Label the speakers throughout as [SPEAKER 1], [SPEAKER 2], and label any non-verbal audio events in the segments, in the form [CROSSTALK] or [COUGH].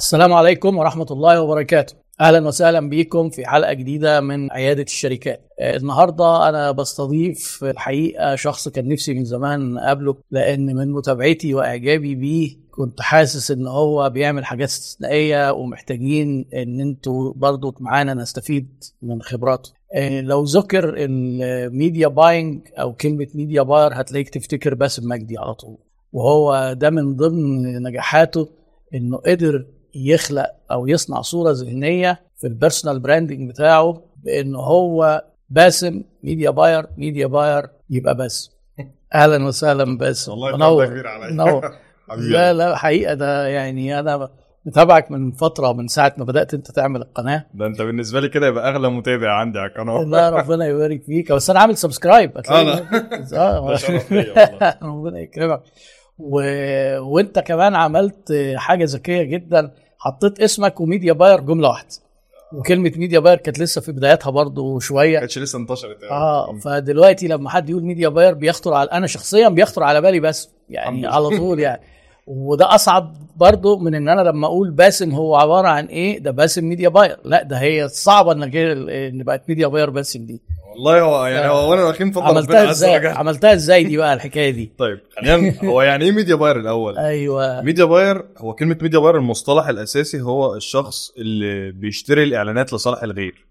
[SPEAKER 1] السلام عليكم ورحمة الله وبركاته. أهلا وسهلا بكم في حلقة جديدة من عيادة الشركات. آه، النهاردة أنا بستضيف الحقيقة شخص كان نفسي من زمان أقابله لأن من متابعتي وإعجابي بيه كنت حاسس إن هو بيعمل حاجات استثنائية ومحتاجين إن أنتوا برضو معانا نستفيد من خبراته. آه، لو ذكر ال media buying أو كلمة media buyer هتلاقيك تفتكر باسم مجدي على طول. وهو ده من ضمن نجاحاته إنه قدر يخلق أو يصنع صورة ذهنية في ال personal branding بتاعه بإن هو باسم media buyer media buyer يبقى باسم أهلا وسهلا باسم
[SPEAKER 2] والله
[SPEAKER 1] منور.
[SPEAKER 2] ده كبير عليا.
[SPEAKER 1] منور. [LAUGHS]
[SPEAKER 2] حبيبي.
[SPEAKER 1] لا لا حقيقة ده يعني أنا متابعك من فترة من ساعة ما بدأت أنت تعمل القناة.
[SPEAKER 2] ده أنت بالنسبة لي كده يبقى أغلى متابع عندي على القناة.
[SPEAKER 1] لا ربنا يبارك فيك. بس أنا عامل
[SPEAKER 2] subscribe شرف ليا والله. [LAUGHS]
[SPEAKER 1] ربنا يكرمك. و... وانت كمان عملت حاجة ذكية جدا حطيت اسمك و media buyer جملة واحدة. وكلمة media buyer كانت لسه في بدايتها برضو
[SPEAKER 2] ما
[SPEAKER 1] شوية.
[SPEAKER 2] كانتش لسه انتشرت يعني.
[SPEAKER 1] آه فدلوقتي لما حد يقول media buyer بيخطر على أنا شخصيا بيخطر على بالي بس يعني على طول يعني. [LAUGHS] وده أصعب برضو من إن أنا لما أقول باسم هو عبارة عن إيه؟ ده باسم media buyer لا ده هي صعبة إنك إن بقت media buyer باسم دي.
[SPEAKER 2] والله هو يعني هو وأنا واخدين فضل
[SPEAKER 1] عملتها
[SPEAKER 2] إزاي.
[SPEAKER 1] عملتها إزاي دي بقى الحكاية دي؟
[SPEAKER 2] طيب خلينا هو يعني إيه media buyer الأول؟
[SPEAKER 1] أيوه.
[SPEAKER 2] media buyer هو كلمة media buyer المصطلح الأساسي هو الشخص اللي بيشتري الإعلانات لصالح الغير.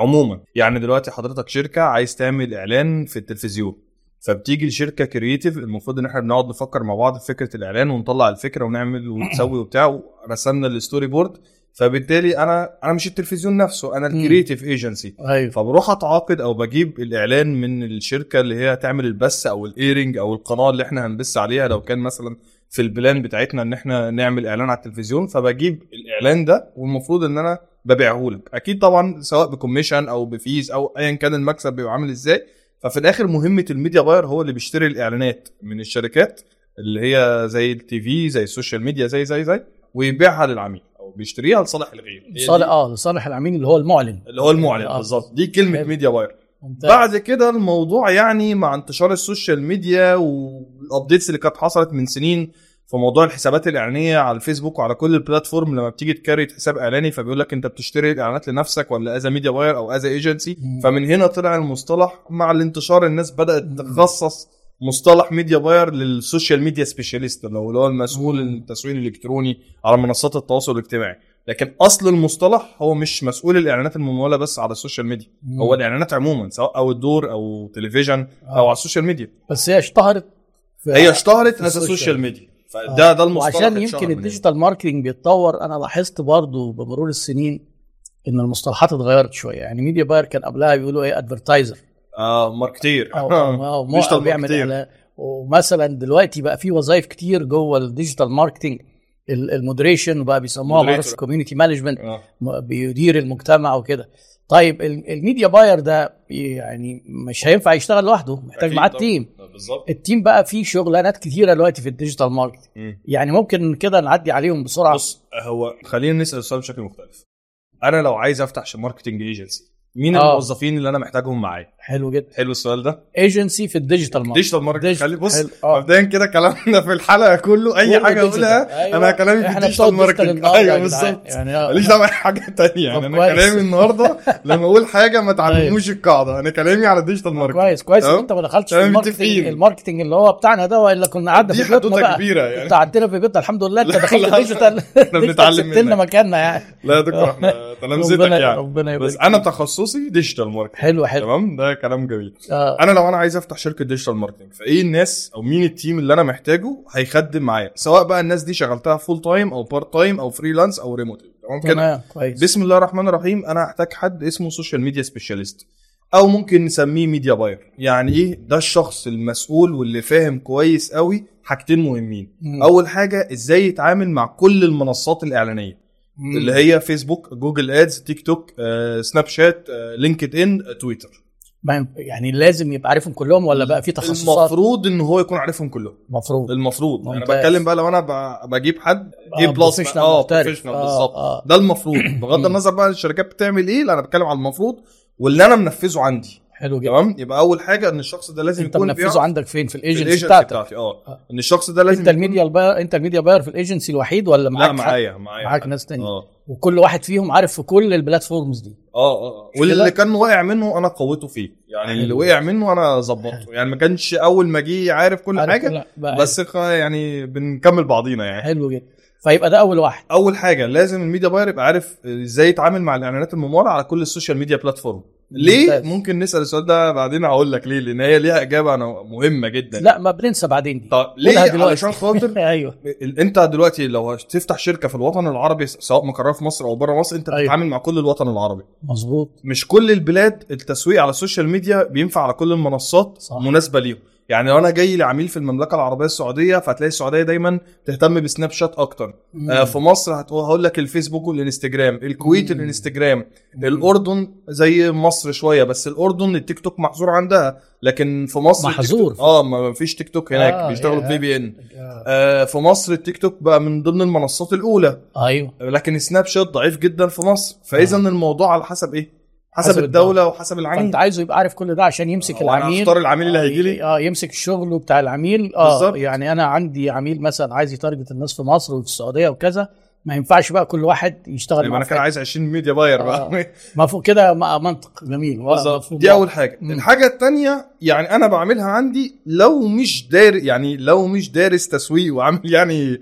[SPEAKER 2] عموما يعني دلوقتي حضرتك شركة عايز تعمل إعلان في التلفزيون. فبتيجي لشركه creative المفروض إن إحنا بنقعد نفكر مع بعض في فكرة الإعلان ونطلع الفكرة ونعمل ونسوي وبتاع ورسمنا ال storyboard فبالتالي أنا أنا مش التلفزيون نفسه أنا ال creative
[SPEAKER 1] agency أيوه.
[SPEAKER 2] فبروح أتعاقد أو بجيب الإعلان من الشركة اللي هي تعمل البث أو ال airing أو القناة اللي إحنا هنبث عليها لو كان مثلا في ال plan بتاعتنا إن إحنا نعمل إعلان على التلفزيون. فبجيب الإعلان ده والمفروض إن أنا ببيعه لك أكيد طبعا سواء ب commission أو ب fees أو ايا كان المكسب بيبقى عامل إزاي. ففي الآخر مهمة ال media buyer هو اللي بيشتري الإعلانات من الشركات اللي هي زي التي في زي ال social media زي زي زي ويبيعها للعميل أو بيشتريها لصالح الغير هي دي
[SPEAKER 1] صالح آه لصالح العميل اللي هو المعلن
[SPEAKER 2] اللي هو المعلن
[SPEAKER 1] آه.
[SPEAKER 2] بالظبط دي كلمة
[SPEAKER 1] حلو.
[SPEAKER 2] media buyer
[SPEAKER 1] ممتاز.
[SPEAKER 2] بعد كده الموضوع يعني مع انتشار ال social media وال updates اللي كانت حصلت من سنين في موضوع الحسابات الإعلانية على الفيسبوك وعلى كل ال platform لما بتيجي ت create حساب إعلاني فبيقول لك أنت بتشتري الاعلانات لنفسك ولا as media buyer أو as
[SPEAKER 1] agency.
[SPEAKER 2] فمن هنا طلع المصطلح مع الانتشار الناس بدأت تخصص مصطلح media buyer لل social media specialist اللي هو المسؤول التسويق الإلكتروني على منصات التواصل الاجتماعي. لكن أصل المصطلح هو مش مسؤول الإعلانات الممولة بس على ال social media.
[SPEAKER 1] مم.
[SPEAKER 2] هو الإعلانات عموما سواء outdoor أو تلفزيون أو
[SPEAKER 1] آه.
[SPEAKER 2] على ال social media.
[SPEAKER 1] بس هي اشتهرت
[SPEAKER 2] هي اشتهرت
[SPEAKER 1] ال
[SPEAKER 2] social
[SPEAKER 1] ال
[SPEAKER 2] social media فده ده المصطلح
[SPEAKER 1] وعشان يمكن
[SPEAKER 2] ال
[SPEAKER 1] digital marketing بيتطور أنا لاحظت برضو بمرور السنين إن المصطلحات اتغيرت شوية. يعني media buyer كان قبلها بيقولوا إيه؟ advertiser.
[SPEAKER 2] آه [LAUGHS]
[SPEAKER 1] marketer بيعمل
[SPEAKER 2] marketer.
[SPEAKER 1] إعلان. ومثلا دلوقتي بقى في وظائف كتير جوه ال digital marketing ال moderation
[SPEAKER 2] وبقى
[SPEAKER 1] بيسموها community management
[SPEAKER 2] آه.
[SPEAKER 1] بيدير المجتمع وكده. طيب ال- ال media buyer ده يعني مش هينفع يشتغل لوحده محتاج معاه. team
[SPEAKER 2] بالظبط
[SPEAKER 1] ال team بقى فيه شغلانات كتيرة دلوقتي في ال digital marketing
[SPEAKER 2] مم.
[SPEAKER 1] يعني ممكن كده نعدي عليهم بسرعة
[SPEAKER 2] بص هو خلينا نسأل السؤال بشكل مختلف أنا لو عايز أفتح marketing agency مين
[SPEAKER 1] آه.
[SPEAKER 2] الموظفين اللي أنا محتاجهم معايا
[SPEAKER 1] حلو جدا.
[SPEAKER 2] حلو السؤال ده.
[SPEAKER 1] agency في ال digital
[SPEAKER 2] marketing digital
[SPEAKER 1] digital.
[SPEAKER 2] خلي بص
[SPEAKER 1] حلو. آه.
[SPEAKER 2] مبدئيا كده كلامنا في الحلقة كله أي
[SPEAKER 1] كله
[SPEAKER 2] حاجة
[SPEAKER 1] digital.
[SPEAKER 2] أقولها
[SPEAKER 1] أيوة.
[SPEAKER 2] أنا كلامي في
[SPEAKER 1] ال
[SPEAKER 2] digital
[SPEAKER 1] النهاردة أيوه.
[SPEAKER 2] بالظبط.
[SPEAKER 1] يعني [LAUGHS] آه.
[SPEAKER 2] ماليش دعوه بحاجه تانية.
[SPEAKER 1] طب
[SPEAKER 2] يعني
[SPEAKER 1] أنا.
[SPEAKER 2] كلامي النهارده [LAUGHS] لما أقول حاجة ما تعلموش القاعدة. أنا كلامي على ال digital
[SPEAKER 1] marketing كويس
[SPEAKER 2] كويس؟
[SPEAKER 1] أنت ما دخلتش في
[SPEAKER 2] ال
[SPEAKER 1] marketing.
[SPEAKER 2] ال
[SPEAKER 1] marketing اللي هو بتاعنا ده وإلا كنا قعدنا في بيوتنا بقى؟
[SPEAKER 2] كبيرة يعني.
[SPEAKER 1] أنت عندنا في بيتنا الحمد لله.
[SPEAKER 2] أنت
[SPEAKER 1] دخلت
[SPEAKER 2] لا،
[SPEAKER 1] ال
[SPEAKER 2] digital [LAUGHS] إحنا
[SPEAKER 1] بنتعلم
[SPEAKER 2] منك.
[SPEAKER 1] مكاننا يعني.
[SPEAKER 2] لا يا دكتور إحنا تلامذتك يعني.
[SPEAKER 1] ربنا
[SPEAKER 2] بس أنا تخصصي digital marketing
[SPEAKER 1] حلو حلو.
[SPEAKER 2] تمام؟ ده كلام جميل.
[SPEAKER 1] آه.
[SPEAKER 2] أنا لو أنا عايز أفتح شركة digital marketing فإيه الناس أو مين ال team اللي أنا محتاجه هيخدم معايا؟ سواء بقى الناس دي شغلتها full time أو part time أو freelance أو ريموت تمام كده؟
[SPEAKER 1] كويس.
[SPEAKER 2] بسم الله الرحمن الرحيم أنا هحتاج حد اسمه social media specialist أو ممكن نسميه media buyer يعني إيه؟ ده الشخص المسؤول واللي فاهم كويس قوي حاجتين مهمين.
[SPEAKER 1] مم.
[SPEAKER 2] أول حاجة إزاي يتعامل مع كل المنصات الإعلانية.
[SPEAKER 1] مم.
[SPEAKER 2] اللي هي فيسبوك Google Ads تيك توك آه، سناب شات آه، لينكد ان آه، تويتر
[SPEAKER 1] يعني لازم يبقى عارفهم كلهم ولا بقى في تخصصات؟
[SPEAKER 2] المفروض إن هو يكون عارفهم كلهم.
[SPEAKER 1] المفروض.
[SPEAKER 2] المفروض.
[SPEAKER 1] أنا.
[SPEAKER 2] بتكلم بقى لو أنا بجيب حد
[SPEAKER 1] آه، A
[SPEAKER 2] plus
[SPEAKER 1] آه.
[SPEAKER 2] professional
[SPEAKER 1] آه،
[SPEAKER 2] بالظبط.
[SPEAKER 1] آه.
[SPEAKER 2] ده المفروض. بغض. النظر بقى الشركات بتعمل إيه لا أنا بتكلم على المفروض واللي أنا منفذه عندي.
[SPEAKER 1] حلو جدا.
[SPEAKER 2] تمام؟ يبقى أول حاجة إن الشخص ده لازم
[SPEAKER 1] أنت
[SPEAKER 2] يكون
[SPEAKER 1] منفذه عندك فين؟ في الايجنسي بتاعتك.
[SPEAKER 2] بتاعتي. آه.
[SPEAKER 1] آه.
[SPEAKER 2] إن الشخص ده لازم
[SPEAKER 1] انت الميديا الباير انت الميديا باير في الايجنسي الوحيد ولا معاك
[SPEAKER 2] لا؟ معايا معايا.
[SPEAKER 1] معاك. ناس تانية.
[SPEAKER 2] آه.
[SPEAKER 1] وكل واحد فيهم عارف في كل ال platforms دي.
[SPEAKER 2] آه آه
[SPEAKER 1] مش
[SPEAKER 2] واللي؟ كان واقع منه أنا قويته فيه. يعني اللي
[SPEAKER 1] حلو.
[SPEAKER 2] وقع منه أنا ظبطته. يعني ما كانش أول ما جه عارف كل
[SPEAKER 1] عارف
[SPEAKER 2] حاجة
[SPEAKER 1] كل-
[SPEAKER 2] بس يعني بنكمل بعضينا يعني.
[SPEAKER 1] حلو جدا. فيبقى ده أول واحد.
[SPEAKER 2] أول حاجة لازم ال media buyer يبقى عارف إزاي يتعامل مع الإعلانات المموله على كل ال social media platform. ليه
[SPEAKER 1] ممتاز.
[SPEAKER 2] ممكن نسأل السؤال ده بعدين هقول لك ليه لأن هي ليها إجابة أنا مهمة جدا
[SPEAKER 1] لا ما بننسى بعدين دي
[SPEAKER 2] طب ليه. علشان خاطر [LAUGHS] أيوه أنت دلوقتي لو هتفتح شركة في الوطن العربي سواء مقرها في مصر أو بره مصر أنت
[SPEAKER 1] أيوة.
[SPEAKER 2] بتتعامل مع كل الوطن العربي
[SPEAKER 1] مظبوط
[SPEAKER 2] مش كل البلاد التسويق على ال social media بينفع على كل المنصات
[SPEAKER 1] صح.
[SPEAKER 2] مناسبة ليهم يعني لو أنا جاي لعميل في المملكة العربية السعودية فهتلاقي السعودية دايما تهتم بسناب شات أكتر. آه في مصر هقول لك الفيسبوك والإنستجرام الكويت
[SPEAKER 1] مم.
[SPEAKER 2] الانستجرام الأردن زي مصر شوية بس الأردن التيك توك محظور عندها لكن في مصر
[SPEAKER 1] محظور.
[SPEAKER 2] آه ما فيش تيك توك هناك
[SPEAKER 1] آه،
[SPEAKER 2] بيشتغلوا. VPN آه في مصر التيك توك بقى من ضمن المنصات الأولى.
[SPEAKER 1] أيوه.
[SPEAKER 2] لكن سناب شات ضعيف جدا في مصر. فاذا
[SPEAKER 1] آه.
[SPEAKER 2] الموضوع على حسب إيه؟ حسب,
[SPEAKER 1] حسب
[SPEAKER 2] الدولة
[SPEAKER 1] الدولة.
[SPEAKER 2] وحسب العميل
[SPEAKER 1] فأنت عايزه يبقى عارف كل ده عشان يمسك العميل
[SPEAKER 2] هختار العميل اللي
[SPEAKER 1] آه،
[SPEAKER 2] هيجي لي؟
[SPEAKER 1] آه يمسك الشغل بتاع العميل آه
[SPEAKER 2] بالظبط.
[SPEAKER 1] يعني أنا عندي عميل مثلا عايز ي target الناس في مصر وفي السعودية وكذا ما ينفعش بقى كل واحد يشتغل
[SPEAKER 2] يبقى أنا كان. عايز 20 media buyer بقى
[SPEAKER 1] آه. مفهوم كده منطق جميل
[SPEAKER 2] بالظبط. دي أول حاجة
[SPEAKER 1] مم.
[SPEAKER 2] الحاجة الثانية يعني أنا بعملها عندي لو مش دار يعني لو مش دارس تسويق وعامل يعني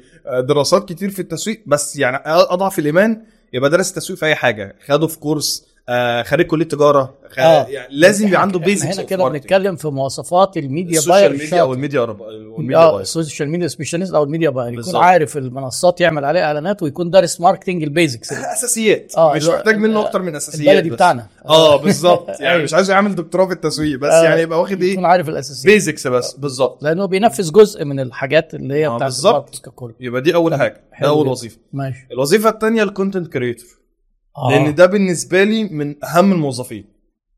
[SPEAKER 2] دراسات كتير في التسويق بس يعني أضعف الإيمان يبقى دارس التسويق في أي حاجة خده في كورس آه خريج كلية تجارة. خ...
[SPEAKER 1] آه.
[SPEAKER 2] يعني لازم يبقى عنده basics
[SPEAKER 1] هنا كده بنتكلم في مواصفات ال
[SPEAKER 2] media
[SPEAKER 1] ال
[SPEAKER 2] social buyer media
[SPEAKER 1] الشاطر.
[SPEAKER 2] أو الميديا والميديا
[SPEAKER 1] آه
[SPEAKER 2] باير.
[SPEAKER 1] السوشيال ميديا سبيشاليست أو الميديا باير. يكون
[SPEAKER 2] بالظبط.
[SPEAKER 1] عارف المنصات يعمل عليها إعلانات ويكون دارس marketing ال
[SPEAKER 2] basics [LAUGHS] أساسيات.
[SPEAKER 1] آه،
[SPEAKER 2] مش محتاج منه
[SPEAKER 1] آه،
[SPEAKER 2] أكتر من أساسيات
[SPEAKER 1] البلدي. بتاعنا.
[SPEAKER 2] آه بالظبط. [LAUGHS] يعني. مش عايز يعمل دكتوراه في التسويق بس.
[SPEAKER 1] آه،
[SPEAKER 2] يعني يبقى واخد
[SPEAKER 1] يكون
[SPEAKER 2] إيه
[SPEAKER 1] عارف الأساسيات.
[SPEAKER 2] basics بس. بالظبط.
[SPEAKER 1] لأنه بينفذ جزء من الحاجات اللي هي
[SPEAKER 2] آه،
[SPEAKER 1] بتاعت
[SPEAKER 2] بالظبط. يبقى دي أول حاجة. ده
[SPEAKER 1] أول.
[SPEAKER 2] وظيفة.
[SPEAKER 1] ماشي.
[SPEAKER 2] الوظيفة الثانية الـ content creator
[SPEAKER 1] آه.
[SPEAKER 2] لأن ده بالنسبة لي من أهم الموظفين.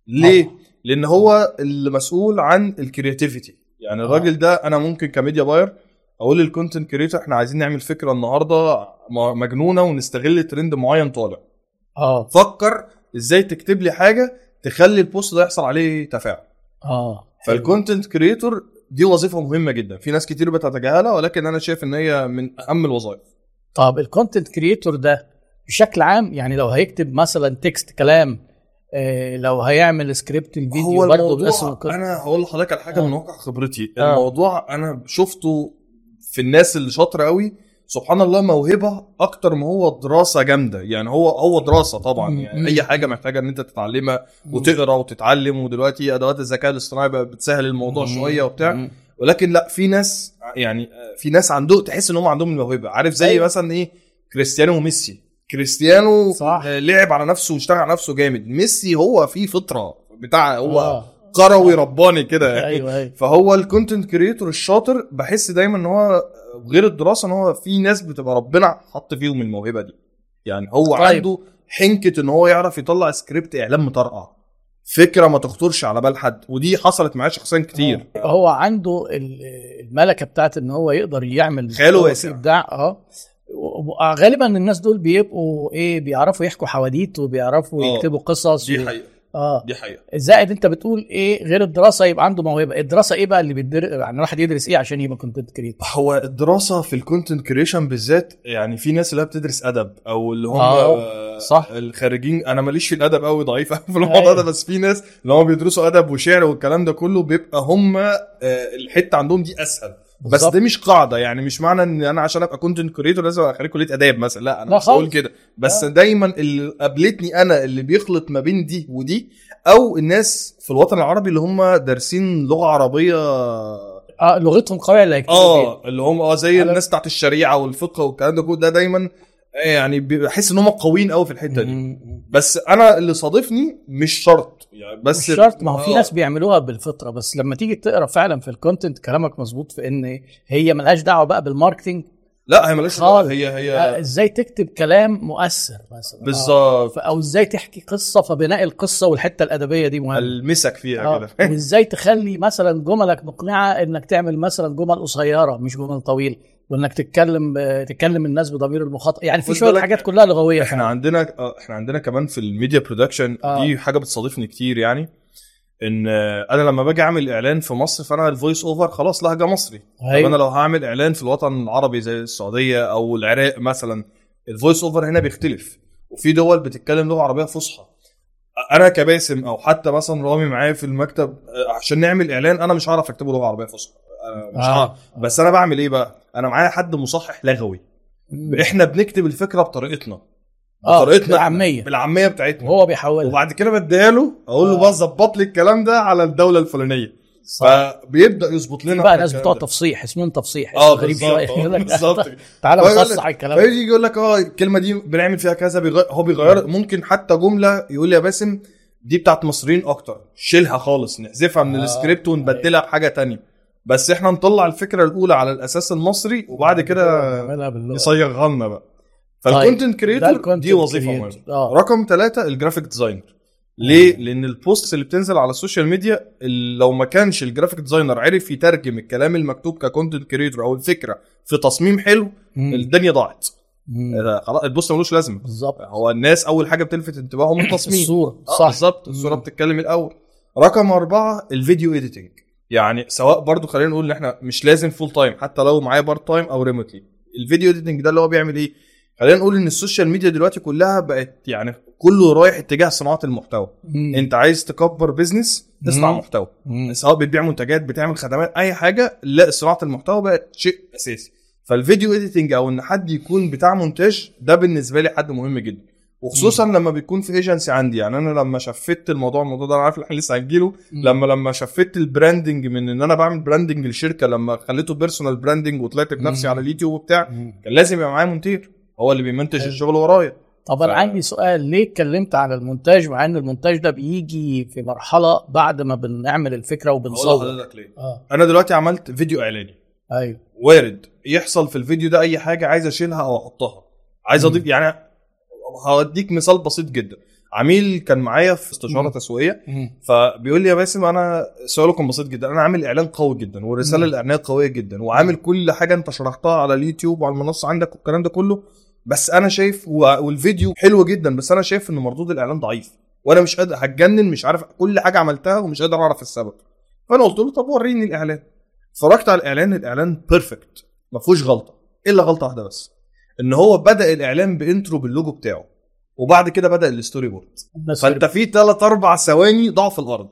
[SPEAKER 2] ليه؟ لأن هو المسؤول عن الـ creativity يعني
[SPEAKER 1] آه.
[SPEAKER 2] الراجل ده أنا ممكن ك media buyer أقول لل content creator إحنا عايزين نعمل فكرة النهارده مجنونة ونستغل ترند معين طالع.
[SPEAKER 1] آه.
[SPEAKER 2] فكر إزاي تكتب لي حاجة تخلي الـ post ده يحصل عليه تفاعل.
[SPEAKER 1] آه.
[SPEAKER 2] فال content creator دي وظيفة مهمة جدا. في ناس كتير بتتجاهلها ولكن أنا شايف إن هي من أهم الوظائف.
[SPEAKER 1] طب الـ content creator ده بشكل عام يعني لو هيكتب مثلا text كلام آه لو هيعمل سكريبت الفيديو
[SPEAKER 2] هو
[SPEAKER 1] برضه.
[SPEAKER 2] أنا هقول لحضرتك على حاجة
[SPEAKER 1] آه.
[SPEAKER 2] من واقع خبرتي
[SPEAKER 1] آه.
[SPEAKER 2] الموضوع أنا شفته في الناس اللي شاطرة قوي سبحان الله موهبة أكتر ما هو دراسة جامدة يعني هو هو دراسة طبعا. يعني أي حاجة محتاجة إن أنت تتعلمها وتقرأ وتتعلم ودلوقتي أدوات الذكاء الاصطناعي بقت بتسهل الموضوع. شوية وبتاع. ولكن لأ في ناس يعني في ناس عنده تحس إن هم عندهم الموهبة عارف زي
[SPEAKER 1] أيوة.
[SPEAKER 2] مثلا إيه كريستيانو وميسي كريستيانو
[SPEAKER 1] صح.
[SPEAKER 2] آه، لعب على نفسه واشتغل على نفسه جامد ميسي هو فيه فطرة بتاع هو
[SPEAKER 1] آه.
[SPEAKER 2] كروي رباني كده [LAUGHS]
[SPEAKER 1] أيوه أيوه
[SPEAKER 2] فهو الـ content creator الشاطر بحس دايما إن هو غير الدراسة إن هو في ناس بتبقى ربنا حط فيهم الموهبة دي يعني هو
[SPEAKER 1] طيب.
[SPEAKER 2] عنده حنكة إن هو يعرف يطلع سكريبت إعلام مطرقع فكرة ما تخطرش على بال حد ودي حصلت معايا شخصيا كتير
[SPEAKER 1] آه. هو عنده ال- الملكة بتاعت إن هو يقدر يعمل
[SPEAKER 2] خياله واسع.
[SPEAKER 1] إبداع آه غالبا الناس دول بيبقوا إيه بيعرفوا يحكوا حواديت وبيعرفوا
[SPEAKER 2] آه.
[SPEAKER 1] يكتبوا قصص
[SPEAKER 2] دي
[SPEAKER 1] و-
[SPEAKER 2] حقيقة.
[SPEAKER 1] آه.
[SPEAKER 2] دي حقيقة.
[SPEAKER 1] زائد أنت بتقول إيه غير الدراسة يبقى عنده موهبة. الدراسة إيه بقى اللي بيدر يعني الواحد يدرس إيه عشان يبقى content creator
[SPEAKER 2] هو الدراسة في الـ content creation بالذات يعني في ناس اللي هي بتدرس أدب أو اللي هم
[SPEAKER 1] آه، صح.
[SPEAKER 2] الخارجين. أنا ماليش في الأدب قوي ضعيف في الموضوع ده بس في ناس اللي هم بيدرسوا أدب وشعر والكلام ده كله بيبقى هم آه الحتة عندهم دي أسهل. بس. ده مش قاعدة يعني مش معنى إن أنا عشان أبقى content creator لازم أبقى خريج كلية آداب مثلا لا أنا
[SPEAKER 1] لا
[SPEAKER 2] مش بقول
[SPEAKER 1] خالص.
[SPEAKER 2] كده بس
[SPEAKER 1] آه.
[SPEAKER 2] دايما اللي قابلتني أنا اللي بيخلط ما بين دي ودي أو الناس في الوطن العربي اللي هم دارسين لغة عربية
[SPEAKER 1] آه لغتهم قوية بيها.
[SPEAKER 2] آه اللي هم آه زي الناس بتاعت الشريعة والفقه والكلام ده كله ده دايما آه، يعني بحس إن هم قويين قوي في الحتة دي. بس أنا اللي صادفني مش شرط يعني بس
[SPEAKER 1] مش شرط ما هو في
[SPEAKER 2] آه.
[SPEAKER 1] ناس بيعملوها بالفطرة بس لما تيجي تقرأ فعلا في الـ content كلامك مظبوط في إن هي ملهاش دعوة بقى بال marketing
[SPEAKER 2] لا هي مالهاش
[SPEAKER 1] خالص.
[SPEAKER 2] هي
[SPEAKER 1] آه،
[SPEAKER 2] هي
[SPEAKER 1] إزاي تكتب كلام مؤثر مثلا آه.
[SPEAKER 2] بالظبط
[SPEAKER 1] ف- أو إزاي تحكي قصة فبناء القصة والحتة الأدبية دي مهمة
[SPEAKER 2] المسك فيها
[SPEAKER 1] آه.
[SPEAKER 2] كده [LAUGHS]
[SPEAKER 1] وإزاي تخلي مثلا جملك مقنعة إنك تعمل مثلا جمل قصيرة مش جمل طويله وإنك تتكلم تتكلم الناس بضمير المخاطب يعني في
[SPEAKER 2] شوية
[SPEAKER 1] حاجات كلها لغوية
[SPEAKER 2] إحنا عندنا آه، إحنا عندنا كمان في الـ media production
[SPEAKER 1] آه.
[SPEAKER 2] دي حاجة بتصادفني كتير يعني إن آه، أنا لما باجي أعمل إعلان في مصر فأنا الـ voice over خلاص لهجة مصري. طب أنا
[SPEAKER 1] أيوه.
[SPEAKER 2] لو هعمل إعلان في الوطن العربي زي السعودية أو العراق مثلا الـ voice over هنا بيختلف. وفي دول بتتكلم لغة عربية فصحى. أنا كباسم أو حتى مثلا رامي معايا في المكتب آه، عشان نعمل إعلان أنا مش هعرف أكتبه لغة عربية فصحى. أنا مش
[SPEAKER 1] آه.
[SPEAKER 2] هعرف. بس أنا بعمل إيه بقى؟ أنا معايا حد مصحح لغوي. إحنا بنكتب الفكرة بطريقتنا.
[SPEAKER 1] آه
[SPEAKER 2] بطريقتنا
[SPEAKER 1] بالعامية.
[SPEAKER 2] بالعامية بتاعتنا.
[SPEAKER 1] وهو بيحولها.
[SPEAKER 2] وبعد كده بديها له أقول له
[SPEAKER 1] آه.
[SPEAKER 2] بقى ظبط لي الكلام ده على الدولة الفلانية. فبيبدأ يظبط لنا
[SPEAKER 1] بقى ناس بتوع. تفصيح اسمهم تفصيح. آه غريب
[SPEAKER 2] بالظبط.
[SPEAKER 1] شوية
[SPEAKER 2] آه، بالظبط. [LAUGHS]
[SPEAKER 1] تعالى
[SPEAKER 2] فيقول
[SPEAKER 1] نفصح
[SPEAKER 2] لك-
[SPEAKER 1] الكلام. ده.
[SPEAKER 2] فيجي يقول لك آه الكلمة دي بنعمل فيها كذا بيغير هو بيغير ممكن حتى جملة يقول لي يا باسم دي بتاعت مصريين أكتر. شيلها خالص نحذفها من
[SPEAKER 1] آه.
[SPEAKER 2] السكريبت ونبدلها بحاجة تانية. بس إحنا نطلع الفكرة الأولى على الأساس المصري وبعد كده
[SPEAKER 1] نعملها باللغة.
[SPEAKER 2] يصيغها لنا بقى.
[SPEAKER 1] طيب، فال
[SPEAKER 2] content
[SPEAKER 1] creator
[SPEAKER 2] دي
[SPEAKER 1] وظيفة.
[SPEAKER 2] مهمة.
[SPEAKER 1] آه.
[SPEAKER 2] رقم ثلاثة الـ graphic designer ليه؟ لأن الـ posts اللي بتنزل على الـ social media لو ما كانش الـ graphic designer عرف يترجم الكلام المكتوب ك content creator أو الفكرة في تصميم حلو
[SPEAKER 1] مم.
[SPEAKER 2] الدنيا ضاعت. آه، خلاص الـ post ملوش لازمة.
[SPEAKER 1] بالظبط.
[SPEAKER 2] هو الناس أول حاجة بتلفت انتباههم التصميم.
[SPEAKER 1] الصورة
[SPEAKER 2] آه،
[SPEAKER 1] صح.
[SPEAKER 2] بالظبط. الصورة
[SPEAKER 1] مم.
[SPEAKER 2] بتتكلم الأول. رقم أربعة الـ video editing يعني سواء برضو خلينا نقول إن إحنا مش لازم full time حتى لو معايا part time أو remotely الـ video editing ده اللي هو بيعمل إيه خلينا نقول إن الـ social media دلوقتي كلها بقت يعني كله رايح اتجاه صناعة المحتوى
[SPEAKER 1] مم.
[SPEAKER 2] أنت عايز تكبر business تصنع. محتوى
[SPEAKER 1] مم.
[SPEAKER 2] سواء بتبيع منتجات بتعمل خدمات أي حاجة لا صناعة المحتوى بقت شيء أساسي فال video editing أو إن حد يكون بتاع مونتاج ده بالنسبة لي حد مهم جدا وخصوصا لما بيكون في ايجنسي عندي. يعني أنا لما شفت الموضوع الموضوع ده أنا عارف إحنا لسه هنجيله.
[SPEAKER 1] مم.
[SPEAKER 2] لما لما شفت الـ branding من إن أنا بعمل branding للشركه لما خليته personal branding وطلعت بنفسي
[SPEAKER 1] مم.
[SPEAKER 2] على اليوتيوب وبتاع
[SPEAKER 1] مم.
[SPEAKER 2] كان لازم يبقى معايا مونتير هو اللي بيمنتج. الشغل ورايا.
[SPEAKER 1] طب
[SPEAKER 2] أنا
[SPEAKER 1] عندي سؤال ليه اتكلمت عن المونتاج؟ مع إن المونتاج ده بيجي في مرحلة بعد ما بنعمل الفكرة
[SPEAKER 2] هقول
[SPEAKER 1] وبنصور.
[SPEAKER 2] لحضرتك ليه؟
[SPEAKER 1] آه.
[SPEAKER 2] أنا دلوقتي عملت فيديو إعلاني.
[SPEAKER 1] أيوه.
[SPEAKER 2] وارد يحصل في الفيديو ده أي حاجة عايز أشيلها أو أحطها. عايز
[SPEAKER 1] مم.
[SPEAKER 2] اضيف يعني هوديك مثال بسيط جدا. عميل كان معايا في استشارة.
[SPEAKER 1] تسويقية.
[SPEAKER 2] فبيقول لي يا باسم أنا سؤاله كان بسيط جدا. أنا عامل إعلان قوي جدا والرساله. الاعلانيه قوية جدا وعامل كل حاجة أنت شرحتها على اليوتيوب وعلى المنصة عندك والكلام ده كله. بس أنا شايف والفيديو حلو جدا بس أنا شايف إن مردود الإعلان ضعيف وأنا مش قادر هتجنن مش عارف كل حاجة عملتها ومش قادر أعرف السبب. فأنا قلت له طب وريني الإعلان. اتفرجت على الإعلان الإعلان perfect ما فيهوش غلطة إلا غلطة واحدة بس. إن هو بدأ الاعلان ب intro بال logo بتاعه وبعد كده بدأ الـ story
[SPEAKER 1] board.
[SPEAKER 2] فأنت في ثلاث أربع ثواني ضعف
[SPEAKER 1] الأرض.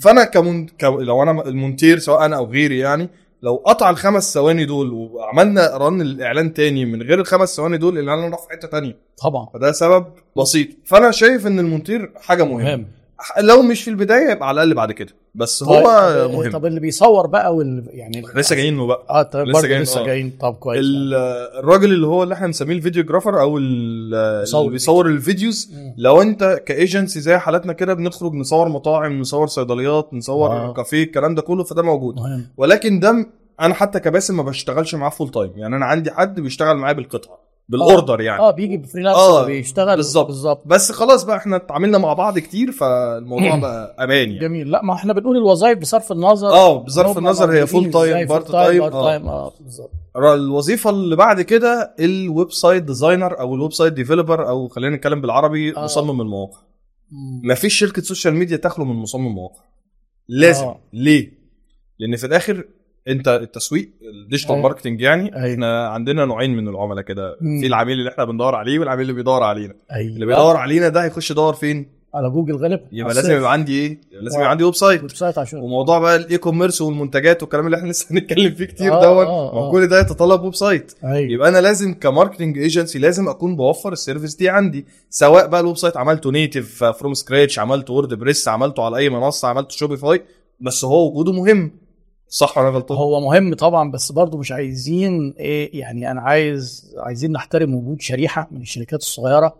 [SPEAKER 2] فأنا كمن... ك... لو أنا المونتير سواء أنا أو غيري يعني لو قطع الخمس ثواني دول وعملنا run الإعلان تاني من غير الخمس ثواني دول الإعلان راح في حتة تانية.
[SPEAKER 1] طبعا.
[SPEAKER 2] فده سبب بسيط. فأنا شايف إن المونتير حاجة مهمة.
[SPEAKER 1] مهم.
[SPEAKER 2] لو مش في البداية يبقى على الأقل بعد كده. بس هو
[SPEAKER 1] طيب
[SPEAKER 2] مهم.
[SPEAKER 1] طب اللي بيصور بقى وال... يعني
[SPEAKER 2] لسه جايين له بقى.
[SPEAKER 1] آه طيب
[SPEAKER 2] لسه جايين،
[SPEAKER 1] لسه. جايين. طب كويس.
[SPEAKER 2] ال- الراجل اللي هو اللي إحنا بنسميه videographer أو ال-
[SPEAKER 1] مصور
[SPEAKER 2] اللي بيصور الفيديوز
[SPEAKER 1] مم.
[SPEAKER 2] لو أنت كايجنسي زي حالتنا كده بنخرج نصور مطاعم نصور صيدليات نصور
[SPEAKER 1] آه.
[SPEAKER 2] كافيه الكلام ده كله فده موجود.
[SPEAKER 1] مهم.
[SPEAKER 2] ولكن ده أنا حتى كباسم ما بشتغلش معاه full time يعني أنا عندي حد بيشتغل معايا بالقطعة. بالأوردر يعني.
[SPEAKER 1] آه بيجي ب freelance
[SPEAKER 2] آه،
[SPEAKER 1] بيشتغل.
[SPEAKER 2] بالظبط.
[SPEAKER 1] بالظبط.
[SPEAKER 2] بس خلاص بقى إحنا اتعاملنا مع بعض كتير فالموضوع [CLEARS THROAT] بقى أمان يعني.
[SPEAKER 1] جميل. لا ما إحنا بنقول الوظائف بصرف النظر.
[SPEAKER 2] آه بصرف النظر هي full
[SPEAKER 1] time
[SPEAKER 2] part
[SPEAKER 1] time آه. بالظبط.
[SPEAKER 2] الوظيفة اللي بعد كده ال website designer أو ال website developer أو خلينا نتكلم بالعربي
[SPEAKER 1] آه.
[SPEAKER 2] مصمم المواقع.
[SPEAKER 1] مم.
[SPEAKER 2] ما فيش شركة social media تخلو من مصمم مواقع. لازم.
[SPEAKER 1] آه.
[SPEAKER 2] ليه؟ لأن في الآخر انت التسويق ال digital
[SPEAKER 1] أيوة.
[SPEAKER 2] marketing يعني
[SPEAKER 1] أيوة.
[SPEAKER 2] إحنا عندنا نوعين من العملاء كده. في العميل اللي إحنا بندور عليه والعميل اللي بيدور علينا
[SPEAKER 1] أيوه
[SPEAKER 2] اللي بيدور علينا ده هيخش يدور فين
[SPEAKER 1] على جوجل غالبا
[SPEAKER 2] يبقى لازم. يبقى عندي إيه لازم
[SPEAKER 1] آه.
[SPEAKER 2] يبقى عندي
[SPEAKER 1] website website عشان
[SPEAKER 2] وموضوع بقى ال e-commerce والمنتجات والكلام اللي إحنا [LAUGHS] لسه هنتكلم فيه كتير
[SPEAKER 1] آه،
[SPEAKER 2] دوت
[SPEAKER 1] آه، آه.
[SPEAKER 2] كل ده يتطلب website
[SPEAKER 1] أيوه
[SPEAKER 2] يبقى أنا لازم ك marketing agency لازم أكون بوفر ال service دي عندي سواء بقى ال website عملته native from scratch عملته WordPress عملته على أي منصة عملته Shopify بس هو وجوده مهم صح ولا غلطان؟
[SPEAKER 1] هو مهم طبعا بس برضه مش عايزين إيه يعني أنا عايز عايزين نحترم وجود شريحة من الشركات الصغيرة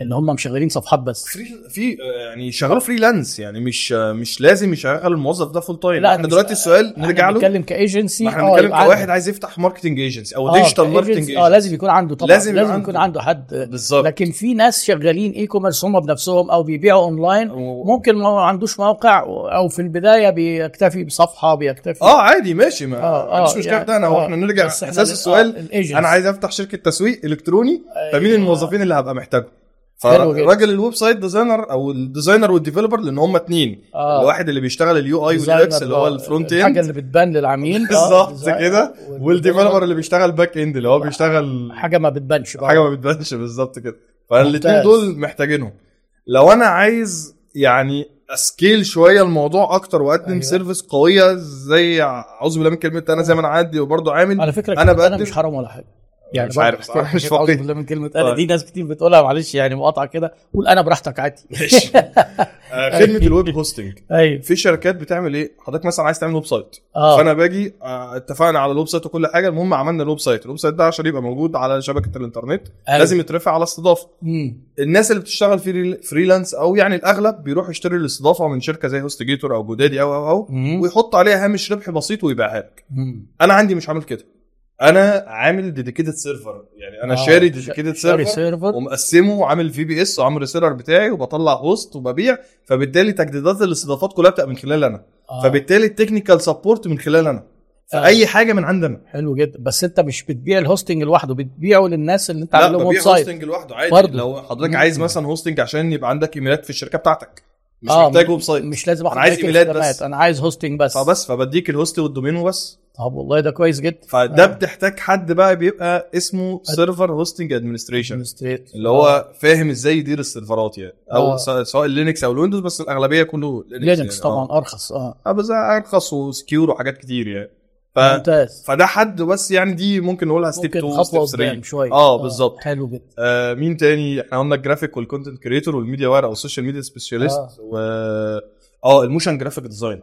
[SPEAKER 1] اللي هم مشغلين صفحات بس.
[SPEAKER 2] فري في آه، يعني شغالوا freelance يعني مش آه، مش لازم يشغل الموظف ده full time
[SPEAKER 1] لا، إحنا
[SPEAKER 2] دلوقتي السؤال نرجع له.
[SPEAKER 1] بنتكلم كايجنسي
[SPEAKER 2] إحنا بنتكلم
[SPEAKER 1] يبقى
[SPEAKER 2] كواحد عايز يفتح marketing agency أو
[SPEAKER 1] آه، digital
[SPEAKER 2] marketing
[SPEAKER 1] آه لازم يكون عنده طبعا
[SPEAKER 2] لازم
[SPEAKER 1] لازم,
[SPEAKER 2] يبقى
[SPEAKER 1] يكون
[SPEAKER 2] عنده.
[SPEAKER 1] عنده حد.
[SPEAKER 2] بالظبط.
[SPEAKER 1] لكن في ناس شغالين e-commerce هم بنفسهم أو بيبيعوا اونلاين
[SPEAKER 2] و-
[SPEAKER 1] ممكن ما عندوش موقع أو في البداية بيكتفي بصفحة بيكتفي.
[SPEAKER 2] آه عادي ماشي. ما
[SPEAKER 1] آه،
[SPEAKER 2] عنديش
[SPEAKER 1] آه،
[SPEAKER 2] مشكلة
[SPEAKER 1] يعني-
[SPEAKER 2] ده. أنا
[SPEAKER 1] آه،
[SPEAKER 2] إحنا نرجع أساس
[SPEAKER 1] ال-
[SPEAKER 2] السؤال.
[SPEAKER 1] آه،.
[SPEAKER 2] أنا عايز أفتح شركة تسويق إلكتروني. فمين
[SPEAKER 1] أيوة.
[SPEAKER 2] الموظفين اللي هبقى محتاجهم؟
[SPEAKER 1] فراجل ال
[SPEAKER 2] website designer أو ال designer وال developer لأن هم اتنين.
[SPEAKER 1] آه.
[SPEAKER 2] الواحد اللي بيشتغل ال UI وال UX اللي هو ال
[SPEAKER 1] front الحاجة
[SPEAKER 2] اند
[SPEAKER 1] اللي بتبان للعميل آه،
[SPEAKER 2] بالظبط. كده. وال developer. اللي بيشتغل back end اللي هو بيشتغل
[SPEAKER 1] حاجة ما بتبانش بقى.
[SPEAKER 2] حاجة ما بتبانش بالظبط كده. فالاثنين. دول محتاجينهم. لو أنا عايز يعني أ scale شوية الموضوع أكتر وأقدم
[SPEAKER 1] أيوة.
[SPEAKER 2] service قوية زي أعوذ بالله من كلمة أنا زي ما أنا عادي وبرضه عامل
[SPEAKER 1] على فكرة
[SPEAKER 2] أنا
[SPEAKER 1] أنا
[SPEAKER 2] بقدم-
[SPEAKER 1] مش حرام ولا حاجة. يعني
[SPEAKER 2] مش عارف صراحة، مش فاهم.
[SPEAKER 1] بالله من كلمة أنا
[SPEAKER 2] طيب.
[SPEAKER 1] دي ناس كتير بتقولها معلش يعني مقاطعة كده. قول أنا براحتك عادي.
[SPEAKER 2] ماشي. [LAUGHS] آه، خدمه الويب هوستنج
[SPEAKER 1] أيوه.
[SPEAKER 2] في شركات بتعمل إيه؟ حضرتك مثلا عايز تعمل website
[SPEAKER 1] آه.
[SPEAKER 2] فأنا باجي آه، اتفقنا على ال website وكل حاجة المهم عملنا ال website ال website ده عشان يبقى موجود على شبكة الإنترنت
[SPEAKER 1] أيوة.
[SPEAKER 2] لازم يترفع على استضافة.
[SPEAKER 1] مم.
[SPEAKER 2] الناس اللي بتشتغل في freelance أو يعني الأغلب بيروح يشتري الاستضافة من شركة زي HostGator أو GoDaddy أو أو
[SPEAKER 1] أو.
[SPEAKER 2] ويحط عليها هامش ربح بسيط ويبيعها لك. أنا عندي مش عامل كده. أنا عامل dedicated server يعني أنا
[SPEAKER 1] آه،
[SPEAKER 2] شاري
[SPEAKER 1] dedicated
[SPEAKER 2] server
[SPEAKER 1] server
[SPEAKER 2] ومقسمه وعامل VPS وعامل ال server بتاعي وبطلع host وببيع. فبالتالي تجديدات الاستضافات كلها بتبقى من خلال أنا.
[SPEAKER 1] آه.
[SPEAKER 2] فبالتالي ال technical support من خلال أنا.
[SPEAKER 1] آه.
[SPEAKER 2] فاي حاجة من عندنا.
[SPEAKER 1] حلو جدا. بس انت مش بتبيع ال hosting لوحده بتبيعه للناس اللي انت عامل لهم ويب
[SPEAKER 2] ببيع
[SPEAKER 1] site
[SPEAKER 2] hosting لوحده عادي.
[SPEAKER 1] برضه.
[SPEAKER 2] لو حضرتك
[SPEAKER 1] مم.
[SPEAKER 2] عايز مثلا hosting عشان يبقى عندك إيميلات في الشركة بتاعتك. مش
[SPEAKER 1] آه،
[SPEAKER 2] محتاج website
[SPEAKER 1] مش لازم اخد
[SPEAKER 2] أنا عايز
[SPEAKER 1] الخدمات،
[SPEAKER 2] بس.
[SPEAKER 1] أنا عايز hosting بس.
[SPEAKER 2] فبس فبديك ال host وال domain وبس.
[SPEAKER 1] طب والله ده كويس جدا.
[SPEAKER 2] فده
[SPEAKER 1] آه.
[SPEAKER 2] بتحتاج حد بقى بيبقى اسمه server hosting
[SPEAKER 1] administration.
[SPEAKER 2] اللي هو فاهم إزاي يدير السيرفرات يعني. أو
[SPEAKER 1] آه.
[SPEAKER 2] سواء Linux أو ال Windows بس الأغلبية كله
[SPEAKER 1] Linux
[SPEAKER 2] يعني.
[SPEAKER 1] طبعا أرخص
[SPEAKER 2] آه. بس أرخص و secure وحاجات كتير يعني. ف...
[SPEAKER 1] ممتاز.
[SPEAKER 2] فده حد بس يعني دي ممكن نقولها step
[SPEAKER 1] ممكن
[SPEAKER 2] 2
[SPEAKER 1] خطوة
[SPEAKER 2] step
[SPEAKER 1] قدام
[SPEAKER 2] 3
[SPEAKER 1] شوية.
[SPEAKER 2] آه بالظبط.
[SPEAKER 1] حلو جدا.
[SPEAKER 2] آه مين تاني؟ إحنا قلنا ال graphic وال content creator وال media buyer أو ال social media specialist
[SPEAKER 1] آه.
[SPEAKER 2] و آه ال motion graphic designer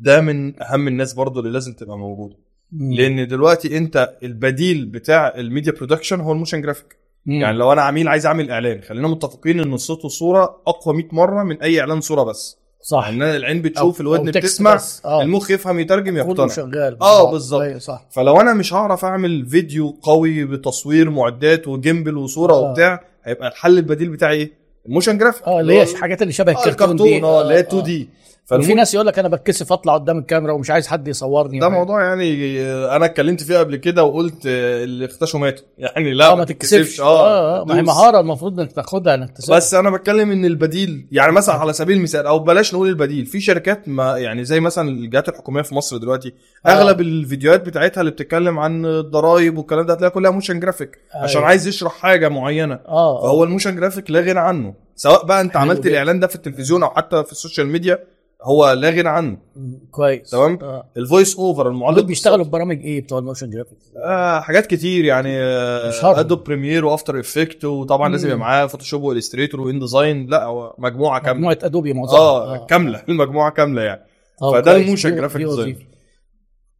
[SPEAKER 2] ده من أهم الناس برضو اللي لازم تبقى
[SPEAKER 1] موجودة.
[SPEAKER 2] لأن دلوقتي أنت البديل بتاع ال media production هو ال motion
[SPEAKER 1] graphic.
[SPEAKER 2] يعني لو أنا عميل عايز أعمل إعلان خلينا متفقين إن الصوت والصورة أقوى 100 مرة من أي إعلان صورة بس.
[SPEAKER 1] صح.
[SPEAKER 2] يعني أنا العين بتشوف
[SPEAKER 1] أو
[SPEAKER 2] الودن بتسمع.
[SPEAKER 1] آه.
[SPEAKER 2] المخ يفهم يترجم يقتنع.
[SPEAKER 1] شغال.
[SPEAKER 2] آه، بالظبط.
[SPEAKER 1] أيوه صح.
[SPEAKER 2] فلو أنا مش هعرف أعمل فيديو قوي بتصوير معدات و gimbal وصورة
[SPEAKER 1] آه.
[SPEAKER 2] وبتاع هيبقى الحل البديل بتاعي إيه؟ ال motion
[SPEAKER 1] graphic آه اللي هي الحاجات اللي شبه
[SPEAKER 2] آه،
[SPEAKER 1] الكرتون دي.
[SPEAKER 2] آه اللي هي 2D.
[SPEAKER 1] وفي ناس يقول لك أنا بتكسف أطلع قدام الكاميرا ومش عايز حد يصورني
[SPEAKER 2] ده موضوع يعني آه، أنا اتكلمت فيه قبل كده وقلت آه، اللي اختشوا ماتوا يعني لا
[SPEAKER 1] آه ما تتكسفش آه آه ما هي. مهارة المفروض إنك تاخدها إنك تسافر
[SPEAKER 2] بس أنا بتكلم إن البديل يعني مثلا على سبيل المثال أو بلاش نقول البديل في شركات ما يعني زي مثلا الجهات الحكومية في مصر دلوقتي
[SPEAKER 1] آه.
[SPEAKER 2] أغلب الفيديوهات بتاعتها اللي بتتكلم عن الضرايب والكلام ده هتلاقيها كلها motion graphic عشان
[SPEAKER 1] أيوة.
[SPEAKER 2] عايز يشرح حاجة معينة
[SPEAKER 1] آه
[SPEAKER 2] فهو ال motion graphic لا غنى عنه سواء بقى أنت
[SPEAKER 1] حلو
[SPEAKER 2] عملت
[SPEAKER 1] جدا.
[SPEAKER 2] الإعلان ده في التلفزيون أو حتى في ال social media هو لا غنى عنه.
[SPEAKER 1] كويس.
[SPEAKER 2] تمام.
[SPEAKER 1] آه.
[SPEAKER 2] ال voice over
[SPEAKER 1] المعلق بيشتغلوا ببرامج إيه؟ بتوع ال motion graphic
[SPEAKER 2] آه حاجات كتير يعني
[SPEAKER 1] مشهورة.
[SPEAKER 2] Adobe Premiere و After Effects وطبعا
[SPEAKER 1] مم.
[SPEAKER 2] لازم يبقى معاه Photoshop و Illustrator و InDesign لا هو مجموعة كاملة.
[SPEAKER 1] مجموعة Adobe معظمها
[SPEAKER 2] آه كاملة. [LAUGHS] المجموعة كاملة يعني.
[SPEAKER 1] آه،
[SPEAKER 2] فده. ال
[SPEAKER 1] motion
[SPEAKER 2] graphic
[SPEAKER 1] دي design.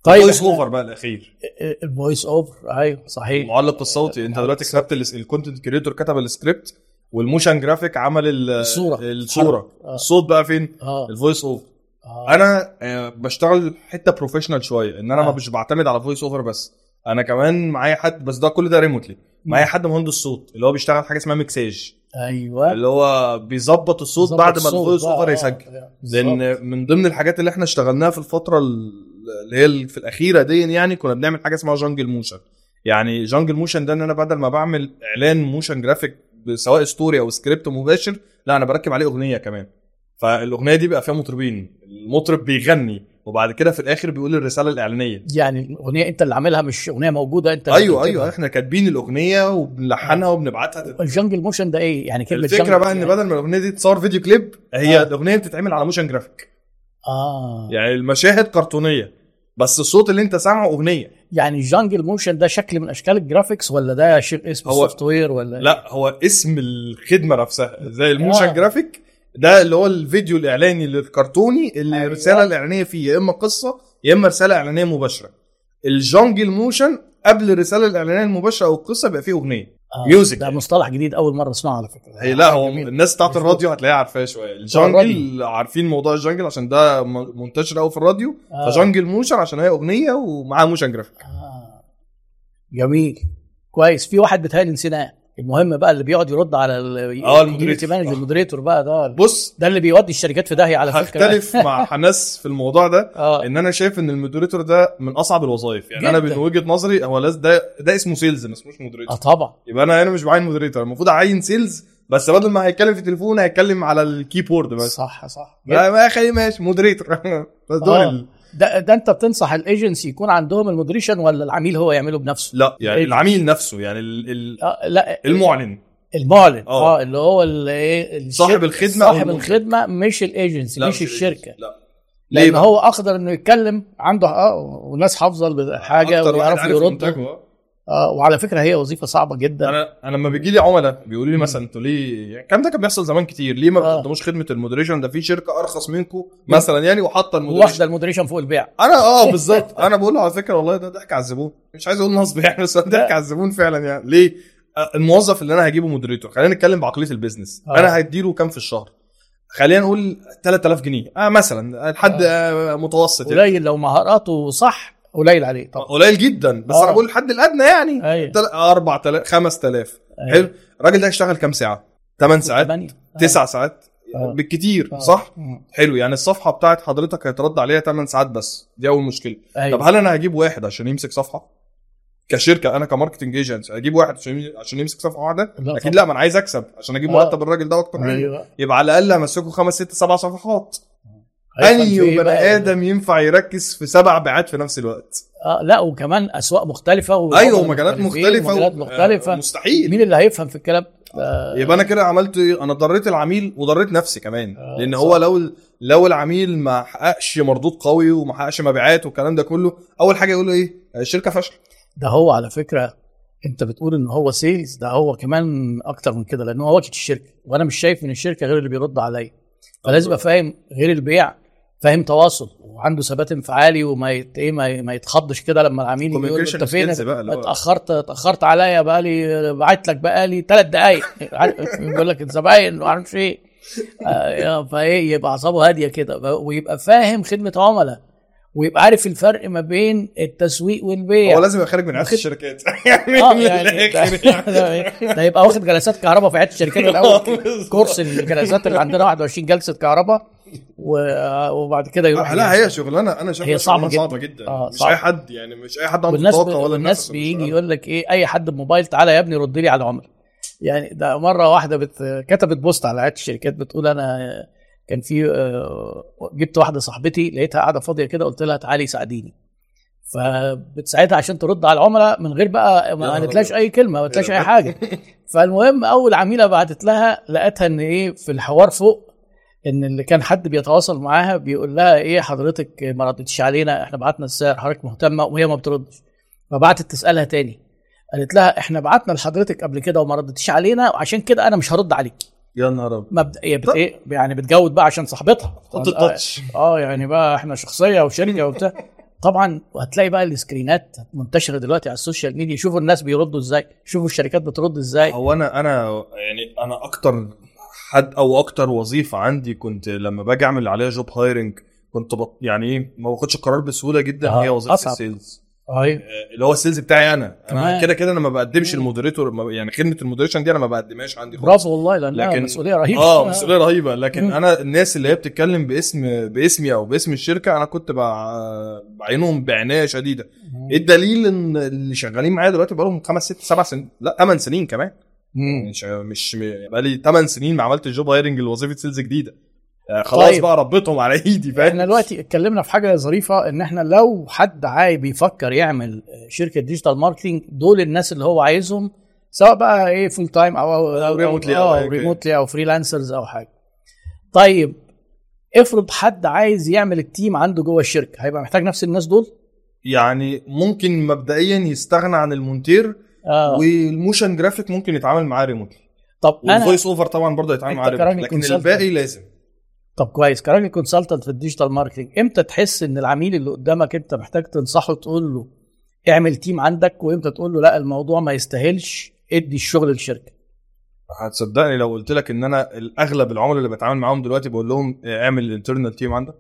[SPEAKER 1] طيب
[SPEAKER 2] ال
[SPEAKER 1] voice
[SPEAKER 2] over بقى الأخير.
[SPEAKER 1] ال voice over أيوه صحيح.
[SPEAKER 2] المعلق الصوتي. أنت دلوقتي كتبت ال content creator كتب ال script وال motion graphic عمل ال-
[SPEAKER 1] الصورة.
[SPEAKER 2] الصورة.
[SPEAKER 1] آه.
[SPEAKER 2] الصوت بقى فين؟
[SPEAKER 1] آه.
[SPEAKER 2] ال voice over
[SPEAKER 1] آه.
[SPEAKER 2] أنا آه، بشتغل حتة professional شوية إن أنا
[SPEAKER 1] آه.
[SPEAKER 2] ما مش بعتمد على voice over بس. أنا كمان معايا حد بس ده كل ده remotely معايا حد مهندس صوت اللي هو بيشتغل حاجة اسمها ميكساج
[SPEAKER 1] أيوه.
[SPEAKER 2] اللي هو بيظبط الصوت بعد ما ال
[SPEAKER 1] voice
[SPEAKER 2] over
[SPEAKER 1] آه،
[SPEAKER 2] يسجل.
[SPEAKER 1] آه، بالظبط.
[SPEAKER 2] لأن من ضمن الحاجات اللي إحنا اشتغلناها في الفترة ال- اللي هي في الأخيرة دي يعني كنا بنعمل حاجة اسمها jingle motion يعني jingle motion ده إن أنا بدل ما بعمل إعلان motion graphic سواء story أو سكريبت مباشر لا أنا بركب عليه أغنية كمان. فالأغنية دي بقى فيها مطربين. المطرب بيغني وبعد كده في الآخر بيقول الرسالة الإعلانية.
[SPEAKER 1] يعني الأغنية أنت اللي عاملها مش أغنية موجودة أنت اللي أيوه.
[SPEAKER 2] أيوه إحنا كاتبين الأغنية وبنلحنها وبنبعتها ال
[SPEAKER 1] jingle motion ده إيه؟ يعني
[SPEAKER 2] كلمة
[SPEAKER 1] الفكرة
[SPEAKER 2] بقى إن
[SPEAKER 1] يعني-
[SPEAKER 2] بدل ما الأغنية دي تصور video clip هي
[SPEAKER 1] آه.
[SPEAKER 2] الأغنية بتتعمل على motion graphic.
[SPEAKER 1] آه.
[SPEAKER 2] يعني المشاهد كرتونية. بس الصوت اللي انت سامعه اغنية
[SPEAKER 1] يعني الجنجل موشن ده شكل من أشكال ال graphics ولا ده شيء اسم
[SPEAKER 2] هو-
[SPEAKER 1] ال software ولا؟
[SPEAKER 2] لا هو اسم الخدمة نفسها زي ال motion
[SPEAKER 1] آه.
[SPEAKER 2] جرافيك ده اللي هو الفيديو الإعلاني الكرتوني اللي
[SPEAKER 1] أيوة.
[SPEAKER 2] الرساله الاعلانيه فيه يا إما قصة يا إما رسالة إعلانية مباشرة ال jingle motion قبل الرسالة الإعلانية المباشرة أو القصة بيبقى فيه أغنية
[SPEAKER 1] آه.
[SPEAKER 2] music
[SPEAKER 1] ده
[SPEAKER 2] يعني.
[SPEAKER 1] مصطلح جديد أول مرة اسمعه على فكرة
[SPEAKER 2] هي لا هو
[SPEAKER 1] جميل.
[SPEAKER 2] الناس بتاعت. الراديو هتلاقيها عارفاه شوية ال jingle عارفين موضوع ال jingle عشان ده منتشر قوي في الراديو
[SPEAKER 1] آه.
[SPEAKER 2] ف jingle motion عشان هي أغنية ومعاها motion graphic
[SPEAKER 1] آه. جميل كويس في واحد بيتهيألي نسيناه المهم بقى اللي بيقعد يرد على
[SPEAKER 2] آه،
[SPEAKER 1] ال
[SPEAKER 2] moderator.
[SPEAKER 1] manager ال moderator بقى ده.
[SPEAKER 2] بص.
[SPEAKER 1] ده اللي بيودي الشركات في داهية على فكره
[SPEAKER 2] هختلف [LAUGHS] مع ناس في الموضوع ده
[SPEAKER 1] آه.
[SPEAKER 2] إن أنا شايف إن ال moderator ده من أصعب الوظائف. يعني أنا
[SPEAKER 1] جداً.
[SPEAKER 2] من وجهة نظري هو ده ده اسمه sales ما اسموش moderator
[SPEAKER 1] آه طبعا.
[SPEAKER 2] يبقى أنا هنا مش بعين moderator المفروض أعين sales بس بدل ما هيتكلم في التليفون هيتكلم على ال keyboard بس.
[SPEAKER 1] صح صح.
[SPEAKER 2] ما ما خلي ماشي moderator [LAUGHS] بس دول
[SPEAKER 1] آه. ده, ده انت بتنصح الايجنسي يكون عندهم ال moderation ولا العميل هو يعمله بنفسه؟
[SPEAKER 2] لا يعني
[SPEAKER 1] إيه؟
[SPEAKER 2] العميل نفسه يعني ال- ال-
[SPEAKER 1] آه لا
[SPEAKER 2] المعلن
[SPEAKER 1] المعلن
[SPEAKER 2] آه.
[SPEAKER 1] آه اللي هو إيه
[SPEAKER 2] صاحب أو
[SPEAKER 1] صاحب. الخدمة مش الايجنسي
[SPEAKER 2] لا،
[SPEAKER 1] مش الشركة
[SPEAKER 2] لا لأن؟
[SPEAKER 1] هو أقدر إنه يتكلم عنده آه وناس حافظة الحاجة
[SPEAKER 2] أكتر واحد
[SPEAKER 1] آه وعلى فكرة هي وظيفة صعبة جدا.
[SPEAKER 2] أنا أنا لما بيجي لي عملاء بيقولوا لي مثلا أنتوا ليه يعني الكلام ده كان بيحصل زمان كتير. ليه ما
[SPEAKER 1] آه.
[SPEAKER 2] بتقدموش خدمة ال moderation؟ ده في شركة أرخص منكم مثلا يعني وحاطة ال
[SPEAKER 1] moderation. واخدة ال moderation فوق البيع.
[SPEAKER 2] أنا آه [LAUGHS] بالظبط. أنا بقول له على فكرة والله ده ضحك على الزبون. مش عايز أقول نصب يعني بس ضحك على الزبون فعلا يعني. ليه؟ آه، الموظف اللي أنا هجيبه moderator. خلينا نتكلم بعقلية ال business.
[SPEAKER 1] آه.
[SPEAKER 2] أنا هديله كام في الشهر؟ خلينا نقول 3000 جنيه. آه مثلا لحد آه متوسط يعني.
[SPEAKER 1] قليل لو مهاراته صح قليل عليه طبعا
[SPEAKER 2] قليل جدا بس
[SPEAKER 1] آه.
[SPEAKER 2] أنا بقول الحد الأدنى يعني
[SPEAKER 1] أيوه
[SPEAKER 2] 4000 5000
[SPEAKER 1] أيوة.
[SPEAKER 2] حلو الراجل ده هيشتغل كام ساعة 8 ساعات
[SPEAKER 1] تمانية.
[SPEAKER 2] 9 ساعات
[SPEAKER 1] آه.
[SPEAKER 2] بالكتير
[SPEAKER 1] آه.
[SPEAKER 2] صح
[SPEAKER 1] مم.
[SPEAKER 2] حلو يعني الصفحة بتاعت حضرتك هيترد عليها 8 ساعات بس دي أول مشكلة
[SPEAKER 1] أيوة.
[SPEAKER 2] طب هل أنا هجيب واحد عشان يمسك صفحة كشركة أنا ك marketing agent هجيب واحد عشان عشان يمسك صفحة واحدة
[SPEAKER 1] لا أكيد.
[SPEAKER 2] لا ما أنا عايز أكسب عشان أجيب
[SPEAKER 1] آه.
[SPEAKER 2] مرتب الراجل ده وأكتر منه
[SPEAKER 1] أيوه
[SPEAKER 2] يبقى على الأقل همسكه خمس ست سبع صفحات انهي
[SPEAKER 1] إيه
[SPEAKER 2] بني؟ آدم ينفع يركز في سبع بيدجات في نفس الوقت؟
[SPEAKER 1] آه لا وكمان أسواق مختلفة
[SPEAKER 2] أيوه ومجالات مختلفه
[SPEAKER 1] ومجالات مختلفة
[SPEAKER 2] آه، مستحيل.
[SPEAKER 1] مين اللي هيفهم في الكلام؟ آه
[SPEAKER 2] يبقى أنا كده عملت إيه؟ أنا ضريت العميل وضريت نفسي كمان
[SPEAKER 1] آه،
[SPEAKER 2] لأن
[SPEAKER 1] صح.
[SPEAKER 2] هو لو لو العميل ما حققش مردود قوي وما حققش مبيعات والكلام ده كله أول حاجة يقولوا إيه؟ الشركة فشل
[SPEAKER 1] ده هو على فكرة أنت بتقول إن هو sales ده هو كمان أكتر من كده لأن هو واجهه الشركة وأنا مش شايف من الشركة غير اللي بيرد عليا. فلازم ابقى فاهم غير البيع فاهم تواصل وعنده ثبات انفعالي وما يت... إيه ما, يتخضش كده لما العميل يقول له أنت فين؟ اتأخرت اتأخرت عليا بقى لي بعت لك بقى لي ثلاث دقائق [LAUGHS] يقول لك الزباين ما أعرفش إيه. آه، فايه يبقى اعصابه هادية كده. ويبقى فاهم خدمة عملاء ويبقى عارف الفرق ما بين التسويق والبيع.
[SPEAKER 2] هو لازم يبقى خارج من عيادة
[SPEAKER 1] واخد-
[SPEAKER 2] الشركات. [LAUGHS] يعني
[SPEAKER 1] آه
[SPEAKER 2] من
[SPEAKER 1] يعني
[SPEAKER 2] الآخر.
[SPEAKER 1] ده, ده يبقى واخد جلسات كهرباء في عيادة الشركات الأول. [LAUGHS] كورس الجلسات اللي عندنا 21 جلسة كهرباء. وبعد كده يروح
[SPEAKER 2] لا هي شغلانه أنا
[SPEAKER 1] هي صعبة
[SPEAKER 2] شغلانة
[SPEAKER 1] جدا.
[SPEAKER 2] صعبة جدا.
[SPEAKER 1] آه،
[SPEAKER 2] مش
[SPEAKER 1] صعبة.
[SPEAKER 2] أي حد يعني مش أي حد عنده طاقة ولا
[SPEAKER 1] الناس بيجي يقول لك إيه أي حد بموبايل تعالى يا ابني رد لي على العملاء يعني ده مرة واحدة بت... كتبت بوست على عياده الشركات بتقول أنا كان في آه، جبت واحدة صاحبتي لقيتها قاعدة فاضية كده قلت لها تعالي ساعديني. فبتساعدها عشان ترد على العملاء من غير بقى ما قالتلاش. أي كلمة ما قالتلاش أي حاجة. فالمهم أول عميلة بعتت لها لقيتها إن إيه في الحوار فوق إن اللي كان حد بيتواصل معاها بيقول لها إيه حضرتك ما ردتش علينا إحنا بعتنا السعر حضرتك مهتمة وهي ما بتردش. فبعتت تسألها تاني. قالت لها إحنا بعتنا لحضرتك قبل كده وما ردتش علينا وعشان كده أنا مش هرد عليك.
[SPEAKER 2] يا نهار أبيض.
[SPEAKER 1] مبدئيا بت إيه؟ يعني بتجود بقى عشان صاحبتها.
[SPEAKER 2] ال touch
[SPEAKER 1] آه يعني بقى إحنا شخصية وشركة وبتاع. طبعا وهتلاقي بقى السكرينات منتشرة دلوقتي على ال social media. شوفوا الناس بيردوا إزاي شوفوا الشركات بترد إزاي.
[SPEAKER 2] هو أنا أنا يعني أنا أكتر حد أو أكتر وظيفة عندي كنت لما باجي أعمل عليها job hiring كنت بط يعني إيه ما باخدش القرار بسهولة جدا
[SPEAKER 1] آه،
[SPEAKER 2] هي وظيفة
[SPEAKER 1] أصعب.
[SPEAKER 2] ال
[SPEAKER 1] sales أيوه
[SPEAKER 2] آه، اللي هو ال sales بتاعي أنا.
[SPEAKER 1] أنا.
[SPEAKER 2] كده كده أنا ما بقدمش ال moderator يعني خدمة ال moderation دي أنا ما بقدمهاش عندي خالص.
[SPEAKER 1] برافو والله لأنها
[SPEAKER 2] لكن-
[SPEAKER 1] مسؤولية رهيبة.
[SPEAKER 2] آه مسؤولية رهيبة. لكن
[SPEAKER 1] مم.
[SPEAKER 2] أنا الناس اللي هي بتتكلم باسم باسمي أو باسم الشركة أنا كنت بع- بعينهم بعناية شديدة. الدليل إن اللي شغالين معايا دلوقتي بقالهم خمس ست سبع سنين لأ ثمان سنين كمان. مش مش بقالي 8 سنين ما عملتش job hiring لوظيفة sales جديدة. آه، خلاص
[SPEAKER 1] طيب.
[SPEAKER 2] بقى ربيتهم على إيدي فاهم؟
[SPEAKER 1] إحنا دلوقتي اتكلمنا في حاجة ظريفة إن إحنا لو حد عايز بيفكر يعمل شركة digital marketing دول الناس اللي هو عايزهم سواء بقى إيه full time أو أو
[SPEAKER 2] أو remotely أو
[SPEAKER 1] أو
[SPEAKER 2] أي كده.
[SPEAKER 1] remotely أو freelancers أو حاجة. طيب افرض حد عايز يعمل ال team عنده جوه الشركة هيبقى محتاج نفس الناس دول؟
[SPEAKER 2] يعني ممكن مبدئيا يستغنى عن المونتير
[SPEAKER 1] آه.
[SPEAKER 2] وال motion graphic ممكن يتعامل معاه remotely.
[SPEAKER 1] طب
[SPEAKER 2] والفويس اوفر طبعا برضه يتعامل معاه remotely لكن. الباقي لازم.
[SPEAKER 1] طب كويس. كراجل consultant في ال digital marketing إمتى تحس إن العميل اللي قدامك أنت محتاج تنصحه تقول له اعمل team عندك وإمتى تقول له لا الموضوع ما يستاهلش ادي الشغل للشركة؟
[SPEAKER 2] هتصدقني لو قلت لك إن أنا الأغلب العملاء اللي بتعامل معاهم دلوقتي بقول لهم آه، اعمل ال internal team عندك؟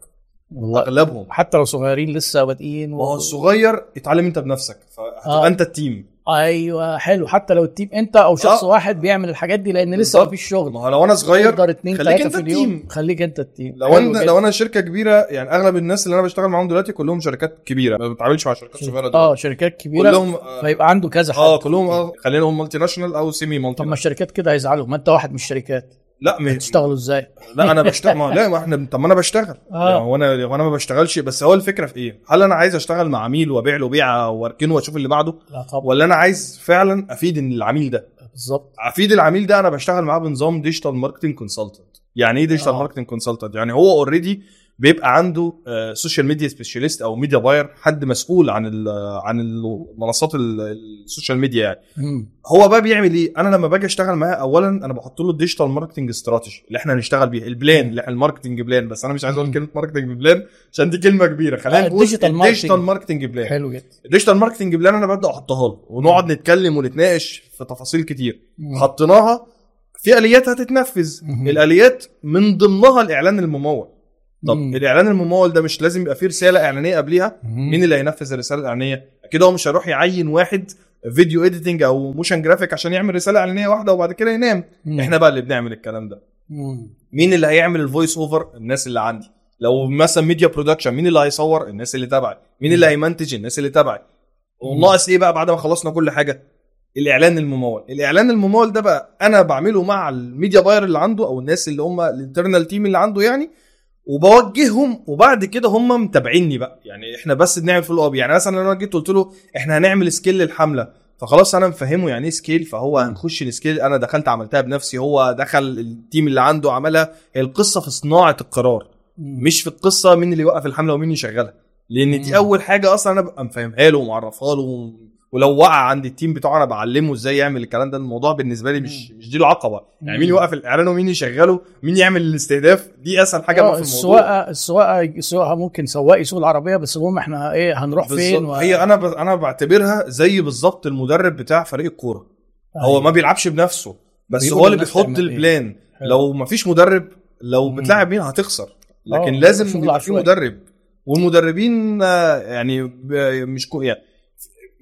[SPEAKER 1] والله
[SPEAKER 2] أغلبهم.
[SPEAKER 1] حتى لو صغيرين لسه بادئين
[SPEAKER 2] ما هو الصغير اتعلم أنت بنفسك فهتبقى
[SPEAKER 1] آه.
[SPEAKER 2] أنت ال
[SPEAKER 1] team أيوه حلو. حتى لو ال team أنت أو شخص
[SPEAKER 2] آه.
[SPEAKER 1] واحد بيعمل الحاجات دي لأن لسه. ما فيش شغل.
[SPEAKER 2] ما هو لو أنا صغير
[SPEAKER 1] تقدر اتنين
[SPEAKER 2] خليك أنت
[SPEAKER 1] في اليوم.
[SPEAKER 2] ال
[SPEAKER 1] team. خليك أنت
[SPEAKER 2] ال
[SPEAKER 1] team.
[SPEAKER 2] لو
[SPEAKER 1] أنا.
[SPEAKER 2] لو أنا شركة كبيرة يعني أغلب الناس اللي أنا بشتغل معاهم دلوقتي كلهم شركات كبيرة. ما بتعاملش مع شركات صغيرة
[SPEAKER 1] آه
[SPEAKER 2] دلوقتي
[SPEAKER 1] شركات كبيرة.
[SPEAKER 2] كلهم آه،
[SPEAKER 1] فيبقى عنده كذا حد.
[SPEAKER 2] آه كلهم آه خلينا نقول multinational أو semi multi
[SPEAKER 1] طب ما الشركات كده هيزعلوا. ما أنت واحد من الشركات.
[SPEAKER 2] لا مش
[SPEAKER 1] تشتغلوا إزاي؟
[SPEAKER 2] لا أنا بشتغل ما لا ما إحنا طب ما أنا بشتغل
[SPEAKER 1] آه.
[SPEAKER 2] يعني هو أنا هو أنا ما بشتغلش بس هو الفكرة في إيه؟ هل أنا عايز أشتغل مع عميل وأبيع له بيعة واركنه وأشوف اللي بعده
[SPEAKER 1] لا طبعا
[SPEAKER 2] ولا أنا عايز فعلا أفيد العميل ده
[SPEAKER 1] بالظبط
[SPEAKER 2] أفيد العميل ده أنا بشتغل معاه بنظام digital marketing consultant يعني إيه digital
[SPEAKER 1] آه.
[SPEAKER 2] marketing consultant يعني هو already بيبقى عنده social media specialist أو media buyer حد مسؤول عن ال عن المنصات ال- ال social media
[SPEAKER 1] يعني.
[SPEAKER 2] هو بقى بيعمل إيه أنا لما باجي أشتغل معاه اولا أنا بحط له ال digital marketing strategy اللي إحنا هنشتغل بيه ال plan اللي إحنا ال marketing plan بس أنا مش عايز
[SPEAKER 1] أقول.
[SPEAKER 2] كلمة marketing plan عشان دي كلمة كبيرة خلينا نقول
[SPEAKER 1] ال
[SPEAKER 2] digital marketing. plan
[SPEAKER 1] حلو جدا
[SPEAKER 2] ال digital marketing plan أنا ببدأ أحطها له ونقعد نتكلم ونتناقش في تفاصيل كتير. حطيناها في آليات هتتنفذ. الآليات من ضمنها الإعلان الممول طب
[SPEAKER 1] مم.
[SPEAKER 2] الإعلان الممول ده مش لازم يبقى فيه رسالة إعلانية قبليها؟
[SPEAKER 1] مم.
[SPEAKER 2] مين اللي هينفذ الرسالة الإعلانية؟ أكيد هو مش هيروح يعين واحد video editing أو motion graphic عشان يعمل رسالة إعلانية واحدة وبعد كده ينام.
[SPEAKER 1] مم.
[SPEAKER 2] إحنا بقى اللي بنعمل الكلام ده.
[SPEAKER 1] مم.
[SPEAKER 2] مين اللي هيعمل ال voice over الناس اللي عندي. لو مثلا media production مين اللي هيصور؟ الناس اللي تبعي. مين اللي هيمنتج؟ الناس اللي تبعي. وناقص إيه بقى بعد ما خلصنا كل حاجة؟ الإعلان الممول. الإعلان الممول ده بقى أنا بعمله مع ال media buyer اللي عنده أو الناس اللي هم ال internal team اللي عنده يعني وبوجههم وبعد كده هم متابعيني بقى. يعني إحنا بس بنعمل follow up يعني مثلا أنا جيت قلت له إحنا هنعمل scale للحملة. فخلاص أنا مفهمه يعني إيه scale فهو هنخش ال scale أنا دخلت عملتها بنفسي. هو دخل ال team اللي عنده عملها. هي القصة في صناعة القرار. مش في القصة مين اللي يوقف الحملة ومين يشغلها.
[SPEAKER 1] لأن.
[SPEAKER 2] دي أول حاجة أصلا أنا ببقى مفهمها له ومعرفها له ولو وقع عند ال team بتاعه أنا بعلمه إزاي يعمل الكلام ده. الموضوع بالنسبة لي مش مش دي العقبة. يعني مين. يوقف الاعلان ومين يشغله؟ مين يعمل الاستهداف؟ دي أسهل حاجة
[SPEAKER 1] آه،
[SPEAKER 2] في الموضوع.
[SPEAKER 1] السواقه السواقه السواقة ممكن سواق يسوق العربية بس المهم إحنا إيه هنروح فين و...
[SPEAKER 2] هي أنا ب... أنا بعتبرها زي بالظبط المدرب بتاع فريق الكورة. هو ما بيلعبش بنفسه بس هو اللي بيحط
[SPEAKER 1] إيه.
[SPEAKER 2] ال plan.
[SPEAKER 1] حلو.
[SPEAKER 2] لو ما فيش مدرب لو. بتلاعب مين هتخسر. لكن
[SPEAKER 1] آه،
[SPEAKER 2] لازم يبقى في. مدرب. والمدربين آه، يعني مش يعني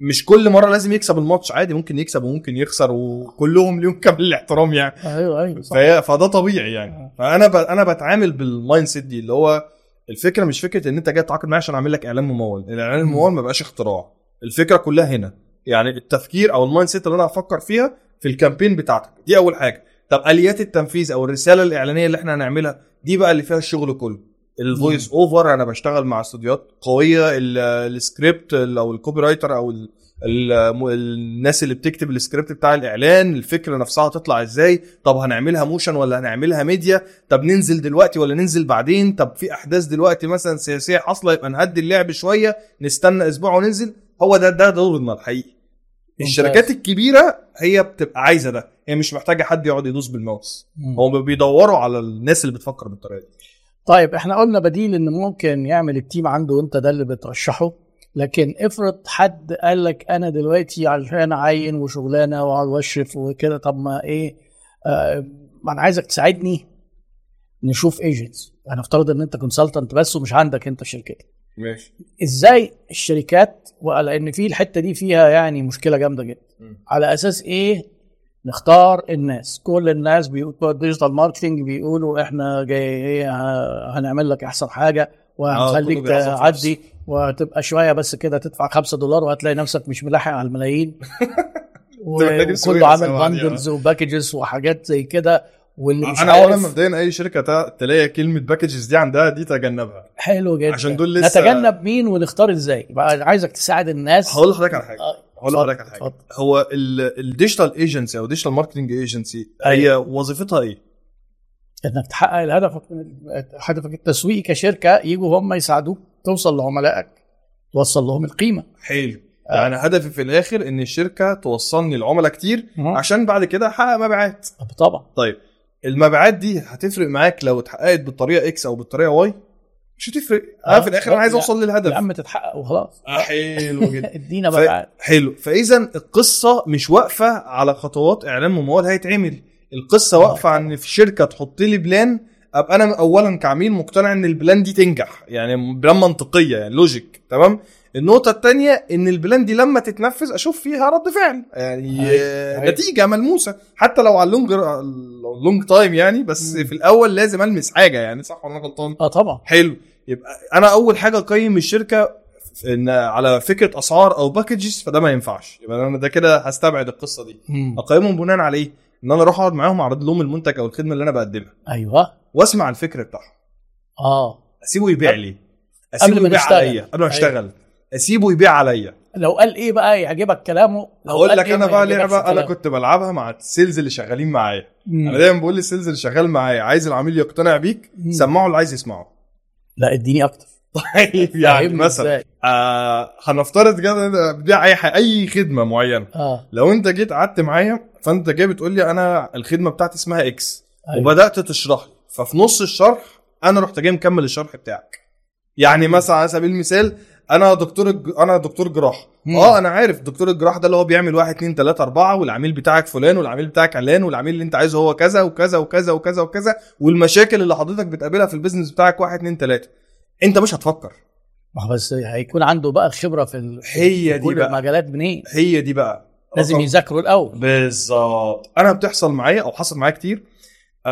[SPEAKER 2] مش كل مرة لازم يكسب الماتش عادي ممكن يكسب وممكن يخسر وكلهم ليهم كامل الاحترام يعني.
[SPEAKER 1] أيوه أيوه صح.
[SPEAKER 2] فهي فده طبيعي يعني.
[SPEAKER 1] آه.
[SPEAKER 2] فأنا ب... أنا بتعامل بال mind set دي اللي هو الفكرة مش فكرة إن أنت جاي تتعاقد معايا عشان أعمل لك إعلان ممول. الإعلان
[SPEAKER 1] مم.
[SPEAKER 2] الممول ما بقاش اختراع. الفكرة كلها هنا. يعني التفكير أو ال mind set اللي أنا هفكر فيها في ال campaign بتاعتك. دي أول حاجة. طب آليات التنفيذ أو الرسالة الإعلانية اللي إحنا هنعملها دي بقى اللي فيها الشغل كله. ال voice over أنا بشتغل مع استوديوهات قوية ال- السكريبت ال- أو ال copywriter أو ال- ال- الناس اللي بتكتب السكريبت بتاع الإعلان الفكرة نفسها هتطلع إزاي؟ طب هنعملها motion ولا هنعملها ميديا طب ننزل دلوقتي ولا ننزل بعدين؟ طب في أحداث دلوقتي مثلا سياسيه حاصله يبقى نهدي اللعب شوية نستنى أسبوع وننزل. هو ده ده دورنا الحقيقي الشركات الكبيرة هي بتبقى عايزة ده هي مش محتاجة حد يقعد يدوس بالماوس. هم بيدوروا على الناس اللي بتفكر بالطريقة دي.
[SPEAKER 1] طيب إحنا قلنا بديل إن ممكن يعمل ال team عنده وأنت ده اللي بترشحه. لكن افرض حد قال لك أنا دلوقتي عشان أعين وشغلانة وأقعد واشرف وكده طب ما إيه؟ آه ما أنا عايزك تساعدني نشوف agents هنفترض إن أنت consultant بس ومش عندك أنت شركتك
[SPEAKER 2] ماشي.
[SPEAKER 1] إزاي الشركات لأن في الحتة دي فيها يعني مشكلة جامدة جدا. على أساس إيه؟ نختار الناس. كل الناس بيقولوا digital marketing بيقولوا إحنا جاي إيه هنعمل لك أحسن حاجة وهنخليك
[SPEAKER 2] كله بيعظم
[SPEAKER 1] تعدي وتبقى شوية بس كده تدفع 5 دولار وهتلاقي نفسك مش ملاحق على الملايين. [LAUGHS] وكله عامل.
[SPEAKER 2] bundles
[SPEAKER 1] و packages وحاجات زي كده. واللي مش
[SPEAKER 2] أنا اولا مبدئيا أي شركة تلاقي كلمة packages دي عندها دي تجنبها.
[SPEAKER 1] حلو جدا.
[SPEAKER 2] عشان دول لسه-
[SPEAKER 1] نتجنب مين ونختار إزاي؟ بقى عايزك تساعد الناس.
[SPEAKER 2] هقول لحضرتك على حاجة.
[SPEAKER 1] آه،
[SPEAKER 2] هقول لحضرتك على
[SPEAKER 1] حاجة.
[SPEAKER 2] هو ال digital agency أو digital marketing agency هي
[SPEAKER 1] أيوة.
[SPEAKER 2] وظيفتها إيه؟
[SPEAKER 1] إنك تحقق هدفك من هدفك التسويقي كشركة يجوا هم يساعدوك توصل لعملائك توصل لهم القيمة
[SPEAKER 2] حلو يعني هدفي في الآخر إن الشركة توصلني لعملاء كتير
[SPEAKER 1] مم.
[SPEAKER 2] عشان بعد كده أحقق مبيعات
[SPEAKER 1] طبعا
[SPEAKER 2] طيب المبيعات دي هتفرق معاك لو اتحققت بالطريقة X أو بالطريقة Y مش هتفرق أنا
[SPEAKER 1] آه،
[SPEAKER 2] في الآخر أنا عايز. أوصل
[SPEAKER 1] يا
[SPEAKER 2] للهدف
[SPEAKER 1] عم تتحقق وخلاص.
[SPEAKER 2] آه، حلو جدا. [LAUGHS]
[SPEAKER 1] ادينا
[SPEAKER 2] ف...
[SPEAKER 1] بقى.
[SPEAKER 2] حلو. فاذا القصة مش واقفة على خطوات إعلان ممول هيتعمل. القصة واقفة عن في شركة تحط لي plan. أبقى أنا اولا كعميل مقتنع إن ال plan دي تنجح. يعني plan منطقية يعني logic تمام؟ النقطة الثانية إن ال plan دي لما تتنفذ أشوف فيها رد فعل. يعني آه،. نتيجة ملموسة. حتى لو على ال long ال long time يعني بس
[SPEAKER 1] مم.
[SPEAKER 2] في الأول لازم ألمس حاجة يعني صح ولا أنا غلطان؟
[SPEAKER 1] آه طبعا.
[SPEAKER 2] حلو. يبقى أنا أول حاجة أقيم الشركة إن على فكرة أسعار أو packages فده ما ينفعش. يبقى أنا ده كده هستبعد القصة دي.
[SPEAKER 1] مم.
[SPEAKER 2] أقيمهم بناء على إيه؟ إن أنا أروح أقعد معاهم أعرض لهم المنتج أو الخدمة اللي أنا بقدمها.
[SPEAKER 1] أيوه.
[SPEAKER 2] وأسمع الفكر بتاعهم.
[SPEAKER 1] آه.
[SPEAKER 2] أسيبه يبيع لي.
[SPEAKER 1] قبل
[SPEAKER 2] أسيبه
[SPEAKER 1] ما
[SPEAKER 2] يبيع. عليا. قبل ما
[SPEAKER 1] أيوة.
[SPEAKER 2] أشتغل. أسيبه يبيع عليا.
[SPEAKER 1] لو قال إيه بقى يعجبك كلامه لو أقول
[SPEAKER 2] لك
[SPEAKER 1] إيه أنا
[SPEAKER 2] بقى لعبه
[SPEAKER 1] أنا.
[SPEAKER 2] كنت بلعبها مع ال sales اللي شغالين معايا. أنا دايما بقول لل sales اللي شغال معايا عايز العميل يقتنع بيك
[SPEAKER 1] مم.
[SPEAKER 2] سمعه اللي عايز يسمعه.
[SPEAKER 1] لا اديني أكتر.
[SPEAKER 2] طيب [LAUGHS] يعني مثلا؟ آه هنفترض كده بتبيع أي حاجة أي خدمة معينة.
[SPEAKER 1] آه.
[SPEAKER 2] لو أنت جيت قعدت معايا فأنت جاي بتقول لي أنا الخدمة بتاعتي اسمها X
[SPEAKER 1] أيوة.
[SPEAKER 2] وبدأت تشرح لي. ففي نص الشرح أنا رحت جاي مكمل الشرح بتاعك. يعني مثلا على سبيل المثال أنا دكتور الج- أنا دكتور جراح. آه أنا عارف دكتور الجراح ده اللي هو بيعمل واحد اتنين تلاتة اربعة والعميل بتاعك فلان والعميل بتاعك علان والعميل اللي انت عايزه هو كذا وكذا وكذا وكذا وكذا والمشاكل اللي حضرتك بتقابلها في ال business بتاعك واحد اتنين تلاتة. انت مش هتفكر.
[SPEAKER 1] ما بس هيكون عنده بقى خبرة في ال-
[SPEAKER 2] هي دي بقى.
[SPEAKER 1] المجالات منين؟
[SPEAKER 2] هي دي بقى.
[SPEAKER 1] لازم يذاكروا الأول.
[SPEAKER 2] بالظبط. أنا بتحصل معايا أو حصل معايا كتير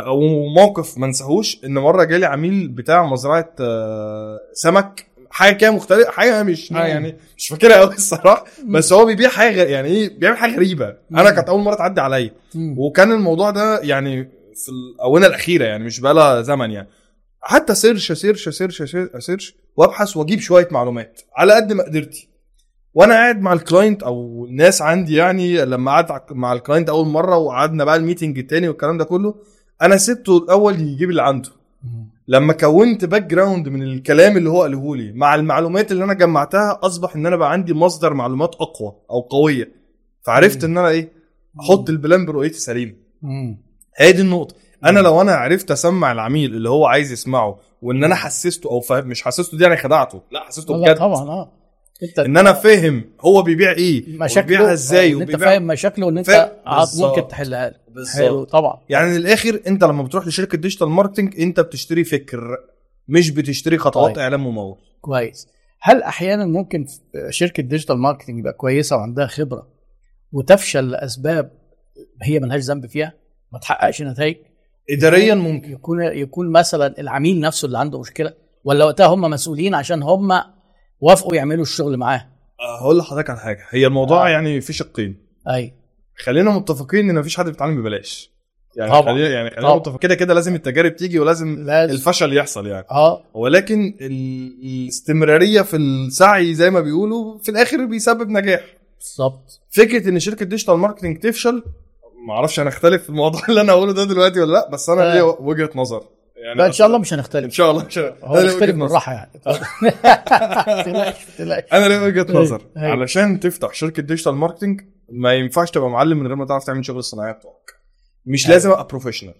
[SPEAKER 2] وموقف ما انساهوش ان مرة جالي عميل بتاع مزرعة آه، سمك. حاجة كده مختلفة حاجة مش
[SPEAKER 1] مم.
[SPEAKER 2] يعني مش فاكرها قوي الصراحة بس هو بيبيع حاجة يعني إيه بيعمل حاجة غريبة
[SPEAKER 1] أنا.
[SPEAKER 2] كانت أول مرة تعدي عليا. وكان الموضوع ده يعني في الآونة الأخيرة يعني مش بقالها زمن يعني حتى search search search search, وابحث واجيب شوية معلومات على قد ما قدرتي وأنا قاعد مع ال client أو الناس عندي يعني لما قعدت مع ال client أول مرة وقعدنا بقى ال meeting التاني والكلام ده كله أنا سبته الأول يجيب اللي عنده. لما كونت background من الكلام اللي هو قاله لي مع المعلومات اللي أنا جمعتها أصبح إن أنا بقى عندي مصدر معلومات أقوى أو قوية. فعرفت إن أنا إيه؟ أحط ال plan برؤيتي سليمه
[SPEAKER 1] مم.
[SPEAKER 2] هي دي النقطة. أنا لو أنا عرفت أسمع العميل اللي هو عايز يسمعه وإن أنا حسسته أو فاهم مش حسسته دي أنا خدعته لا حسسته بجد.
[SPEAKER 1] طبعا آه. انت
[SPEAKER 2] ان أنا فاهم هو بيبيع إيه
[SPEAKER 1] مشاكله
[SPEAKER 2] وبيبيعها إزاي
[SPEAKER 1] آه، إن انت
[SPEAKER 2] وبيبيع
[SPEAKER 1] فاهم مشاكله وان انت. ممكن تحلها له. حلو طبعا.
[SPEAKER 2] يعني من الآخر انت لما بتروح لشركة digital marketing انت بتشتري فكر مش بتشتري خطوات
[SPEAKER 1] طيب.
[SPEAKER 2] اعلان ممول
[SPEAKER 1] كويس. هل أحيانا ممكن شركة digital marketing يبقى كويسة وعندها خبرة وتفشل لأسباب هي ملهاش ذنب فيها؟ ما تحققش نتائج؟
[SPEAKER 2] اداريا ممكن.
[SPEAKER 1] يكون يكون مثلا العميل نفسه اللي عنده مشكلة ولا وقتها هم مسؤولين عشان هم وافقوا يعملوا الشغل معاه.
[SPEAKER 2] هقول لحضرتك على حاجة. هي الموضوع
[SPEAKER 1] آه.
[SPEAKER 2] يعني في شقين.
[SPEAKER 1] أي.
[SPEAKER 2] خلينا متفقين إن مفيش حد بيتعلم ببلاش. يعني
[SPEAKER 1] طبعا.
[SPEAKER 2] خلينا يعني خلينا. متفقين. كده كده لازم التجارب تيجي ولازم
[SPEAKER 1] لازم.
[SPEAKER 2] الفشل يحصل يعني.
[SPEAKER 1] آه.
[SPEAKER 2] ولكن ال- الاستمرارية في السعي زي ما بيقولوا في الآخر بيسبب نجاح.
[SPEAKER 1] بالظبط.
[SPEAKER 2] فكرة إن شركة digital marketing تفشل ما أعرفش أنا أختلف في الموضوع اللي أنا هقوله ده دلوقتي ولا لأ بس أنا
[SPEAKER 1] آه.
[SPEAKER 2] ليا وجهة نظر. يعني
[SPEAKER 1] إن شاء الله مش
[SPEAKER 2] إن
[SPEAKER 1] هنختلف
[SPEAKER 2] شاء الله مش
[SPEAKER 1] هو [LAUGHS] [LAUGHS]
[SPEAKER 2] أنا ليا
[SPEAKER 1] نختلف
[SPEAKER 2] نظر.
[SPEAKER 1] بالراحه يعني. تقلقش
[SPEAKER 2] أنا ليا وجهة نظر.
[SPEAKER 1] أيوة.
[SPEAKER 2] علشان تفتح شركة digital marketing ما ينفعش تبقى معلم من غير ما تعرف تعمل شغل الصناعيه بتوعك. مش
[SPEAKER 1] أيوة.
[SPEAKER 2] لازم أبقى professional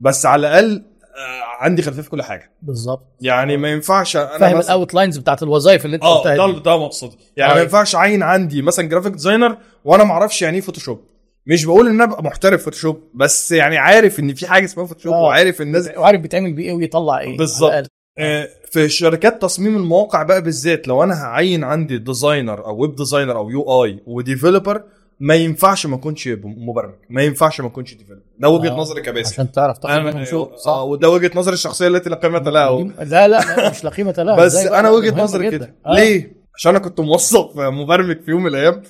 [SPEAKER 2] بس على الأقل آه، عندي خلفية في كل حاجة.
[SPEAKER 1] بالظبط.
[SPEAKER 2] يعني ما ينفعش أنا
[SPEAKER 1] فاهم
[SPEAKER 2] ال
[SPEAKER 1] out lines بتاعت الوظائف اللي
[SPEAKER 2] أنت
[SPEAKER 1] آه
[SPEAKER 2] ده. ده مقصدي. يعني
[SPEAKER 1] أيوة.
[SPEAKER 2] ما ينفعش أعين عندي مثلا graphic designer وأنا ما أعرفش يعني إيه Photoshop مش بقول إن أنا أبقى محترف Photoshop بس يعني عارف إن في حاجة اسمها Photoshop
[SPEAKER 1] آه.
[SPEAKER 2] وعارف الناس
[SPEAKER 1] وعارف بيتعمل بيه إيه ويطلع إيه
[SPEAKER 2] بالظبط. آه، في شركات تصميم المواقع بقى بالذات لو أنا هعين عندي designer أو web designer أو UI و developer ما ينفعش ما أكونش مبرمج ما ينفعش ما أكونش developer ده وجهة
[SPEAKER 1] آه،
[SPEAKER 2] نظري كباسم
[SPEAKER 1] عشان تعرف تاخد شغل
[SPEAKER 2] آه
[SPEAKER 1] صح
[SPEAKER 2] وده وجهة نظري الشخصية التي لا قيمة لها
[SPEAKER 1] لا لا مش لا قيمة لها
[SPEAKER 2] بس؟ أنا
[SPEAKER 1] وجهة
[SPEAKER 2] نظري. كده
[SPEAKER 1] آه.
[SPEAKER 2] ليه عشان أنا كنت موظف مبرمج في يوم من الأيام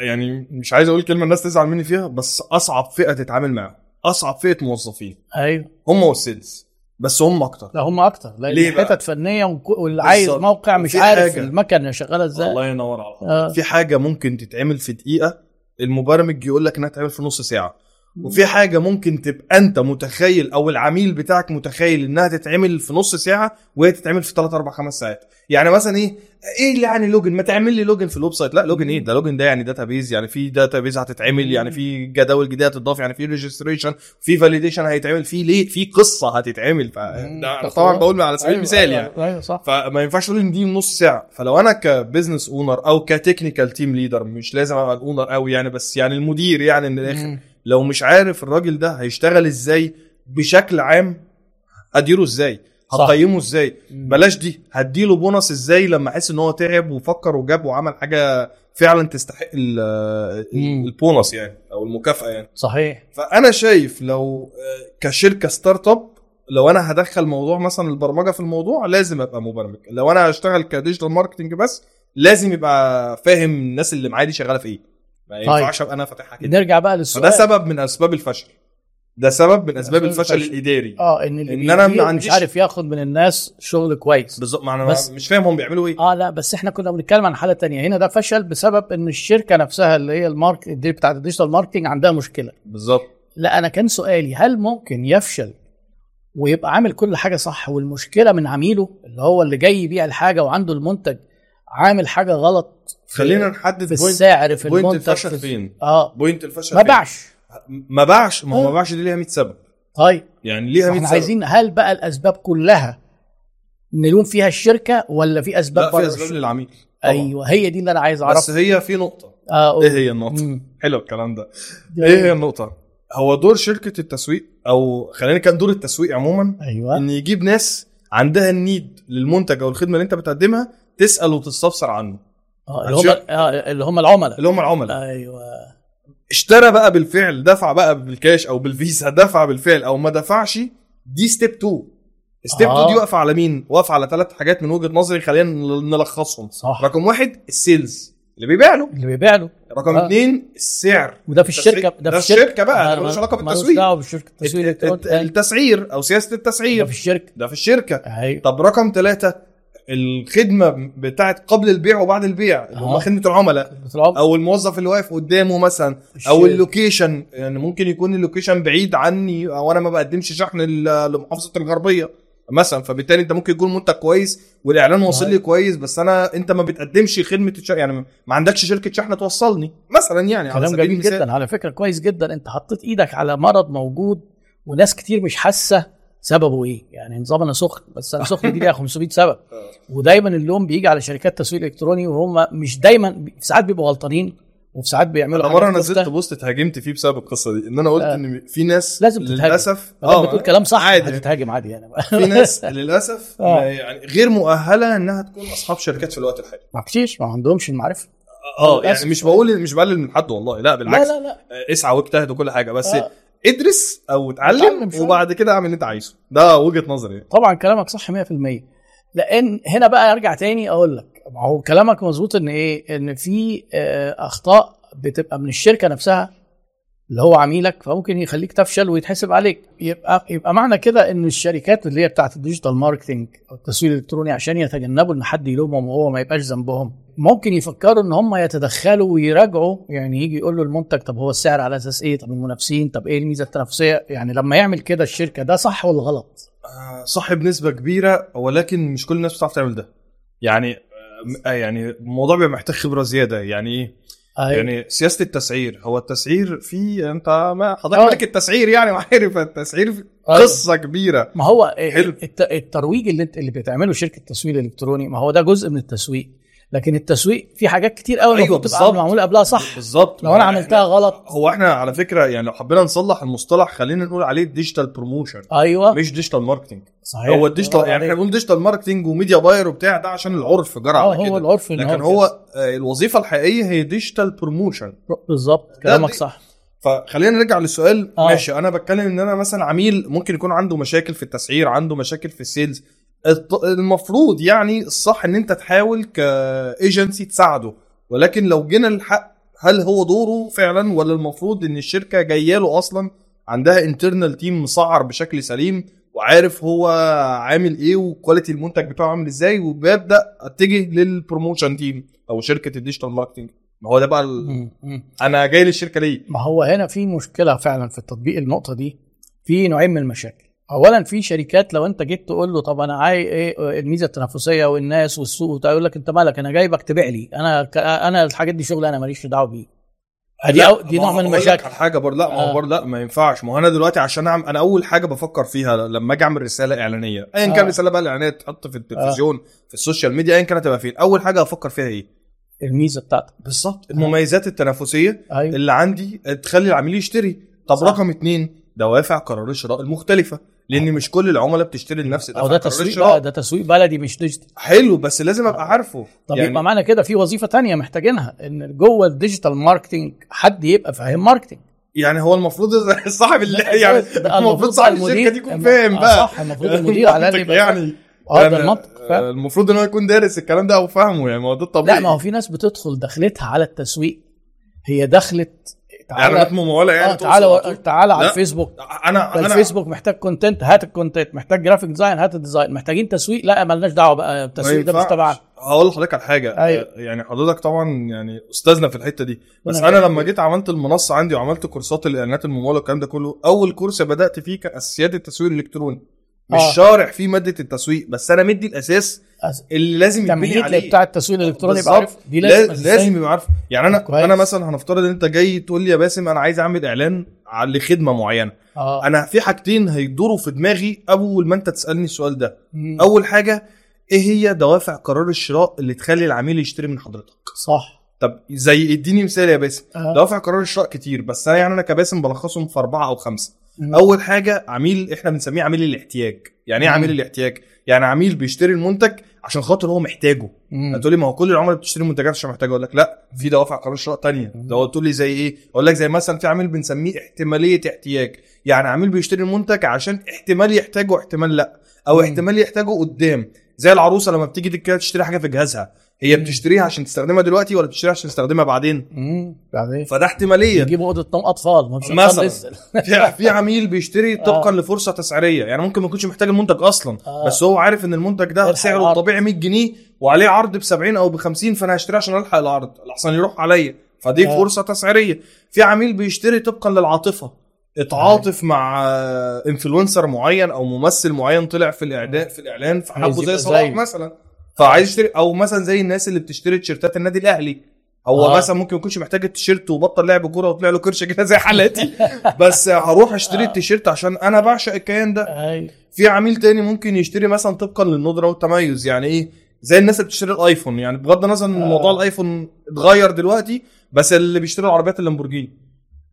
[SPEAKER 2] يعني مش عايز أقول كلمة الناس تزعل مني فيها بس أصعب فئة تتعامل معاهم أصعب فئة موظفين
[SPEAKER 1] أيوه
[SPEAKER 2] هم والسيلز بس هم أكتر
[SPEAKER 1] لا هم أكتر لا
[SPEAKER 2] ليه؟
[SPEAKER 1] حتت فنية واللي عايز. موقع مش عارف
[SPEAKER 2] حاجة.
[SPEAKER 1] المكنة شغالة إزاي
[SPEAKER 2] الله ينور عليك
[SPEAKER 1] آه.
[SPEAKER 2] في حاجة ممكن تتعمل في دقيقة المبرمج يقول لك إنها تتعمل في نص ساعة وفي حاجة ممكن تبقى أنت متخيل أو العميل بتاعك متخيل إنها تتعمل في نص ساعة وهي تتعمل في 3 4 5 ساعات. يعني مثلا إيه إيه اللي يعني login؟ ما تعمل لي login في ال website. لا login إيه؟ ده login ده يعني database يعني في database هتتعمل يعني في جداول جديدة هتضاف يعني في registration في validation هيتعمل في ليه؟ في قصة هتتعمل. طبعا بقول على سبيل
[SPEAKER 1] أيوة،
[SPEAKER 2] المثال
[SPEAKER 1] أيوة،
[SPEAKER 2] يعني.
[SPEAKER 1] أيوه صح.
[SPEAKER 2] فما ينفعش تقول إن دي نص ساعة. فلو أنا ك business owner أو ك technical team leader مش لازم أبقى ال owner قوي يعني بس يعني المدير يعني من الآخر.
[SPEAKER 1] مم.
[SPEAKER 2] لو مش عارف الراجل ده هيشتغل إزاي بشكل عام اديره
[SPEAKER 1] إزاي.
[SPEAKER 2] هقيمه
[SPEAKER 1] إزاي.
[SPEAKER 2] بلاش دي هديله بونص إزاي لما أحس إن هو تعب وفكر وجاب وعمل حاجة فعلا تستحق. البونص يعني أو المكافأة يعني
[SPEAKER 1] صحيح
[SPEAKER 2] فأنا شايف لو آه، كشركة startup لو أنا هدخل موضوع مثلا البرمجة في الموضوع لازم أبقى مبرمج لو أنا هشتغل ك digital marketing بس لازم يبقى فاهم الناس اللي معايا دي شغالة في إيه ما
[SPEAKER 1] طيب.
[SPEAKER 2] ينفعش أبقى أنا فاتحها كده.
[SPEAKER 1] نرجع بقى للسؤال.
[SPEAKER 2] فده سبب من أسباب الفشل. ده سبب من
[SPEAKER 1] أسباب
[SPEAKER 2] الفشل
[SPEAKER 1] الفشل.
[SPEAKER 2] الإداري.
[SPEAKER 1] آه إن اللي
[SPEAKER 2] إن أنا ما
[SPEAKER 1] بيدير مش
[SPEAKER 2] عنديش-
[SPEAKER 1] عارف ياخد من الناس شغل كويس.
[SPEAKER 2] بالظبط ما أنا
[SPEAKER 1] بس-
[SPEAKER 2] مش فاهم هم بيعملوا إيه.
[SPEAKER 1] آه لا بس إحنا كنا بنتكلم عن حالة تانية. هنا ده فشل بسبب إن الشركة نفسها اللي هي المارك دي بتاعت ال digital marketing عندها مشكلة.
[SPEAKER 2] بالظبط.
[SPEAKER 1] لا أنا كان سؤالي هل ممكن يفشل ويبقى عامل كل حاجة صح؟ والمشكلة من عميله اللي هو اللي جاي يبيع الحاجة وعنده المنتج عامل حاجة غلط في-
[SPEAKER 2] خلينا نحدد
[SPEAKER 1] في
[SPEAKER 2] point
[SPEAKER 1] السعر في
[SPEAKER 2] point
[SPEAKER 1] المنتج
[SPEAKER 2] الفشل
[SPEAKER 1] في-
[SPEAKER 2] فين؟
[SPEAKER 1] آه.
[SPEAKER 2] point الفشل
[SPEAKER 1] ما؟ باعش.
[SPEAKER 2] ما باعش؟ ما هو ما
[SPEAKER 1] آه.
[SPEAKER 2] باعش دي ليها 100 سبب.
[SPEAKER 1] طيب.
[SPEAKER 2] يعني ليها 100
[SPEAKER 1] إحنا
[SPEAKER 2] سبب.
[SPEAKER 1] عايزين هل بقى الأسباب كلها نلوم فيها الشركة ولا في أسباب
[SPEAKER 2] لا في
[SPEAKER 1] أسباب؟
[SPEAKER 2] للعميل طبعاً.
[SPEAKER 1] أيوه هي دي اللي أنا عايز
[SPEAKER 2] بس
[SPEAKER 1] أعرفها.
[SPEAKER 2] هي في نقطة.
[SPEAKER 1] آه
[SPEAKER 2] إيه هي النقطة؟
[SPEAKER 1] مم.
[SPEAKER 2] حلو الكلام ده. إيه هي النقطة؟ هو دور شركة التسويق أو خلينا كان دور التسويق عموما
[SPEAKER 1] أيوه.
[SPEAKER 2] إن يجيب ناس عندها ال need للمنتج أو الخدمة اللي أنت بتقدمها تسأل وتستفسر عنه.
[SPEAKER 1] آه اللي هم آه اللي هم العملاء.
[SPEAKER 2] اللي هم العملاء.
[SPEAKER 1] أيوه.
[SPEAKER 2] اشترى بقى بالفعل دفع بقى بالكاش أو بالفيزا دفع بالفعل أو ما دفعش دي step 2 step 2
[SPEAKER 1] آه.
[SPEAKER 2] دي واقفة على مين؟ واقفة على ثلاث حاجات من وجهة نظري خلينا نلخصهم.
[SPEAKER 1] صح.
[SPEAKER 2] رقم واحد ال sales. اللي بيبيع له.
[SPEAKER 1] اللي بيبيع له.
[SPEAKER 2] رقم
[SPEAKER 1] آه.
[SPEAKER 2] اثنين السعر.
[SPEAKER 1] وده في. الشركة
[SPEAKER 2] ده في الشركة. بقى ده ملوش
[SPEAKER 1] علاقة
[SPEAKER 2] بالتسويق.
[SPEAKER 1] دعوه بالشركة التسويق
[SPEAKER 2] التسعير أو سياسة
[SPEAKER 1] ده
[SPEAKER 2] التسعير
[SPEAKER 1] في الشركة.
[SPEAKER 2] ده في الشركة.
[SPEAKER 1] أيوه.
[SPEAKER 2] طب رقم ثلاثة الخدمة بتاعت قبل البيع وبعد البيع اللي هم. خدمة العملاء. أو الموظف اللي واقف قدامه مثلا أو.
[SPEAKER 1] ال
[SPEAKER 2] location. يعني ممكن يكون ال location بعيد عني أو أنا ما بقدمش شحن لمحافظة الغربية مثلا. فبالتالي أنت ممكن يكون منتج كويس والإعلان واصل لي كويس بس أنا أنت ما بتقدمش خدمة الشحن يعني ما عندكش شركة شحن توصلني مثلا يعني
[SPEAKER 1] كلام جميل. جدا. على فكرة كويس جدا. أنت حطيت إيدك على مرض موجود وناس كتير مش حاسة. سببه إيه يعني نظام أنا سخن بس أنا سخن دي ليها [LAUGHS] 500 سبب ودايما اللوم بيجي على شركات تسويق إلكتروني وهم مش دايما في ساعات بيبقوا غلطانين وفي ساعات بيعملوا
[SPEAKER 2] أنا
[SPEAKER 1] مرة
[SPEAKER 2] نزلت. بوست اتهاجمت فيه بسبب القصة دي إن أنا قلت
[SPEAKER 1] آه.
[SPEAKER 2] إن في ناس
[SPEAKER 1] لازم تتهاجم. للأسف دام بتقول كلام صح
[SPEAKER 2] عادي
[SPEAKER 1] هتتهاجم عادي يعني
[SPEAKER 2] في ناس [LAUGHS] للأسف
[SPEAKER 1] آه.
[SPEAKER 2] يعني غير مؤهلة إنها تكون أصحاب شركات في الوقت الحالي
[SPEAKER 1] ما كتير ما عندهمش المعرفة
[SPEAKER 2] آه
[SPEAKER 1] للأسف.
[SPEAKER 2] يعني مش بقول مش بقلل من حد والله لا بالعكس
[SPEAKER 1] لا لا لا
[SPEAKER 2] آه، اسعى واجتهد وكل حاجة بس
[SPEAKER 1] آه.
[SPEAKER 2] ادرس أو اتعلم. وبعد كده اعمل اللي انت عايزه ده وجهة نظري.
[SPEAKER 1] طبعا كلامك صح 100% لأن هنا بقى أرجع تاني أقول لك هو كلامك مظبوط إن إيه إن في آه، أخطاء بتبقى من الشركة نفسها اللي هو عميلك فممكن يخليك تفشل ويتحسب عليك. يبقى يبقى معنى كده إن الشركات اللي هي بتاعت ال digital marketing أو التسويق الإلكتروني عشان يتجنبوا إن حد يلومهم وهو ما يبقاش ذنبهم ممكن يفكروا إن هم يتدخلوا ويراجعوا. يعني يجي يقول له المنتج طب هو السعر على أساس إيه؟ طب المنافسين؟ طب إيه الميزة التنافسية؟ يعني لما يعمل كده الشركة ده صح ولا غلط؟
[SPEAKER 2] آه، صح بنسبة كبيرة ولكن مش كل الناس بتعرف تعمل ده. يعني آه، يعني الموضوع بيبقى محتاج خبرة زيادة. يعني إيه؟
[SPEAKER 1] أيوة.
[SPEAKER 2] يعني سياسة التسعير هو التسعير في أنت ما حضرتك. ملك التسعير يعني وعارف التسعير في
[SPEAKER 1] أيوة.
[SPEAKER 2] قصة كبيرة
[SPEAKER 1] ما هو
[SPEAKER 2] حلو.
[SPEAKER 1] الت- الترويج اللي انت اللي بتعمله شركة التسويق الإلكتروني ما هو ده جزء من التسويق لكن التسويق في حاجات كتير قوي
[SPEAKER 2] أيوة
[SPEAKER 1] المفروض تبقى
[SPEAKER 2] بالظبط.
[SPEAKER 1] معمولة قبلها صح.
[SPEAKER 2] بالظبط.
[SPEAKER 1] لو أنا عملتها غلط.
[SPEAKER 2] هو إحنا على فكرة يعني لو حبينا نصلح المصطلح خلينا نقول عليه digital promotion
[SPEAKER 1] أيوه.
[SPEAKER 2] مش digital marketing
[SPEAKER 1] صحيح.
[SPEAKER 2] هو ال digital يعني
[SPEAKER 1] إحنا.
[SPEAKER 2] بنقول digital marketing و media buyer وبتاع ده عشان العرف جرى
[SPEAKER 1] آه
[SPEAKER 2] على
[SPEAKER 1] هو
[SPEAKER 2] كده.
[SPEAKER 1] العرف إن
[SPEAKER 2] لكن. هو آه، الوظيفة الحقيقية هي digital promotion
[SPEAKER 1] بالظبط كلامك صح.
[SPEAKER 2] فخلينا نرجع للسؤال.
[SPEAKER 1] آه.
[SPEAKER 2] ماشي أنا بتكلم إن أنا مثلا عميل ممكن يكون عنده مشاكل في التسعير عنده مشاكل في ال sales. المفروض يعني الصح إن أنت تحاول كايجنسي تساعده. ولكن لو جينا للحق هل هو دوره فعلا ولا المفروض إن الشركة جاية له أصلا؟ عندها internal team مسعر بشكل سليم وعارف هو عامل إيه و quality المنتج بتاعه عامل إزاي وببدأ أتجه لل promotion team أو شركة ال digital marketing ما هو ده بقى ال... أنا جاي للشركة ليه؟
[SPEAKER 1] ما هو هنا في مشكلة فعلا في التطبيق النقطة دي. في نوعين من المشاكل. اولا في شركات لو أنت جيت تقول له طب أنا عاي إيه الميزة التنافسية والناس والسوق يقول لك أنت مالك؟ أنا جايبك تبيع لي. أنا أنا الحاجات دي شغل أنا ماليش دعوة بيه. دي أو دي نوع من المشاكل.
[SPEAKER 2] حاجة برضه لا ما هو
[SPEAKER 1] آه.
[SPEAKER 2] برضه لا ما ينفعش. ما هو أنا دلوقتي عشان أعمل أنا أول حاجة بفكر فيها لما أجي أعمل رسالة إعلانية ايا كان
[SPEAKER 1] آه.
[SPEAKER 2] رسالة بقى الاعلانيه تحط في التلفزيون في ال social media ايا كانت تبقى فين. أول حاجة أفكر فيها إيه؟
[SPEAKER 1] الميزة بتاعتك.
[SPEAKER 2] بالظبط. المميزات التنافسية
[SPEAKER 1] أيوه.
[SPEAKER 2] اللي عندي تخلي العميل يشتري. طب
[SPEAKER 1] صح.
[SPEAKER 2] رقم اتنين دوافع قرار الشراء المختلفة. لأن مش كل العملاء بتشتري لنفس
[SPEAKER 1] أو ده
[SPEAKER 2] قرار
[SPEAKER 1] تسويق. بقى ده تسويق بلدي مش digital
[SPEAKER 2] حلو بس لازم أبقى عارفه.
[SPEAKER 1] طب
[SPEAKER 2] يعني
[SPEAKER 1] يبقى معنى كده في وظيفة تانية محتاجينها إن جوه ال digital marketing حد يبقى فاهم marketing
[SPEAKER 2] يعني هو المفروض [LAUGHS] صاحب يعني [LAUGHS]
[SPEAKER 1] ده
[SPEAKER 2] المفروض صاحب الشركة دي يكون فاهم
[SPEAKER 1] آه،
[SPEAKER 2] بقى.
[SPEAKER 1] صح المفروض المدير [LAUGHS] على الأقل.
[SPEAKER 2] يعني.
[SPEAKER 1] آه ده
[SPEAKER 2] يعني
[SPEAKER 1] المنطق.
[SPEAKER 2] المفروض ان هو يكون دارس الكلام ده أو فاهمه يعني ما هو ده الطبيعي
[SPEAKER 1] لا ما هو في ناس بتدخل دخلتها على التسويق هي دخلت إعلانات
[SPEAKER 2] مموله يعني
[SPEAKER 1] آه تعالى
[SPEAKER 2] طول.
[SPEAKER 1] تعالى على. الفيسبوك
[SPEAKER 2] أنا أنا
[SPEAKER 1] الفيسبوك محتاج content هات ال content محتاج graphic design هات ال design محتاجين تسويق لا مالناش دعوة بقى التسويق ده مش. تبعنا
[SPEAKER 2] هقول لحضرتك على حاجة
[SPEAKER 1] أيوة.
[SPEAKER 2] يعني حضرتك طبعا يعني أستاذنا في الحتة دي بس
[SPEAKER 1] أنا.
[SPEAKER 2] لما جيت عملت المنصة عندي وعملت كورسات الإعلانات الممولة والكلام ده كله أول كورس بدأت فيه كان أساسيات التسويق الإلكتروني مش
[SPEAKER 1] آه.
[SPEAKER 2] شارح فيه مادة التسويق بس أنا مدي
[SPEAKER 1] الأساس
[SPEAKER 2] اللي لازم
[SPEAKER 1] تمهيد
[SPEAKER 2] عليه
[SPEAKER 1] بتاع التسويق الإلكتروني يبقى. عارف دي
[SPEAKER 2] لا-
[SPEAKER 1] لازم
[SPEAKER 2] لازم
[SPEAKER 1] لازم
[SPEAKER 2] يبقى عارف يعني أنا
[SPEAKER 1] كويس.
[SPEAKER 2] أنا مثلا هنفترض إن أنت جاي تقول لي يا باسم أنا عايز أعمل إعلان على خدمه معينة
[SPEAKER 1] آه
[SPEAKER 2] أنا في حاجتين هيدوروا في دماغي أول ما أنت تسألني السؤال ده
[SPEAKER 1] مم.
[SPEAKER 2] أول حاجة إيه هي دوافع قرار الشراء اللي تخلي العميل يشتري من حضرتك
[SPEAKER 1] صح
[SPEAKER 2] طب زي اديني مثال يا باسم
[SPEAKER 1] آه.
[SPEAKER 2] دوافع قرار الشراء كتير بس أنا يعني أنا كباسم بلخصهم في أربعة أو
[SPEAKER 1] خمسة.
[SPEAKER 2] أول حاجة عميل إحنا بنسميه عميل الاحتياج. يعني
[SPEAKER 1] إيه.
[SPEAKER 2] عميل الاحتياج؟ يعني عميل بيشتري المنتج عشان خاطر هو محتاجه. هتقول لي ما هو كل العملاء بتشتري منتجات عشان محتاجه؟ أقول لك لأ في دوافع قرار شراء تانية. ده تقول لي زي إيه؟ أقول لك زي مثلا في عميل بنسميه احتمالية احتياج. يعني عميل بيشتري المنتج عشان احتمال يحتاجه واحتمال لأ
[SPEAKER 1] أو.
[SPEAKER 2] احتمال يحتاجه قدام. زي العروسة لما بتيجي كده تشتري حاجة في جهازها هي. بتشتريها عشان تستخدمها دلوقتي ولا بتشتريها عشان تستخدمها بعدين.
[SPEAKER 1] بعدين
[SPEAKER 2] فده احتمالية
[SPEAKER 1] يجيبوا أوضة نوم أطفال
[SPEAKER 2] مثلاً. [LAUGHS] في في [LAUGHS] عميل بيشتري طبقا لفرصة تسعيرية يعني ممكن ما يكونش محتاج المنتج أصلا
[SPEAKER 1] آه.
[SPEAKER 2] بس هو عارف إن المنتج ده سعره. الطبيعي 100 جنيه وعليه عرض ب 70 أو ب 50 فأنا هشتريه عشان ألحق العرض احسن يروح عليا فدي
[SPEAKER 1] آه.
[SPEAKER 2] فرصة تسعيرية في عميل بيشتري طبقا للعاطفة اتعاطف مع آه، انفلونسر معين أو ممثل معين طلع في الاعلان في
[SPEAKER 1] الإعلان
[SPEAKER 2] فحبه زي صلاح. مثلا. فعايز يشتري أو مثلا زي الناس اللي بتشتري تيشيرتات النادي الأهلي. هو
[SPEAKER 1] آه.
[SPEAKER 2] آه. مثلا ممكن يكونش محتاج التيشيرت وبطل لعب كورة وطلع له كرشه كده زي حالاتي. بس هروح اشتري التيشيرت عشان أنا بعشق الكيان ده.
[SPEAKER 1] أيوه.
[SPEAKER 2] في عميل تاني ممكن يشتري مثلا طبقا للندرة والتميز. يعني إيه؟ زي الناس اللي بتشتري الآيفون. يعني بغض النظر إن
[SPEAKER 1] آه.
[SPEAKER 2] موضوع الآيفون اتغير دلوقتي بس اللي بيشتري العربيات اللامبورجيني.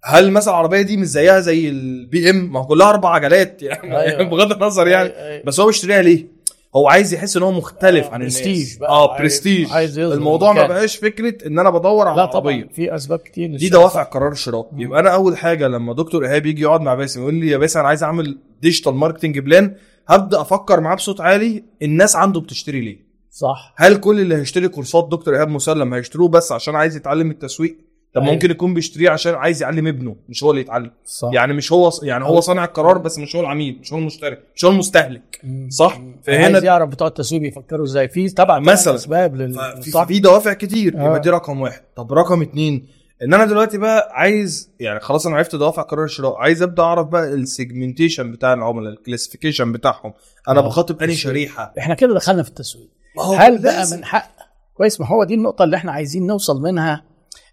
[SPEAKER 2] هل مثلا العربية دي مش زيها زي البي ام ما هو كلها أربع عجلات [LAUGHS] يعني,
[SPEAKER 1] أيوة.
[SPEAKER 2] بغض النظر يعني.
[SPEAKER 1] أيوة، أيوة.
[SPEAKER 2] بس هو بيشتريها ليه؟ هو عايز يحس إن هو مختلف
[SPEAKER 1] آه،
[SPEAKER 2] عن الناس.
[SPEAKER 1] برستيج بقى. آه
[SPEAKER 2] برستيج. الموضوع ما. بقاش فكرة إن أنا بدور على
[SPEAKER 1] لا
[SPEAKER 2] عربية.
[SPEAKER 1] طبعا في أسباب كتير
[SPEAKER 2] دي. دوافع قرار الشراء يبقى أنا أول حاجة لما دكتور إيهاب يجي يقعد مع باسم يقول لي يا باسم أنا عايز أعمل digital marketing plan هبدأ أفكر معاه بصوت عالي الناس عنده بتشتري ليه؟
[SPEAKER 1] صح.
[SPEAKER 2] هل كل اللي هيشتري كورسات دكتور إيهاب مسلم هيشتروه بس عشان عايز يتعلم التسويق؟ طب
[SPEAKER 1] أيوة.
[SPEAKER 2] ممكن يكون بيشتريه عشان عايز يعلم ابنه مش هو اللي يتعلم
[SPEAKER 1] صح
[SPEAKER 2] يعني مش هو يعني هو صانع القرار بس مش هو العميل مش هو المشتري مش هو المستهلك. صح. فهنا
[SPEAKER 1] عايز يعرف بتوع التسويق بيفكروا إزاي في طبعا
[SPEAKER 2] مثلاً.
[SPEAKER 1] أسباب لل
[SPEAKER 2] في دوافع كتير
[SPEAKER 1] آه.
[SPEAKER 2] يبقى دي رقم واحد طب رقم اتنين إن أنا دلوقتي بقى عايز يعني خلاص أنا عرفت دوافع قرار الشراء عايز أبدأ أعرف بقى ال segmentation بتاع العملاء ال classification بتاعهم أنا
[SPEAKER 1] آه.
[SPEAKER 2] بخاطب
[SPEAKER 1] أنهي.
[SPEAKER 2] شريحة
[SPEAKER 1] إحنا كده دخلنا في التسويق
[SPEAKER 2] ما هو
[SPEAKER 1] هل بقى. من حق كويس ما هو دي النقطة اللي إحنا عايزين نوصل منها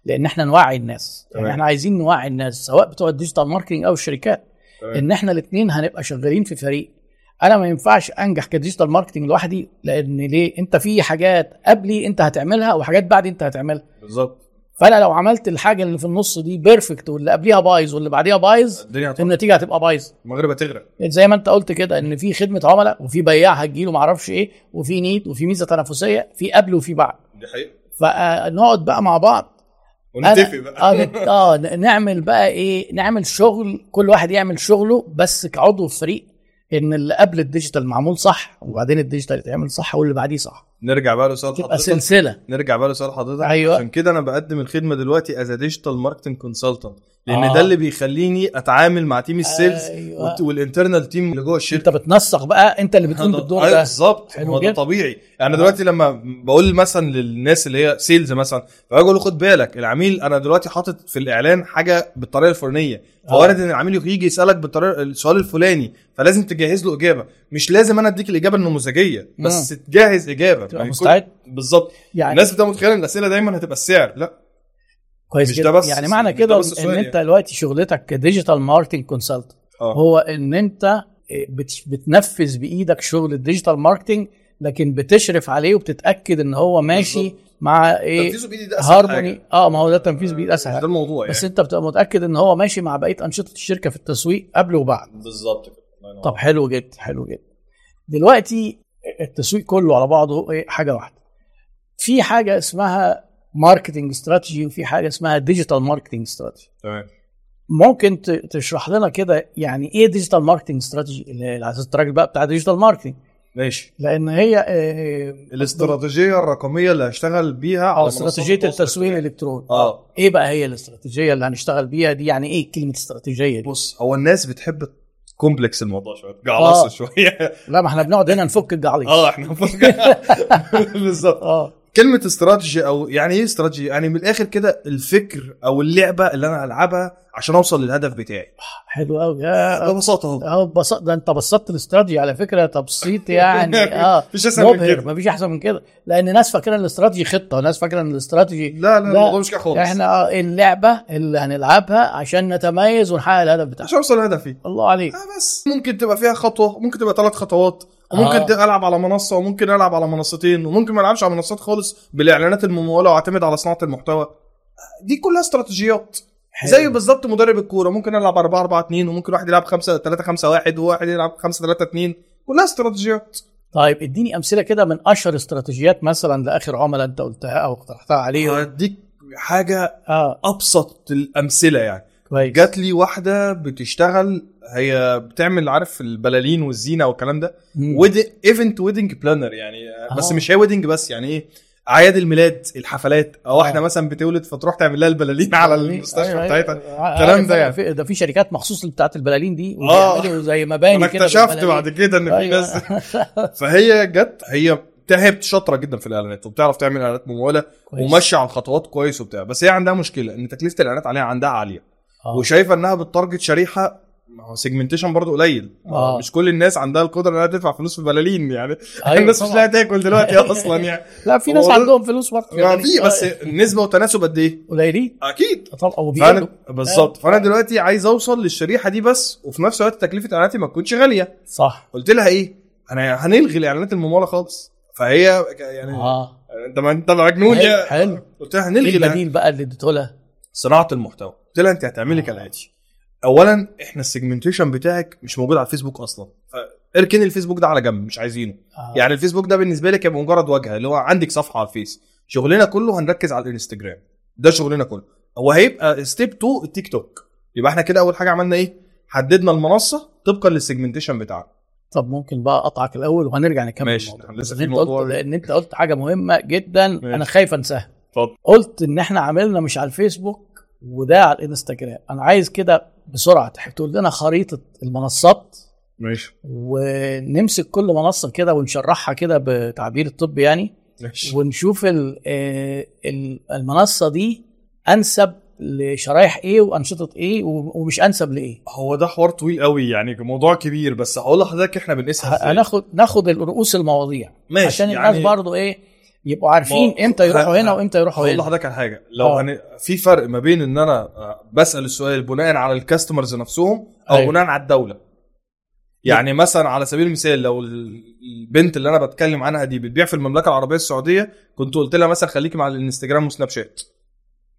[SPEAKER 1] لأن إحنا نوعي الناس. يعني. إحنا عايزين نوعي الناس سواء بتوع ال digital marketing أو الشركات. إن إحنا الاثنين هنبقى شغالين في فريق. أنا ما ينفعش أنجح ك digital marketing لوحدي لأن ليه؟ أنت في حاجات قبلي أنت هتعملها وحاجات بعدي أنت هتعملها.
[SPEAKER 2] بالظبط.
[SPEAKER 1] فأنا لو عملت الحاجة اللي في النص دي perfect واللي قبليها بايظ واللي بعديها بايظ النتيجة هتبقى بايظة.
[SPEAKER 2] المركب هتغرق.
[SPEAKER 1] زي ما أنت قلت كده إن في خدمة عملاء وفي بياع هتجيله معرفش إيه وفي need وفي ميزة تنافسية في قبل وفي بعد.
[SPEAKER 2] دي حقيقة.
[SPEAKER 1] فنقعد بقى مع بعض
[SPEAKER 2] ونتفق بقى. [LAUGHS]
[SPEAKER 1] آه ن- نعمل بقى إيه؟ نعمل شغل كل واحد يعمل شغله بس كعضو فريق إن اللي قبل ال digital معمول صح وبعدين ال digital يتعمل صح واللي بعديه صح.
[SPEAKER 2] نرجع بقى لسؤال
[SPEAKER 1] تبقى
[SPEAKER 2] حضرتك.
[SPEAKER 1] سلسلة.
[SPEAKER 2] نرجع بقى لسؤال حضرتك.
[SPEAKER 1] أيوة.
[SPEAKER 2] عشان كده أنا بقدم الخدمة دلوقتي as digital marketing consultant لأن
[SPEAKER 1] آه.
[SPEAKER 2] ده اللي بيخليني أتعامل مع team ال sales
[SPEAKER 1] أيوة.
[SPEAKER 2] وال internal team اللي جوه الشركة.
[SPEAKER 1] أنت بتنسق بقى أنت اللي بتقوم بالدور
[SPEAKER 2] أيوة
[SPEAKER 1] ده.
[SPEAKER 2] بالظبط. هو ده. طبيعي. يعني دلوقتي لما بقول مثلا للناس اللي هي sales مثلا فاجي أقول له خد بالك العميل أنا دلوقتي حاطط في الإعلان حاجة بالطريقة الفلانية فوارد إن العميل يجي يسألك بالطريقة السؤال الفلاني فلازم تجهز له إجابة. مش لازم أنا أديك الإجابة النموذجية بس تجهز إجابة.
[SPEAKER 1] تبقى
[SPEAKER 2] يعني
[SPEAKER 1] مستعد؟
[SPEAKER 2] بالظبط.
[SPEAKER 1] يعني
[SPEAKER 2] الناس بتبقى متخيلة إن الأسئلة دايما هتبقى السعر لا.
[SPEAKER 1] كويس
[SPEAKER 2] مش
[SPEAKER 1] جدا.
[SPEAKER 2] ده بس-
[SPEAKER 1] يعني معنى كده
[SPEAKER 2] بس
[SPEAKER 1] إن
[SPEAKER 2] السؤال
[SPEAKER 1] أنت
[SPEAKER 2] يعني.
[SPEAKER 1] دلوقتي شغلتك ك digital marketing
[SPEAKER 2] consultant آه.
[SPEAKER 1] هو إن أنت بت- بتنفذ بإيدك شغل ال digital marketing لكن بتشرف عليه وبتتأكد إن هو ماشي
[SPEAKER 2] بالظبط.
[SPEAKER 1] مع إيه؟
[SPEAKER 2] تنفيذه بإيدي ده أسهل
[SPEAKER 1] هارموني.
[SPEAKER 2] حاجة.
[SPEAKER 1] آه ما هو ده تنفيذ بإيد
[SPEAKER 2] مش
[SPEAKER 1] اسهل
[SPEAKER 2] ده الموضوع
[SPEAKER 1] بس
[SPEAKER 2] يعني
[SPEAKER 1] أنت بتبقى متأكد إن هو ماشي مع بقية أنشطة الشركة في التسويق قبل وبعد.
[SPEAKER 2] بالظبط كده.
[SPEAKER 1] طب حلو جدا حلو جدا. دلوقتي التسويق كله على بعضه إيه حاجة واحدة. في حاجة اسمها marketing strategy وفي حاجة اسمها digital marketing strategy
[SPEAKER 2] تمام.
[SPEAKER 1] ممكن تشرح لنا كده يعني إيه digital marketing strategy أساس الراجل بقى بتاع digital marketing
[SPEAKER 2] ماشي.
[SPEAKER 1] لأن هي آه،
[SPEAKER 2] الاستراتيجية الرقمية اللي هشتغل بيها على
[SPEAKER 1] استراتيجيه
[SPEAKER 2] منصات التواصل
[SPEAKER 1] التسويق. الإلكتروني.
[SPEAKER 2] آه.
[SPEAKER 1] إيه بقى هي الاستراتيجية اللي هنشتغل بيها دي؟ يعني إيه كلمة استراتيجية دي؟
[SPEAKER 2] بص هو الناس بتحب كومبلكس الموضوع شوية جعلصه
[SPEAKER 1] آه.
[SPEAKER 2] شوية.
[SPEAKER 1] لا ما إحنا بنقعد هنا نفك الجعليص
[SPEAKER 2] آه إحنا [LAUGHS] بالظبط كلمة استراتيجي أو يعني إيه استراتيجي؟ يعني من الآخر كده الفكر أو اللعبة اللي أنا ألعبها عشان أوصل للهدف بتاعي.
[SPEAKER 1] حلو قوي يا
[SPEAKER 2] ببساطة أهو.
[SPEAKER 1] آه بسط ده أنت بسطت الاستراتيجي على فكرة. تبسيط [LAUGHS] يعني. آه.
[SPEAKER 2] مفيش اسهل من كده.
[SPEAKER 1] مفيش أحسن من كده. لأن ناس فاكرة إن الاستراتيجي خطة ناس فاكرة إن الاستراتيجي
[SPEAKER 2] لا لا الموضوع مش كده خالص.
[SPEAKER 1] إحنا آه، اللعبة اللي هنلعبها عشان نتميز ونحقق الهدف بتاعنا.
[SPEAKER 2] عشان أوصل لهدفي.
[SPEAKER 1] الله عليك.
[SPEAKER 2] آه بس. ممكن تبقى فيها خطوة ممكن تبقى ثلاث خطوات. وممكن
[SPEAKER 1] آه.
[SPEAKER 2] آه. ألعب على منصة وممكن ألعب على منصتين وممكن ما ألعبش على منصات خالص بالإعلانات الممولة وأعتمد على صناعة المحتوى. دي كلها استراتيجيات.
[SPEAKER 1] حلو.
[SPEAKER 2] زي بالظبط مدرب الكورة ممكن ألعب 4 4 2 وممكن واحد يلعب 5 3 5 1 وواحد يلعب 5 3 2 كلها استراتيجيات
[SPEAKER 1] طيب اديني أمثلة كده من أشهر استراتيجيات مثلا لآخر عملاء أنت قلتها أو اقترحتها عليهم
[SPEAKER 2] هديك حاجة
[SPEAKER 1] آه
[SPEAKER 2] أبسط الأمثلة يعني
[SPEAKER 1] كويس
[SPEAKER 2] جات لي واحدة بتشتغل هي بتعمل عارف البلالين والزينة والكلام ده event wedding planner يعني بس
[SPEAKER 1] آه.
[SPEAKER 2] مش هي wedding بس يعني إيه أعياد الميلاد الحفلات أو
[SPEAKER 1] آه.
[SPEAKER 2] واحدة مثلا بتولد فتروح تعمل لها البلالين على المستشفى
[SPEAKER 1] أيوة،
[SPEAKER 2] بتاعتها
[SPEAKER 1] أيوة.
[SPEAKER 2] الكلام ده يعني.
[SPEAKER 1] في- ده في شركات مخصوص بتاعت البلالين دي
[SPEAKER 2] آه.
[SPEAKER 1] وبيعملوا زي مباني
[SPEAKER 2] أنا
[SPEAKER 1] كده
[SPEAKER 2] اكتشفت. بعد كده إن في
[SPEAKER 1] أيوة.
[SPEAKER 2] ناس [LAUGHS] فهي جت هي هي شاطره جدا في الإعلانات وبتعرف تعمل إعلانات
[SPEAKER 1] ممولة.
[SPEAKER 2] وماشية على الخطوات كويس وبتاع بس هي عندها مشكلة إن تكلفة الإعلانات عليها عندها عالية
[SPEAKER 1] آه.
[SPEAKER 2] وشايفة إنها بت target شريحة ما هو segmentation برضه قليل.
[SPEAKER 1] آه.
[SPEAKER 2] مش كل الناس عندها القدرة إنها تدفع فلوس في بلالين يعني. [LAUGHS]
[SPEAKER 1] أيوة
[SPEAKER 2] الناس مش
[SPEAKER 1] طبعاً.
[SPEAKER 2] لاقية تاكل دلوقتي [LAUGHS] أصلا يعني.
[SPEAKER 1] لا في ناس عندهم فلوس برضه
[SPEAKER 2] ما في بس النسبة والتناسب قد إيه؟
[SPEAKER 1] قليلين.
[SPEAKER 2] أكيد.
[SPEAKER 1] طبعا
[SPEAKER 2] فأنا بالظبط. فأنا دلوقتي عايز أوصل للشريحة دي بس وفي نفس الوقت تكلفة إعلاناتي ما تكونش غالية.
[SPEAKER 1] صح.
[SPEAKER 2] قلت لها إيه؟ أنا هنلغي الإعلانات الممولة خالص. فهي يعني
[SPEAKER 1] آه.
[SPEAKER 2] أنت ما أنت مجنون يا
[SPEAKER 1] حلو.
[SPEAKER 2] قلت لها هنلغي الإعلان-
[SPEAKER 1] البديل بقى اللي اديته لها؟
[SPEAKER 2] صناعة المحتوى. قلت لها أنت هتعملي كالآتي. اولا إحنا ال segmentation بتاعك مش موجود على الفيسبوك أصلا. فاركن الفيسبوك ده على جنب مش عايزينه.
[SPEAKER 1] آه.
[SPEAKER 2] يعني الفيسبوك ده بالنسبة لك يبقى مجرد واجهة اللي هو عندك صفحة على الفيس. شغلنا كله هنركز على الإنستجرام. ده شغلنا كله. هو هيبقى step 2 التيك توك. يبقى إحنا كده أول حاجة عملنا إيه؟ حددنا المنصة طبقا لل segmentation بتاعنا
[SPEAKER 1] طب ممكن بقى أقطعك الأول وهنرجع نكمل
[SPEAKER 2] ماشي،
[SPEAKER 1] الموضوع.
[SPEAKER 2] لسه في
[SPEAKER 1] أنت
[SPEAKER 2] موضوع-
[SPEAKER 1] قلت لأن أنت قلت حاجة مهمة جدا
[SPEAKER 2] ماشي.
[SPEAKER 1] أنا خايف أنساها.
[SPEAKER 2] اتفضل.
[SPEAKER 1] قلت إن إحنا عملنا مش على الفيسبوك وده على الانستجرام. أنا عايز كده بسرعة تحب تقول لنا خريطة المنصات.
[SPEAKER 2] ماشي.
[SPEAKER 1] ونمسك كل منصة كده ونشرحها كده بتعبير الطب يعني.
[SPEAKER 2] ماشي.
[SPEAKER 1] ونشوف ال- آه، ال- المنصة دي أنسب لشرايح إيه وأنشطة إيه ومش أنسب لإيه.
[SPEAKER 2] هو ده حوار طويل قوي يعني موضوع كبير بس هقول لحضرتك إحنا بنقيسها إزاي؟
[SPEAKER 1] هناخد ناخد رؤوس المواضيع.
[SPEAKER 2] ماشي
[SPEAKER 1] عشان الناس
[SPEAKER 2] يعني
[SPEAKER 1] برضو إيه يبقوا عارفين إمتى يروحوا هنا وإمتى يروحوا هنا.
[SPEAKER 2] لحضرتك على حاجة. لو
[SPEAKER 1] آه.
[SPEAKER 2] هن... في فرق ما بين إن أنا بسأل السؤال بناء على الكاستمرز نفسهم أو
[SPEAKER 1] أيوة.
[SPEAKER 2] بناء على الدولة. يعني مثلا على سبيل المثال لو ال- البنت اللي أنا بتكلم عنها دي بتبيع في المملكة العربية السعودية كنت قلت لها مثلا خليكي مع الانستجرام وسناب شات.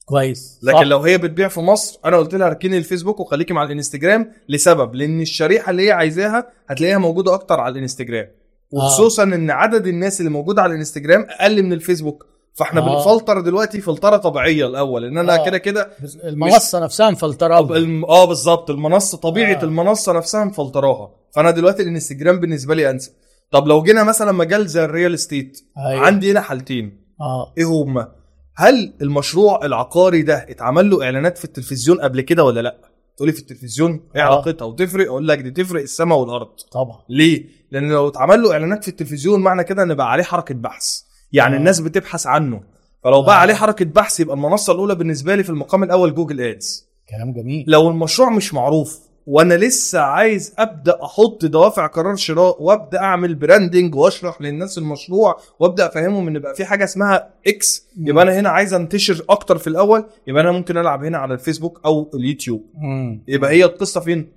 [SPEAKER 1] كويس.
[SPEAKER 2] لكن
[SPEAKER 1] صح.
[SPEAKER 2] لو هي بتبيع في مصر أنا قلت لها ركني الفيسبوك وخليكي مع الانستجرام لسبب لأن الشريحة اللي هي عايزاها هتلاقيها موجودة أكتر على الانستجرام. وخصوصا إن عدد الناس اللي موجودة على الإنستجرام أقل من الفيسبوك فإحنا
[SPEAKER 1] آه.
[SPEAKER 2] بنفلتر دلوقتي فلترة طبيعية الأول إن أنا
[SPEAKER 1] آه.
[SPEAKER 2] كده كده
[SPEAKER 1] المنصة نفسها مفلتره
[SPEAKER 2] طب الم... آه بالظبط المنصة طبيعة
[SPEAKER 1] آه.
[SPEAKER 2] آه. المنصة نفسها مفلتراها فأنا دلوقتي الإنستجرام بالنسبة لي أنسب طب لو جينا مثلا مجال زي ال real estate
[SPEAKER 1] أيوة.
[SPEAKER 2] عندي هنا حالتين
[SPEAKER 1] آه
[SPEAKER 2] إيه هما هل المشروع العقاري ده اتعمل له إعلانات في التلفزيون قبل كده ولا لأ تقولي في التلفزيون إيه
[SPEAKER 1] آه.
[SPEAKER 2] علاقتها وتفرق أقول لك دي تفرق السماء والأرض.
[SPEAKER 1] طبعا.
[SPEAKER 2] ليه؟ لأن لو اتعمل له إعلانات في التلفزيون معنى كده إن بقى عليه حركة بحث. يعني
[SPEAKER 1] آه.
[SPEAKER 2] الناس بتبحث عنه. فلو بقى
[SPEAKER 1] آه.
[SPEAKER 2] عليه حركة بحث يبقى المنصة الأولى بالنسبة لي في المقام الأول Google Ads.
[SPEAKER 1] كلام جميل.
[SPEAKER 2] لو المشروع مش معروف وأنا لسه عايز أبدأ أحط دوافع قرار شراء وأبدأ أعمل branding وأشرح للناس المشروع وأبدأ أفهمهم إن بقى في حاجة اسمها X يبقى أنا هنا عايز أنتشر أكتر في الأول. يبقى أنا ممكن ألعب هنا على الفيسبوك أو اليوتيوب. يبقى هي القصة فين؟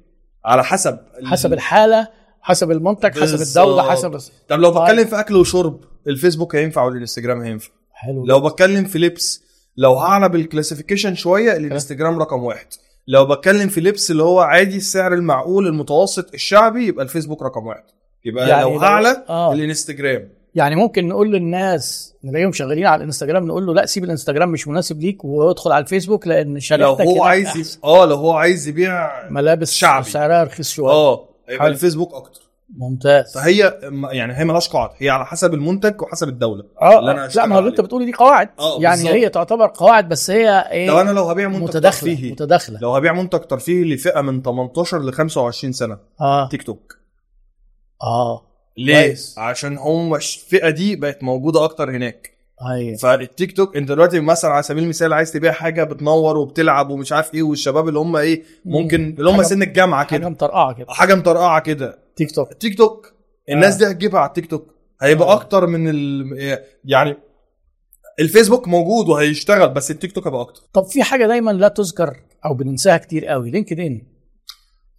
[SPEAKER 2] على حسب
[SPEAKER 1] حسب الحالة حسب المنتج حسب
[SPEAKER 2] الدولة.
[SPEAKER 1] حسب
[SPEAKER 2] طب لو
[SPEAKER 1] طيب.
[SPEAKER 2] بتكلم في أكل وشرب الفيسبوك هينفع والانستجرام هينفع؟
[SPEAKER 1] حلو
[SPEAKER 2] لو بتكلم في لبس لو هعلى بال classification شوية الإنستجرام رقم واحد. لو بتكلم في لبس اللي هو عادي السعر المعقول المتوسط الشعبي يبقى الفيسبوك رقم واحد يبقى
[SPEAKER 1] يعني
[SPEAKER 2] لو
[SPEAKER 1] لو-
[SPEAKER 2] أعلى
[SPEAKER 1] آه.
[SPEAKER 2] الإنستجرام
[SPEAKER 1] يعني ممكن نقول للناس نلاقيهم شغالين على الإنستجرام نقول له لا سيب الإنستجرام مش مناسب ليك وادخل على الفيسبوك لأن
[SPEAKER 2] لو
[SPEAKER 1] شريحتك
[SPEAKER 2] هو عايز. آه لو هو عايز يبيع
[SPEAKER 1] ملابس
[SPEAKER 2] شعبي.
[SPEAKER 1] سعرها رخيص شوية
[SPEAKER 2] آه يبقى. الفيسبوك أكتر
[SPEAKER 1] ممتاز.
[SPEAKER 2] فهي يعني هي مالهاش قاعدة. هي على حسب المنتج وحسب الدولة.
[SPEAKER 1] آه
[SPEAKER 2] اللي أنا
[SPEAKER 1] لا ما هو
[SPEAKER 2] أنت.
[SPEAKER 1] بتقولي دي قواعد.
[SPEAKER 2] آه،
[SPEAKER 1] يعني
[SPEAKER 2] بالظبط.
[SPEAKER 1] هي تعتبر قواعد بس هي إيه؟
[SPEAKER 2] لو أنا لو هبيع منتج
[SPEAKER 1] متداخلة
[SPEAKER 2] ترفيهي
[SPEAKER 1] متداخلة.
[SPEAKER 2] لو هبيع منتج ترفيهي لفئة من 18 ل 25 سنة
[SPEAKER 1] آه.
[SPEAKER 2] تيك توك.
[SPEAKER 1] آه.
[SPEAKER 2] ليه؟
[SPEAKER 1] كويس.
[SPEAKER 2] عشان هم الفئة دي بقت موجودة أكتر هناك.
[SPEAKER 1] أيوه.
[SPEAKER 2] فالتيك توك أنت دلوقتي مثلا على سبيل المثال عايز تبيع حاجة بتنور وبتلعب ومش عارف إيه والشباب اللي هم إيه ممكن اللي هم سن الجامعة
[SPEAKER 1] حاجة
[SPEAKER 2] كده
[SPEAKER 1] مطرقعة كده.
[SPEAKER 2] حاجة مطرقعة كده.
[SPEAKER 1] تيك توك
[SPEAKER 2] تيك توك الناس
[SPEAKER 1] آه.
[SPEAKER 2] دي هتجيبها على التيك توك هيبقى
[SPEAKER 1] آه.
[SPEAKER 2] أكتر من ال... يعني الفيسبوك موجود وهيشتغل بس التيك توك هيبقى أكتر.
[SPEAKER 1] طب في حاجة دايما لا تذكر أو بننساها كتير قوي. لينكد ان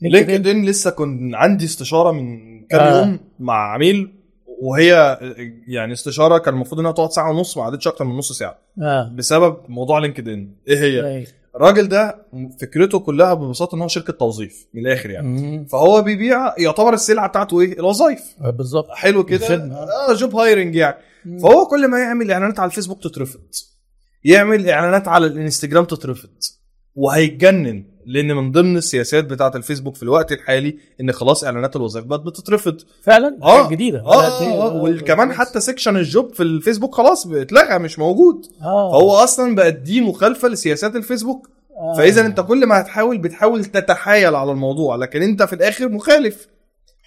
[SPEAKER 2] لينكد ان لسه كنت عندي استشارة من كام
[SPEAKER 1] آه.
[SPEAKER 2] يوم مع عميل وهي يعني استشارة كان المفروض إنها تقعد ساعة ونص ما قعدتش أكتر من نص ساعة.
[SPEAKER 1] آه.
[SPEAKER 2] بسبب موضوع LinkedIn إيه هي؟
[SPEAKER 1] أيوة.
[SPEAKER 2] الراجل ده فكرته كلها ببساطة إن هو شركة توظيف من الآخر يعني.
[SPEAKER 1] مم.
[SPEAKER 2] فهو بيبيع يعتبر السلعة بتاعته إيه؟ الوظائف.
[SPEAKER 1] بالظبط.
[SPEAKER 2] حلو كده. آه. job hiring يعني.
[SPEAKER 1] مم.
[SPEAKER 2] فهو كل ما يعمل إعلانات على الفيسبوك تترفض. يعمل إعلانات على الإنستجرام تترفض. وهيتجنن. لأن من ضمن السياسات بتاعة الفيسبوك في الوقت الحالي إن خلاص إعلانات الوظائف بقت بتترفض
[SPEAKER 1] فعلا
[SPEAKER 2] آه
[SPEAKER 1] جديدة آه؟
[SPEAKER 2] آه, آه وكمان حتى section ال job في الفيسبوك خلاص اتلغى مش موجود
[SPEAKER 1] آه
[SPEAKER 2] فهو أصلا بقت دي مخالفة لسياسات الفيسبوك
[SPEAKER 1] آه.
[SPEAKER 2] فاذا أنت كل ما هتحاول بتحاول تتحايل على الموضوع لكن أنت في الآخر مخالف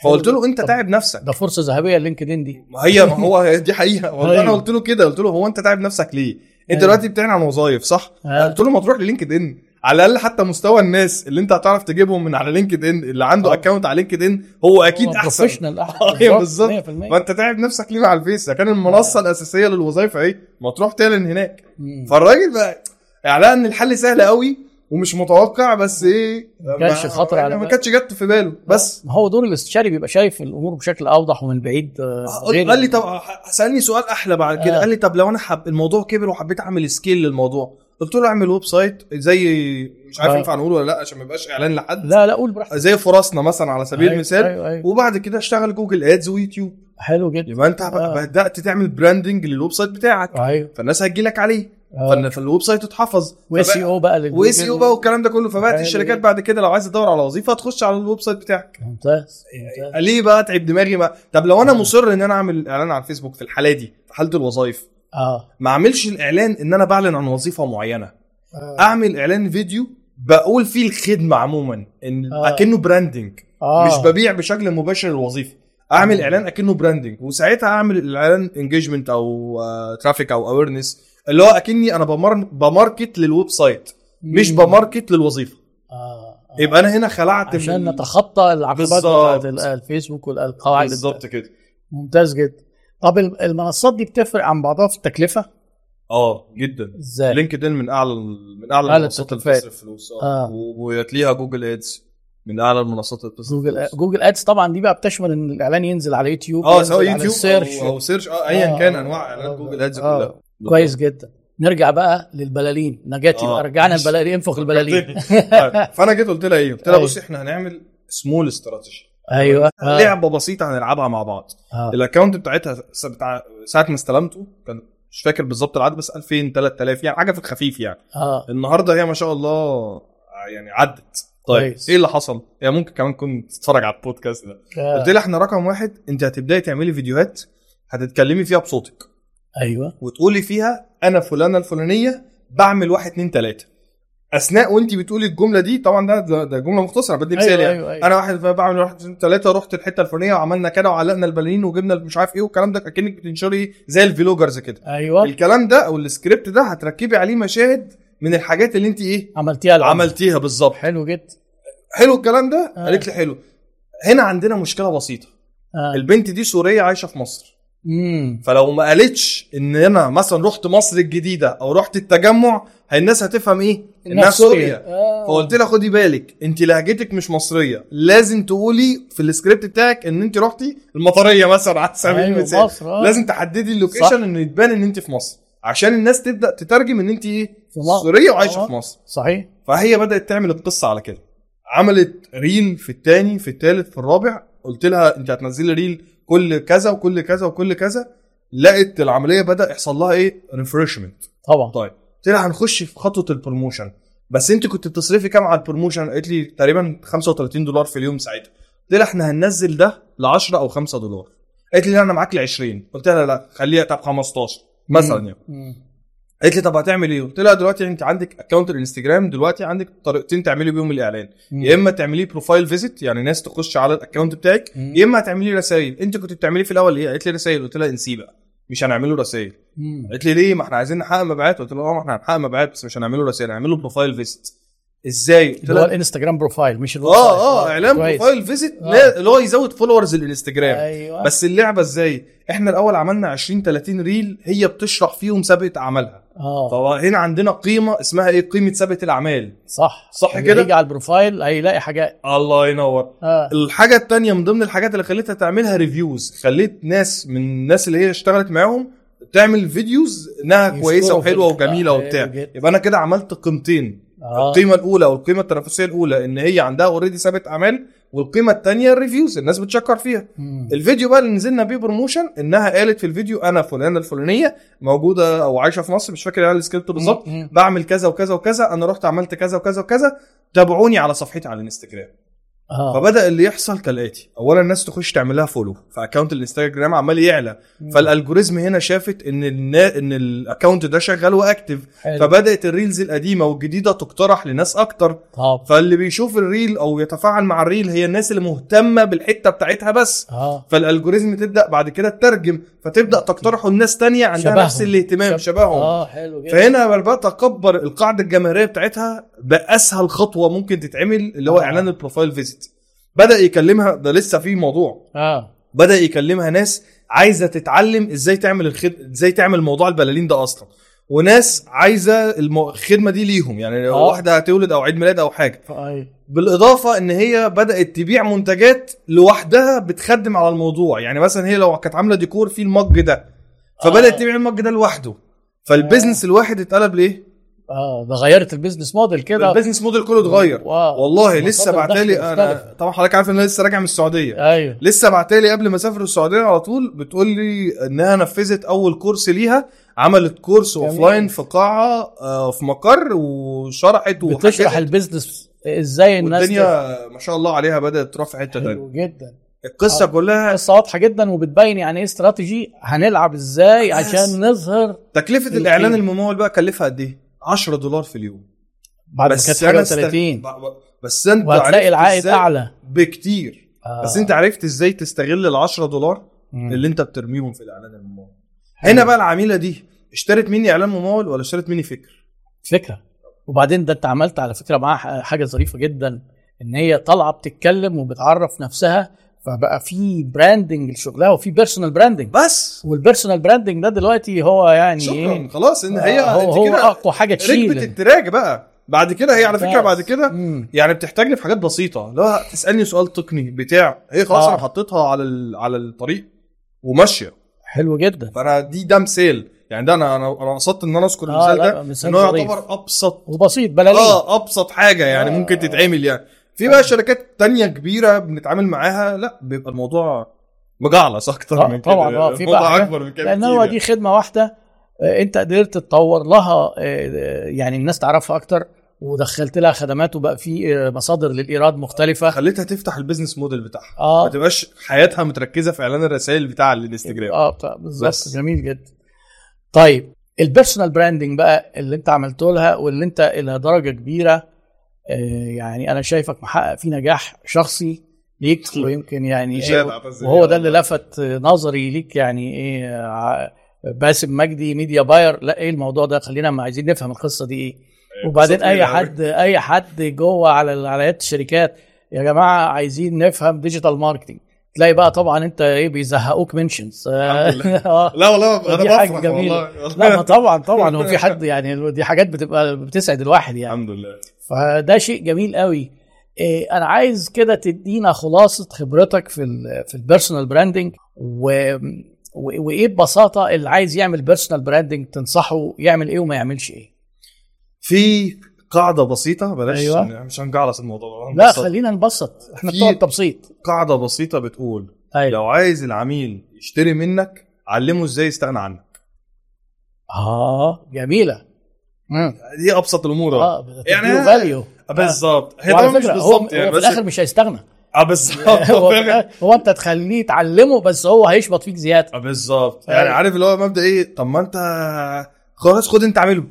[SPEAKER 2] فقلت له
[SPEAKER 1] أنت
[SPEAKER 2] تعب نفسك
[SPEAKER 1] ده فرصة ذهبية LinkedIn دي
[SPEAKER 2] ما هي ما هو دي حقيقة [LAUGHS] والله أنا
[SPEAKER 1] أيوه.
[SPEAKER 2] قلت له كده قلت له هو أنت تعب نفسك ليه؟ أنت
[SPEAKER 1] أيوه.
[SPEAKER 2] دلوقتي بتعلن عن وظايف صح؟
[SPEAKER 1] آه.
[SPEAKER 2] قلت له ما تروح ل LinkedIn على الأقل حتى مستوى الناس اللي أنت هتعرف تجيبهم من على LinkedIn اللي عنده
[SPEAKER 1] آه.
[SPEAKER 2] account على LinkedIn هو أكيد أحسن.
[SPEAKER 1] professional [LAUGHS]
[SPEAKER 2] أيوه بالظبط ما انت تعب نفسك ليه مع الفيس؟ كان المنصة الأساسية للوظائف اهي ما تروح تعلن هناك. فالراجل بقى إعلان الحل سهل قوي ومش متوقع بس إيه؟
[SPEAKER 1] ما كانش خطر على
[SPEAKER 2] ما. كانتش جت في باله. بس.
[SPEAKER 1] ما هو دور الاستشاري بيبقى شايف الأمور بشكل أوضح ومن بعيد آه، غير
[SPEAKER 2] قال لي طب سألني سؤال أحلى بعد كده.
[SPEAKER 1] آه.
[SPEAKER 2] قال لي طب لو أنا حب الموضوع كبر وحبيت أعمل scale للموضوع قلت له اعمل website زي مش عارف
[SPEAKER 1] آه.
[SPEAKER 2] ينفع نقوله ولا لا عشان ما يبقاش إعلان لحد.
[SPEAKER 1] لا لا قول براحتك.
[SPEAKER 2] زي فرصنا مثلا على سبيل
[SPEAKER 1] أيوة،
[SPEAKER 2] المثال.
[SPEAKER 1] أيوة، أيوة.
[SPEAKER 2] وبعد كده اشتغل Google Ads ويوتيوب.
[SPEAKER 1] حلو جدا.
[SPEAKER 2] يبقى انت
[SPEAKER 1] آه.
[SPEAKER 2] بدأت تعمل branding لل website بتاعك.
[SPEAKER 1] أيوه.
[SPEAKER 2] فالناس هتجي لك عليه.
[SPEAKER 1] آه.
[SPEAKER 2] فال website اتحفظ.
[SPEAKER 1] و SEO بقى للجوجل.
[SPEAKER 2] و SEO بقى والكلام ده كله. فبقت الشركات. بعد كده لو عايزه تدور على وظيفة تخش على ال website بتاعك.
[SPEAKER 1] ممتاز ممتاز.
[SPEAKER 2] ليه بقى تعب دماغي بقى طب لو أنا مصر إن أنا أعمل إعلان على الفيسبوك في الحالة دي في حالة الوظائف
[SPEAKER 1] آه
[SPEAKER 2] ما اعملش الاعلان ان أنا بعلن عن وظيفة معينة
[SPEAKER 1] آه.
[SPEAKER 2] اعمل اعلان فيديو بقول فيه الخدمة عموما إن
[SPEAKER 1] آه.
[SPEAKER 2] أكنه branding
[SPEAKER 1] آه.
[SPEAKER 2] مش ببيع بشكل مباشر الوظيفة اعمل اعلان أكنه branding وساعتها اعمل الاعلان engagement أو traffic أو awareness اللي هو أكني أنا بمر... ب market لل website
[SPEAKER 1] مش.
[SPEAKER 2] بماركت للوظيفة
[SPEAKER 1] آه. آه.
[SPEAKER 2] يبقى أنا هنا خلعت
[SPEAKER 1] عشان
[SPEAKER 2] من-
[SPEAKER 1] نتخطى العقبات. بتاعت ال- الفيسبوك والقواعد
[SPEAKER 2] بالظبط كده
[SPEAKER 1] ممتاز جدا طب الم- المنصات دي بتفرق عن بعضها في التكلفة
[SPEAKER 2] آه جدا
[SPEAKER 1] إزاي
[SPEAKER 2] لينكد إن من أعلى من
[SPEAKER 1] أعلى
[SPEAKER 2] المنصات اللي. بتصرف فلوس
[SPEAKER 1] آه.
[SPEAKER 2] آه و- ويتليها جوجل Ads من أعلى المنصات اللي بتصرف
[SPEAKER 1] جوجل
[SPEAKER 2] فلوس.
[SPEAKER 1] جوجل Ads طبعا دي بقى بتشمل إن الإعلان ينزل على يوتيوب آه
[SPEAKER 2] سواء يوتيوب
[SPEAKER 1] ال
[SPEAKER 2] search أو, أو search
[SPEAKER 1] آه أيا.
[SPEAKER 2] كان أنواع إعلانات جوجل Ads
[SPEAKER 1] آه.
[SPEAKER 2] كلها
[SPEAKER 1] كويس جدا نرجع بقى للبلالين نجاتي
[SPEAKER 2] آه.
[SPEAKER 1] بقى رجعنا البلالين انفخ البلالين [LAUGHS]
[SPEAKER 2] فأنا جيت قلت لها إيه؟ قلت لها
[SPEAKER 1] أيوة.
[SPEAKER 2] بصي إحنا هنعمل small strategy
[SPEAKER 1] أيوه آه.
[SPEAKER 2] لعبة بسيطة هنلعبها مع بعض
[SPEAKER 1] آه.
[SPEAKER 2] ال account بتاعتها بتاع ساعة ما استلمته كان مش فاكر بالظبط العدد بس 2000 3000 يعني حاجة في الخفيف يعني
[SPEAKER 1] آه
[SPEAKER 2] النهارده هي ما شاء الله يعني عدت طيب
[SPEAKER 1] كويس.
[SPEAKER 2] إيه اللي حصل؟ هي ممكن كمان تكون تتفرج على البودكاست ده
[SPEAKER 1] آه.
[SPEAKER 2] قلت لها إحنا رقم واحد أنت هتبدأي تعملي فيديوهات هتتكلمي فيها بصوتك
[SPEAKER 1] أيوه
[SPEAKER 2] وتقولي فيها أنا فلانة الفلانية بعمل واحد اتنين تلاتة أثناء وانت بتقولي الجملة دي طبعا ده ده, جملة مختصرة بدي مثال
[SPEAKER 1] أيوة،
[SPEAKER 2] يعني
[SPEAKER 1] أيوة، أيوة.
[SPEAKER 2] أنا واحد بعمل واحد تلاتة رحت الحتة الفلانية وعملنا كده وعلقنا البلالين وجبنا مش عارف إيه والكلام ده اكنك بتنشري زي ال vloggers كده.
[SPEAKER 1] أيوه.
[SPEAKER 2] الكلام ده أو السكريبت ده هتركبي عليه مشاهد من الحاجات اللي انت إيه؟
[SPEAKER 1] عملتيها العمل.
[SPEAKER 2] عملتيها بالظبط.
[SPEAKER 1] حلو جدا.
[SPEAKER 2] حلو الكلام ده؟
[SPEAKER 1] آه.
[SPEAKER 2] قالت لي حلو. هنا عندنا مشكلة بسيطة.
[SPEAKER 1] آه.
[SPEAKER 2] البنت دي سورية عايشة في مصر.
[SPEAKER 1] امم
[SPEAKER 2] فلو ما قالتش إن أنا مثلا رحت مصر الجديدة أو رحت التجمع هي الناس هتفهم إيه؟ إنها سوريا
[SPEAKER 1] آه.
[SPEAKER 2] فقلت لها خدي بالك أنت لهجتك مش مصرية. لازم تقولي في السكريبت بتاعك إن أنت رحتي المطرية مثلا على سبيل
[SPEAKER 1] أيوة،
[SPEAKER 2] المثال.
[SPEAKER 1] مصر، آه.
[SPEAKER 2] لازم تحددي.
[SPEAKER 1] ال
[SPEAKER 2] location إنه يتبان إن أنت في مصر. عشان الناس تبدأ تترجم إن
[SPEAKER 1] أنت إيه.
[SPEAKER 2] سورية وعايشة
[SPEAKER 1] آه.
[SPEAKER 2] في مصر.
[SPEAKER 1] صحيح.
[SPEAKER 2] فهي بدأت تعمل القصة على كده. عملت reel في الثاني في الثالث في الرابع. قلت لها أنت هتنزلي reel كل كذا وكل كذا وكل كذا. لقيت العملية بدأ يحصل لها إيه؟ refreshment
[SPEAKER 1] طبعا.
[SPEAKER 2] طيب. قلت لها هنخش في خطوة ال promotion بس انت كنت بتصرفي كام على ال promotion قالت لي تقريبا 35 دولار في اليوم ساعتها. قلت لها إحنا هننزل ده ل 10 أو 5 دولار. قالت لي لا أنا معاك ل 20 قلت لها لا خليها طب 15 مثلا يعني. قالت لي طب هتعمل إيه؟ قلت لها دلوقتي انت عندك account الانستجرام دلوقتي عندك طريقتين تعملي بيهم
[SPEAKER 1] الإعلان.
[SPEAKER 2] يا إما تعمليه profile visit يعني ناس تخش على ال account
[SPEAKER 1] بتاعك.
[SPEAKER 2] يا إما هتعملي رسائل. انت كنت بتعملي في الأول إيه؟ قالت لي رسائل. قلت لها انسيه بقى. مش هنعمله رسائل. قالت لي ليه؟ ما إحنا عايزين نحقق مبيعات. قلت لها آه ما إحنا هنحقق مبيعات بس مش هنعمله رسائل هنعمله بروفايل فيزيت إزاي؟
[SPEAKER 1] اللي هو الإنستجرام profile مش الويب.
[SPEAKER 2] آه آه اعلان. بروفايل فيزيت
[SPEAKER 1] آه.
[SPEAKER 2] اللي هو يزود followers الانستجرام
[SPEAKER 1] أيوه.
[SPEAKER 2] بس اللعبة إزاي؟ إحنا الأول عملنا 20 30 reel هي بتشرح فيهم سابقه اعمالها
[SPEAKER 1] آه.
[SPEAKER 2] فهنا عندنا قيمة اسمها إيه؟ قيمة سابقه الأعمال.
[SPEAKER 1] صح.
[SPEAKER 2] صح
[SPEAKER 1] اللي
[SPEAKER 2] كده؟
[SPEAKER 1] يجي على ال profile هيلاقي حاجات
[SPEAKER 2] الله ينور.
[SPEAKER 1] آه.
[SPEAKER 2] الحاجة التانية من ضمن الحاجات اللي خليتها تعملها reviews خليت ناس من الناس اللي هي اشتغلت معاهم تعمل videos
[SPEAKER 1] إنها
[SPEAKER 2] كويسة
[SPEAKER 1] وحلوة
[SPEAKER 2] وجميلة
[SPEAKER 1] آه،
[SPEAKER 2] وبتاع. يبقى أنا كده عملت قيمتين.
[SPEAKER 1] آه.
[SPEAKER 2] القيمة الأولى أو القيمة التنافسية الأولى إن هي عندها already سابقه اعمال والقيمة الثانية ال reviews الناس بتشكر فيها.
[SPEAKER 1] مم.
[SPEAKER 2] الفيديو بقى اللي نزلنا بيه promotion إنها قالت في الفيديو أنا فلانة الفلانية موجودة أو عايشة في مصر مش فاكر يعني السكريبت بالظبط. بعمل كذا وكذا وكذا أنا رحت عملت كذا وكذا وكذا. تابعوني على صفحتي على الإنستجرام.
[SPEAKER 1] آه.
[SPEAKER 2] فبدأ اللي يحصل كالاتي اولا الناس تخش تعمل لها follow ف account الإنستجرام عمال يعلى. فال algorithm هنا شافت إن النا... إن ال account ده شغال و active
[SPEAKER 1] حلو.
[SPEAKER 2] فبدأت ال reels القديمة والجديدة تقترح لناس أكتر.
[SPEAKER 1] طب.
[SPEAKER 2] فاللي بيشوف ال reel أو يتفاعل مع ال reel هي الناس اللي مهتمة بالحتة بتاعتها بس.
[SPEAKER 1] آه.
[SPEAKER 2] فال algorithm تبدأ بعد كده تترجم. فتبدأ تقترحه الناس تانية عندها
[SPEAKER 1] شبههم.
[SPEAKER 2] نفس الاهتمام
[SPEAKER 1] شب-
[SPEAKER 2] شبههم.
[SPEAKER 1] آه حلو جدا.
[SPEAKER 2] فهنا بدات اكبر القاعدة الجماهيرية بتاعتها باسهل خطوة ممكن تتعمل اللي هو
[SPEAKER 1] آه.
[SPEAKER 2] إعلان ال profile visit بدأ يكلمها ده لسه في موضوع.
[SPEAKER 1] آه.
[SPEAKER 2] بدأ يكلمها ناس عايزة تتعلم إزاي تعمل الخد... إزاي تعمل موضوع البلالين ده أصلا. وناس عايزة المو... الخدمة دي ليهم يعني لو
[SPEAKER 1] آه.
[SPEAKER 2] واحدة هتولد أو عيد ميلاد أو حاجة.
[SPEAKER 1] أيوه
[SPEAKER 2] بالإضافة إن هي بدأت تبيع منتجات لوحدها بتخدم على الموضوع. يعني مثلا هي لو كانت عاملة ديكور فيه ال mug ده فبدأت
[SPEAKER 1] آه.
[SPEAKER 2] تبيع ال mug ده لوحده. فال business الواحد اتقلب ليه؟
[SPEAKER 1] آه ده غيرت ال business model كده
[SPEAKER 2] ال business model كله اتغير. والله لسه بعتالي
[SPEAKER 1] أنا.
[SPEAKER 2] طبعا حضرتك عارف إن أنا لسه راجع من السعودية
[SPEAKER 1] أيوه
[SPEAKER 2] لسه بعتالي قبل ما أسافر السعودية على طول بتقول لي انها نفذت أول course ليها عملت course. offline في قاعة آه، في مقر وشرحت
[SPEAKER 1] بتشرح
[SPEAKER 2] وحكت
[SPEAKER 1] ال business إزاي الناس
[SPEAKER 2] والدنيا ما شاء الله عليها بدأت تروح في حتة تانية
[SPEAKER 1] حلو جدا
[SPEAKER 2] القصة
[SPEAKER 1] آه.
[SPEAKER 2] كلها
[SPEAKER 1] قصه واضحة جدا وبتبين يعني إيه استراتيجي هنلعب
[SPEAKER 2] إزاي.
[SPEAKER 1] عشان نظهر تكلفة.
[SPEAKER 2] الإعلان الممول بقى كلفها قد إيه 10 دولار في اليوم.
[SPEAKER 1] بعد ما كانت حاجة
[SPEAKER 2] است-
[SPEAKER 1] 30
[SPEAKER 2] ب- ب- بس انت
[SPEAKER 1] وهتلاقي العائد أعلى.
[SPEAKER 2] بكتير.
[SPEAKER 1] آه.
[SPEAKER 2] بس أنت عرفت إزاي تستغل ال 10 دولار
[SPEAKER 1] مم.
[SPEAKER 2] اللي أنت بترميهم في الإعلان الممول. هنا بقى العميلة دي اشترت مني إعلان ممول ولا اشترت مني فكر؟
[SPEAKER 1] فكرة. وبعدين ده أنت عملت على فكرة معاها حاجة ظريفة جدا إن هي طالعة بتتكلم وبتعرف نفسها فبقى في branding لشغلها وفي personal branding
[SPEAKER 2] بس.
[SPEAKER 1] وال personal branding ده دلوقتي هو يعني
[SPEAKER 2] شكرا.
[SPEAKER 1] إيه؟
[SPEAKER 2] خلاص إن هي
[SPEAKER 1] آه، هو, هو أقوى
[SPEAKER 2] حاجة
[SPEAKER 1] تشيل.
[SPEAKER 2] ال track بقى. بعد كده هي على
[SPEAKER 1] فكرة.
[SPEAKER 2] بعد كده. يعني بتحتاجني في حاجات بسيطة. لو تسألني سؤال تقني بتاع. هي خلاص
[SPEAKER 1] آه.
[SPEAKER 2] أنا حطيتها على ال- على الطريق وماشية.
[SPEAKER 1] حلو جدا.
[SPEAKER 2] فأنا دي ده مثال يعني ده أنا أنا أنا قصدت إن أنا أذكر
[SPEAKER 1] آه،
[SPEAKER 2] المثال
[SPEAKER 1] لا،
[SPEAKER 2] ده ان هو. يعتبر أبسط
[SPEAKER 1] وبسيط بلالين.
[SPEAKER 2] آه أبسط حاجة يعني
[SPEAKER 1] آه.
[SPEAKER 2] ممكن تتعمل يعني. في بقى شركات تانية كبيرة بنتعامل معاها لا بيبقى الموضوع مجعلص أكتر
[SPEAKER 1] آه،
[SPEAKER 2] من كده
[SPEAKER 1] طبعا، آه، في بقى
[SPEAKER 2] أكبر من كده لأن
[SPEAKER 1] هو
[SPEAKER 2] يعني.
[SPEAKER 1] دي خدمة واحدة آه، أنت قدرت تطور لها آه، يعني الناس تعرفها أكتر ودخلت لها خدمات وبقى في آه، مصادر للإيراد مختلفة.
[SPEAKER 2] خليتها تفتح ال business model بتاعها.
[SPEAKER 1] آه.
[SPEAKER 2] ما تبقاش حياتها متركزة في إعلان الرسائل بتاع
[SPEAKER 1] الإنستجرام. آه بالظبط. جميل جدا. طيب ال personal branding بقى اللي أنت عملته لها واللي أنت إلى درجة كبيرة آه، يعني أنا شايفك محقق فيه نجاح شخصي ليك ويمكن يعني إيه وهو ده اللي. لفت نظري ليك يعني إيه باسم مجدي media buyer. لا إيه الموضوع ده؟ خلينا ما عايزين نفهم القصة دي إيه. وبعدين
[SPEAKER 2] قصة أي.
[SPEAKER 1] حد أي حد جوه على عيادة الشركات يا جماعة عايزين نفهم digital marketing تلاقي بقى طبعا أنت إيه بيزهقوك mentions.
[SPEAKER 2] الحمد [LAUGHS] لا والله أنا
[SPEAKER 1] دي حاجة
[SPEAKER 2] بفرح
[SPEAKER 1] جميلة.
[SPEAKER 2] والله
[SPEAKER 1] لا ما [LAUGHS] طبعا طبعا هو في حد يعني دي حاجات بتبقى بتسعد الواحد يعني.
[SPEAKER 2] الحمد لله.
[SPEAKER 1] فده شيء جميل قوي. إيه أنا عايز كده تدينا خلاصة خبرتك في ال في ال personal branding و- وإيه ببساطة اللي عايز يعمل personal branding تنصحه يعمل إيه وما يعملش إيه؟
[SPEAKER 2] في قاعدة بسيطة بلاش
[SPEAKER 1] أيوة.
[SPEAKER 2] مش هنجعلص الموضوع.
[SPEAKER 1] لا. خلينا نبسط. إحنا
[SPEAKER 2] في-
[SPEAKER 1] بتوع التبسيط.
[SPEAKER 2] قاعدة بسيطة بتقول
[SPEAKER 1] أيوه.
[SPEAKER 2] لو عايز العميل يشتري منك علمه إزاي يستغنى عنك.
[SPEAKER 1] آه جميلة. مم.
[SPEAKER 2] دي أبسط الأمور.
[SPEAKER 1] آه
[SPEAKER 2] يعني
[SPEAKER 1] يعني فاليو
[SPEAKER 2] بالظبط. هي
[SPEAKER 1] وعلى
[SPEAKER 2] طبعا مش
[SPEAKER 1] فكرة هو,
[SPEAKER 2] بالظبط
[SPEAKER 1] هو
[SPEAKER 2] يعني
[SPEAKER 1] في
[SPEAKER 2] بس
[SPEAKER 1] الآخر مش هيستغنى.
[SPEAKER 2] آه بالظبط. [LAUGHS]
[SPEAKER 1] هو, في هو أنت تخليه تعلمه بس هو هيشبط فيك زيادة.
[SPEAKER 2] آه بالظبط. يعني
[SPEAKER 1] أيوة.
[SPEAKER 2] عارف اللي هو مبدا إيه طب ما أنت خلاص خد أنت اعمله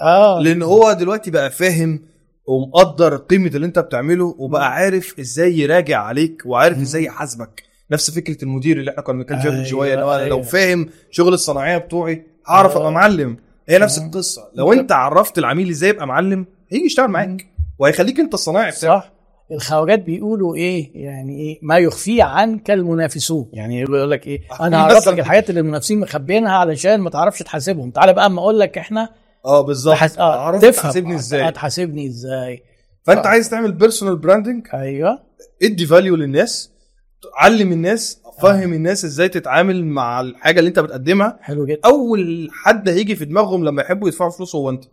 [SPEAKER 1] آه.
[SPEAKER 2] لأن هو دلوقتي بقى فاهم ومقدر قيمة اللي أنت بتعمله وبقى عارف إزاي يراجع عليك وعارف إزاي يحاسبك. نفس فكرة المدير اللي إحنا كنا بنتكلم فيها من
[SPEAKER 1] أيوة،
[SPEAKER 2] شوية لو
[SPEAKER 1] أيوة.
[SPEAKER 2] فاهم شغل الصناعية بتوعي هعرف
[SPEAKER 1] آه.
[SPEAKER 2] ابقى معلم. هي نفس. القصة. لو أنت عرفت العميل إزاي يبقى معلم هيجي يشتغل معاك. وهيخليك أنت الصنايعي بتاعه
[SPEAKER 1] صح. الخواجات بيقولوا إيه؟ يعني إيه؟ ما يخفيه عنك المنافسون. يعني يقول لك إيه؟ أنا هعرف. لك الحاجات اللي المنافسين مخبينها علشان ما تعرفش تحاسبهم. تعالى بقى أما أقول لك إحنا
[SPEAKER 2] آه بالظبط.
[SPEAKER 1] تحس... آه
[SPEAKER 2] عرفت
[SPEAKER 1] تفهم.
[SPEAKER 2] تحاسبني إزاي؟
[SPEAKER 1] هتحاسبني إزاي.
[SPEAKER 2] فأنت
[SPEAKER 1] آه.
[SPEAKER 2] عايز تعمل personal branding
[SPEAKER 1] أيوه.
[SPEAKER 2] ادي value للناس علم الناس فهم الناس إزاي تتعامل مع الحاجة اللي أنت بتقدمها.
[SPEAKER 1] حلو جدا.
[SPEAKER 2] أول حد هيجي في دماغهم لما يحبوا يدفعوا فلوس هو أنت.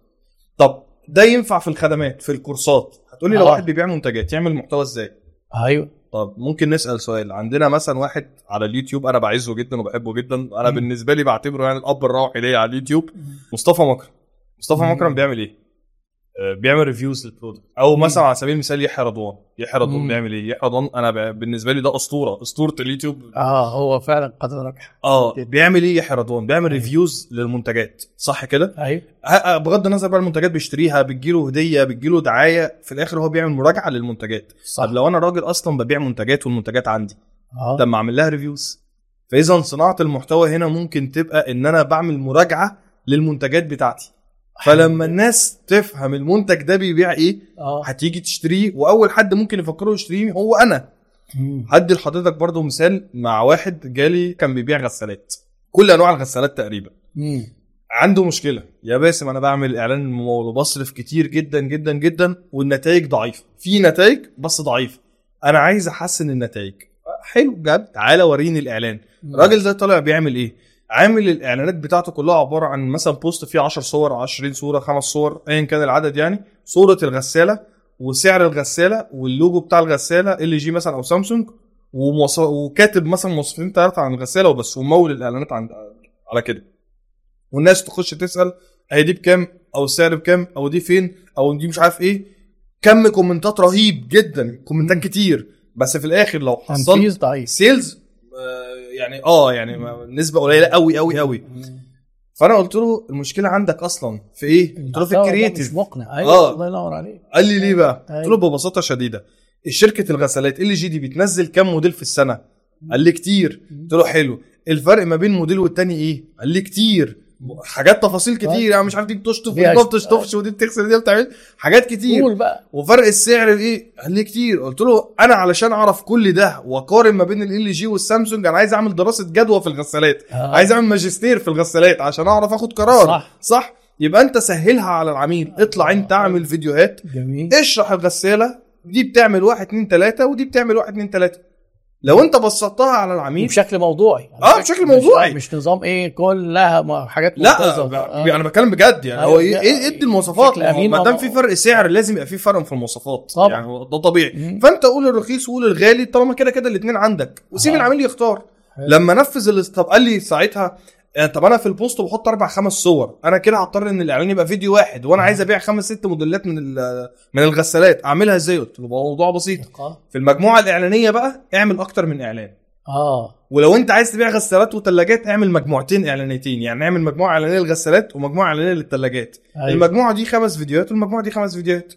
[SPEAKER 2] طب ده ينفع في الخدمات في الكورسات؟ هتقولي لو
[SPEAKER 1] آه.
[SPEAKER 2] واحد بيبيع منتجات يعمل محتوى إزاي؟
[SPEAKER 1] أيوه.
[SPEAKER 2] طب ممكن نسأل سؤال. عندنا مثلا واحد على اليوتيوب أنا بعزه جدا وبحبه جدا. أنا
[SPEAKER 1] مم.
[SPEAKER 2] بالنسبة لي بعتبره يعني الأب الروحي ليا على اليوتيوب مصطفى مكرم مصطفى. مكرم بيعمل إيه؟ آه، بيعمل reviews لل product
[SPEAKER 1] أو.
[SPEAKER 2] مثلا على سبيل المثال يحيى رضوان يحيى رضوان. بيعمل إيه؟ يحيى رضوان أنا بالنسبة لي ده أسطورة. أسطورة اليوتيوب.
[SPEAKER 1] آه هو فعلا قد ربح
[SPEAKER 2] آه بيعمل إيه؟ يحيى رضوان بيعمل reviews للمنتجات. صح كده؟
[SPEAKER 1] أيوه.
[SPEAKER 2] ه- بغض النظر بقى المنتجات بيشتريها بتجيله هدية بتجيله دعاية في الآخر هو بيعمل مراجعة للمنتجات.
[SPEAKER 1] صح.
[SPEAKER 2] طب لو أنا راجل أصلا ببيع منتجات والمنتجات عندي
[SPEAKER 1] آه.
[SPEAKER 2] طب ما أعمل لها reviews فاذا صناعة المحتوى هنا ممكن تبقى إن أنا بعمل مراجعة للمنتجات بتاعتي. فلما الناس تفهم المنتج ده بيبيع إيه
[SPEAKER 1] آه.
[SPEAKER 2] هتيجي تشتريه وأول حد ممكن يفكروا يشتريه هو
[SPEAKER 1] أنا.
[SPEAKER 2] هدي لحضرتك برضو مثال مع واحد جالي كان بيبيع غسالات. كل أنواع الغسالات تقريبا.
[SPEAKER 1] مم.
[SPEAKER 2] عنده مشكلة. يا باسم أنا بعمل إعلان ممول وبصرف كتير جدا جدا جدا والنتائج ضعيفة. في نتائج بس ضعيفة. أنا عايز أحسن النتائج. حلو جاب. تعالى وريني الإعلان. الراجل ده طالع بيعمل إيه؟ عامل الإعلانات بتاعته كلها عبارة عن مثلا post فيه 10 صور 20 صورة خمس صور ايا كان العدد يعني صورة الغسالة وسعر الغسالة واللوجو بتاع الغسالة LG مثلا أو سامسونج وكاتب مثلا مواصفين ثلاثة عن الغسالة وبس ومول الإعلانات عن على كده. والناس تخش تسأل هي دي بكام؟ أو السعر بكام؟ أو دي فين؟ أو دي مش عارف إيه؟ كم كومنتات رهيب جدا كومنتات كتير. بس في الآخر لو حصلت
[SPEAKER 1] sales
[SPEAKER 2] يعني آه يعني نسبة قليلة قوي قوي قوي فأنا قلت له المشكلة عندك أصلا في إيه؟ قلت له في
[SPEAKER 1] ده مش
[SPEAKER 2] ال creative
[SPEAKER 1] مقنع أيوه
[SPEAKER 2] آه.
[SPEAKER 1] الله ينور عليك
[SPEAKER 2] قال لي ليه بقى؟
[SPEAKER 1] أيوة.
[SPEAKER 2] قلت له ببساطة شديدة الشركة الغسالات LG دي بتنزل كام موديل في السنة؟ قال لي كتير قلت له حلو الفرق ما بين موديل والتاني إيه؟ قال لي كتير حاجات تفاصيل كتير يعني مش عارف دي بتشطف ودي ما بتشطفش ودي بتغسل دي بتعمل حاجات كتير.
[SPEAKER 1] قول بقى.
[SPEAKER 2] وفرق السعر إيه؟ قال لي كتير. قلت له أنا علشان أعرف كل ده وأقارن ما بين ال جي والسامسونج أنا عايز أعمل دراسة جدوى في الغسالات.
[SPEAKER 1] آه.
[SPEAKER 2] عايز أعمل ماجستير في الغسالات عشان أعرف آخد قرار.
[SPEAKER 1] صح.
[SPEAKER 2] صح؟ يبقى أنت سهلها على العميل. اطلع أنت اعمل فيديوهات.
[SPEAKER 1] جميل.
[SPEAKER 2] اشرح الغسالة. دي بتعمل واحد اتنين تلاتة ودي بتعمل واحد اتنين تلاتة. لو انت بسطتها على العميل
[SPEAKER 1] بشكل موضوعي
[SPEAKER 2] آه، بشكل
[SPEAKER 1] مش-
[SPEAKER 2] موضوعي.
[SPEAKER 1] مش نظام إيه كلها حاجات
[SPEAKER 2] لا
[SPEAKER 1] آه.
[SPEAKER 2] أنا بتكلم بجد يعني هو إيه ادي المواصفات
[SPEAKER 1] بشكل أمين،
[SPEAKER 2] ما دام. في فرق سعر لازم يبقى في فرق في المواصفات
[SPEAKER 1] طبعا.
[SPEAKER 2] يعني ده طبيعي
[SPEAKER 1] مم.
[SPEAKER 2] فأنت قول الرخيص وقول الغالي طالما كده كده الاثنين عندك وسيب
[SPEAKER 1] آه.
[SPEAKER 2] العميل يختار
[SPEAKER 1] حلو.
[SPEAKER 2] لما نفذ طب قال لي ساعتها آه، طب أنا في البوست بحط أربع خمس صور. أنا كده هضطر إن الإعلان يبقى فيديو واحد وأنا عايز أبيع خمس ست موديلات من من الغسالات. أعملها إزاي؟ قلت له موضوع بسيط. في المجموعة الإعلانية بقى اعمل أكتر من إعلان.
[SPEAKER 1] آه.
[SPEAKER 2] ولو أنت عايز تبيع غسالات وثلاجات اعمل مجموعتين إعلانيتين. يعني اعمل مجموعة إعلانية للغسالات ومجموعة إعلانية للثلاجات
[SPEAKER 1] أيوة.
[SPEAKER 2] المجموعة دي خمس فيديوهات والمجموعة دي خمس فيديوهات.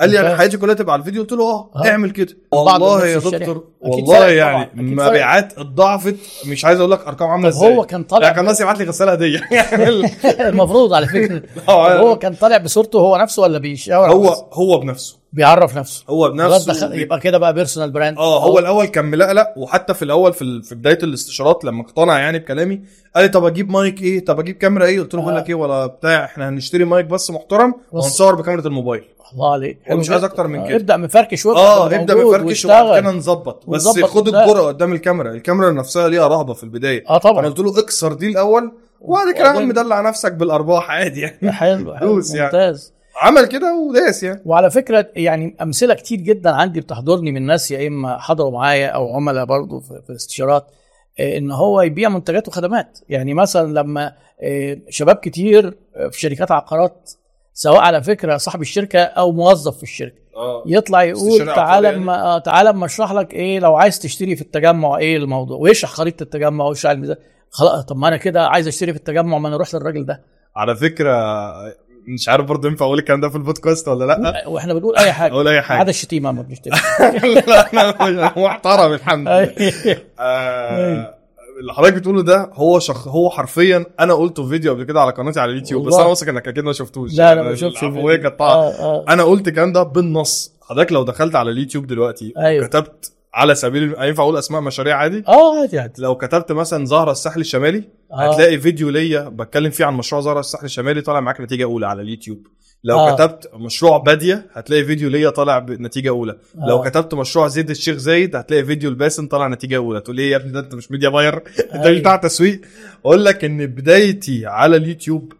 [SPEAKER 2] قال لي. أنا حياتي كلها تبقى على الفيديو قلت له
[SPEAKER 1] آه.
[SPEAKER 2] اعمل كده والله يا. دكتور والله يعني. مبيعات اتضاعفت مش عايز أقول لك أرقام
[SPEAKER 1] عاملة
[SPEAKER 2] إزاي
[SPEAKER 1] هو كان طالع
[SPEAKER 2] لا كان الناس يبعت لي غسالة هدية [LAUGHS] يعني [LAUGHS]
[SPEAKER 1] المفروض على
[SPEAKER 2] فكرة. [LAUGHS]
[SPEAKER 1] هو كان طالع بصورته هو نفسه ولا بيشاور
[SPEAKER 2] هو هو بنفسه
[SPEAKER 1] بيعرف نفسه.
[SPEAKER 2] هو بنفسه
[SPEAKER 1] دخل- يبقى كده بقى personal brand
[SPEAKER 2] آه هو الأول كان ملقلق وحتى في الأول في ال- في بداية الاستشارات لما اقتنع يعني بكلامي قال لي طب أجيب مايك إيه؟ طب أجيب كاميرا إيه؟ قلت له
[SPEAKER 1] آه.
[SPEAKER 2] بقول لك إيه ولا بتاع إحنا هنشتري مايك بس محترم
[SPEAKER 1] بس.
[SPEAKER 2] وهنصور بكاميرا الموبايل.
[SPEAKER 1] الله عليك.
[SPEAKER 2] مش عايز
[SPEAKER 1] جدا.
[SPEAKER 2] أكتر من
[SPEAKER 1] آه،
[SPEAKER 2] كده.
[SPEAKER 1] ابدأ مفركش وابدا آه
[SPEAKER 2] ابدأ مفركش وبعد كده نظبط. بس خد. الجرأه قدام الكاميرا. الكاميرا نفسها ليها رهبة في البداية.
[SPEAKER 1] آه طبعا.
[SPEAKER 2] أنا قلت له اكسر دي الأول وبعد كده يا عم
[SPEAKER 1] وبعدين-
[SPEAKER 2] دلع نفسك بالأرباح عادي يعني.
[SPEAKER 1] حلو حلو.
[SPEAKER 2] دوس يعني. عمل كده وداس يعني.
[SPEAKER 1] وعلى فكرة يعني أمثلة كتير جدا عندي بتحضرني من ناس يا إما حضروا معايا أو عملاء برضه في الاستشارات آه، إن هو يبيع منتجات وخدمات. يعني مثلا لما آه، شباب كتير آه، في شركات عقارات سواء على فكرة صاحب الشركة أو موظف في الشركة
[SPEAKER 2] آه
[SPEAKER 1] يطلع يقول تعالى اما آه، تعالى اما أشرح لك إيه لو عايز تشتري في التجمع إيه الموضوع ويشرح خريطة التجمع ويشرح الميزان. خلاص طب ما أنا كده عايز أشتري في التجمع ما أنا أروح للراجل ده.
[SPEAKER 2] على فكرة مش عارف برضه ينفع أقول الكلام ده في البودكاست ولا لأ.
[SPEAKER 1] وإحنا بنقول أي حاجة.
[SPEAKER 2] أقول أي حاجة.
[SPEAKER 1] عدا الشتيمه ما [LAUGHS]
[SPEAKER 2] لا أنا محترم الحمد لله. آه، اللي حضرتك بتقوله ده هو شخ... هو حرفيا أنا قلته في فيديو قبل كده على قناتي على اليوتيوب بس. أنا واثق إنك أكيد ما شفتوش.
[SPEAKER 1] لا لا ما
[SPEAKER 2] يعني العفوية طالعة.
[SPEAKER 1] آه آه.
[SPEAKER 2] أنا قلت الكلام ده بالنص. حضرتك لو دخلت على اليوتيوب دلوقتي
[SPEAKER 1] أيوه.
[SPEAKER 2] كتبت على سبيل ينفع أقول أسماء مشاريع عادي؟
[SPEAKER 1] آه عادي عادي.
[SPEAKER 2] لو كتبت مثلا زهرة الساحل الشمالي
[SPEAKER 1] آه.
[SPEAKER 2] هتلاقي فيديو ليا بتكلم فيه عن مشروع زهرة الساحل الشمالي طالع معاك نتيجة أولى على اليوتيوب. لو
[SPEAKER 1] آه.
[SPEAKER 2] كتبت مشروع بادية هتلاقي فيديو ليا طالع بنتيجه أولى.
[SPEAKER 1] آه.
[SPEAKER 2] لو كتبت مشروع زيد الشيخ زايد هتلاقي فيديو لباسم طالع نتيجة أولى. تقول إيه يا ابني ده أنت مش media buyer؟ [LAUGHS] انت مش
[SPEAKER 1] أيوه.
[SPEAKER 2] بتاع تسويق. أقول لك إن بدايتي على اليوتيوب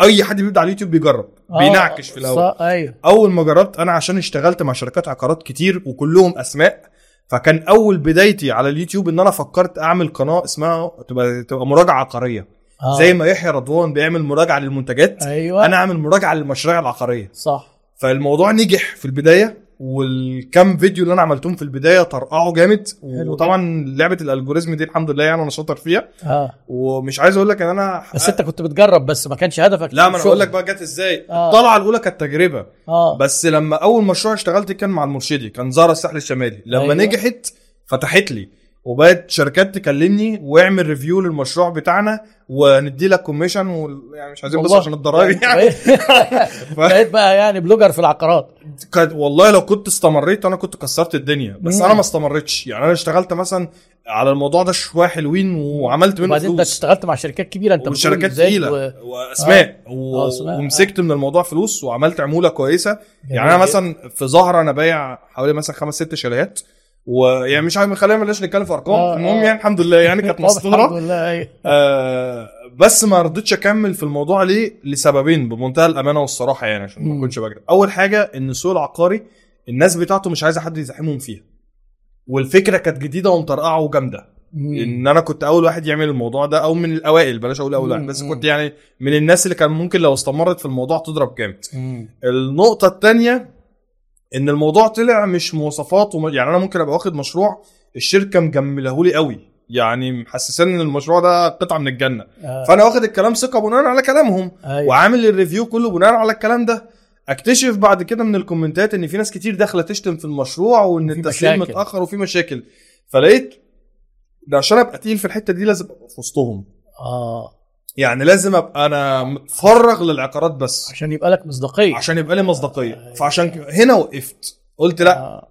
[SPEAKER 2] أي حد بيبدأ على اليوتيوب بيجرب
[SPEAKER 1] آه،
[SPEAKER 2] بينعكش في الأول
[SPEAKER 1] صح أيوه.
[SPEAKER 2] أول ما جربت أنا عشان اشتغلت مع شركات عقارات كتير وكلهم أسماء فكان أول بدايتي على اليوتيوب إن أنا فكرت أعمل قناة اسمها تبقى تبقى مراجعة عقارية.
[SPEAKER 1] آه.
[SPEAKER 2] زي ما يحيى رضوان بيعمل مراجعة للمنتجات
[SPEAKER 1] أيوه.
[SPEAKER 2] أنا أعمل مراجعة للمشاريع العقارية.
[SPEAKER 1] صح.
[SPEAKER 2] فالموضوع نجح في البداية والكم فيديو اللي أنا عملتهم في البداية طرقعوا جامد وطبعا لعبة الالجوريزم دي الحمد لله يعني أنا شاطر فيها
[SPEAKER 1] آه
[SPEAKER 2] ومش عايز أقول لك إن أنا
[SPEAKER 1] بس أنت كنت بتجرب بس ما كانش هدفك
[SPEAKER 2] لا ما
[SPEAKER 1] أنا.
[SPEAKER 2] أقول لك بقى جت إزاي
[SPEAKER 1] آه.
[SPEAKER 2] الطلعة الأولى كانت تجربة
[SPEAKER 1] آه
[SPEAKER 2] بس لما أول مشروع اشتغلت كان مع المرشدي كان زارا الساحل الشمالي لما.
[SPEAKER 1] أيوة.
[SPEAKER 2] نجحت فتحت لي وبقت شركات تكلمني واعمل review للمشروع بتاعنا وندي لك commission و... يعني مش عايزين بس. عشان الضرايب [LAUGHS] يعني. [LAUGHS]
[SPEAKER 1] بقيت- بقيت بقى يعني blogger في العقارات.
[SPEAKER 2] كانت والله لو كنت استمريت أنا كنت كسرت الدنيا بس
[SPEAKER 1] مم.
[SPEAKER 2] أنا ما استمرتش. يعني أنا اشتغلت مثلا على الموضوع ده شوية حلوين وعملت منه
[SPEAKER 1] وبعدين أنت
[SPEAKER 2] فلوس.
[SPEAKER 1] اشتغلت مع شركات كبيرة أنت
[SPEAKER 2] وشركات تقيلة.
[SPEAKER 1] و...
[SPEAKER 2] وأسماء. و...
[SPEAKER 1] آه،.
[SPEAKER 2] ومسكت من الموضوع فلوس وعملت عمولة كويسة.
[SPEAKER 1] جميل
[SPEAKER 2] يعني
[SPEAKER 1] أنا.
[SPEAKER 2] مثلا في زهره أنا بايع حوالي مثلا خمس ست شاليهات. ويعني مش عارف خلينا بلاش نتكلم في أرقام
[SPEAKER 1] آه،
[SPEAKER 2] المهم
[SPEAKER 1] آه.
[SPEAKER 2] يعني الحمد لله يعني كانت [LAUGHS]
[SPEAKER 1] طب الحمد لله أيوه
[SPEAKER 2] آه بس ما رضيتش أكمل في الموضوع ليه لسببين بمنتهى الأمانة والصراحة يعني عشان ما. اكونش بكذب أول حاجة إن السوق العقاري الناس بتاعته مش عايزة حد يزاحمهم فيها والفكرة كانت جديدة ومطرقعة
[SPEAKER 1] وجامدة.
[SPEAKER 2] إن أنا كنت أول واحد يعمل الموضوع ده أو من الأوائل بلاش أقول أول واحد بس. كنت يعني من الناس اللي كان ممكن لو استمرت في الموضوع تضرب جامد. النقطة الثانية إن الموضوع طلع مش مواصفات وم... يعني أنا ممكن أبقى واخد مشروع الشركة مجمله لي قوي. يعني محسساني إن المشروع ده قطعه من الجنة.
[SPEAKER 1] آه.
[SPEAKER 2] فأنا واخد الكلام ثقة بناء على كلامهم.
[SPEAKER 1] أيوة.
[SPEAKER 2] وعامل ال review كله بناء على الكلام ده. أكتشف بعد كده من الكومنتات إن في ناس كتير داخلة تشتم في المشروع
[SPEAKER 1] وإن
[SPEAKER 2] التسليم. متأخر وفي مشاكل. فلقيت ده عشان أبقى تقيل في الحتة دي لازم أبقى في وسطهم.
[SPEAKER 1] آه.
[SPEAKER 2] يعني لازم أبقى أنا متفرغ للعقارات بس.
[SPEAKER 1] عشان يبقى لك مصداقية.
[SPEAKER 2] عشان يبقى لي مصداقية. فعشان ك- هنا وقفت. قلت لا
[SPEAKER 1] آه.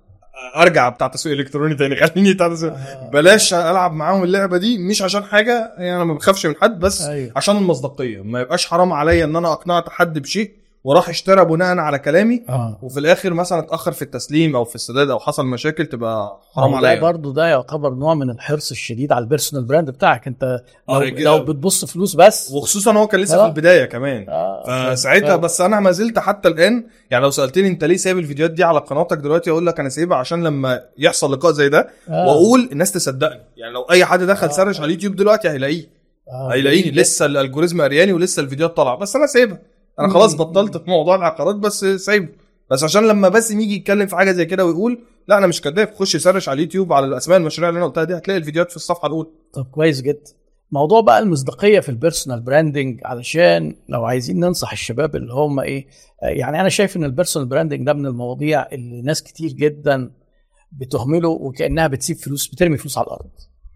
[SPEAKER 2] أرجع بتاع تسويق إلكتروني تاني. [LAUGHS] خليني بتاع تسويق.
[SPEAKER 1] آه.
[SPEAKER 2] بلاش ألعب معاهم اللعبة دي. مش عشان حاجة يعني أنا ما بخافش من حد بس
[SPEAKER 1] أيوة.
[SPEAKER 2] عشان المصداقية. ما يبقاش حرام عليا إن أنا أقنعت حد بشيء. وراح اشترى بناء على كلامي
[SPEAKER 1] آه
[SPEAKER 2] وفي الآخر مثلا اتأخر في التسليم أو في السداد أو حصل مشاكل تبقى حرام
[SPEAKER 1] ده
[SPEAKER 2] عليا
[SPEAKER 1] برضه ده يعتبر نوع من الحرص الشديد على ال personal brand بتاعك انت لو,
[SPEAKER 2] آه،.
[SPEAKER 1] لو بتبص فلوس بس
[SPEAKER 2] وخصوصا هو كان لسه
[SPEAKER 1] آه.
[SPEAKER 2] في البداية كمان
[SPEAKER 1] آه.
[SPEAKER 2] فساعتها
[SPEAKER 1] ف-
[SPEAKER 2] بس أنا ما زلت حتى الآن يعني لو سألتني أنت ليه سايب الفيديوهات دي على قناتك دلوقتي أقول لك أنا سايبها عشان لما يحصل لقاء زي ده
[SPEAKER 1] آه.
[SPEAKER 2] وأقول الناس تصدقني يعني لو أي حد دخل
[SPEAKER 1] آه.
[SPEAKER 2] search على اليوتيوب دلوقتي هيلاقيه
[SPEAKER 1] آه.
[SPEAKER 2] هيلاقيني لسه ال algorithm قرياني ولسه الفيديوهات طالعة بس أنا سايبها
[SPEAKER 1] أنا.
[SPEAKER 2] خلاص بطلت في موضوع العقارات بس سايبه. بس عشان لما باسم يجي يتكلم في حاجة زي كده ويقول لا أنا مش كذاب. خش search على اليوتيوب على الأسماء المشاريع اللي أنا قلتها دي هتلاقي الفيديوهات في الصفحة الأولى.
[SPEAKER 1] طب كويس جدا. موضوع بقى المصداقية في ال personal branding علشان لو عايزين ننصح الشباب اللي هم إيه يعني أنا شايف إن ال personal branding ده من المواضيع اللي ناس كتير جدا بتهمله وكأنها بتسيب فلوس بترمي فلوس على الأرض.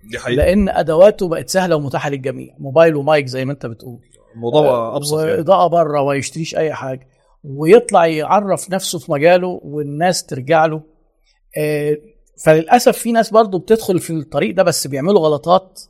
[SPEAKER 2] دي حقيقة.
[SPEAKER 1] لأن أدواته بقت سهلة ومتاحة للجميع. موبايل ومايك زي ما أنت بتقول.
[SPEAKER 2] الموضوع بقى أبسط يعني.
[SPEAKER 1] وإضاءة بره وما يشتريش أي حاجة. ويطلع يعرف نفسه في مجاله والناس ترجع له. آه، فللأسف في ناس برضو بتدخل في الطريق ده بس بيعملوا غلطات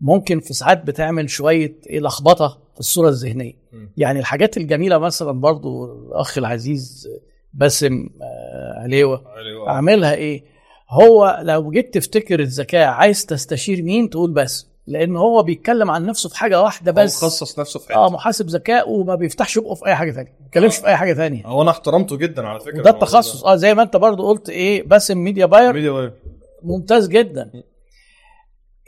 [SPEAKER 1] ممكن في ساعات بتعمل شوية إيه لخبطة في الصورة
[SPEAKER 2] الذهنية.
[SPEAKER 1] يعني الحاجات الجميلة مثلا برضو الأخ العزيز باسم آه، عليوة اعملها إيه؟ هو لو جيت تفتكر الذكاء عايز تستشير مين؟ تقول بس. لأن هو بيتكلم عن نفسه في حاجة واحدة
[SPEAKER 2] بس
[SPEAKER 1] بس.
[SPEAKER 2] خصص نفسه في
[SPEAKER 1] آه
[SPEAKER 2] حتة
[SPEAKER 1] محاسب ذكاء وما بيفتحش بقه في أي حاجة ثانية ما بيتكلمش في أي حاجة ثانية
[SPEAKER 2] هو أنا احترمته جدا على فكرة.
[SPEAKER 1] وده التخصص. آه زي ما انت برضو قلت إيه باسم media buyer
[SPEAKER 2] media buyer
[SPEAKER 1] ممتاز جدا.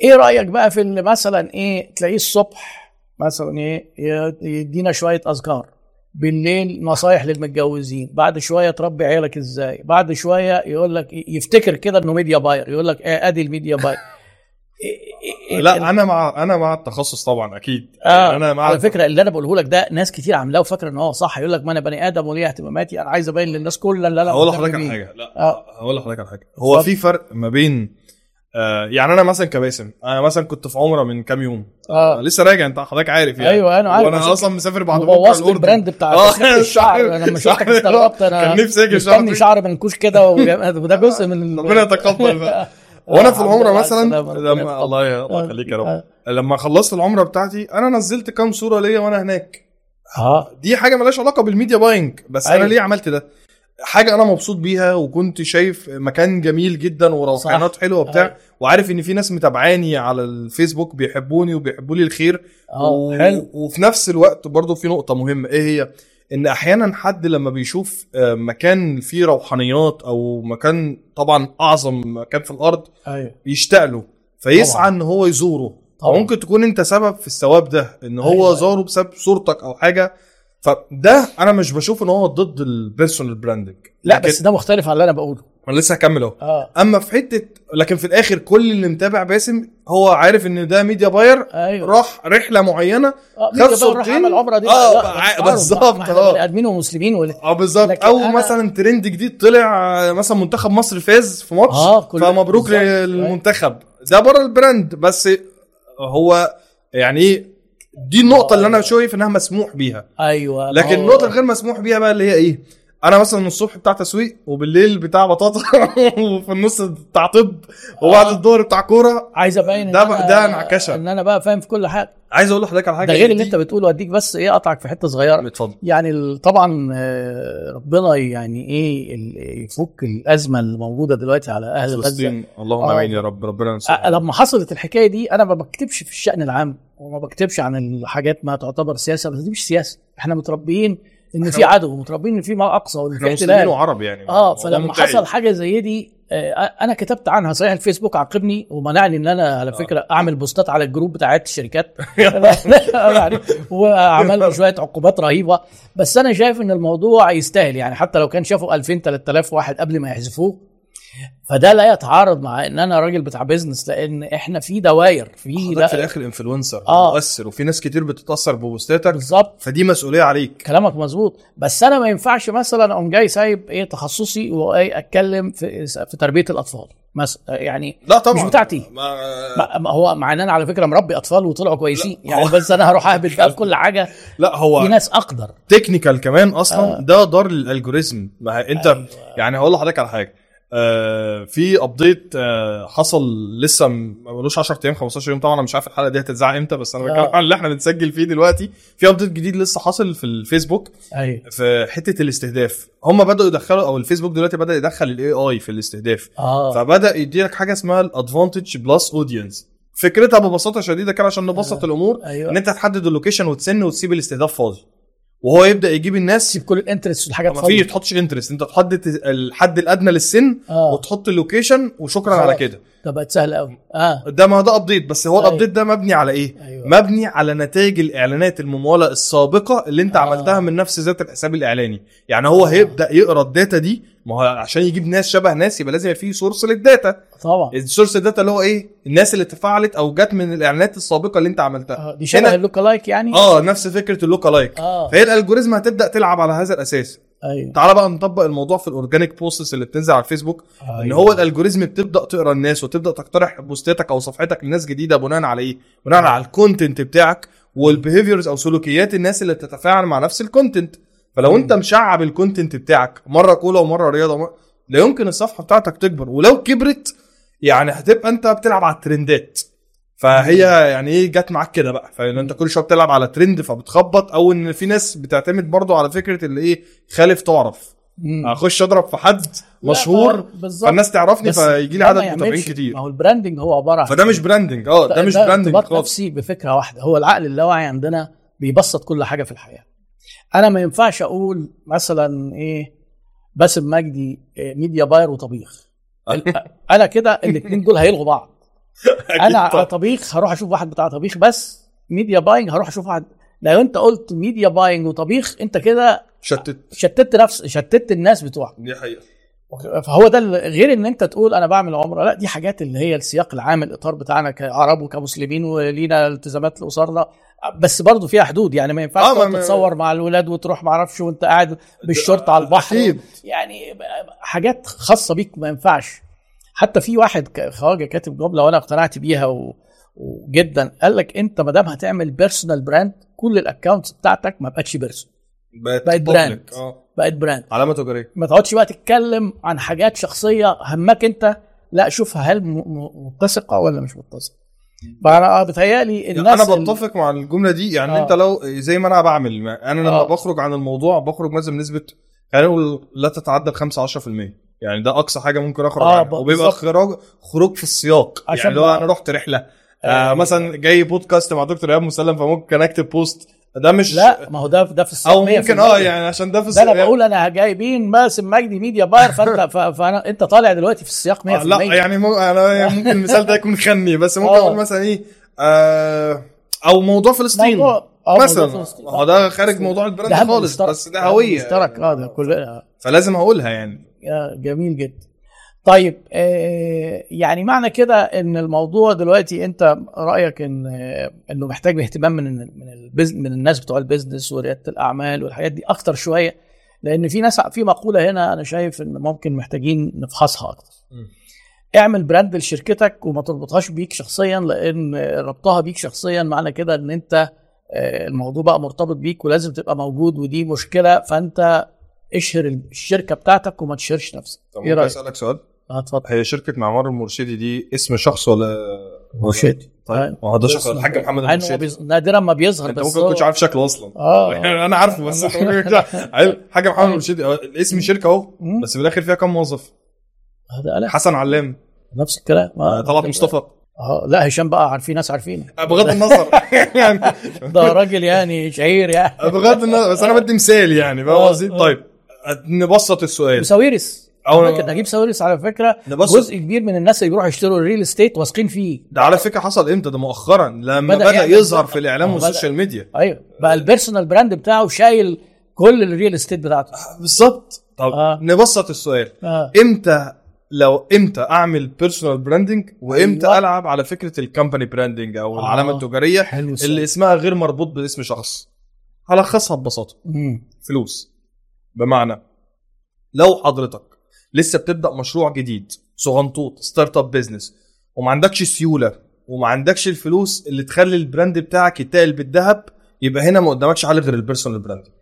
[SPEAKER 1] إيه رأيك بقى في اللي مثلا إيه تلاقيه الصبح مثلا إيه يدينا شوية أذكار. بالليل نصايح للمتجوزين بعد شوية تربي عيالك إزاي بعد شوية يقول لك يفتكر كده إنه media buyer يقول لك إيه ادي ال media buyer
[SPEAKER 2] لا. أنا مع أنا مع التخصص طبعا أكيد.
[SPEAKER 1] آه
[SPEAKER 2] أنا مع
[SPEAKER 1] على فكرة اللي أنا بقوله لك ده ناس كتير عاملاه وفاكره إن هو صح يقول لك ما أنا بني آدم وليه اهتماماتي أنا عايز أبين للناس كلها اللي أنا
[SPEAKER 2] هقول لحضرتك على. حاجة. لا
[SPEAKER 1] آه.
[SPEAKER 2] هقول لحضرتك على حاجة. هو
[SPEAKER 1] اتفضل.
[SPEAKER 2] في فرق ما بين آه يعني أنا مثلا كباسم أنا مثلا كنت في عمرة من كام يوم.
[SPEAKER 1] آه.
[SPEAKER 2] لسه راجع أنت حضرتك عارف يعني.
[SPEAKER 1] أيوه أنا عارف. وأنا
[SPEAKER 2] أصلا مسافر بعد بكرة
[SPEAKER 1] بوظت
[SPEAKER 2] ال
[SPEAKER 1] brand بتاع
[SPEAKER 2] آه، [LAUGHS]
[SPEAKER 1] الشعر.
[SPEAKER 2] شعر-
[SPEAKER 1] أنا لما شفتك [LAUGHS] استغربت أنا
[SPEAKER 2] كان نفسي أجي شعر.
[SPEAKER 1] شعر منكوش كده وده جزء من [LAUGHS]
[SPEAKER 2] ربنا يتقبل بقى. وأنا في
[SPEAKER 1] العمرة
[SPEAKER 2] مثلا لما. الله ي- الله
[SPEAKER 1] آه.
[SPEAKER 2] يخليك يا رب
[SPEAKER 1] آه.
[SPEAKER 2] لما خلصت العمرة بتاعتي أنا نزلت كام صورة ليا وأنا هناك
[SPEAKER 1] آه
[SPEAKER 2] دي حاجة ملهاش علاقة بال media buying بس
[SPEAKER 1] أيوة.
[SPEAKER 2] أنا ليه عملت ده حاجة أنا مبسوط بيها وكنت شايف مكان جميل جدا وروحانات حلوة وبتاع
[SPEAKER 1] أيوة.
[SPEAKER 2] وعارف إن في ناس متابعاني على الفيسبوك بيحبوني وبيحبوا لي الخير
[SPEAKER 1] آه حلو
[SPEAKER 2] وفي نفس الوقت برضو في نقطة مهمة إيه هي إن أحيانا حد لما بيشوف آه، مكان فيه روحانيات أو مكان طبعا أعظم مكان في الأرض
[SPEAKER 1] أيوه
[SPEAKER 2] يشتاق له فيسعى
[SPEAKER 1] طبعاً.
[SPEAKER 2] إن هو يزوره
[SPEAKER 1] طبعاً.
[SPEAKER 2] فممكن تكون أنت سبب في الثواب ده إن هو
[SPEAKER 1] أيوة.
[SPEAKER 2] زاره بسبب صورتك أو حاجة فده أنا مش بشوف إن هو ضد ال personal branding
[SPEAKER 1] لا بس ده مختلف عن اللي أنا بقوله
[SPEAKER 2] أنا لسه هكمل اهو.
[SPEAKER 1] آه.
[SPEAKER 2] اما في حتة لكن في الآخر كل اللي متابع باسم هو عارف إن ده media buyer
[SPEAKER 1] أيوه.
[SPEAKER 2] راح رحلة معينة
[SPEAKER 1] آه
[SPEAKER 2] خد صورتين.
[SPEAKER 1] عمل عمره دي.
[SPEAKER 2] آه،
[SPEAKER 1] أفكارهم
[SPEAKER 2] بالظبط، آه.
[SPEAKER 1] بني ادمين ومسلمين ولا
[SPEAKER 2] آه بالظبط. أو
[SPEAKER 1] أنا-
[SPEAKER 2] مثلا ترند جديد طلع آه، مثلا منتخب مصر فاز في ماتش
[SPEAKER 1] آه، كل-
[SPEAKER 2] فمبروك. للمنتخب. ده بره ال brand بس هو يعني إيه دي النقطة اللي أنا شايف إنها مسموح بيها.
[SPEAKER 1] أيوه
[SPEAKER 2] لكن النقطة الغير مسموح بيها بقى اللي هي إيه؟ أنا مثلا الصبح بتاع تسويق وبالليل بتاع بطاطا [LAUGHS] وفي النص بتاع طب وبعد
[SPEAKER 1] آه.
[SPEAKER 2] الظهر بتاع كورة.
[SPEAKER 1] عايز أبين
[SPEAKER 2] ده
[SPEAKER 1] إن
[SPEAKER 2] ده انعكاشة.
[SPEAKER 1] إن أنا بقى فاهم في كل حاجة.
[SPEAKER 2] عايز أقول لحضرتك على حاجة.
[SPEAKER 1] ده غير اللي أنت بتقوله أديك بس إيه أقطعك في حتة صغيرة.
[SPEAKER 2] اتفضل.
[SPEAKER 1] يعني طبعا آه، ربنا يعني إيه يفك الأزمة اللي موجودة دلوقتي على أهل
[SPEAKER 2] فلسطين. اللهم
[SPEAKER 1] آه.
[SPEAKER 2] آمين يا رب ربنا ينصرها
[SPEAKER 1] لما حصلت الحكاية دي أنا ما بكتبش في الشأن العام وما بكتبش عن الحاجات ما تعتبر سياسة بس دي مش سياسة. إحنا متربيين إن في عدو ومتربيين إن في ما أقصى
[SPEAKER 2] وإن
[SPEAKER 1] في احتلال.
[SPEAKER 2] وعرب يعني آه
[SPEAKER 1] فلما. حصل حاجة زي دي آه، أنا كتبت عنها صحيح الفيسبوك عاقبني ومنعني إن أنا على فكرة أعمل بوستات على الجروب بتاعت الشركات. [LAUGHS] وعمل شوية عقوبات رهيبة. بس أنا شايف إن الموضوع يستاهل يعني حتى لو كان شافوا 2000 3000 واحد قبل ما يحذفوه فده لا يتعارض مع إن أنا راجل بتاع business لأن إحنا في دواير في
[SPEAKER 2] حضرتك في الآخر influencer
[SPEAKER 1] آه.
[SPEAKER 2] مؤثر وفي ناس كتير بتتأثر ب posts اتك
[SPEAKER 1] بالظبط.
[SPEAKER 2] فدي مسؤولية عليك.
[SPEAKER 1] كلامك مظبوط. بس أنا ما ينفعش مثلا أقوم جاي سايب إيه تخصصي وايه أتكلم في في تربية الأطفال مثلا يعني
[SPEAKER 2] لا طبعا.
[SPEAKER 1] مش بتاعتي.
[SPEAKER 2] ما...
[SPEAKER 1] ما هو مع إن أنا على فكرة مربي أطفال وطلعوا كويسين. يعني
[SPEAKER 2] هو-
[SPEAKER 1] بس أنا هروح اهبد بقى في [LAUGHS] كل حاجة.
[SPEAKER 2] لا
[SPEAKER 1] في
[SPEAKER 2] هو
[SPEAKER 1] ناس أقدر.
[SPEAKER 2] technical كمان أصلا
[SPEAKER 1] آه.
[SPEAKER 2] ده ضار لل algorithm ما أنت
[SPEAKER 1] أيوة.
[SPEAKER 2] يعني هقول لحضرتك على حاجة. في update آه حصل لسه م- ما بقولوش 10 أيام 15 يوم طبعا أنا مش عارف الحلقة دي هتتذاع إمتى بس أنا بتكلم
[SPEAKER 1] آه.
[SPEAKER 2] عن اللي إحنا بنسجل فيه دلوقتي. في update جديد لسه حاصل في الفيسبوك.
[SPEAKER 1] أيوه
[SPEAKER 2] في حتة الاستهداف. هم بدأوا يدخلوا أو الفيسبوك دلوقتي بدأ يدخل ال AI في الاستهداف.
[SPEAKER 1] آه.
[SPEAKER 2] فبدأ يدي لك حاجة اسمها ال Advantage plus audience فكرتها ببساطة شديدة كده عشان نبسط
[SPEAKER 1] آه.
[SPEAKER 2] الأمور
[SPEAKER 1] أيوه.
[SPEAKER 2] إن أنت تحدد ال location والسن وتسيب الاستهداف فاضي. وهو يبدأ يجيب الناس
[SPEAKER 1] تسيب كل ال interest في الحاجات
[SPEAKER 2] ما
[SPEAKER 1] فاضية.
[SPEAKER 2] ما تحطش interest انت تحدد الحد الأدنى للسن
[SPEAKER 1] آه
[SPEAKER 2] وتحط ال location
[SPEAKER 1] وشكرا.
[SPEAKER 2] على كده
[SPEAKER 1] ده بقت سهلة قوي آه
[SPEAKER 2] ده ما ده update بس هو.
[SPEAKER 1] ال
[SPEAKER 2] update ده مبني على إيه
[SPEAKER 1] أيوه
[SPEAKER 2] مبني على نتائج الإعلانات الممولة السابقة اللي أنت
[SPEAKER 1] آه.
[SPEAKER 2] عملتها من نفس ذات الحساب الإعلاني يعني هو
[SPEAKER 1] آه.
[SPEAKER 2] هيبدأ يقرأ ال data دي ما هو عشان يجيب ناس شبه ناس يبقى لازم يبقى في source لل data.
[SPEAKER 1] طبعا.
[SPEAKER 2] ال source ال data اللي هو إيه؟ الناس اللي تفاعلت أو جت من الإعلانات السابقة اللي أنت عملتها.
[SPEAKER 1] آه. دي شبه ال lookalike يعني؟
[SPEAKER 2] آه نفس فكرة ال lookalike
[SPEAKER 1] آه.
[SPEAKER 2] فهي ال algorithm هتبدأ تلعب على هذا الأساس.
[SPEAKER 1] أيوه.
[SPEAKER 2] تعال بقى نطبق الموضوع في ال organic posts اللي بتنزل على الفيسبوك. إن
[SPEAKER 1] أيوة.
[SPEAKER 2] هو ال algorithm بتبدأ تقرأ الناس وتبدأ تقترح posts اتك أو صفحتك لناس جديدة بناء على إيه؟ بناء على ال content بتاعك وال behaviors أو سلوكيات الناس اللي بتتفاعل مع نفس ال content فلو انت مشعب ال content بتاعك مرة كورة ومرة رياضة مر... لا يمكن الصفحة بتاعتك تكبر. ولو كبرت يعني هتبقى انت بتلعب على الترندات. فهي يعني إيه جت معاك كده بقى. فان انت كل شوية بتلعب على ترند فبتخبط أو ان في ناس بتعتمد برضو على فكرة اللي إيه خالف تعرف. اخش اضرب في حد مشهور فالناس تعرفني فيجي لي
[SPEAKER 1] ده
[SPEAKER 2] عدد متابعين كتير.
[SPEAKER 1] ما هو ال branding هو عبارة عن
[SPEAKER 2] فده مش branding. آه ده مش
[SPEAKER 1] branding
[SPEAKER 2] خالص.
[SPEAKER 1] بفكرة واحدة. هو العقل اللاواعي عندنا بيبسط كل حاجة في الحياة. أنا ما ينفعش أقول مثلا إيه باسم مجدي إيه، media buyer وطبيخ. [LAUGHS] أنا كده الاثنين دول هيلغوا بعض.
[SPEAKER 2] أنا
[SPEAKER 1] طبيخ هروح أشوف واحد بتاع طبيخ بس media buying هروح أشوف واحد. لو أنت قلت media buying وطبيخ أنت كده
[SPEAKER 2] شتت.
[SPEAKER 1] شتت نفس شتت الناس بتوعك.
[SPEAKER 2] دي حقيقة.
[SPEAKER 1] فهو ده غير إن أنت تقول أنا بعمل عمرة لا دي حاجات اللي هي السياق العام الإطار بتاعنا كعرب وكمسلمين ولينا التزامات لأسرنا بس برضه فيها حدود يعني ما ينفعش
[SPEAKER 2] آه،
[SPEAKER 1] تتصور مع الولاد وتروح ما أعرفش وأنت قاعد بالشورت على البحر
[SPEAKER 2] أكيد.
[SPEAKER 1] يعني حاجات خاصة بيك ما ينفعش حتى في واحد خواجة كاتب جملة وأنا اقتنعت بيها و... وجدا قال لك أنت ما دام هتعمل personal brand كل ال accounts بتاعتك ما بقتش personal
[SPEAKER 2] بقت.
[SPEAKER 1] brand.
[SPEAKER 2] آه
[SPEAKER 1] بقت brand
[SPEAKER 2] علامه تجاريه
[SPEAKER 1] ما تقعدش بقى تتكلم عن حاجات شخصية همك انت لا شوفها هل متسقة ولا مش متسقة فأنا بتهيألي الناس
[SPEAKER 2] أنا بتفق مع الجملة دي يعني
[SPEAKER 1] آه.
[SPEAKER 2] أنت لو زي ما أنا بعمل ما- أنا لما
[SPEAKER 1] آه.
[SPEAKER 2] بخرج عن الموضوع بخرج مثلا بنسبة خلينا نقول لا تتعدى ال 5 10% يعني ده أقصى حاجة ممكن أخرج
[SPEAKER 1] آه،
[SPEAKER 2] عنها وبيبقى. خروج خروج في السياق
[SPEAKER 1] عشان
[SPEAKER 2] يعني لو أنا رحت رحلة آه
[SPEAKER 1] آه.
[SPEAKER 2] مثلا جاي بودكاست مع دكتور إيهاب مسلم فممكن أكتب post ده مش
[SPEAKER 1] لا ما هو ده ده في السياق
[SPEAKER 2] أو
[SPEAKER 1] 100%.
[SPEAKER 2] ممكن آه يعني عشان ده في
[SPEAKER 1] ده
[SPEAKER 2] أنا
[SPEAKER 1] بقول أنا جايبين باسم مجدي media buyer فانت [LAUGHS] فانا أنت طالع دلوقتي في السياق 100%
[SPEAKER 2] آه لا يعني مو أنا يعني ممكن المثال ده يكون خني بس ممكن
[SPEAKER 1] آه.
[SPEAKER 2] أقول مثلا إيه آه أو موضوع فلسطين
[SPEAKER 1] موضوع آه،
[SPEAKER 2] مثلا. هو ده خارج موضوع
[SPEAKER 1] ال brand
[SPEAKER 2] خالص. بس ده هوية
[SPEAKER 1] مشترك آه ده كلنا
[SPEAKER 2] فلازم أقولها يعني
[SPEAKER 1] جميل جدا طيب آه يعني معنى كده إن الموضوع دلوقتي أنت رأيك إن آه إنه محتاج اهتمام من من من الناس بتوع ال business وريادة الأعمال والحاجات دي أكتر شوية لأن في ناس في مقولة هنا أنا شايف إن ممكن محتاجين نفحصها
[SPEAKER 2] أكتر.
[SPEAKER 1] اعمل brand لشركتك وما تربطهاش بيك شخصيا لأن ربطها بيك شخصيا معنى كده إن أنت آه، الموضوع بقى مرتبط بيك ولازم تبقى موجود ودي مشكلة فأنت اشهر الشركة بتاعتك وما تشهرش نفسك
[SPEAKER 2] طب
[SPEAKER 1] إيه
[SPEAKER 2] ممكن
[SPEAKER 1] رأيك؟
[SPEAKER 2] أسألك سؤال
[SPEAKER 1] آه اتفضل.
[SPEAKER 2] هي شركة معمار المرشدي دي اسم شخص ولا
[SPEAKER 1] مرشدي.
[SPEAKER 2] طيب. ما هو ده شخص الحاج محمد المرشدي.
[SPEAKER 1] biz... نادرا ما بيظهر
[SPEAKER 2] أنت
[SPEAKER 1] بس
[SPEAKER 2] ممكن ما تكونش عارف شكله أصلا.
[SPEAKER 1] آه. [LAUGHS]
[SPEAKER 2] يعني أنا عارفه بس. [LAUGHS] أيوة، حاج محمد المرشدي. آه، الاسم شركة
[SPEAKER 1] أهو.
[SPEAKER 2] بس في الآخر فيها كام موظف؟
[SPEAKER 1] هذا
[SPEAKER 2] حسن علام.
[SPEAKER 1] نفس الكلام.
[SPEAKER 2] آه، طلعت مصطفى.
[SPEAKER 1] آه لا هشام بقى عارفين ناس عارفينه.
[SPEAKER 2] آه، بغض النظر. [LAUGHS] يعني
[SPEAKER 1] ده راجل يعني شهير يعني.
[SPEAKER 2] بغض النظر بس أنا بدي مثال يعني فاهم قصدي. طيب نبسط السؤال.
[SPEAKER 1] وساويرس
[SPEAKER 2] أو-
[SPEAKER 1] فاكر نجيب ساويرس على
[SPEAKER 2] فكرة.
[SPEAKER 1] جزء كبير من الناس اللي بيروحوا يشتروا ال real estate واثقين فيه.
[SPEAKER 2] ده على فكرة حصل إمتى؟ ده مؤخرا. لما
[SPEAKER 1] بدأ
[SPEAKER 2] بدأ,
[SPEAKER 1] يعمل-
[SPEAKER 2] يظهر في
[SPEAKER 1] الإعلام بدأ-
[SPEAKER 2] وال social
[SPEAKER 1] media. أيوه. بقى ال personal brand بتاعه شايل كل ال real estate بتاعته.
[SPEAKER 2] بالظبط. طب
[SPEAKER 1] آه.
[SPEAKER 2] نبسط السؤال.
[SPEAKER 1] آه.
[SPEAKER 2] إمتى لو إمتى أعمل personal branding وإمتى
[SPEAKER 1] أيوة.
[SPEAKER 2] ألعب على فكرة ال company branding أو
[SPEAKER 1] آه.
[SPEAKER 2] العلامة التجارية
[SPEAKER 1] حلو.
[SPEAKER 2] اللي اسمها غير مربوط باسم شخص. هلخصها ببساطة.
[SPEAKER 1] مم.
[SPEAKER 2] فلوس. بمعنى لو حضرتك لسه بتبدأ مشروع جديد صغنطوط startup business وما عندكش سيولة وما عندكش الفلوس اللي تخلي ال brand بتاعك يتقل بالذهب يبقى هنا ما قدامكش حل غير ال personal branding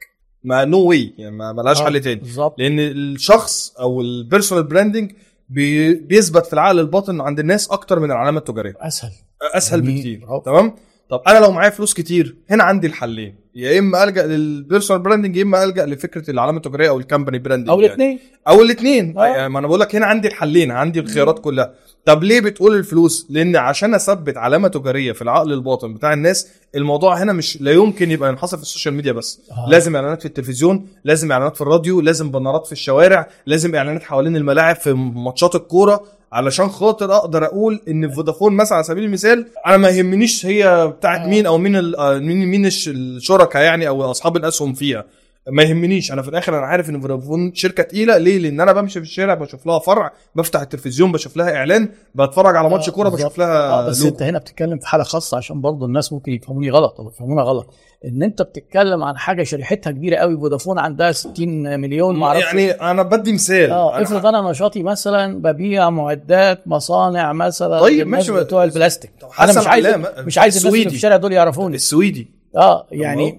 [SPEAKER 2] ما no way يعني ما ملهاش
[SPEAKER 1] آه،
[SPEAKER 2] حل تاني.
[SPEAKER 1] بالظبط.
[SPEAKER 2] لأن الشخص أو ال personal branding بي بيثبت في العقل الباطن عند الناس أكتر من العلامة
[SPEAKER 1] التجارية.
[SPEAKER 2] أسهل.
[SPEAKER 1] أسهل.
[SPEAKER 2] بكتير. تمام؟ طب أنا لو معايا فلوس كتير هنا عندي الحلين. يا إما ألجأ لل personal branding يا إما ألجأ لفكرة العلامه التجارية أو ال company
[SPEAKER 1] branding أو
[SPEAKER 2] يعني.
[SPEAKER 1] الاثنين
[SPEAKER 2] أو الاثنين
[SPEAKER 1] آه.
[SPEAKER 2] يعني ما أنا بقول لك هنا عندي الحلين عندي الخيارات كلها. طب ليه بتقول الفلوس؟ لأن عشان أثبت علامة تجارية في العقل الباطن بتاع الناس الموضوع هنا مش لا يمكن يبقى ينحصر في ال social media بس.
[SPEAKER 1] آه.
[SPEAKER 2] لازم إعلانات في التلفزيون لازم إعلانات في الراديو لازم بانرات في الشوارع لازم إعلانات حوالين الملاعب في ماتشات الكورة. علشان خاطر أقدر أقول ان فودافون مثلا على سبيل المثال أنا ما يهمنيش هي بتاعت
[SPEAKER 1] آه.
[SPEAKER 2] مين أو مين آه، مين مين الش- الشركاء يعني أو اصحاب الاسهم فيها ما يهمنيش. أنا في الآخر أنا عارف إن فودافون شركة تقيلة. ليه؟ لأن أنا بمشي في الشارع بشوف لها فرع بفتح التلفزيون بشوف لها إعلان بتفرج على ماتش
[SPEAKER 1] آه، كورة.
[SPEAKER 2] بشوف لها
[SPEAKER 1] آه بس
[SPEAKER 2] لوجو.
[SPEAKER 1] أنت هنا بتتكلم في حالة خاصة عشان برضه الناس ممكن يفهموني غلط أو يفهمونا غلط. إن أنت بتتكلم عن حاجة شريحتها كبيرة قوي فودافون عندها 60 مليون ما أعرفش.
[SPEAKER 2] يعني أنا بدي مثال. آه
[SPEAKER 1] افرض أنا نشاطي مثلا ببيع معدات مصانع مثلا
[SPEAKER 2] طيب، ماشي.
[SPEAKER 1] بتوع البلاستيك.
[SPEAKER 2] أنا
[SPEAKER 1] مش عايز مش عايز الناس في. الشارع دول يعرفوني.
[SPEAKER 2] السويدي.
[SPEAKER 1] آه يعني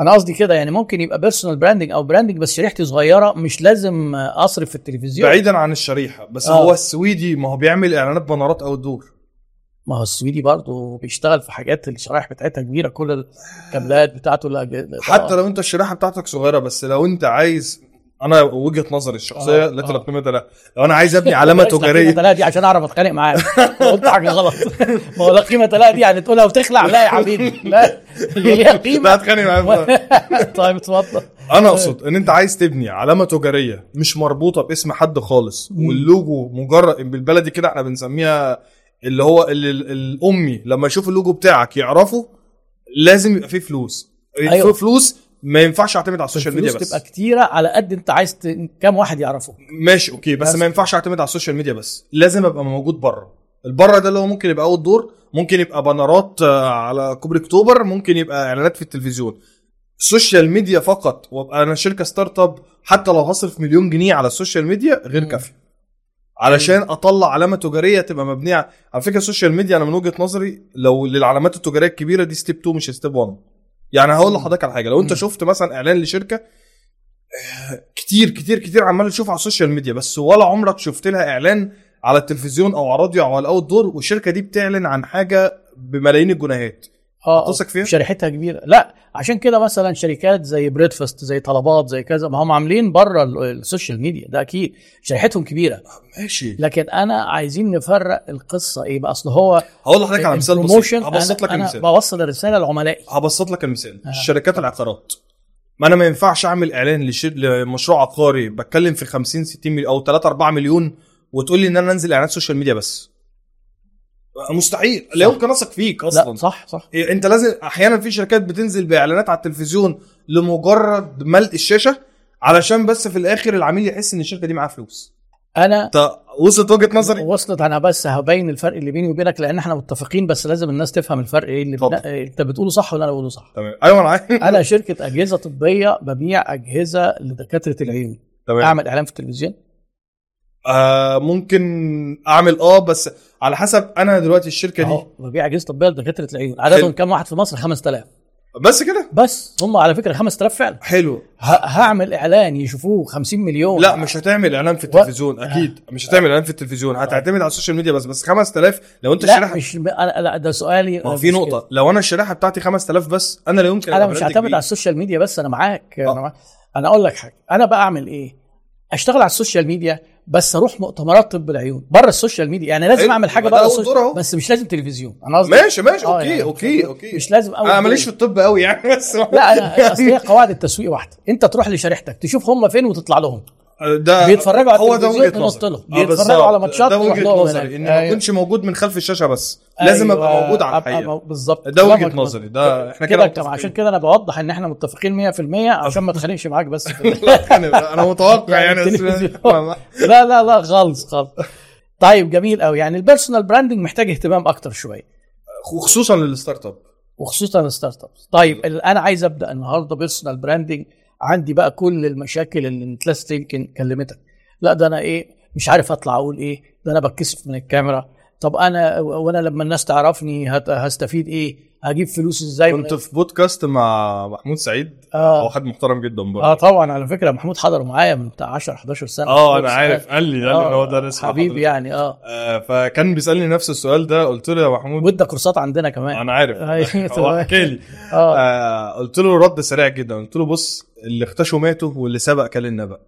[SPEAKER 1] أنا قصدي كده يعني ممكن يبقى personal branding أو branding بس شريحتي صغيرة مش لازم أصرف في التلفزيون
[SPEAKER 2] بعيدا عن الشريحة بس
[SPEAKER 1] آه.
[SPEAKER 2] هو السويدي ما هو بيعمل إعلانات بنرات أو الدور
[SPEAKER 1] ما هو السويدي برضه بيشتغل في حاجات الشرايح بتاعتها كبيرة كل الكابلات بتاعته لا
[SPEAKER 2] حتى لو أنت الشريحة بتاعتك صغيرة بس لو أنت عايز أنا وجهة نظري الشخصية
[SPEAKER 1] آه،
[SPEAKER 2] لا
[SPEAKER 1] آه.
[SPEAKER 2] تبقى قيمه لا. لو أنا عايز أبني علامة تجارية.
[SPEAKER 1] لا دي عشان أعرف أتخانق معاك. قلت حاجة غلط ما هو لا قيمة لا دي يعني تقولها وتخلع. لا يا حبيبي لا. اللي ليها [LAUGHS]
[SPEAKER 2] لا
[SPEAKER 1] قيمة.
[SPEAKER 2] أتخانق معايا [LAUGHS]
[SPEAKER 1] طيب اتفضل.
[SPEAKER 2] أنا أقصد إن أنت عايز تبني علامة تجارية مش مربوطة باسم حد خالص. واللوجو مجرد بالبلدي كده إحنا بنسميها اللي هو اللي ال- الأمي لما يشوف اللوجو بتاعك يعرفه لازم يبقى فيه فلوس.
[SPEAKER 1] أيوة.
[SPEAKER 2] فلوس ما ينفعش اعتمد على ال social
[SPEAKER 1] media
[SPEAKER 2] بس
[SPEAKER 1] تبقى كتيرة على قد انت عايز ت... كام واحد يعرفه
[SPEAKER 2] ماشي okay بس
[SPEAKER 1] بس.
[SPEAKER 2] ما ينفعش اعتمد على ال social media بس. لازم أبقى موجود بره. البره ده اللي هو ممكن يبقى outdoor ممكن يبقى بانرات آه، على كوبري أكتوبر ممكن يبقى إعلانات في التلفزيون. ال social media فقط وأبقى أنا شركة startup حتى لو هصرف مليون جنيه على ال social media
[SPEAKER 1] غير.
[SPEAKER 2] كافية. علشان أطلع علامة تجارية تبقى مبنية على فكرة ال social media أنا من وجهة نظري لو للعلامات التجارية الكبيرة دي step 2 مش step 1 يعني هقول لحضرتك على حاجة. لو انت. شفت مثلا إعلان لشركة آه، كتير كتير كتير عمال تشوفها على ال social media بس ولا عمرك شفت لها إعلان على التلفزيون أو على الراديو أو على ال outdoor والشركة دي بتعلن عن حاجة بملايين الجنيهات. آه فيها؟
[SPEAKER 1] شريحتها كبيرة. لا عشان كده مثلا شركات زي بريدفاست زي طلبات زي كذا ما هم عاملين بره ال- ال social media ده أكيد شريحتهم كبيرة.
[SPEAKER 2] ماشي.
[SPEAKER 1] لكن أنا عايزين نفرق القصة إيه بقى؟ أصل هو
[SPEAKER 2] هقول لحضرتك على مثال بسيط. هبسط لك المثال.
[SPEAKER 1] بوصل الرسالة لعملائي
[SPEAKER 2] هبسط لك المثال.
[SPEAKER 1] آه.
[SPEAKER 2] شركات العقارات. ما أنا ما ينفعش أعمل إعلان لشر... لمشروع عقاري بتكلم في 50 60 مليون أو 3 4 مليون وتقول لي إن أنا أنزل اعلانات social media بس. مستحيل. لا. يمكن أثق فيك
[SPEAKER 1] لا
[SPEAKER 2] أصلا.
[SPEAKER 1] صح صح.
[SPEAKER 2] إيه، أنت لازم أحيانا في شركات بتنزل بإعلانات على التلفزيون لمجرد ملء الشاشة علشان بس في الآخر العميل يحس إن الشركة دي معاها فلوس. أنا وصلت وجهة نظري؟
[SPEAKER 1] وصلت. أنا بس هبين الفرق اللي بيني وبينك لأن إحنا متفقين بس لازم الناس تفهم الفرق إيه اللي. بينا... أنت بتقوله صح ولا أنا بقوله صح؟
[SPEAKER 2] تمام. أيوه أنا عارف.
[SPEAKER 1] أنا شركة أجهزة طبية ببيع أجهزة لدكاترة العيون.
[SPEAKER 2] تمام.
[SPEAKER 1] أعمل إعلان في التلفزيون.
[SPEAKER 2] آه ممكن أعمل آه بس على حسب أنا دلوقتي الشركة دي
[SPEAKER 1] ببيع اجهزه طبيه لدكاتره العيون. عددهم. كام واحد في مصر؟ 5000
[SPEAKER 2] بس كده؟
[SPEAKER 1] بس هم على فكرة 5000 فعلا.
[SPEAKER 2] حلو.
[SPEAKER 1] هعمل إعلان يشوفوه 50 مليون.
[SPEAKER 2] لا مش هتعمل إعلان في التلفزيون أكيد. مش هتعمل إعلان في التلفزيون. هتعتمد على ال social media بس. بس 5000 لو أنت
[SPEAKER 1] لا
[SPEAKER 2] الشريحة
[SPEAKER 1] مش أنا لا ده سؤالي.
[SPEAKER 2] ما في نقطة. لو أنا الشريحة بتاعتي 5000 بس أنا لا يمكن أنا
[SPEAKER 1] مش هعتمد. على ال social media بس أنا معاك.
[SPEAKER 2] آه.
[SPEAKER 1] أنا معاك. أنا أقول لك حاجة. أنا بقى اعمل إيه؟ أشتغل على ال social media بس أروح مؤتمرات طب العيون بره ال social media يعني لازم
[SPEAKER 2] حلو.
[SPEAKER 1] اعمل
[SPEAKER 2] حاجة
[SPEAKER 1] بره ال
[SPEAKER 2] social.
[SPEAKER 1] بس مش لازم تلفزيون أنا قصدي
[SPEAKER 2] ماشي ماشي
[SPEAKER 1] آه
[SPEAKER 2] okay
[SPEAKER 1] يعني
[SPEAKER 2] okay okay
[SPEAKER 1] مش لازم أول
[SPEAKER 2] أنا ماليش في. الطب قوي يعني بس
[SPEAKER 1] لا أنا [LAUGHS] أصل هي قواعد التسويق واحدة أنت تروح لشريحتك تشوف هم فين وتطلع لهم
[SPEAKER 2] ده
[SPEAKER 1] بيتفرجوا على
[SPEAKER 2] هو ده
[SPEAKER 1] وجهة
[SPEAKER 2] نظري. آه،
[SPEAKER 1] بيتفرجوا. على ماتشات
[SPEAKER 2] ده
[SPEAKER 1] وجهة
[SPEAKER 2] نظري. إني ما
[SPEAKER 1] أيوة.
[SPEAKER 2] أكونش موجود من خلف الشاشة بس لازم أبقى
[SPEAKER 1] أيوة،
[SPEAKER 2] موجود على
[SPEAKER 1] الحقيقة بالظبط
[SPEAKER 2] ده
[SPEAKER 1] وجهة
[SPEAKER 2] نظري ده إحنا
[SPEAKER 1] كده
[SPEAKER 2] كده
[SPEAKER 1] عشان. كده أنا بوضح إن إحنا متفقين 100% عشان ما اتخانقش معاك بس في [LAUGHS]
[SPEAKER 2] أنا متوقع [LAUGHS] يعني.
[SPEAKER 1] لا لا لا خالص خالص طيب جميل قوي يعني ال personal branding محتاج اهتمام أكتر شوية
[SPEAKER 2] وخصوصا لل startup
[SPEAKER 1] وخصوصا الستارت أبس طيب أنا عايز أبدأ النهارده personal branding عندي بقى كل المشاكل اللي نتلاست يمكن كلمتك لا ده أنا إيه مش عارف أطلع أقول إيه ده أنا بتكسف من الكاميرا. طب أنا وأنا لما الناس تعرفني هستفيد إيه؟ هجيب فلوس إزاي؟
[SPEAKER 2] كنت في بودكاست مع محمود سعيد.
[SPEAKER 1] آه.
[SPEAKER 2] هو حد محترم جدا برضه.
[SPEAKER 1] آه طبعا على فكرة محمود حضر معايا من بتاع 10 11 سنة.
[SPEAKER 2] آه أنا عارف. قال لي قال لي ان هو
[SPEAKER 1] آه،
[SPEAKER 2] ده اسمه
[SPEAKER 1] حبيبي. يعني آه.
[SPEAKER 2] آه فكان بيسألني نفس السؤال ده قلت له يا محمود.
[SPEAKER 1] وإدى كورسات عندنا كمان.
[SPEAKER 2] أنا عارف. [LAUGHS]
[SPEAKER 1] أيوة، [LAUGHS]
[SPEAKER 2] هو. حكى لي.
[SPEAKER 1] آه.
[SPEAKER 2] آه قلت له رد سريع جدا. قلت له بص اللي اختشوا ماتوا واللي سبق كل النبأ.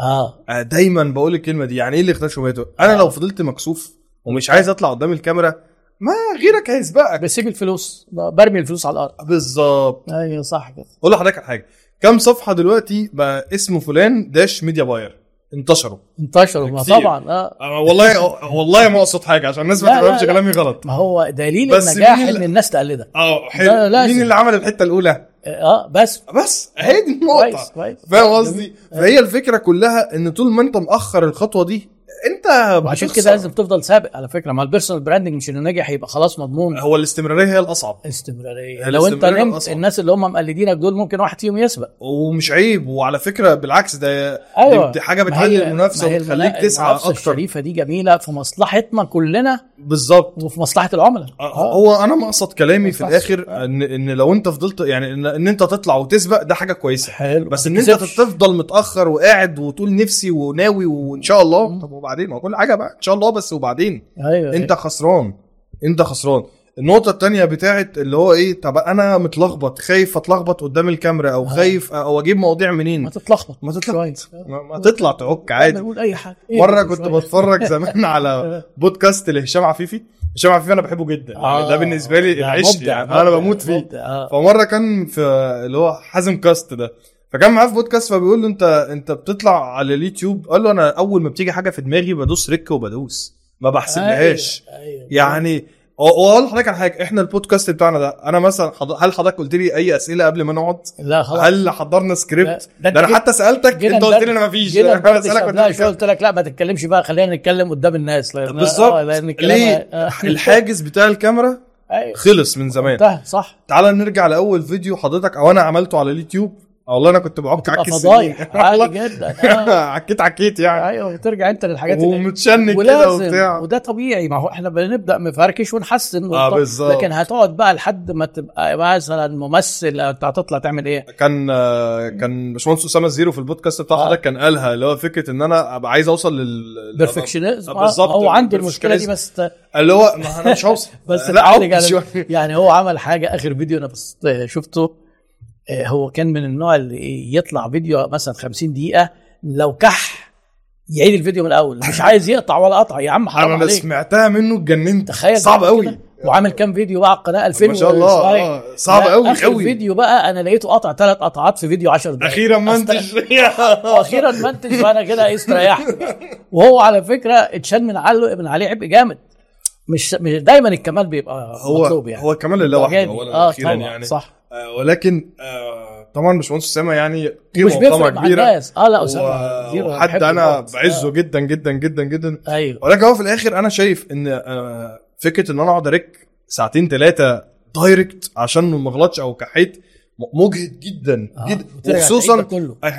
[SPEAKER 1] آه.
[SPEAKER 2] آه دايما بقول الكلمة دي. يعني إيه اللي اختشوا ماتوا؟ أنا لو فضلت مكسوف ومش عايز أطلع قدام الكاميرا ما غيرك هيسبقك.
[SPEAKER 1] بسيب الفلوس. برمي الفلوس على الأرض.
[SPEAKER 2] بالظبط.
[SPEAKER 1] أيوه صح كده.
[SPEAKER 2] أقول لحضرتك على حاجة. كم صفحة دلوقتي بقى اسمه فلان dash media buyer؟ انتشروا.
[SPEAKER 1] انتشروا ما. طبعا آه.
[SPEAKER 2] آه والله والله ما أقصد حاجة عشان الناس ما تفهمش
[SPEAKER 1] لا.
[SPEAKER 2] كلامي غلط.
[SPEAKER 1] ما هو دليل النجاح إن الناس تقلدك آه
[SPEAKER 2] حلو. مين اللي عمل الحتة الأولى؟
[SPEAKER 1] آه بس.
[SPEAKER 2] بس هي دي
[SPEAKER 1] كويس
[SPEAKER 2] النقطة.
[SPEAKER 1] كويس
[SPEAKER 2] فاهم قصدي؟ فهي الفكرة كلها إن طول ما أنت مأخر الخطوة دي انت بتخسر.
[SPEAKER 1] كده لازم تفضل سابق على فكرة. ما ال personal branding مش انه نجح يبقى خلاص مضمون.
[SPEAKER 2] هو الاستمرارية هي الأصعب.
[SPEAKER 1] استمراريه لو انت نمت
[SPEAKER 2] الأصعب.
[SPEAKER 1] الناس اللي هم مقلدينك دول ممكن واحد فيهم يسبق.
[SPEAKER 2] ومش عيب. وعلى فكرة بالعكس ده
[SPEAKER 1] أيوه.
[SPEAKER 2] دي,
[SPEAKER 1] حاجة
[SPEAKER 2] بتعلي
[SPEAKER 1] المنافسة
[SPEAKER 2] وتخليك تسعى أكتر.
[SPEAKER 1] الشريفة دي جميلة في مصلحتنا كلنا.
[SPEAKER 2] بالظبط.
[SPEAKER 1] وفي مصلحة العملاء.
[SPEAKER 2] آه. هو أنا مقصد كلامي في. الآخر ان إن لو أنت فضلت يعني ان, إن أنت تطلع وتسبق ده حاجة كويسة.
[SPEAKER 1] حلو.
[SPEAKER 2] بس إن
[SPEAKER 1] أنت.
[SPEAKER 2] تفضل متأخر وقاعد وتقول نفسي وناوي وإن شاء الله. طب وبعدين ما كل حاجة بقى. إن شاء الله بس وبعدين.
[SPEAKER 1] أيوه
[SPEAKER 2] أنت خسران. أنت خسران. النقطة التانية بتاعت اللي هو إيه طب أنا متلخبط خايف أتلخبط قدام الكاميرا أو خايف أو أجيب مواضيع منين؟
[SPEAKER 1] ما تتلخبط.
[SPEAKER 2] ما تطلع
[SPEAKER 1] شوية.
[SPEAKER 2] ما, ما تطلع تعك عادي.
[SPEAKER 1] نقول أي حاجة. إيه
[SPEAKER 2] مرة كنت. بتفرج زمان على [LAUGHS] بودكاست لهشام عفيفي. هشام عفيفي أنا بحبه جدا.
[SPEAKER 1] آه.
[SPEAKER 2] ده بالنسبة لي
[SPEAKER 1] ده
[SPEAKER 2] العشق يعني.
[SPEAKER 1] أنا
[SPEAKER 2] بموت فيه.
[SPEAKER 1] آه.
[SPEAKER 2] فمرة كان في اللي هو حازم cast ده. فكان معاه في بودكاست فبيقول له انت انت بتطلع على اليوتيوب؟ قال له أنا اول ما بتيجي حاجة في دماغي بدوس rec وبدوس. ما بحسبهاش
[SPEAKER 1] أيوة، أيوة.
[SPEAKER 2] يعني واقول لحضرتك على حاجة إحنا البودكاست بتاعنا ده أنا مثلا حض- هل حضرتك قلت لي اي أسئلة قبل ما نقعد؟
[SPEAKER 1] لا خلاص.
[SPEAKER 2] هل حضرنا سكريبت
[SPEAKER 1] ده
[SPEAKER 2] ده
[SPEAKER 1] أنا
[SPEAKER 2] حتى
[SPEAKER 1] سألتك
[SPEAKER 2] انت قلت لي أنا ما فيش [LAUGHS] أنا
[SPEAKER 1] قبلها
[SPEAKER 2] قلت
[SPEAKER 1] شوية
[SPEAKER 2] لي
[SPEAKER 1] قلت لك؟ لا ما تتكلمش بقى خلينا نتكلم قدام الناس.
[SPEAKER 2] بالظبط. ليه؟
[SPEAKER 1] آه.
[SPEAKER 2] الحاجز بتاع الكاميرا
[SPEAKER 1] أيوه.
[SPEAKER 2] خلص من زمان.
[SPEAKER 1] صح.
[SPEAKER 2] تعال نرجع لأول فيديو حضرتك أو أنا عملته على اليوتيوب. والله أنا كنت بعك عك
[SPEAKER 1] فضايح. عادي جدا [LAUGHS] آه.
[SPEAKER 2] عكيت عكيت يعني
[SPEAKER 1] أيوه ترجع أنت للحاجات اللي
[SPEAKER 2] ومتشنج كده وبتاع
[SPEAKER 1] وده طبيعي ما هو إحنا بنبدأ مفركش ونحسن
[SPEAKER 2] آه،
[SPEAKER 1] ونط-
[SPEAKER 2] بالظبط.
[SPEAKER 1] لكن هتقعد بقى لحد ما تبقى مثلا ممثل انت هتطلع تعمل إيه
[SPEAKER 2] كان آه، كان باشمهندس أسامة الزيرو في البودكاست بتاع
[SPEAKER 1] آه.
[SPEAKER 2] حضرتك كان قالها اللي هو فكرة إن أنا أبقى عايز أوصل لل
[SPEAKER 1] perfectionism
[SPEAKER 2] آه، بالظبط،
[SPEAKER 1] هو عنده المشكلة دي. بس
[SPEAKER 2] اللي هو ما أنا مش هوصل [LAUGHS]
[SPEAKER 1] بس
[SPEAKER 2] لا.
[SPEAKER 1] يعني هو عمل حاجة آخر فيديو أنا بس شفته آه، هو كان من النوع اللي يطلع فيديو مثلا 50 دقيقة لو كح يعيد الفيديو من الأول مش [LAUGHS] عايز يقطع ولا قطع يا عم حرام
[SPEAKER 2] أنا
[SPEAKER 1] عليك.
[SPEAKER 2] سمعتها منه اتجننت.
[SPEAKER 1] تخيل
[SPEAKER 2] صعب قوي.
[SPEAKER 1] وعامل كام فيديو بقى على القناة؟ 2000
[SPEAKER 2] ما شاء الله. آه، صعب قوي
[SPEAKER 1] آخر
[SPEAKER 2] قوي
[SPEAKER 1] فيديو بقى أنا لقيته قطع ثلاث قطعات في فيديو 10 دقايق.
[SPEAKER 2] أخيرا منتج
[SPEAKER 1] وأخيرا [LAUGHS] منتج وأنا كده استريحت. وهو على فكرة اتشال من عليه من عليه عبء جامد. مش مش دايما الكمال بيبقى
[SPEAKER 2] هو
[SPEAKER 1] مطلوب يعني.
[SPEAKER 2] هو كمان لله وحده اولا
[SPEAKER 1] آه
[SPEAKER 2] يعني.
[SPEAKER 1] صح.
[SPEAKER 2] آه، ولكن آه، طبعا باشمهندس أسامة يعني قيمة
[SPEAKER 1] مش
[SPEAKER 2] وقامه
[SPEAKER 1] بيفرق مع
[SPEAKER 2] كبيرة.
[SPEAKER 1] الناس. آه لا أسامة
[SPEAKER 2] وحد
[SPEAKER 1] بحبه أنا.
[SPEAKER 2] بعزه
[SPEAKER 1] آه.
[SPEAKER 2] جدا جدا جدا جدا.
[SPEAKER 1] أيوه.
[SPEAKER 2] ولكن هو في الآخر أنا شايف إن آه، فكرة إن أنا أقعد أريك ساعتين ثلاثة دايركت عشان ما أغلطش أو كحيت مجهد جدا
[SPEAKER 1] آه،
[SPEAKER 2] جدا وخصوصا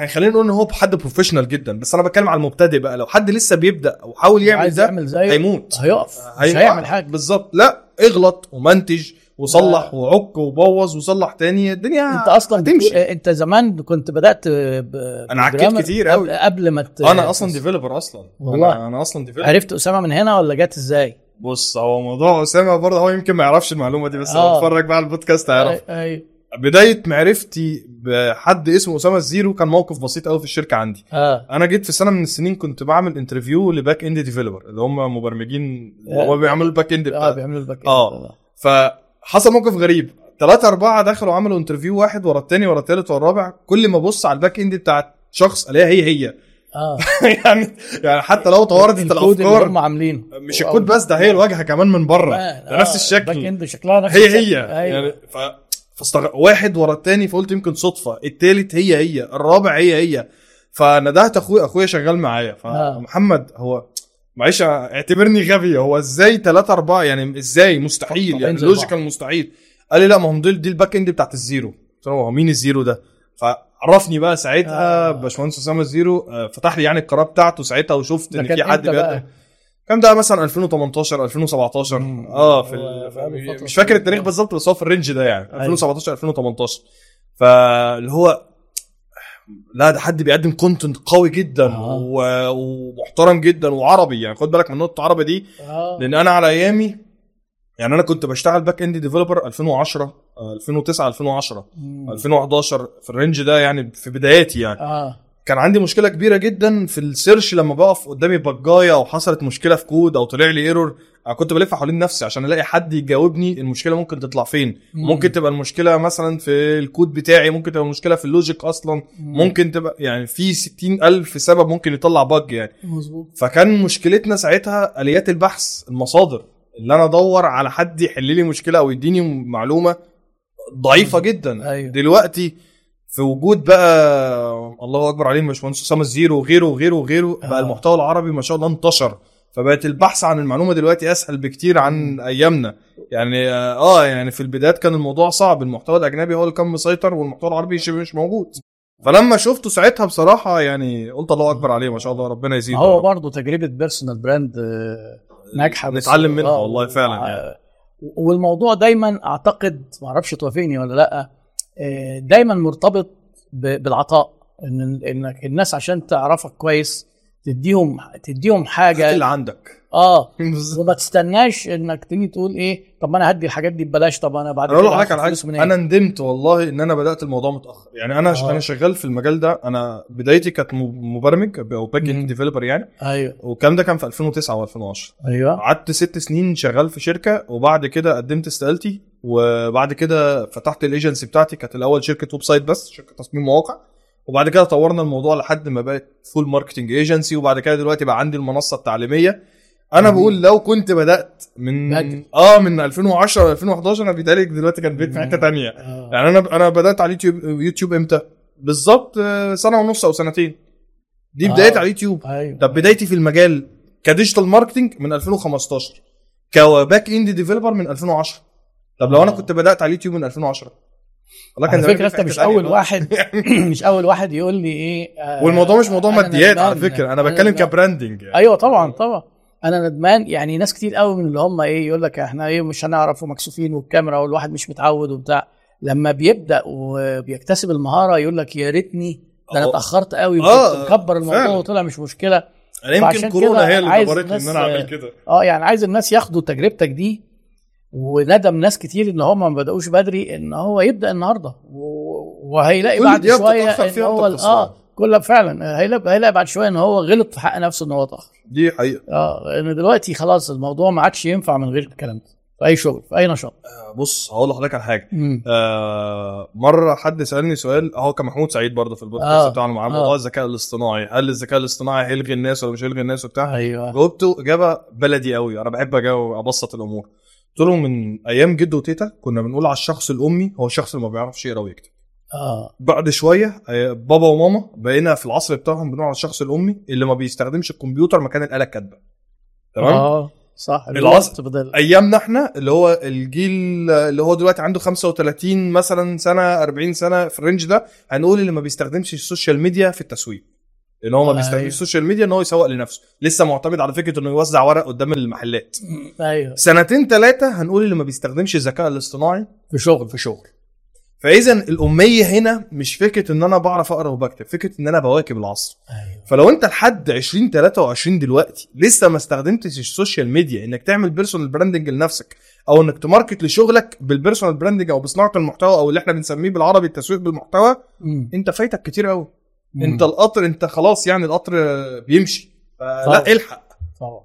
[SPEAKER 2] خلينا نقول إن هو حد professional جدا. بس أنا بتكلم على المبتدئ بقى. لو حد لسه بيبدأ أو حاول يعمل ده
[SPEAKER 1] يعمل زيه
[SPEAKER 2] هيموت.
[SPEAKER 1] هيقف مش
[SPEAKER 2] هي-
[SPEAKER 1] هيعمل حاجة.
[SPEAKER 2] بالظبط. لا اغلط ومنتج وصلح وعك وبوظ وصلح تاني الدنيا
[SPEAKER 1] انت أصلا
[SPEAKER 2] هتمشي
[SPEAKER 1] بتقول- انت زمان كنت بدأت ب-
[SPEAKER 2] أنا عكيت كتير
[SPEAKER 1] قبل,
[SPEAKER 2] أوي.
[SPEAKER 1] قبل ما ت...
[SPEAKER 2] أنا أصلا developer أصلا
[SPEAKER 1] والله.
[SPEAKER 2] أنا, أنا أصلا developer
[SPEAKER 1] عرفت أسامة من هنا ولا جت إزاي؟
[SPEAKER 2] بص هو موضوع أسامة برضه هو يمكن ما يعرفش المعلومة دي بس
[SPEAKER 1] آه.
[SPEAKER 2] لو اتفرج بقى على البودكاست هيعرف
[SPEAKER 1] أي- أي
[SPEAKER 2] بداية معرفتي بحد اسمه أسامة الزيرو كان موقف بسيط قوي في الشركة عندي
[SPEAKER 1] آه
[SPEAKER 2] أنا جيت في سنة من السنين كنت بعمل interview ل backend developer اللي هم مبرمجين
[SPEAKER 1] آه.
[SPEAKER 2] بيعملوا ال backend
[SPEAKER 1] آه
[SPEAKER 2] بتاع
[SPEAKER 1] بيعملوا ال backend.
[SPEAKER 2] آه. فحصل موقف غريب. ثلاثة أربعة دخلوا عملوا interview واحد ورا التاني ورا التالت ورا الرابع. كل ما أبص على ال backend بتاعت شخص الاقيها هي هي
[SPEAKER 1] آه. [LAUGHS]
[SPEAKER 2] يعني يعني حتى لو توردت
[SPEAKER 1] الكود اللي هم
[SPEAKER 2] الافكار
[SPEAKER 1] عاملينه.
[SPEAKER 2] مش الكود بس ده هي الواجهة كمان من بره.
[SPEAKER 1] آه،
[SPEAKER 2] ده نفس
[SPEAKER 1] back
[SPEAKER 2] الشكل.
[SPEAKER 1] end شكلها نفس
[SPEAKER 2] هي. هي.
[SPEAKER 1] أيوة.
[SPEAKER 2] يعني ف فاستغ... واحد ورا التاني فقلت يمكن صدفة. التالت هي هي الرابع هي هي. فندهت اخويا أخويا شغال معايا.
[SPEAKER 1] آه.
[SPEAKER 2] فمحمد هو معلش اعتبرني غبي. هو إزاي ثلاثة أربعة؟ يعني إزاي؟ مستحيل. يعني logical مستحيل. قال لي لا ما هم دول دي ال backend بتاعت الزيرو. قلت له هو مين الزيرو ده؟ فعرفني بقى ساعتها
[SPEAKER 1] آه.
[SPEAKER 2] باشمهندس أسامة الزيرو. آه، فتح لي يعني القناه بتاعته ساعتها وشفت
[SPEAKER 1] إن
[SPEAKER 2] في حد
[SPEAKER 1] بقى؟
[SPEAKER 2] بيقدم. كان ده مثلا 2018 2017
[SPEAKER 1] مم.
[SPEAKER 2] آه في مش فاكر. التاريخ بالظبط بس هو في ال range ده يعني.
[SPEAKER 1] أيوة.
[SPEAKER 2] 2017 2018 فاللي هو لا ده حد بيقدم content قوي جدا
[SPEAKER 1] آه.
[SPEAKER 2] و... ومحترم جدا وعربي يعني. خد بالك من نقطه عربي دي.
[SPEAKER 1] آه.
[SPEAKER 2] لأن أنا على أيامي يعني أنا كنت بشتغل backend developer 2010 آه، 2009 2010
[SPEAKER 1] مم.
[SPEAKER 2] 2011 في ال range ده يعني في بداياتي يعني.
[SPEAKER 1] آه.
[SPEAKER 2] كان عندي مشكلة كبيرة جدا في ال search لما بقف قدامي bug جاية أو حصلت مشكلة في كود أو طلع لي error أنا كنت بلف حوالين نفسي عشان ألاقي حد يجاوبني المشكلة ممكن تطلع فين.
[SPEAKER 1] مم.
[SPEAKER 2] ممكن تبقى المشكلة مثلا في الكود بتاعي ممكن تبقى المشكلة في ال logic أصلا. ممكن تبقى يعني في 60 ألف سبب ممكن يطلع bug يعني.
[SPEAKER 1] مظبوط.
[SPEAKER 2] فكان مشكلتنا ساعتها آليات البحث المصادر. اللي أنا أدور على حد يحل لي مشكلة أو يديني معلومة ضعيفة جدا.
[SPEAKER 1] أيوة.
[SPEAKER 2] دلوقتي في وجود بقى الله أكبر عليهم باشمهندس أسامة الزيرو وغيره وغيره وغيره
[SPEAKER 1] آه.
[SPEAKER 2] بقى المحتوى العربي ما شاء الله انتشر. فبقت البحث عن المعلومة دلوقتي أسهل بكتير عن أيامنا. يعني آه آه، يعني في البدايات كان الموضوع صعب. المحتوى الأجنبي هو اللي كان مسيطر والمحتوى العربي شبه مش موجود. فلما شفته ساعتها بصراحة يعني قلت الله أكبر عليه ما شاء الله ربنا يزيده
[SPEAKER 1] هو برضه تجربة بيرسونال براند آه، ناجحة بس-
[SPEAKER 2] نتعلم منها والله فعلا يعني.
[SPEAKER 1] والموضوع دايما أعتقد ما أعرفش توافقني ولا لأ دايما مرتبط بالعطاء ان إنك الناس عشان تعرفك كويس تديهم تديهم حاجة.
[SPEAKER 2] اللي عندك.
[SPEAKER 1] آه. [LAUGHS] وما تستناش إنك تيجي تقول إيه طب ما أنا هدي الحاجات دي ببلاش طب أنا بعد كده
[SPEAKER 2] على حاجة.
[SPEAKER 1] منين؟
[SPEAKER 2] أنا ندمت والله إن أنا بدأت الموضوع متأخر. يعني أنا
[SPEAKER 1] آه.
[SPEAKER 2] أنا شغال في المجال ده أنا بدايتي كانت مبرمج أو
[SPEAKER 1] back.
[SPEAKER 2] end developer يعني.
[SPEAKER 1] أيوه.
[SPEAKER 2] والكلام ده كان في 2009 و2010.
[SPEAKER 1] أيوه.
[SPEAKER 2] قعدت ست سنين شغال في شركة وبعد كده قدمت استقالتي وبعد كده فتحت الايجنسي بتاعتي. كانت الأول شركة website بس شركة تصميم مواقع. وبعد كده طورنا الموضوع لحد ما بقت full marketing agency وبعد كده دلوقتي بقى عندي المنصة التعليمية أنا
[SPEAKER 1] مم.
[SPEAKER 2] بقول لو كنت بدأت من
[SPEAKER 1] بدري.
[SPEAKER 2] آه من 2010 ل 2011 أنا بيتهيألي دلوقتي كان بيت في حتة تانية
[SPEAKER 1] آه.
[SPEAKER 2] يعني أنا أنا بدأت على اليوتيوب يوتيوب إمتى؟ بالظبط آه، سنة ونص أو سنتين دي
[SPEAKER 1] آه.
[SPEAKER 2] بدايتي على اليوتيوب
[SPEAKER 1] أيوه
[SPEAKER 2] طب بدايتي في المجال ك digital marketing من 2015 ك back end developer من 2010 طب لو أنا
[SPEAKER 1] آه.
[SPEAKER 2] كنت بدأت على اليوتيوب من 2010 والله
[SPEAKER 1] على
[SPEAKER 2] زماني فكرة
[SPEAKER 1] انت مش
[SPEAKER 2] أول.
[SPEAKER 1] واحد [LAUGHS] [CLEARS THROAT] مش أول واحد يقول لي إيه آه،
[SPEAKER 2] والموضوع مش موضوع ماديات على. فكرة أنا بتكلم. كبراندنج يعني.
[SPEAKER 1] أيوه طبعا طبعا أنا ندمان يعني ناس كتير قوي من اللي هم إيه يقول لك إحنا إيه مش هنعرف ومكسوفين والكاميرا والواحد مش متعود وبتاع لما بيبدأ وبيكتسب المهارة يقول لك يا ريتني ده
[SPEAKER 2] أنا.
[SPEAKER 1] اتأخرت قوي
[SPEAKER 2] آه،
[SPEAKER 1] مكبر الموضوع
[SPEAKER 2] فعلا.
[SPEAKER 1] وطلع مش مشكلة
[SPEAKER 2] أنا يمكن كورونا هي اللي جبرتني إن أنا
[SPEAKER 1] أعمل
[SPEAKER 2] كده
[SPEAKER 1] آه يعني عايز الناس ياخدوا تجربتك دي وندم ناس كتير إن هم ما بدأوش بدري إن هو يبدأ النهارده. وهيلاقي
[SPEAKER 2] كل
[SPEAKER 1] بعد شوية
[SPEAKER 2] إن
[SPEAKER 1] هو آه كلها فعلا هيلاقي هيلاقي بعد شوية إن هو غلط في حق نفسه إن هو اتاخر
[SPEAKER 2] دي حقيقة.
[SPEAKER 1] آه لأن دلوقتي خلاص الموضوع ما عادش ينفع من غير الكلام ده في أي شغل في أي نشاط.
[SPEAKER 2] آه، بص هقول لحضرتك على حاجة.
[SPEAKER 1] مم.
[SPEAKER 2] آه مرة حد سألني سؤال هو كان محمود سعيد برضه في البودكاست
[SPEAKER 1] آه.
[SPEAKER 2] بتاعنا معاه
[SPEAKER 1] آه.
[SPEAKER 2] موضوع الذكاء الاصطناعي. هل الذكاء الاصطناعي هيلغي الناس ولا مش هيلغي الناس وبتاع؟
[SPEAKER 1] أيوه.
[SPEAKER 2] جاوبته إجابة بلدي قوي أنا بحب أجاوب أبسط الأمور. قلت له من أيام جدو وتيتا كنا بنقول على الشخص الأمي هو الشخص اللي ما بيعرفش يقرا ويكتب.
[SPEAKER 1] آه.
[SPEAKER 2] بعد شوية آه، بابا وماما بقينا في العصر بتاعهم بنقول على الشخص الأمي اللي ما بيستخدمش الكمبيوتر مكان الآلة الكاتبة. تمام؟
[SPEAKER 1] آه صح.
[SPEAKER 2] العصر-
[SPEAKER 1] بدل
[SPEAKER 2] أيامنا إحنا اللي هو الجيل اللي هو دلوقتي عنده 35 مثلا سنة 40 سنة في ال range ده هنقول اللي ما بيستخدمش ال social media في التسويق. ان هو ما
[SPEAKER 1] أيوة.
[SPEAKER 2] بيستخدمش ال social media إن هو يسوق لنفسه. لسه معتمد على فكرة إنه يوزع ورق قدام المحلات.
[SPEAKER 1] أيوه.
[SPEAKER 2] سنتين ثلاثة هنقول اللي ما بيستخدمش الذكاء الاصطناعي
[SPEAKER 1] في شغل
[SPEAKER 2] في شغل. فاذا الأمية هنا مش فكرة إن أنا بعرف أقرأ وبكتب فكرة إن أنا بواكب العصر.
[SPEAKER 1] أيوه.
[SPEAKER 2] فلو أنت لحد 20 23 دلوقتي لسه ما استخدمتش ال social media إنك تعمل personal branding لنفسك أو إنك ت market لشغلك بال personal branding أو بصناعة المحتوى أو اللي إحنا بنسميه بالعربي التسويق بالمحتوى
[SPEAKER 1] مم.
[SPEAKER 2] أنت فايتك كتير قوي
[SPEAKER 1] مم.
[SPEAKER 2] انت القطر انت خلاص يعني القطر بيمشي.
[SPEAKER 1] طبعا.
[SPEAKER 2] فلا الحق.
[SPEAKER 1] طبعا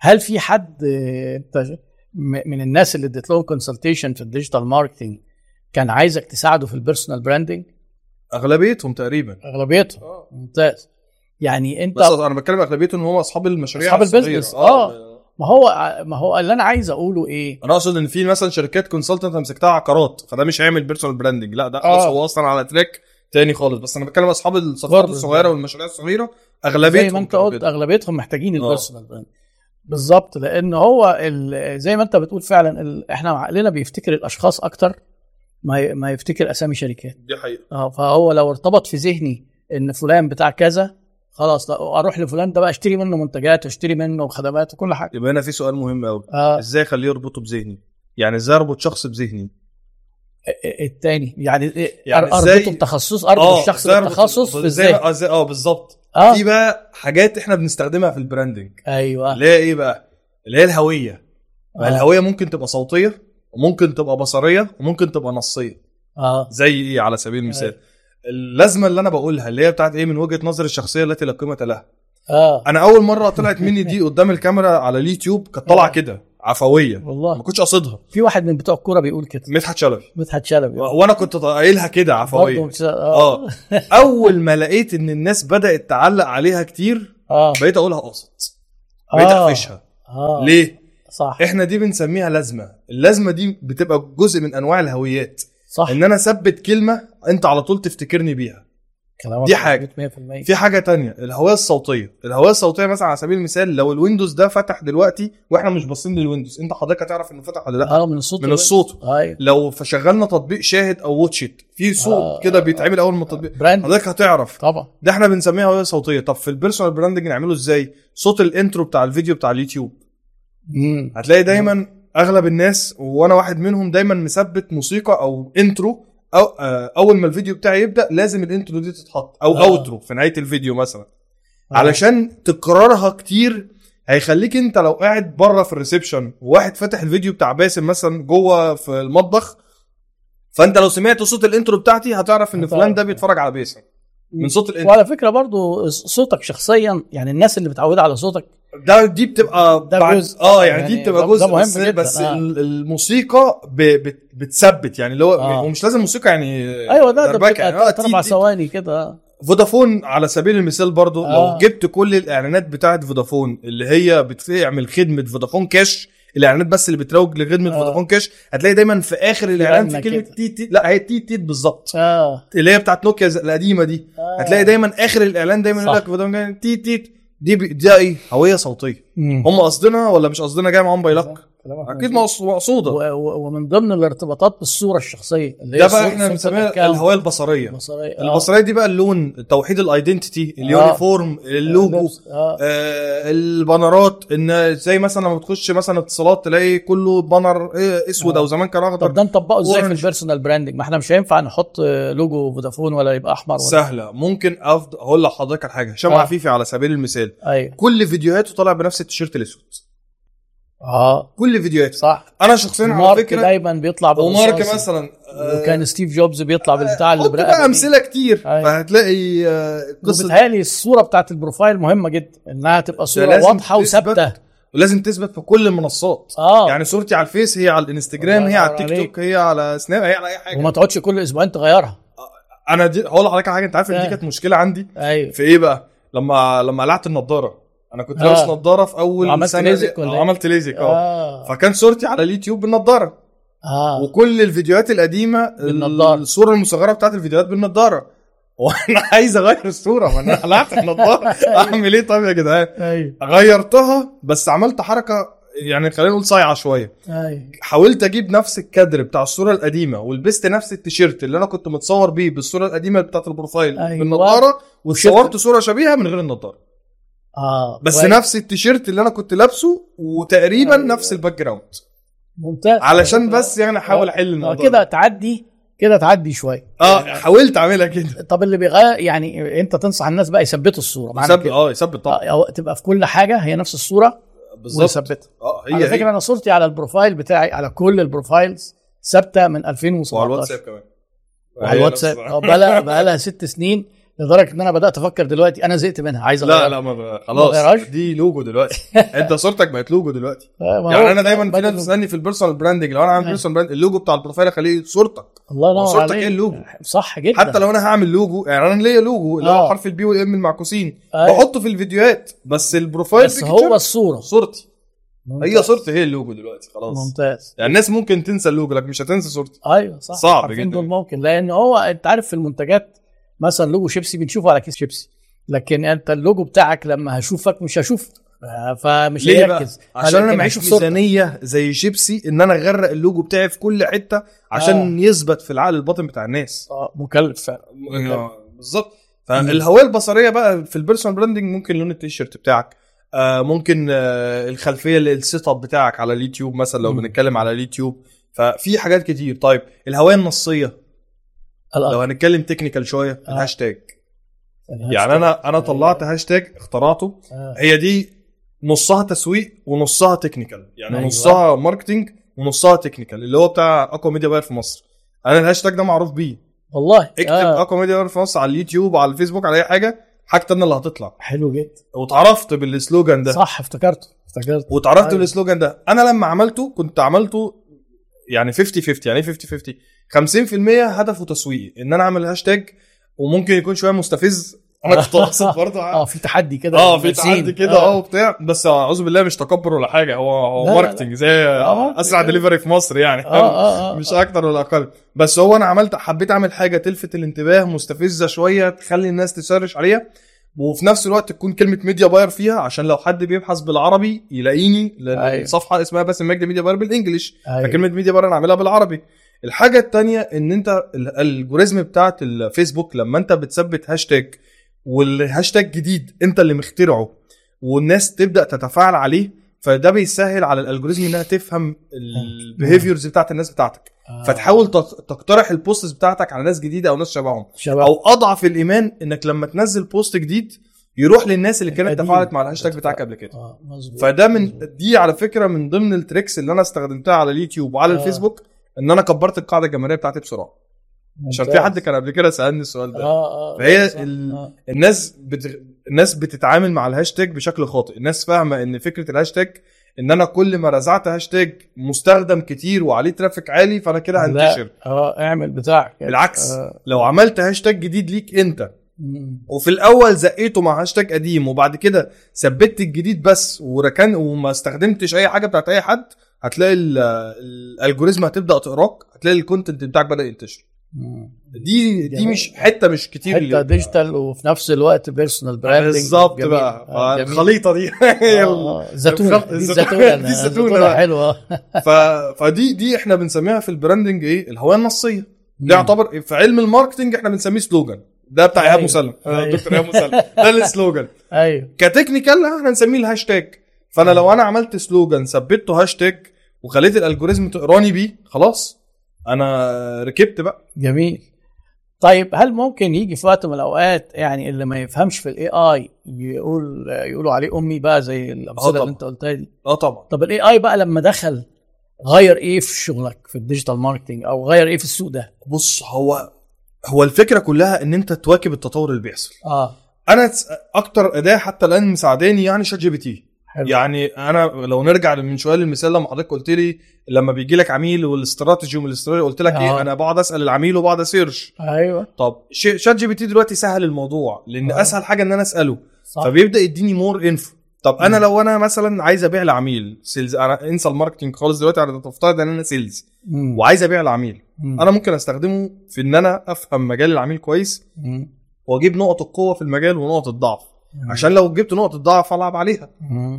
[SPEAKER 1] هل في حد آه، انت من الناس اللي اديت لهم consultation في ال digital marketing كان عايزك تساعده في ال personal
[SPEAKER 2] branding أغلبيتهم تقريبا.
[SPEAKER 1] أغلبيتهم. ممتاز. يعني انت
[SPEAKER 2] بس أنا بتكلم أغلبيتهم هم أصحاب المشاريع الصغيرة.
[SPEAKER 1] ال business، آه. ما هو ما هو اللي أنا عايز أقوله إيه؟
[SPEAKER 2] أنا أقصد إن في مثلا شركات consultant مسكتها عقارات فده مش هيعمل personal branding لا ده
[SPEAKER 1] آه.
[SPEAKER 2] هو أصلا على track تاني خالص. بس أنا بتكلم أصحاب الصفقات. الصغيرة والمشاريع الصغيرة أغلبيتهم
[SPEAKER 1] زي ما
[SPEAKER 2] أنت
[SPEAKER 1] قلت. أغلبيتهم محتاجين
[SPEAKER 2] آه.
[SPEAKER 1] ال personal brand بالظبط لأن هو زي ما أنت بتقول فعلا إحنا عقلنا بيفتكر الأشخاص أكتر ما ما يفتكر أسامي شركات.
[SPEAKER 2] دي حقيقة.
[SPEAKER 1] آه فهو لو ارتبط في ذهني إن فلان بتاع كذا خلاص لا أروح لفلان ده بقى أشتري منه منتجات وأشتري منه خدمات وكل حاجة.
[SPEAKER 2] يبقى هنا في سؤال مهم قوي
[SPEAKER 1] آه.
[SPEAKER 2] إزاي أخليه يربطه بذهني؟ يعني إزاي أربط شخص بذهني؟
[SPEAKER 1] الثاني يعني,
[SPEAKER 2] يعني
[SPEAKER 1] يعني اربطه بتخصص؟ اربط الشخص
[SPEAKER 2] أربط-
[SPEAKER 1] بالتخصص في
[SPEAKER 2] إزاي؟
[SPEAKER 1] الذهن
[SPEAKER 2] آه بالظبط.
[SPEAKER 1] آه.
[SPEAKER 2] في بقى حاجات إحنا بنستخدمها في البراندنج
[SPEAKER 1] أيوه.
[SPEAKER 2] اللي هي إيه بقى؟ اللي هي الهوية.
[SPEAKER 1] آه.
[SPEAKER 2] الهوية ممكن تبقى صوتية وممكن تبقى بصرية وممكن تبقى نصية.
[SPEAKER 1] آه.
[SPEAKER 2] زي إيه؟ على سبيل المثال. اللازمة اللي أنا بقولها اللي هي بتاعت إيه؟ من وجهة نظر الشخصية التي لا قيمة لها.
[SPEAKER 1] آه.
[SPEAKER 2] أنا أول مرة طلعت مني دي قدام الكاميرا على اليوتيوب كانت طالعة
[SPEAKER 1] آه.
[SPEAKER 2] كده. عفوية. ما
[SPEAKER 1] والله
[SPEAKER 2] كنتش قصدها
[SPEAKER 1] في واحد من بتوع الكورة بيقول كده.
[SPEAKER 2] مدحت شلبي.
[SPEAKER 1] مدحت شلبي.
[SPEAKER 2] و- وأنا كنت قايلها كده عفوية.
[SPEAKER 1] مش- آه.
[SPEAKER 2] آه. أول ما لقيت إن الناس بدأت تعلق عليها كتير
[SPEAKER 1] آه.
[SPEAKER 2] بقيت أقولها قصد بقيت
[SPEAKER 1] آه.
[SPEAKER 2] أقفشها.
[SPEAKER 1] آه.
[SPEAKER 2] ليه؟
[SPEAKER 1] صح.
[SPEAKER 2] إحنا دي بنسميها لازمة. اللازمة دي بتبقى جزء من أنواع الهويات.
[SPEAKER 1] صح.
[SPEAKER 2] إن أنا أثبت كلمة أنت على طول تفتكرني بيها.
[SPEAKER 1] كلامك
[SPEAKER 2] دي حاجة.
[SPEAKER 1] مظبوط 100%
[SPEAKER 2] في حاجة تانية الهوية الصوتية. الهوية الصوتية مثلا على سبيل المثال لو الويندوز ده فتح دلوقتي وإحنا مش باصين للويندوز انت حضرتك هتعرف انه فتح ولا لا؟
[SPEAKER 1] آه من الصوت
[SPEAKER 2] من الصوت
[SPEAKER 1] أيوه.
[SPEAKER 2] لو فشغلنا تطبيق شاهد أو واتشت في صوت
[SPEAKER 1] آه.
[SPEAKER 2] كده بيتعمل أول ما التطبيق
[SPEAKER 1] brand.
[SPEAKER 2] حضرتك هتعرف.
[SPEAKER 1] طبعا.
[SPEAKER 2] ده إحنا بنسميها هوية صوتية. طب في ال personal branding نعمله إزاي؟ صوت ال intro بتاع الفيديو بتاع اليوتيوب.
[SPEAKER 1] مم.
[SPEAKER 2] هتلاقي دايما أغلب الناس وأنا واحد منهم دايما مثبت موسيقى أو intro أو آه، أول ما الفيديو بتاعي يبدأ لازم ال intro دي تتحط أو
[SPEAKER 1] آه.
[SPEAKER 2] outro في نهاية الفيديو مثلا
[SPEAKER 1] آه.
[SPEAKER 2] علشان تكررها كتير هيخليك أنت لو قاعد بره في ال reception وواحد فاتح الفيديو بتاع باسم مثلا جوه في المطبخ فأنت لو سمعت صوت ال intro بتاعتي هتعرف
[SPEAKER 1] إن.
[SPEAKER 2] فلان ده بيتفرج على باسم من صوت ال intro
[SPEAKER 1] وعلى فكرة برضو صوتك شخصيا يعني الناس اللي متعودة على صوتك
[SPEAKER 2] ده دي بتبقى
[SPEAKER 1] ده
[SPEAKER 2] بعد
[SPEAKER 1] جزء.
[SPEAKER 2] آه يعني,
[SPEAKER 1] يعني
[SPEAKER 2] دي بتبقى
[SPEAKER 1] ده-
[SPEAKER 2] جزء
[SPEAKER 1] مهم
[SPEAKER 2] بس,
[SPEAKER 1] جداً.
[SPEAKER 2] بس
[SPEAKER 1] آه.
[SPEAKER 2] ال- الموسيقى ب... بت... بتثبت يعني اللي هو
[SPEAKER 1] آه.
[SPEAKER 2] ومش لازم موسيقى يعني
[SPEAKER 1] أيوه ده ده بتبقى
[SPEAKER 2] يعني. آه، أربع
[SPEAKER 1] ثواني كده
[SPEAKER 2] فودافون على سبيل المثال برضو
[SPEAKER 1] آه.
[SPEAKER 2] لو جبت كل الإعلانات بتاعت فودافون اللي هي بتعمل خدمة فودافون كاش الإعلانات بس اللي بتروج لخدمة
[SPEAKER 1] آه.
[SPEAKER 2] فودافون كاش هتلاقي دايما في آخر الإعلان في
[SPEAKER 1] كلمة.
[SPEAKER 2] تي تي لا هي تي تي بالظبط
[SPEAKER 1] آه
[SPEAKER 2] اللي هي بتاعت نوكيا القديمة دي
[SPEAKER 1] آه.
[SPEAKER 2] هتلاقي دايما آخر الإعلان دايما يقول. لك فودافون تي تي دي ده إيه هويه
[SPEAKER 1] صوتية.
[SPEAKER 2] هم قصدنا ولا مش قصدنا جاي معاهم
[SPEAKER 1] by
[SPEAKER 2] luck كلامك
[SPEAKER 1] أكيد مقصودة. ومن ضمن الارتباطات بالصورة الشخصية اللي هي
[SPEAKER 2] ده
[SPEAKER 1] صورة-
[SPEAKER 2] بقى إحنا
[SPEAKER 1] صورة
[SPEAKER 2] بنسميها الهويه البصرية.
[SPEAKER 1] البصرية آه.
[SPEAKER 2] البصرية دي بقى اللون توحيد ال identity ال uniform ال logo
[SPEAKER 1] اللبس. آه.
[SPEAKER 2] آه البانرات إن زي مثلا لما بتخش مثلا اتصالات تلاقي كله banner إيه، أسود
[SPEAKER 1] آه.
[SPEAKER 2] أو زمان كان
[SPEAKER 1] طب
[SPEAKER 2] اخضر
[SPEAKER 1] ده نطبقه إزاي في.
[SPEAKER 2] ال
[SPEAKER 1] personal branding ما إحنا مش هينفع نحط لوجو فودافون ولا يبقى أحمر ولا
[SPEAKER 2] سهلة. ممكن افضل أقول لحضرتك على حاجة. هشام
[SPEAKER 1] آه.
[SPEAKER 2] عفيفي على سبيل المثال.
[SPEAKER 1] أيوه.
[SPEAKER 2] كل فيديوهاته طالع بنفس التيشيرت الأسود.
[SPEAKER 1] آه.
[SPEAKER 2] كل فيديوهاته
[SPEAKER 1] صح.
[SPEAKER 2] أنا شخصيا على فكرة
[SPEAKER 1] دايما بيطلع
[SPEAKER 2] ومارك. مثلا آه،
[SPEAKER 1] وكان ستيف جوبز بيطلع بالبتاع اللي
[SPEAKER 2] حط
[SPEAKER 1] برقبة
[SPEAKER 2] بقى. أمثلة كتير.
[SPEAKER 1] أيوة.
[SPEAKER 2] فهتلاقي آه، قصة.
[SPEAKER 1] وبتهيألي الصورة بتاعت ال profile مهمة جدا إنها تبقى صورة
[SPEAKER 2] واضحة.
[SPEAKER 1] وثابتة.
[SPEAKER 2] ولازم تثبت في كل المنصات.
[SPEAKER 1] آه.
[SPEAKER 2] يعني صورتي على الفيس هي على
[SPEAKER 1] الإنستجرام
[SPEAKER 2] هي على التيك. توك هي على سناب هي على أي حاجة.
[SPEAKER 1] وما تقعدش كل أسبوعين تغيرها.
[SPEAKER 2] أنا دي هقول لحضرتك حاجة أنت عارف إن دي
[SPEAKER 1] آه.
[SPEAKER 2] كانت مشكلة عندي.
[SPEAKER 1] أيوه.
[SPEAKER 2] في إيه بقى؟ لما لما قلعت النضارة. أنا كنت
[SPEAKER 1] آه.
[SPEAKER 2] لابس نضاره في أول
[SPEAKER 1] وعملت
[SPEAKER 2] سنة
[SPEAKER 1] ليزك ولا
[SPEAKER 2] آه،
[SPEAKER 1] إيه؟
[SPEAKER 2] عملت ليزك آه.
[SPEAKER 1] آه.
[SPEAKER 2] فكان صورتي على اليوتيوب بالنضاره
[SPEAKER 1] آه.
[SPEAKER 2] وكل الفيديوهات القديمة
[SPEAKER 1] بالنضارة.
[SPEAKER 2] الصورة المصغرة بتاعت الفيديوهات بالنضاره [LAUGHS] وأنا عايز أغير الصورة ما أنا قلعت النضاره [LAUGHS] أعمل إيه طب يا جدعان؟ غيرتها بس عملت حركة يعني خلينا نقول صايعة
[SPEAKER 1] شوية.
[SPEAKER 2] حاولت أجيب نفس الكادر بتاع الصورة القديمة ولبست نفس التيشيرت اللي أنا كنت متصور بيه بالصورة القديمة بتاعت ال profile
[SPEAKER 1] أيوة.
[SPEAKER 2] بالنضاره وصورت صورة شبيهة من غير النضاره
[SPEAKER 1] آه
[SPEAKER 2] بس
[SPEAKER 1] كويس.
[SPEAKER 2] نفس التيشيرت اللي أنا كنت لابسه وتقريبا
[SPEAKER 1] أيوة.
[SPEAKER 2] نفس ال background
[SPEAKER 1] ممتاز.
[SPEAKER 2] علشان بس يعني أحاول
[SPEAKER 1] آه.
[SPEAKER 2] أحل
[SPEAKER 1] آه،
[SPEAKER 2] الموضوع
[SPEAKER 1] كده
[SPEAKER 2] ده.
[SPEAKER 1] تعدي كده تعدي شوية
[SPEAKER 2] آه حاولت أعملها كده. [LAUGHS]
[SPEAKER 1] طب اللي بيغير يعني أنت تنصح الناس بقى يثبتوا الصورة معنى
[SPEAKER 2] يثبت آه يثبت طبعا.
[SPEAKER 1] آه، تبقى في كل حاجة هي نفس الصورة
[SPEAKER 2] بالظبط.
[SPEAKER 1] ويثبتها
[SPEAKER 2] آه
[SPEAKER 1] على
[SPEAKER 2] هي.
[SPEAKER 1] فكرة
[SPEAKER 2] هي
[SPEAKER 1] أنا صورتي على ال profile بتاعي على كل ال profiles ثابتة من 2017
[SPEAKER 2] وعلى الواتساب كمان.
[SPEAKER 1] على الواتساب. آه لها بقى لها ست سنين. لدرجة إن أنا بدأت أفكر دلوقتي أنا زهقت منها عايز
[SPEAKER 2] لا. لا ما خلاص؟ دي لوجو دلوقتي [LAUGHS] أنت صورتك بقت لوجو دلوقتي يعني أنا دايما في ناس بتسألني في ال personal branding لو أنا عامل.
[SPEAKER 1] personal
[SPEAKER 2] brand ال logo بتاع ال profile أخليه صورتك
[SPEAKER 1] الله ينور
[SPEAKER 2] صورتك إيه اللوجو؟
[SPEAKER 1] صح جدا
[SPEAKER 2] حتى لو أنا هعمل لوجو يعني أنا ليا لوجو اللي هو
[SPEAKER 1] آه.
[SPEAKER 2] حرف ال B وال M المعكوسين
[SPEAKER 1] أيوة.
[SPEAKER 2] بحطه في الفيديوهات بس ال
[SPEAKER 1] profile
[SPEAKER 2] بس
[SPEAKER 1] هو الصورة
[SPEAKER 2] صورتي
[SPEAKER 1] ممتاز.
[SPEAKER 2] هي صورتي هي اللوجو دلوقتي خلاص
[SPEAKER 1] ممتاز
[SPEAKER 2] يعني الناس ممكن تنسى اللوجو لكن مش هتنسى صورتي
[SPEAKER 1] أيوه صح
[SPEAKER 2] صعب جدا.
[SPEAKER 1] دول ممكن لأن هو أنت عارف في المنتجات مثلا لوجو شيبسي بنشوفه على كيس شيبسي لكن أنت اللوجو بتاعك لما هشوفك مش هشوف آه، فمش
[SPEAKER 2] ليه بقى؟
[SPEAKER 1] هيركز.
[SPEAKER 2] عشان
[SPEAKER 1] أنا
[SPEAKER 2] معيش. ميزانية زي شيبسي إن أنا أغرق اللوجو بتاعي في كل حتة عشان يثبت في العقل الباطن بتاع الناس.
[SPEAKER 1] آه مكلف فعلا.
[SPEAKER 2] آه، بالظبط. فالهويه البصرية بقى في ال personal branding ممكن لون التيشيرت بتاعك. آه ممكن آه الخلفية اللي- ال setup بتاعك على اليوتيوب مثلا لو. بنتكلم على اليوتيوب. ففي حاجات كتير. طيب الهويه النصية. لو
[SPEAKER 1] الأ-
[SPEAKER 2] هنتكلم technical شوية
[SPEAKER 1] آه.
[SPEAKER 2] الهاشتاج. يعني أنا أنا طلعت هاشتاج اخترعته.
[SPEAKER 1] آه.
[SPEAKER 2] هي دي نصها تسويق ونصها technical يعني
[SPEAKER 1] أيوة.
[SPEAKER 2] نصها marketing ونصها technical اللي هو بتاع أقوى media buyer في مصر. أنا الهاشتاج ده معروف بيه.
[SPEAKER 1] والله.
[SPEAKER 2] اكتب
[SPEAKER 1] آه.
[SPEAKER 2] أقوى media buyer في مصر على اليوتيوب على الفيسبوك على أي حاجة حاجتي أنا اللي هتطلع.
[SPEAKER 1] حلو جدا.
[SPEAKER 2] واتعرفت بال slogan ده.
[SPEAKER 1] صح افتكرته افتكرت
[SPEAKER 2] واتعرفت
[SPEAKER 1] أيوة.
[SPEAKER 2] بال slogan ده. أنا لما عملته كنت عملته يعني 50 50 يعني إيه 50 50 50% هدفه تسويقي إن أنا أعمل هاشتاج وممكن يكون شوية مستفز. أنا كنت [LAUGHS] قاصد برضه.
[SPEAKER 1] آه في تحدي كده
[SPEAKER 2] آه في. تحدي كده آه. وبتاع. بس أعوذ بالله مش تكبر ولا حاجة. هو هو marketing زي
[SPEAKER 1] آه، أسرع.
[SPEAKER 2] دليفري في مصر يعني.
[SPEAKER 1] آه آه آه. [LAUGHS]
[SPEAKER 2] مش أكتر ولا أقل. بس هو أنا عملت حبيت أعمل حاجة تلفت الانتباه مستفزة شوية تخلي الناس تسرش عليها. وفي نفس الوقت تكون كلمة media buyer فيها عشان لو حد بيبحث بالعربي يلاقيني لأن
[SPEAKER 1] أيوة.
[SPEAKER 2] الصفحه اسمها باسم مجدي media buyer بال English
[SPEAKER 1] أيوة.
[SPEAKER 2] فكلمة media buyer أنا عاملها بالعربي. الحاجة التانية إن أنت ال- ال algorithm بتاعت الفيسبوك لما أنت بتثبت هاشتاج والهاشتاج جديد أنت اللي مخترعه والناس تبدأ تتفاعل عليه فده بيسهل على ال algorithm إنها تفهم ال behaviors بتاعت الناس بتاعتك
[SPEAKER 1] آه.
[SPEAKER 2] فتحاول تق- تقترح ال posts بتاعتك على ناس جديدة أو ناس شبههم
[SPEAKER 1] شباب
[SPEAKER 2] أو أضعف الإيمان إنك لما تنزل post جديد يروح للناس اللي كانت. تفاعلت مع الهاشتاج بتاعك قبل كده
[SPEAKER 1] مظبوط
[SPEAKER 2] فده من
[SPEAKER 1] مظبوط.
[SPEAKER 2] دي على فكرة من ضمن ال tricks اللي أنا استخدمتها على اليوتيوب وعلى
[SPEAKER 1] آه.
[SPEAKER 2] الفيسبوك إن أنا كبرت القاعدة الجماهيرية بتاعتي بسرعة عشان في. حد كان قبل كده سألني السؤال ده
[SPEAKER 1] آه آه
[SPEAKER 2] فهي
[SPEAKER 1] صح.
[SPEAKER 2] ال-
[SPEAKER 1] آه.
[SPEAKER 2] الناس بت... الناس بتتعامل مع الهاشتاج بشكل خاطئ الناس فاهمة إن فكرة الهاشتاج إن أنا كل ما رزعت هاشتاج مستخدم كتير وعليه traffic عالي فأنا كده. هنتشر
[SPEAKER 1] آه اعمل بتاعك
[SPEAKER 2] بالعكس
[SPEAKER 1] آه.
[SPEAKER 2] لو عملت هاشتاج جديد ليك
[SPEAKER 1] أنت.
[SPEAKER 2] وفي الأول زقيته مع هاشتاج قديم وبعد كده ثبت الجديد بس وركن وما استخدمتش أي حاجة بتاعت أي حد هتلاقي ال- ال algorithm هتبدأ تقراك هتلاقي ال content بتاعك بدأ ينتشر. دي دي. مش حتة مش كتير حتة
[SPEAKER 1] digital وفي نفس الوقت personal branding
[SPEAKER 2] بالظبط بقى. الخليطة دي. [LAUGHS] هي ال-
[SPEAKER 1] زيتونه
[SPEAKER 2] الخلط-
[SPEAKER 1] دي
[SPEAKER 2] الزيتونة.
[SPEAKER 1] زيتونه
[SPEAKER 2] دي
[SPEAKER 1] زيتونه.
[SPEAKER 2] حلوة. فدي دي إحنا بنسميها في ال branding إيه؟ الهوية
[SPEAKER 1] النصية.
[SPEAKER 2] ده يعتبر في علم ال marketing إحنا بنسميه slogan ده بتاع إيهاب
[SPEAKER 1] أيوة.
[SPEAKER 2] مسلم. آه،
[SPEAKER 1] أيوة.
[SPEAKER 2] دكتور إيهاب مسلم. ده [LAUGHS] ال
[SPEAKER 1] slogan
[SPEAKER 2] أيوه. ك technical إحنا نسميه الهاشتاج. فانا لو أنا عملت slogan ثبته هاشتاج وخليت ال algorithm تقراني بيه خلاص. أنا ركبت بقى.
[SPEAKER 1] جميل. طيب هل ممكن يجي في وقت من الأوقات يعني اللي ما يفهمش في ال AI يقول يقولوا عليه أمي بقى زي الامثله
[SPEAKER 2] طبعا.
[SPEAKER 1] اللي أنت قلتها دي؟
[SPEAKER 2] آه طبعا.
[SPEAKER 1] طب ال AI بقى لما دخل غير إيه في شغلك في ال digital marketing أو غير إيه في السوق ده؟
[SPEAKER 2] بص هو هو الفكرة كلها إن أنت تواكب التطور اللي بيحصل. آه. أنا أكتر أداة حتى الآن مساعداني يعني شات جي بي تي.
[SPEAKER 1] حلو
[SPEAKER 2] يعني أنا لو نرجع من شوية للمثال لما حضرتك قلت لي لما بيجي لك عميل والاستراتيجي ومن الاستراتيجي قلت لك
[SPEAKER 1] آه.
[SPEAKER 2] إيه أنا بقعد أسأل العميل وبقعد أ
[SPEAKER 1] search
[SPEAKER 2] أيوه طب شات جي بي تي دلوقتي سهل الموضوع لأن
[SPEAKER 1] آه.
[SPEAKER 2] أسهل حاجة إن أنا أسأله
[SPEAKER 1] صح
[SPEAKER 2] فبيبدأ يديني more info طب أنا
[SPEAKER 1] مم.
[SPEAKER 2] لو أنا مثلا عايز أبيع لعميل sales أنا انسى ال marketing خالص دلوقتي أنا تفترض إن أنا
[SPEAKER 1] sales.
[SPEAKER 2] وعايز أبيع لعميل
[SPEAKER 1] مم.
[SPEAKER 2] أنا ممكن أستخدمه في إن أنا أفهم مجال العميل كويس. وأجيب نقط القوة في المجال ونقط الضعف. عشان لو جبت نقط الضعف ألعب عليها.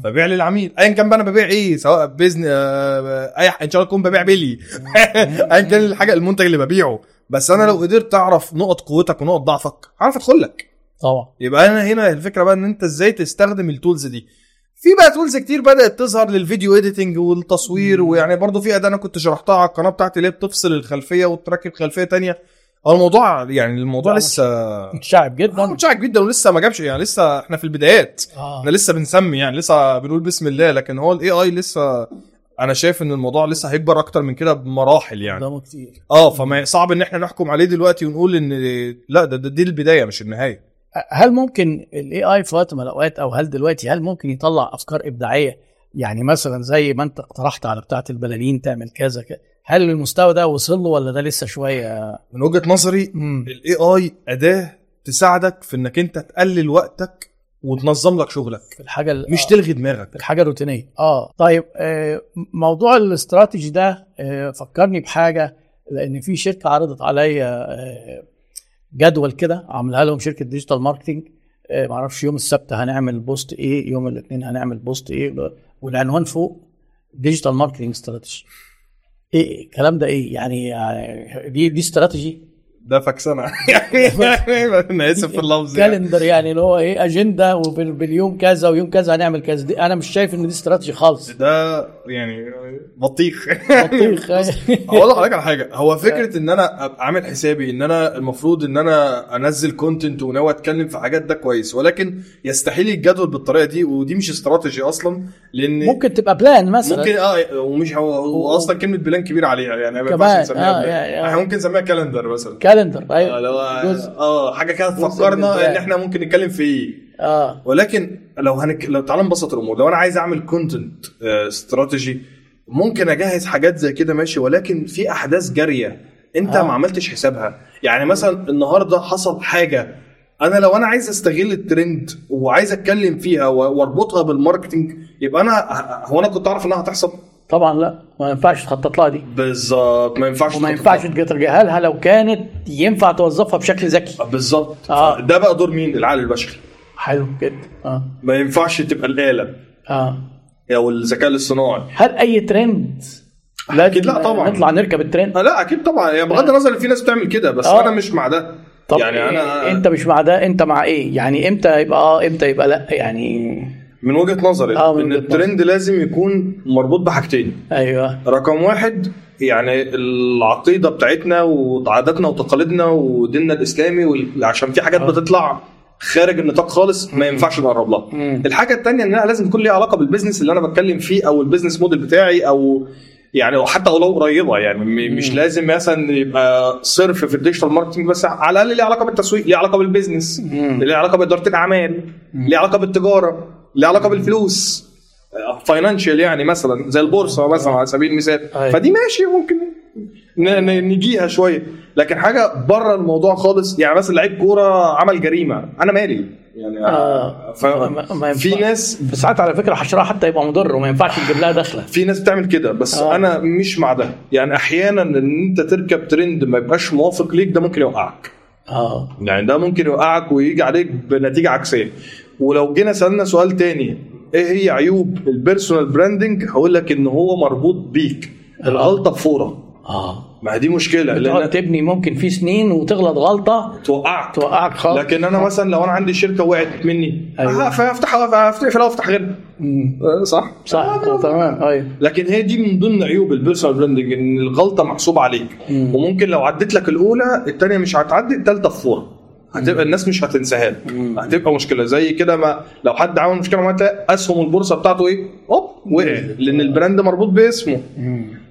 [SPEAKER 2] فبيع للعميل. ايا كان بقى أنا ببيع إيه؟ سواء بيزن آه، أي إن شاء الله أكون ببيع بيلي. [LAUGHS] ايا كان الحاجة المنتج اللي ببيعه. بس أنا لو قدرت أعرف نقط قوتك ونقط ضعفك أدخل لك.
[SPEAKER 1] طبعا.
[SPEAKER 2] يبقى أنا هنا الفكرة بقى إن أنت إزاي تستخدم ال tools دي. في بقى tools كتير بدأت تظهر لل video editing والتصوير
[SPEAKER 1] مم.
[SPEAKER 2] ويعني برضو في أداة أنا كنت شرحتها على القناة بتاعتي اللي بتفصل الخلفية وتركب خلفية تانية. هو الموضوع يعني الموضوع لسه
[SPEAKER 1] متشعب
[SPEAKER 2] آه،
[SPEAKER 1] جدا
[SPEAKER 2] متشعب جدا ولسه ما جابش يعني لسه إحنا في البدايات.
[SPEAKER 1] آه.
[SPEAKER 2] إحنا لسه بنسمي يعني لسه بنقول بسم الله لكن هو ال AI لسه أنا شايف إن الموضوع لسه هيكبر أكتر من كده بمراحل يعني.
[SPEAKER 1] قدامه كتير.
[SPEAKER 2] آه فما صعب إن إحنا نحكم عليه دلوقتي ونقول إن لا ده, ده دي البداية مش النهاية.
[SPEAKER 1] هل ممكن ال AI في وقت من الأوقات أو هل دلوقتي هل ممكن يطلع أفكار إبداعية؟ يعني مثلا زي ما أنت اقترحت على بتاعة البلالين تعمل كذا كذا هل المستوى ده وصل له ولا ده لسه شوية؟
[SPEAKER 2] من وجهة نظري. ال AI أداة تساعدك في إنك أنت تقلل وقتك وتنظم لك شغلك.
[SPEAKER 1] في الحاجة ال-
[SPEAKER 2] مش
[SPEAKER 1] آه،
[SPEAKER 2] تلغي دماغك.
[SPEAKER 1] في الحاجة الروتينية. آه. طيب آه موضوع الاستراتيجي ده آه فكرني بحاجة لأن في شركة عرضت عليا آه جدول كده عاملها لهم شركة digital marketing آه معرفش يوم السبت هنعمل post إيه يوم الاثنين هنعمل post إيه والعنوان فوق digital marketing strategy إيه الكلام ده إيه؟ يعني, يعني دي دي استراتيجي.
[SPEAKER 2] ده فكسنه [LAUGHS] يعني أنا اسف في اللفظ يعني.
[SPEAKER 1] calendar يعني اللي هو إيه أجندة وباليوم كذا ويوم كذا هنعمل كذا. دي أنا مش شايف إن دي استراتيجي خالص. [LAUGHS]
[SPEAKER 2] ده يعني بطيخ.
[SPEAKER 1] بطيخ. [LAUGHS]
[SPEAKER 2] هقول لحضرتك على حاجة. هو فكرة إن أنا أبقى عامل حسابي إن أنا المفروض إن أنا أنزل content وناوي أتكلم في حاجات ده كويس. ولكن يستحيل الجدول بالطريقة دي ودي مش استراتيجي أصلا لأن
[SPEAKER 1] ممكن تبقى plan مثلا.
[SPEAKER 2] ممكن آه ومش هو, أصلا كلمة plan كبيرة عليها. يعني ما
[SPEAKER 1] كمان،
[SPEAKER 2] ينفعش نسميها
[SPEAKER 1] آه، plan.
[SPEAKER 2] إحنا ممكن نسميها calendar مثلا.
[SPEAKER 1] calendar
[SPEAKER 2] آه،
[SPEAKER 1] أيوه.
[SPEAKER 2] آه حاجة كده
[SPEAKER 1] جزء من
[SPEAKER 2] تفكرنا
[SPEAKER 1] ال
[SPEAKER 2] plan. إن إحنا ممكن نتكلم في إيه.
[SPEAKER 1] آه.
[SPEAKER 2] ولكن لو هنك... لو تعالى نبسط الأمور. لو أنا عايز أعمل content strategy ممكن أجهز حاجات زي كده ماشي. ولكن في أحداث جارية أنت
[SPEAKER 1] آه.
[SPEAKER 2] ما عملتش حسابها. يعني مثلا النهارده حصل حاجة. أنا لو أنا عايز أستغل الترند وعايز أتكلم فيها وأربطها بال marketing يبقى أنا هو أنا كنت أعرف إنها هتحصل؟
[SPEAKER 1] طبعا لا ما ينفعش تخطط لها دي.
[SPEAKER 2] بالظبط ما ينفعش
[SPEAKER 1] وما ينفعش
[SPEAKER 2] لها.
[SPEAKER 1] تتجاهلها لو كانت ينفع توظفها بشكل ذكي.
[SPEAKER 2] بالظبط.
[SPEAKER 1] آه.
[SPEAKER 2] ده بقى دور مين؟ العقل البشري.
[SPEAKER 1] حلو جدا. آه.
[SPEAKER 2] ما ينفعش تبقى الآلة.
[SPEAKER 1] آه.
[SPEAKER 2] أو الذكاء الاصطناعي.
[SPEAKER 1] هل أي ترند
[SPEAKER 2] أكيد لا طبعاً.
[SPEAKER 1] نطلع نركب الترند
[SPEAKER 2] آه، لا أكيد طبعا. يعني بغض النظر إن في ناس بتعمل كده بس
[SPEAKER 1] آه.
[SPEAKER 2] أنا مش مع ده.
[SPEAKER 1] طب
[SPEAKER 2] يعني
[SPEAKER 1] أنا أنت مش مع ده أنت مع إيه؟ يعني إمتى يبقى آه إمتى يبقى لا؟ يعني
[SPEAKER 2] من وجهة نظري
[SPEAKER 1] آه، إن
[SPEAKER 2] الترند لازم يكون مربوط بحاجتين.
[SPEAKER 1] أيوه.
[SPEAKER 2] رقم واحد يعني العقيدة بتاعتنا وعاداتنا وتقاليدنا وديننا الإسلامي وال- عشان في حاجات بتطلع خارج النطاق خالص ما ينفعش نقرب لها. الحاجة الثانية انها لازم تكون ليها علاقة بال business اللي أنا بتكلم فيه أو ال business model بتاعي أو يعني حتى لو قريبة يعني مش لازم مثلا يبقى صرف في ال digital marketing بس على الأقل ليه علاقة بالتسويق ليه علاقة بال
[SPEAKER 1] business.
[SPEAKER 2] ليه علاقة بإدارة الأعمال ليه علاقة بالتجارة. ليه علاقة بالفلوس financial يعني مثلا زي البورصة مثلا على سبيل المثال
[SPEAKER 1] أيوة.
[SPEAKER 2] فدي ماشي ممكن نجيها شوية لكن حاجة بره الموضوع خالص يعني مثلا لعيب كورة عمل جريمة أنا مالي يعني
[SPEAKER 1] آه.
[SPEAKER 2] ف...
[SPEAKER 1] ما- ما
[SPEAKER 2] في. ناس
[SPEAKER 1] ساعات على فكرة حشرها حتى يبقى مضر وما ينفعش تجيب لها دخلة
[SPEAKER 2] في ناس بتعمل كده بس.
[SPEAKER 1] آه.
[SPEAKER 2] أنا مش مع ده يعني أحيانا إن أنت تركب ترند ما يبقاش موافق ليك ده ممكن يوقعك
[SPEAKER 1] آه
[SPEAKER 2] يعني ده ممكن يوقعك ويجي عليك بنتيجة عكسية ولو جينا سألنا سؤال تاني إيه هي عيوب ال personal branding هقول لك إن هو مربوط بيك الغلطة بفوره
[SPEAKER 1] آه.
[SPEAKER 2] ما دي
[SPEAKER 1] مشكلة
[SPEAKER 2] لأن
[SPEAKER 1] تبني ممكن في سنين وتغلط غلطة.
[SPEAKER 2] توقعك.
[SPEAKER 1] توقعك خالص.
[SPEAKER 2] لكن أنا مثلا لو أنا عندي شركة وقعت مني
[SPEAKER 1] أيوة.
[SPEAKER 2] أيوة. هفتح هفتقفل وأفتح غيرها. آه، صح؟
[SPEAKER 1] صح آه، تمام أيوه.
[SPEAKER 2] لكن هي دي من ضمن عيوب ال personal branding إن الغلطة محسوبة عليك.
[SPEAKER 1] مم.
[SPEAKER 2] وممكن لو عدت لك الأولى الثانية مش هتعدي الثالثه فورة. هتبقى الناس مش هتنساها لك هتبقى مشكلة. زي كده ما لو حد عمل مشكلة تلاقي أسهم البورصة بتاعته إيه؟ أوب وقع لأن البراند مربوط باسمه.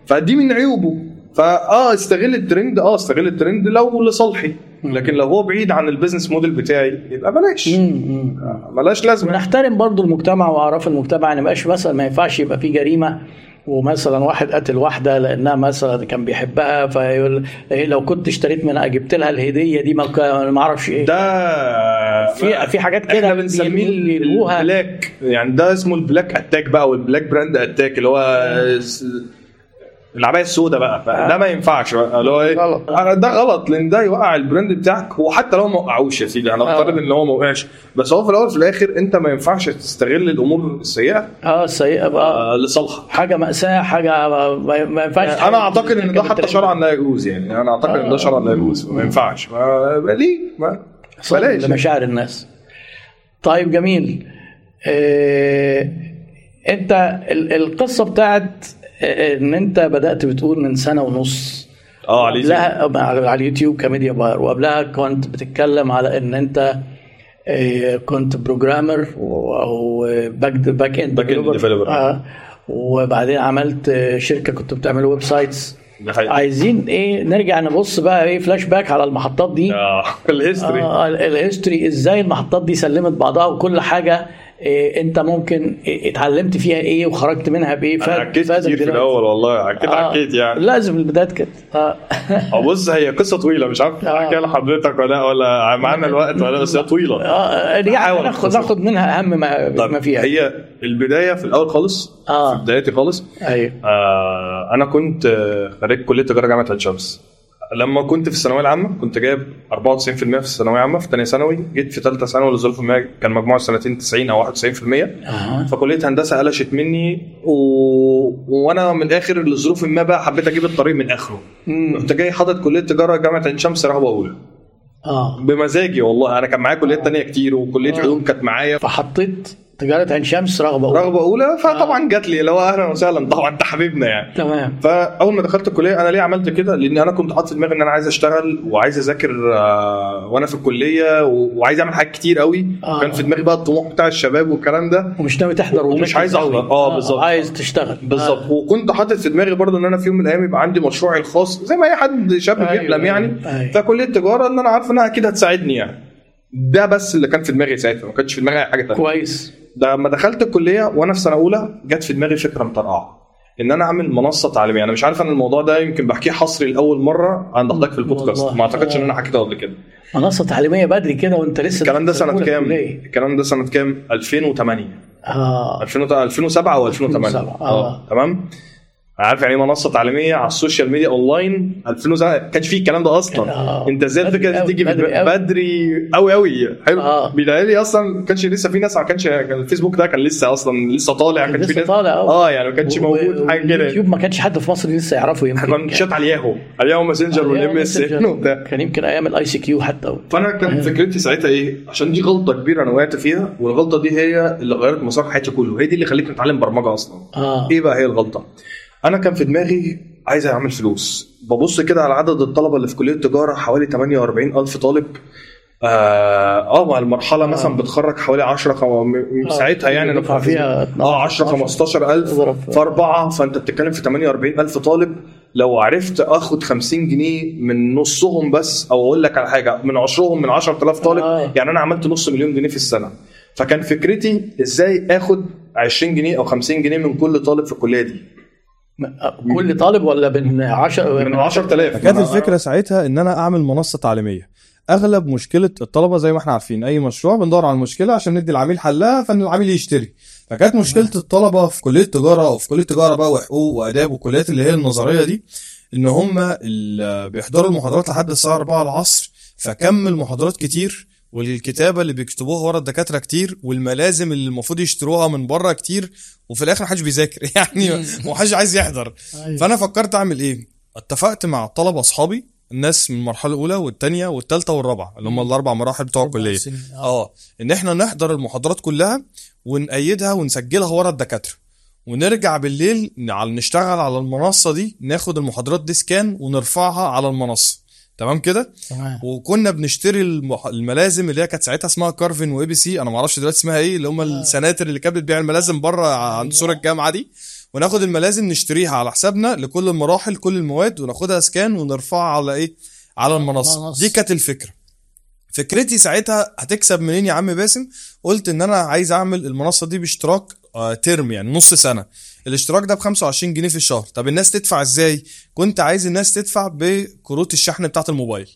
[SPEAKER 2] فدي من عيوبه. فآه استغل الترند. آه استغل الترند لو لصالحي. لكن لو هو بعيد عن البيزنس موديل بتاعي يبقى بلاش.
[SPEAKER 1] مم.
[SPEAKER 2] ملاش لازمة.
[SPEAKER 1] ونحترم برضو المجتمع وأعراف المجتمع. يعني مبقاش مثلا ما ينفعش يبقى في جريمة. ومثلا واحد قتل واحدة لأنها مثلا كان بيحبها فيقول إيه لو كنت اشتريت منها جبت لها الهدية دي ما أعرفش إيه.
[SPEAKER 2] ده
[SPEAKER 1] في في حاجات كده
[SPEAKER 2] إحنا بنسميه ال black يعني ده اسمه ال black attack بقى وال black brand attack اللي هو س- العباية السوداء بقى ده ما ينفعش بقى اللي هو إيه؟
[SPEAKER 1] غلط.
[SPEAKER 2] ده غلط لأن ده يوقع ال brand بتاعك وحتى لو ما وقعوش يا سيدي هنفترض إن هو ما وقعش بس هو في الأول وفي الآخر أنت ما ينفعش تستغل الأمور السيئة.
[SPEAKER 1] آه السيئة بقى.
[SPEAKER 2] آه، لصالحك.
[SPEAKER 1] حاجة مأساة حاجة ما, ينفعش
[SPEAKER 2] أنا أعتقد إن ده حتى. شرعا لا يجوز يعني أنا أعتقد إن ده شرعا لا يجوز ما ينفعش. ما- ليه؟ ما بلاش.
[SPEAKER 1] لمشاعر الناس. طيب جميل. آه، أنت ال- القصة بتاعت آه، إن أنت بدأت بتقول من سنة ونص.
[SPEAKER 2] آه على اليوتيوب.
[SPEAKER 1] قبلها على اليوتيوب ك media buyer وقبلها كنت بتتكلم على إن أنت آه، كنت programmer أو back
[SPEAKER 2] back end developer.
[SPEAKER 1] آه وبعدين عملت آه، شركة كنت بتعمل
[SPEAKER 2] websites.
[SPEAKER 1] عايزين إيه نرجع نبص بقى إيه فلاش باك على المحطات دي.
[SPEAKER 2] آه [LAUGHS] ال history
[SPEAKER 1] آه ال- ال history إزاي المحطات دي سلمت بعضها وكل حاجة. إيه انت ممكن إيه اتعلمت فيها إيه وخرجت منها
[SPEAKER 2] بإيه
[SPEAKER 1] فاد-
[SPEAKER 2] عكيت كتير في. الأول والله عكيت
[SPEAKER 1] آه،
[SPEAKER 2] عكيت يعني
[SPEAKER 1] لازم البدايات كده آه.
[SPEAKER 2] أه بص هي قصة طويلة مش عارف
[SPEAKER 1] آه.
[SPEAKER 2] احكيها لحضرتك ولا ولا معانا الوقت ولا بس هي طويلة
[SPEAKER 1] آه يعني ناخد. ناخد منها أهم ما, ما فيها
[SPEAKER 2] هي البداية في الأول خالص
[SPEAKER 1] آه.
[SPEAKER 2] في بدايتي خالص
[SPEAKER 1] أيوه
[SPEAKER 2] آه أنا كنت آه، خريج كلية تجارة جامعة عين شمس لما كنت في الثانوية العامة كنت جايب 94% في الثانوية العامة. في ثانية ثانوي جيت في ثالثه ثانوي لظروف ما كان مجموع سنتين 90 أو 91%
[SPEAKER 1] أها.
[SPEAKER 2] فكلية هندسة قلشت مني و... وأنا من الآخر لظروف ما بقى حبيت أجيب الطريق من
[SPEAKER 1] آخره.
[SPEAKER 2] رحت جاي حاطط كلية تجارة جامعة عين شمس رغبه اولى
[SPEAKER 1] آه.
[SPEAKER 2] بمزاجي والله. أنا كان معايا كليات تانية كتير وكلية علوم كانت معايا.
[SPEAKER 1] فحطيت تجاره عين شمس رغبة أولى.
[SPEAKER 2] رغبة أولى فطبعا جات لي هو أهلا وسهلا طبعا انت حبيبنا يعني
[SPEAKER 1] تمام
[SPEAKER 2] فأول ما دخلت الكلية أنا ليه عملت كده؟ لأن أنا كنت حاطط في دماغي إن أنا عايز أشتغل وعايز أذاكر آه، وأنا في الكلية وعايز أعمل حاجات كتير قوي
[SPEAKER 1] آه.
[SPEAKER 2] كان في دماغي بقى الطموح بتاع الشباب والكلام ده
[SPEAKER 1] ومش ناوي تحضر
[SPEAKER 2] ومش عايز. أحضر. آه، بالظبط.
[SPEAKER 1] عايز تشتغل
[SPEAKER 2] بالظبط وكنت حاطط في دماغي برضه إن أنا في يوم من الأيام يبقى عندي مشروعي الخاص زي ما أي حد شاب
[SPEAKER 1] أيوة،
[SPEAKER 2] بيحلم يعني
[SPEAKER 1] أيوة.
[SPEAKER 2] فكلية تجارة ان أنا عارف إنها أكيد هتساعدني يعني ده بس اللي كان في دماغي ساعتها ما كانش في دماغي أي
[SPEAKER 1] حاجة.
[SPEAKER 2] ثانية
[SPEAKER 1] كويس.
[SPEAKER 2] ده لما دخلت الكلية وأنا في سنة أولى جت في دماغي فكرة مطرقعه
[SPEAKER 3] إن أنا أعمل منصة تعليمية. أنا مش عارف أنا الموضوع ده يمكن بحكيه حصري لأول مرة عند حضرتك في البودكاست. ما أعتقدش إن أنا حكيته قبل كده.
[SPEAKER 1] منصة تعليمية بدري كده وأنت لسه
[SPEAKER 3] الكلام ده
[SPEAKER 1] سنة
[SPEAKER 3] كام. الكلام ده سنة كام؟ 2008
[SPEAKER 1] آه.
[SPEAKER 3] 2007 أو 2008
[SPEAKER 1] 2007 آه.
[SPEAKER 3] تمام؟ عارف يعني إيه منصة تعليمية على ال social media online؟ 2007 ما كانش فيه الكلام ده أصلا.
[SPEAKER 1] آه.
[SPEAKER 3] أنت
[SPEAKER 1] إزاي
[SPEAKER 3] الفكرة دي تيجي
[SPEAKER 1] بدري
[SPEAKER 3] قوي قوي حلو.
[SPEAKER 1] آه.
[SPEAKER 3] بيلاقي أصلا ما كانش لسه في ناس ما كانش كان الفيسبوك ده كان لسه أصلا لسه طالع ما كانش في ناس
[SPEAKER 1] طالع آه.
[SPEAKER 3] آه يعني ما كانش موجود حاجة كده.
[SPEAKER 1] اليوتيوب ما كانش حد في مصر لسه يعرفه يمكن.
[SPEAKER 3] كان شات على الياهو. على الياهو Messenger وال MSN [LAUGHS] وبتاع.
[SPEAKER 1] كان يمكن أيام ال ICQ حتى.
[SPEAKER 3] فأنا كانت فكرتي ساعتها إيه؟ عشان دي غلطة كبيرة أنا وقعت فيها والغلطة دي هي اللي غيرت مسار حياتي كله. هي دي اللي خلتني أتعلم برمجة أصلا.
[SPEAKER 1] آه.
[SPEAKER 3] إيه بقى هي الغلطة؟ أنا كان في دماغي عايز أعمل فلوس. ببص كده على عدد الطلبة اللي في كلية التجارة حوالي 48 ألف طالب. آه, آه مع المرحلة مثلا بتخرج حوالي 10 خم... م- ساعتها يعني
[SPEAKER 1] أنا فيها
[SPEAKER 3] آه 10 15 ألف
[SPEAKER 1] اضرب.
[SPEAKER 3] في أربعة. فأنت بتتكلم في 48 ألف طالب. لو عرفت آخد 50 جنيه من نصهم بس أو أقول لك على حاجة من عشرهم من 10000 طالب.
[SPEAKER 1] آه.
[SPEAKER 3] يعني أنا عملت نص مليون جنيه في السنة. فكان فكرتي إزاي آخد 20 جنيه أو 50 جنيه من كل طالب في الكلية دي؟
[SPEAKER 1] كل طالب ولا من 10
[SPEAKER 3] من 10000
[SPEAKER 2] كانت الفكرة ساعتها إن أنا أعمل منصة تعليمية. أغلب مشكلة الطلبة زي ما إحنا عارفين أي مشروع بندور على المشكلة عشان ندي العميل حلها فإن العميل يشتري. فكانت مشكلة الطلبة في كلية تجاره أو في كلية تجاره بقى وحقوق وآداب والكليات اللي هي النظرية دي إن هم بيحضروا المحاضرات لحد الساعة 4 العصر فكم المحاضرات كتير والكتابه اللي بيكتبوها ورا الدكاترة كتير والملازم اللي المفروض يشتروها من بره كتير وفي الآخر محدش بيذاكر. [LAUGHS] يعني محدش عايز يحضر.
[SPEAKER 1] أيوة.
[SPEAKER 2] فأنا فكرت أعمل إيه؟ اتفقت مع الطلبه أصحابي الناس من المرحلة الأولى والثانيه والثالثه والرابعة اللي هم الأربع مراحل بتوع الكلية.
[SPEAKER 1] سنين.
[SPEAKER 2] آه. إن إحنا نحضر المحاضرات كلها ونأيدها ونسجلها ورا الدكاترة. ونرجع بالليل نشتغل على المنصة دي ناخد المحاضرات دي scan ونرفعها على المنصة. تمام كده؟
[SPEAKER 1] تمام.
[SPEAKER 2] وكنا بنشتري المح... الملازم اللي هي كانت ساعتها اسمها كارفن و ABC أنا ما أعرفش دلوقتي اسمها إيه اللي هم السناتر اللي كانت بتبيع الملازم بره عند سور الجامعة دي. وناخد الملازم نشتريها على حسابنا لكل المراحل كل المواد وناخدها scan ونرفعها على إيه؟ على
[SPEAKER 1] المنصة.
[SPEAKER 2] دي كانت الفكرة. فكرتي ساعتها هتكسب منين يا عم باسم؟ قلت إن أنا عايز أعمل المنصة دي باشتراك آه، term يعني نص سنة. الاشتراك ده ب 25 جنيه في الشهر. طب الناس تدفع إزاي؟ كنت عايز الناس تدفع بكروت الشحن بتاعة الموبايل.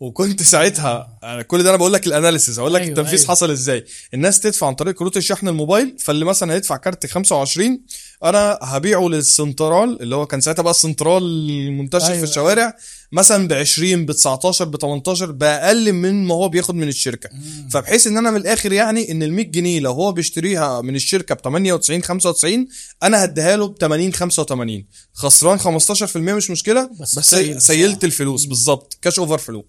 [SPEAKER 2] وكنت ساعتها أنا كل ده أنا بقول لك ال analysis أقول لك
[SPEAKER 1] أيوة،
[SPEAKER 2] التنفيذ
[SPEAKER 1] أيوة.
[SPEAKER 2] حصل إزاي. الناس تدفع عن طريق كروت الشحن الموبايل فاللي مثلا هيدفع كارت 25 أنا هبيعه للسنترال اللي هو كان ساعتها بقى السنترال المنتشر
[SPEAKER 1] أيوة،
[SPEAKER 2] في الشوارع. مثلا ب 20 ب 19 ب 18 بأقل من ما هو بياخد من الشركة. فبحيث إن أنا من الآخر يعني إن ال 100 جنيه لو هو بيشتريها من الشركة ب 98 95 أنا هديها له ب 80 85 خسران 15% مش مشكلة
[SPEAKER 1] بس
[SPEAKER 2] بس
[SPEAKER 1] سيل.
[SPEAKER 2] سيلت الفلوس. بالظبط. cash overflow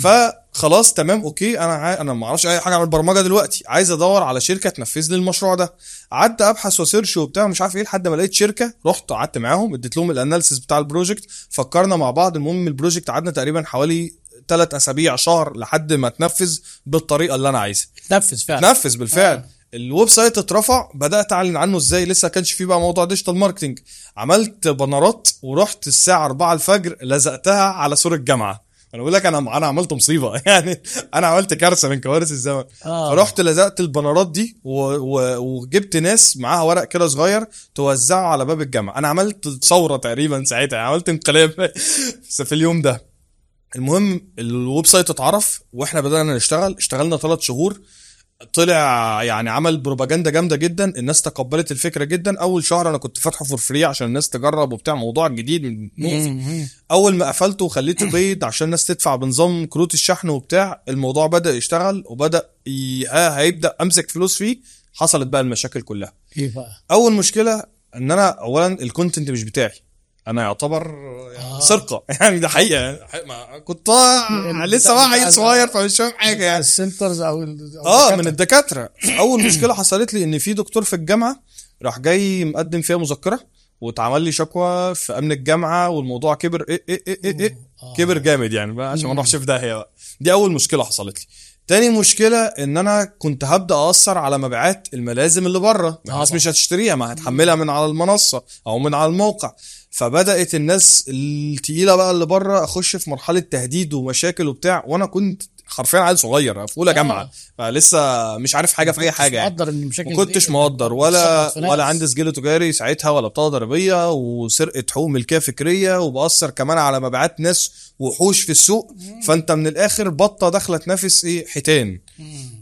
[SPEAKER 2] فخلاص تمام okay. أنا عاي... أنا ما أعرفش أي حاجة عن البرمجة دلوقتي. عايز أدور على شركة تنفذ لي المشروع ده. قعدت أبحث و search وبتاع مش عارف إيه لحد ما لقيت شركة رحت قعدت معاهم اديت لهم ال analysis بتاع ال project. فكرنا مع بعض المهم ال project قعدنا تقريبا حوالي ثلاث أسابيع شهر لحد ما تنفذ بالطريقة اللي أنا عايزها.
[SPEAKER 1] تنفذ فعلا.
[SPEAKER 2] نفذ بالفعل.
[SPEAKER 1] آه.
[SPEAKER 2] ال website اترفع بدأت أعلن عنه إزاي. لسه كانش فيه بقى موضوع digital marketing عملت banner ات ورحت الساعة 4 الفجر لزقتها على سور الجامعة. أنا بقول لك أنا أنا عملت مصيبة. [LAUGHS] يعني أنا عملت كارثة من كوارث الزمن.
[SPEAKER 1] آه.
[SPEAKER 2] فرحت لزقت ال banner ات دي و... و... وجبت ناس معاها ورق كده صغير توزعه على باب الجامعة أنا عملت ثورة تقريبا ساعتها. عملت انقلاب [LAUGHS] في اليوم ده. المهم ال website اتعرف وإحنا بدأنا نشتغل. اشتغلنا ثلاث شهور. طلع يعني عمل بروباجندا جامدة جدا الناس تقبلت الفكرة جدا. أول شهر أنا كنت فاتحه for free عشان الناس تجرب وبتاع موضوع جديد من. أول ما قفلته وخليته paid عشان الناس تدفع بنظام كروت الشحن وبتاع الموضوع بدأ يشتغل وبدأ ي... ها هيبدأ أمسك فلوس فيه. حصلت بقى المشاكل كلها.
[SPEAKER 1] إيه بقى؟
[SPEAKER 2] أول مشكلة إن أنا اولا ال content مش بتاعي. أنا يعتبر
[SPEAKER 1] آه.
[SPEAKER 2] سرقة [LAUGHS] يعني ده حقيقة ما كنت لسه بقى عيل صغير فمش فاهم حاجة يعني
[SPEAKER 1] ال centers أو أو
[SPEAKER 2] آه
[SPEAKER 1] الدكاترة.
[SPEAKER 2] من الدكاترة أول مشكلة حصلت لي إن في دكتور في الجامعة راح جاي مقدم فيها مذكرة واتعمل لي شكوى في أمن الجامعة والموضوع كبر إيه إيه إيه إيه, إيه
[SPEAKER 1] آه.
[SPEAKER 2] كبر جامد يعني بقى عشان ما نروحش في داهية بقى دي أول مشكلة حصلت لي تاني مشكلة إن أنا كنت هبدأ اثر على مبيعات الملازم اللي بره الناس
[SPEAKER 1] طبعا.
[SPEAKER 2] مش هتشتريها ما هتحملها من على المنصة أو من على الموقع فبدأت الناس التقيلة بقى اللي بره أخش في مرحلة تهديد ومشاكل وبتاع وأنا كنت حرفيا عيل صغير في أولى جامعة فلسه مش عارف حاجة في أي حاجة يعني.
[SPEAKER 1] مقدر إن المشاكل
[SPEAKER 2] ما كنتش مقدر ولا. ولا عندي سجل تجاري ساعتها ولا بطاقة ضريبية وسرقة حقوق ملكية فكرية وبأثر كمان على مبيعات ناس وحوش في السوق. فأنت من الآخر بطة داخله تنافس إيه حيتان.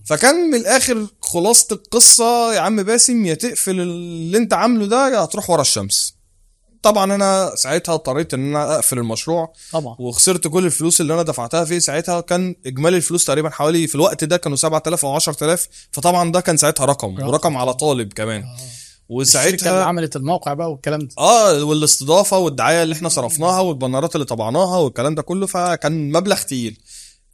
[SPEAKER 2] فكان من الآخر خلاصة القصة يا عم باسم يا تقفل اللي أنت عامله ده يا هتروح ورا الشمس. طبعا أنا ساعتها اضطريت إن أنا أقفل المشروع.
[SPEAKER 1] طبعا.
[SPEAKER 2] وخسرت كل الفلوس اللي أنا دفعتها فيه. ساعتها كان إجمالي الفلوس تقريبا حوالي في الوقت ده كانوا 7000 أو 10000 فطبعا ده كان ساعتها رقم
[SPEAKER 1] رقم.
[SPEAKER 2] ورقم على طالب كمان.
[SPEAKER 1] الشركة اللي
[SPEAKER 2] وساعتها
[SPEAKER 1] عملت الموقع بقى والكلام ده.
[SPEAKER 2] آه والاستضافة والدعاية اللي إحنا صرفناها والبنرات اللي طبعناها والكلام ده كله فكان مبلغ تقيل.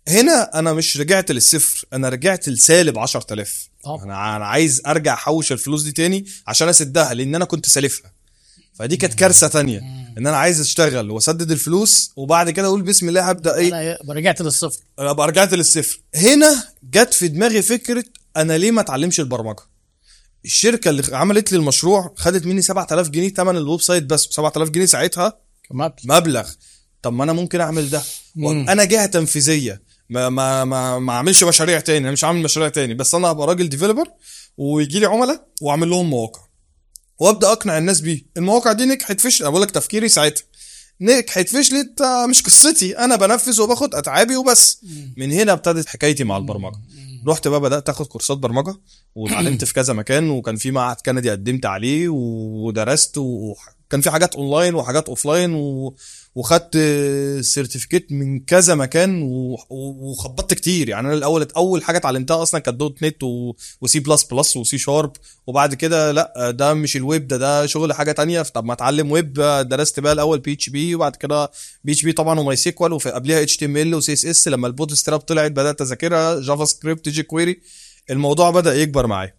[SPEAKER 2] هنا أنا مش رجعت للصفر أنا رجعت لسالب 10000
[SPEAKER 1] طبعا.
[SPEAKER 2] أنا أنا عايز أرجع أحوش الفلوس دي تاني عشان أسدها لأن أنا كنت سالفها. فدي كانت كارثة تانية. إن أنا عايز أشتغل وأسدد الفلوس وبعد كده أقول بسم الله هبدأ إيه؟
[SPEAKER 1] أنا رجعت للصفر.
[SPEAKER 2] ابقى رجعت للصفر. هنا جت في دماغي فكرة أنا ليه ما اتعلمش البرمجة؟ الشركة اللي عملت لي المشروع خدت مني 7000 جنيه ثمن ال website بس 7000 جنيه ساعتها
[SPEAKER 1] كمان
[SPEAKER 2] مبلغ. طب ما أنا ممكن أعمل ده.
[SPEAKER 1] مم.
[SPEAKER 2] أنا جهة تنفيذية. ما ما ما, ما أعملش مشاريع تاني. أنا مش عامل مشاريع تاني. بس أنا هبقى راجل developer ويجي لي عملاء وأعمل لهم مواقع. وابدأ أقنع الناس بيه. المواقع دي نجحت فشل. أنا بقول لك تفكيري ساعتها. نجحت فشلت مش قصتي. أنا بنفذ وباخد أتعابي وبس. من هنا ابتدت حكايتي مع البرمجة. رحت بقى بدأت آخد كورسات برمجة. [CLEARS THROAT] واتعلمت في كذا مكان. وكان في معهد كندي قدمت عليه. ودرست. وكان في حاجات أونلاين وحاجات offline. و... وخدت certificate من كذا مكان وخبطت كتير. يعني أنا الأول أول حاجة اتعلمتها أصلا كانت dot net و C plus plus و C sharp وبعد كده لأ ده مش الويب ده ده شغل حاجة تانية. طب ما أتعلم ويب درست بقى الأول PHP وبعد كده PHP طبعا و MySQL وقبلها اتش تي ام ال وسي اس اس لما ال Bootstrap طلعت بدأت أذاكرها JavaScript jQuery الموضوع بدأ يكبر معايا.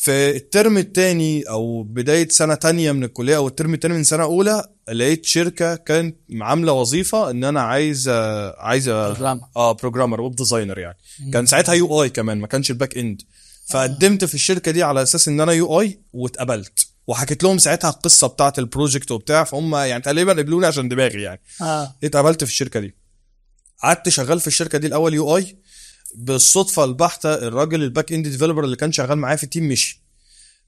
[SPEAKER 2] في الترم الثاني أو بداية سنة تانية من الكلية أو الترم الثاني من سنة أولى لقيت شركة كانت عاملة وظيفة إن أنا عايز عايز. آه programmer web designer يعني. كان ساعتها UI كمان ما كانش ال back end فقدمت في الشركة دي على أساس إن أنا UI واتقبلت. وحكيت لهم ساعتها القصة بتاعه ال project وبتاع فهم يعني تقريبا قبلوني عشان دماغي يعني.
[SPEAKER 1] آه.
[SPEAKER 2] اتقبلت في الشركة دي. قعدت شغال في الشركة دي الأول UI بالصدفة البحتة الراجل ال back end developer اللي كان شغال معايا في ال team مشي.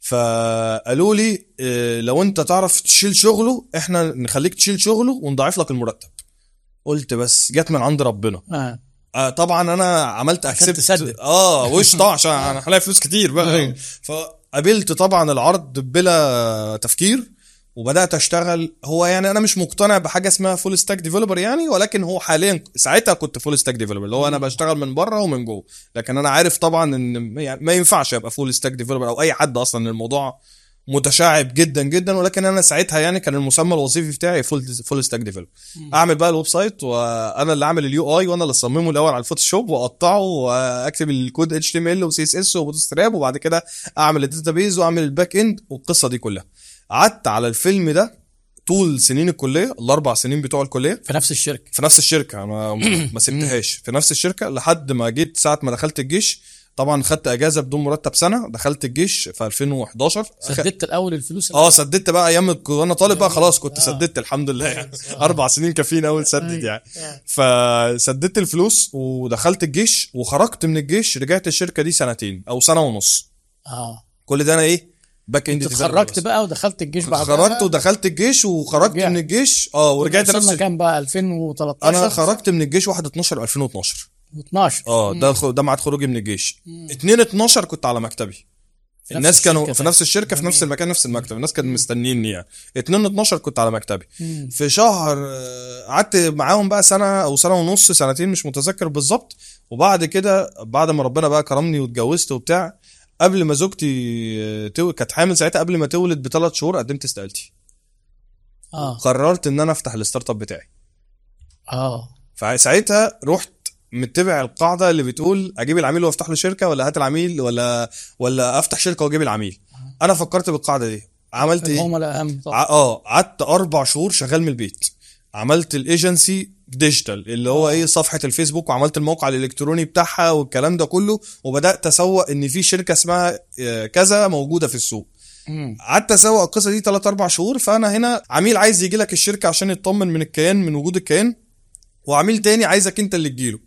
[SPEAKER 2] فقالوا لي إيه، لو انت تعرف تشيل شغله إحنا نخليك تشيل شغله ونضاعف لك المرتب. قلت بس جت من عند ربنا.
[SPEAKER 1] آه.
[SPEAKER 2] آه طبعا أنا عملت
[SPEAKER 1] accept.
[SPEAKER 2] آه [LAUGHS] وش طبعا عشان أنا هلاقي فلوس كتير بقى.
[SPEAKER 1] أيوة.
[SPEAKER 2] فقابلت طبعا العرض بلا تفكير. وبدأت أشتغل. هو يعني أنا مش مقتنع بحاجة اسمها full stack developer يعني ولكن هو حاليا ساعتها كنت full stack developer اللي هو أنا بشتغل من بره ومن جوه. لكن أنا عارف طبعا إن يعني ما ينفعش ابقى full stack developer أو أي حد أصلا. الموضوع متشعب جدا جدا ولكن أنا ساعتها يعني كان المسمى الوظيفي بتاعي full full stack developer أعمل بقى ال website وأنا اللي أعمل ال UI وأنا اللي أصممه الأول على ال Photoshop وأقطعه وأكتب الكود HTML و CSS و Bootstrap وبعد كده أعمل ال database وأعمل ال back end والقصة دي كلها. قعدت على الفيلم ده طول سنين الكلية الأربع سنين بتوع الكلية.
[SPEAKER 1] في نفس الشركة.
[SPEAKER 2] في نفس الشركة أنا [CLEARS THROAT] ما سبتهاش. في نفس الشركة لحد ما جيت ساعة ما دخلت الجيش. طبعا خدت إجازة بدون مرتب سنة دخلت الجيش في 2011
[SPEAKER 1] سددت الأول الفلوس؟
[SPEAKER 2] آه سددت بقى أيام وأنا طالب بقى خلاص كنت سددت الحمد لله. يعني [LAUGHS] أربع سنين كافيين اول سدد يعني. فسددت الفلوس ودخلت الجيش وخرجت من الجيش. رجعت الشركة دي سنتين أو سنة ونص.
[SPEAKER 1] آه.
[SPEAKER 2] كل ده أنا إيه؟ باك إند
[SPEAKER 1] اتخرجت بقى ودخلت الجيش بعد
[SPEAKER 2] خرجت ودخلت الجيش وخرجت. من الجيش. آه ورجعت نفس
[SPEAKER 1] كام بقى؟ 2013
[SPEAKER 2] أنا خرجت من الجيش 1 12 2012
[SPEAKER 1] 12
[SPEAKER 2] آه ده ده ميعاد خروجي من الجيش. 2 12 كنت على مكتبي. الناس كانوا في نفس الشركة في نفس المكان نفس المكتب. الناس كانوا مستنيني يعني 2 12 كنت على مكتبي. في شهر آه، قعدت معاهم بقى سنة أو سنة ونص سنتين مش متذكر بالظبط. وبعد كده بعد ما ربنا بقى كرمني واتجوزت وبتاع قبل ما زوجتي آه، تو... كانت حامل ساعتها قبل ما تولد بثلاث شهور قدمت استقالتي.
[SPEAKER 1] آه.
[SPEAKER 2] قررت إن أنا أفتح ال start up بتاعي.
[SPEAKER 1] آه.
[SPEAKER 2] فساعتها رحت متبع القاعدة اللي بتقول أجيب العميل وأفتح له شركة ولا هات العميل ولا ولا أفتح شركة وأجيب العميل. أنا فكرت بالقاعدة دي. عملت إيه؟
[SPEAKER 1] العملاء اهم طبعا
[SPEAKER 2] ع- آه قعدت أربع شهور شغال من البيت. عملت ال agency digital اللي هو إيه صفحة الفيسبوك وعملت الموقع الإلكتروني بتاعها والكلام ده كله وبدأت أسوق إن في شركة اسمها آه، كذا موجودة في السوق. قعدت أسوق القصة دي 3 4 شهور فأنا هنا عميل عايز يجي لك الشركة عشان يطمن من الكيان من وجود الكيان وعميل تاني عايزك أنت اللي تجيله.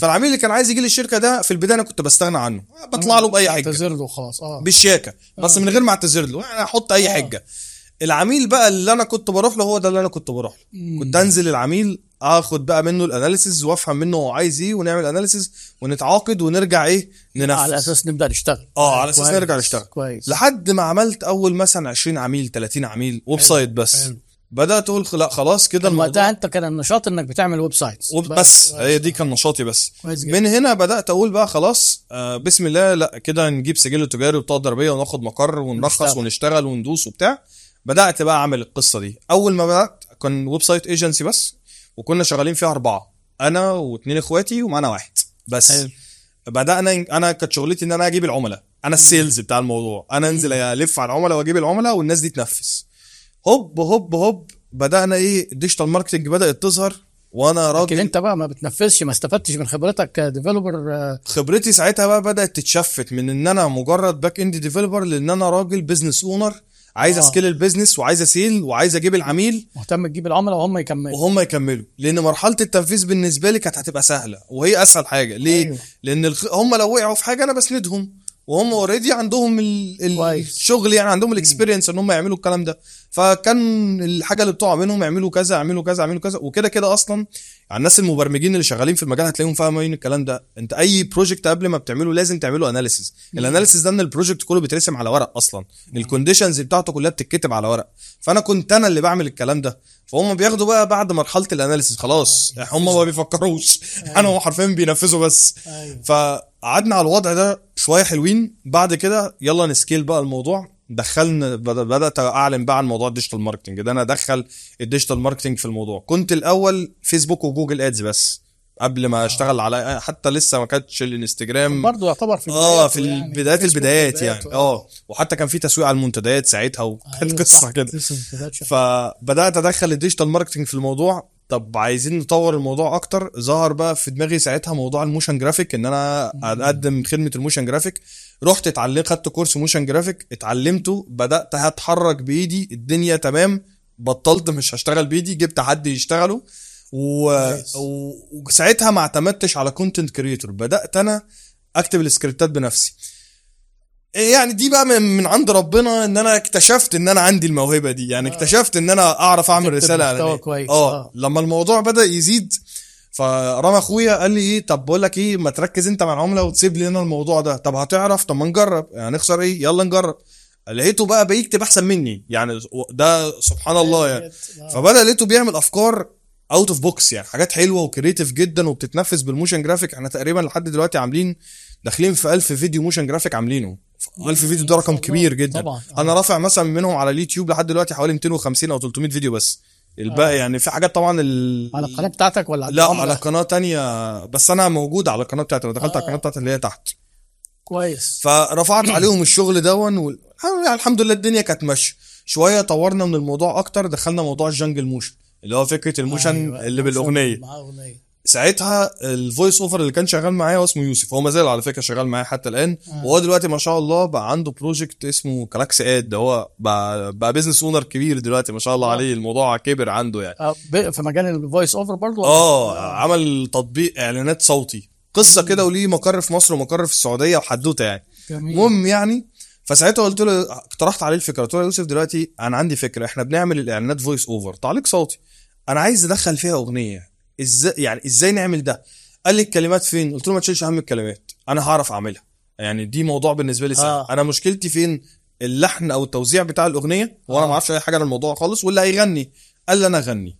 [SPEAKER 2] فالعميل اللي كان عايز يجي لي الشركة ده في البداية أنا كنت بستغنى عنه. بطلع له بأي حاجة.
[SPEAKER 1] اعتذر له خلاص آه.
[SPEAKER 2] بالشياكة. بس من غير ما اعتذر له. أنا أحط أي
[SPEAKER 1] آه.
[SPEAKER 2] حجة. العميل بقى اللي أنا كنت بروح له هو ده اللي أنا كنت بروح له. كنت أنزل العميل اخد بقى منه ال analysis وافهم منه هو عايز إيه ونعمل analysis ونتعاقد ونرجع إيه ننفذ.
[SPEAKER 1] على أساس نبدأ نشتغل.
[SPEAKER 2] آه على
[SPEAKER 1] أساس
[SPEAKER 2] نرجع نشتغل.
[SPEAKER 1] كويس.
[SPEAKER 2] لحد ما عملت أول مثلا 20 عميل 30 عميل website بس.
[SPEAKER 1] حلو.
[SPEAKER 2] بدأت أقول لا خلاص كده
[SPEAKER 1] كان وقتها
[SPEAKER 2] الموضوع
[SPEAKER 1] أنت كان النشاط إنك بتعمل websites.
[SPEAKER 2] وب- بس هي دي كان نشاطي بس. من هنا بدأت أقول بقى خلاص آه بسم الله لا كده نجيب سجل تجاري وبطاقه ضريبيه وناخد مقر ونرخص.
[SPEAKER 1] ونشتغل
[SPEAKER 2] وندوس وبتاع. بدأت بقى أعمل القصة دي. أول ما بدأت كان website agency بس. وكنا شغالين فيها أربعة أنا واثنين إخواتي ومعانا واحد بس.
[SPEAKER 1] حلو.
[SPEAKER 2] بدانا أنا كانت شغلتي إن أنا أجيب العملاء أنا ال sales بتاع الموضوع أنا أنزل ألف على العملاء وأجيب العملاء والناس دي تنفذ. هوب هوب هوب بدانا إيه ال digital marketing بدأت تظهر وأنا
[SPEAKER 1] لكن
[SPEAKER 2] راجل
[SPEAKER 1] أنت بقى ما بتنفذش ما استفدتش من خبرتك ك developer
[SPEAKER 2] خبرتي ساعتها بقى بدأت ت shift من إن أنا مجرد back end developer لإن أنا راجل business owner عايز
[SPEAKER 1] آه.
[SPEAKER 2] أ scale ال business وعايز أ sale وعايز أجيب العميل.
[SPEAKER 1] مهتم تجيب العملاء وهم يكملوا.
[SPEAKER 2] وهم يكملوا. لأن مرحلة التنفيذ بالنسبة لي كانت هتبقى سهلة وهي أسهل حاجة. ليه؟
[SPEAKER 1] أيوه.
[SPEAKER 2] لأن الخ... هم لو وقعوا في حاجة أنا بسندهم. وهم already عندهم ال... الشغل يعني عندهم ال experience إن هم يعملوا الكلام ده. فكان الحاجة اللي بتقع منهم يعملوا كذا يعملوا كذا يعملوا كذا. وكده كده أصلا يعني الناس المبرمجين اللي شغالين في المجال هتلاقيهم فاهمين الكلام ده. أنت أي project قبل ما بتعمله لازم تعمله analysis ال analysis ده إن ال project كله بيترسم على ورق أصلا. ال conditions بتاعته كلها بتتكتب على ورق. فأنا كنت أنا اللي بعمل الكلام ده. فهم بياخدوا بقى بعد مرحلة ال analysis خلاص هم ما بيفكروش. [LAUGHS] أنا هم حرفيا بينفذوا بس.
[SPEAKER 1] أيوه.
[SPEAKER 2] فقعدنا على الوضع ده شوية حلوين. بعد كده يلا ن scale بقى الموضوع. دخلنا بد- بدأت أعلن بقى عن موضوع ال digital marketing ده. أنا ادخل ال digital marketing في الموضوع. كنت الأول فيسبوك وجوجل ads بس. قبل ما اشتغل على حتى لسه ما كانتش الانستجرام.
[SPEAKER 1] برضه يعتبر في آه
[SPEAKER 2] في
[SPEAKER 1] يعني.
[SPEAKER 2] البدايات
[SPEAKER 1] فيسبوك
[SPEAKER 2] البدايات يعني. آه. وحتى كان في تسويق على المنتديات ساعتها وكانت
[SPEAKER 1] أيوة قصة
[SPEAKER 2] كده.
[SPEAKER 1] فبدأت
[SPEAKER 2] أدخل ال digital marketing في الموضوع. طب عايزين نطور الموضوع أكتر. ظهر بقى في دماغي ساعتها موضوع ال motion graphic إن أنا أقدم خدمة ال motion graphic رحت اتعلمت خدت course motion graphic اتعلمته بدأت اتحرك بإيدي الدنيا تمام بطلت مش هشتغل بإيدي جبت حد يشتغله. و... وساعتها ما اعتمدتش على content creator بدأت أنا أكتب ال scriptات بنفسي. يعني دي بقى من, عند ربنا إن أنا اكتشفت إن أنا عندي الموهبة دي. يعني
[SPEAKER 1] آه.
[SPEAKER 2] اكتشفت إن أنا
[SPEAKER 1] أعرف
[SPEAKER 2] أعمل
[SPEAKER 1] رسالة
[SPEAKER 2] اعلانيه
[SPEAKER 1] كويس.
[SPEAKER 2] آه.
[SPEAKER 1] آه.
[SPEAKER 2] لما الموضوع بدأ يزيد فرامي أخويا قال لي إيه طب بقول لك إيه ما تركز أنت مع العملاء وتسيب لي أنا الموضوع ده. طب هتعرف؟ طب ما نجرب. يعني نخسر إيه؟ يلا نجرب. لقيته بقى بيكتب أحسن مني. يعني ده سبحان الله يعني. فبدأ لقيته بيعمل أفكار out of box يعني. حاجات حلوة و creative جدا وبتتنفذ بال motion graphic إحنا تقريبا لحد دلوقتي عاملين داخلين في 1000 فيديو motion graphic عاملينه. 1000 فيديو ده رقم كبير جدا.
[SPEAKER 1] طبعا
[SPEAKER 2] أنا رافع مثلا منهم على اليوتيوب لحد دلوقتي حوالي 250 أو 300 فيديو بس. الباقي يعني في حاجات طبعا ال...
[SPEAKER 1] على القناة بتاعتك ولا على
[SPEAKER 2] لا؟ على قناة تانية. بس أنا موجود على القناة بتاعتي. أنا دخلت على
[SPEAKER 1] آه.
[SPEAKER 2] القناه بتاعتي اللي هي تحت.
[SPEAKER 1] كويس.
[SPEAKER 2] فرفعت [CLEARS THROAT] عليهم الشغل دون و... يعني الحمد لله الدنيا كانت ماشية. شوية طورنا من الموضوع أكتر دخلنا موضوع ال jingle motion اللي هو فكرة ال motion
[SPEAKER 1] أيوة،
[SPEAKER 2] اللي بالأغنية.
[SPEAKER 1] معاه أغنية.
[SPEAKER 2] ساعتها ال voice over اللي كان شغال معايا هو اسمه يوسف. هو ما زال على فكرة شغال معايا حتى الآن.
[SPEAKER 1] آه.
[SPEAKER 2] وهو دلوقتي ما شاء الله بقى عنده project اسمه كلاكس اد ده هو بقى, بقى business owner كبير دلوقتي ما شاء الله
[SPEAKER 1] آه.
[SPEAKER 2] عليه. الموضوع كبر عنده يعني.
[SPEAKER 1] آه، في مجال ال voice over برضه؟
[SPEAKER 2] آه عمل تطبيق إعلانات صوتي. قصة كده وليه مقر في مصر ومقر في السعودية وحدوتة يعني. المهم يعني فساعتها قلت له اقترحت عليه الفكرة. قلت له يا يوسف دلوقتي أنا عندي فكرة. إحنا بنعمل الإعلانات voice over تعليق صوتي. أنا عايز أدخل فيها أغنية. إزاي يعني إزاي نعمل ده؟ قال لي الكلمات فين؟ قلت له ما تشيلش هم الكلمات. أنا هعرف أعملها. يعني دي موضوع بالنسبة لي سهل.
[SPEAKER 1] آه.
[SPEAKER 2] أنا مشكلتي فين؟ اللحن أو التوزيع بتاع الأغنية. وأنا
[SPEAKER 1] آه.
[SPEAKER 2] ما أعرفش أي حاجة عن الموضوع خالص واللي هيغني. قال لي أنا اغني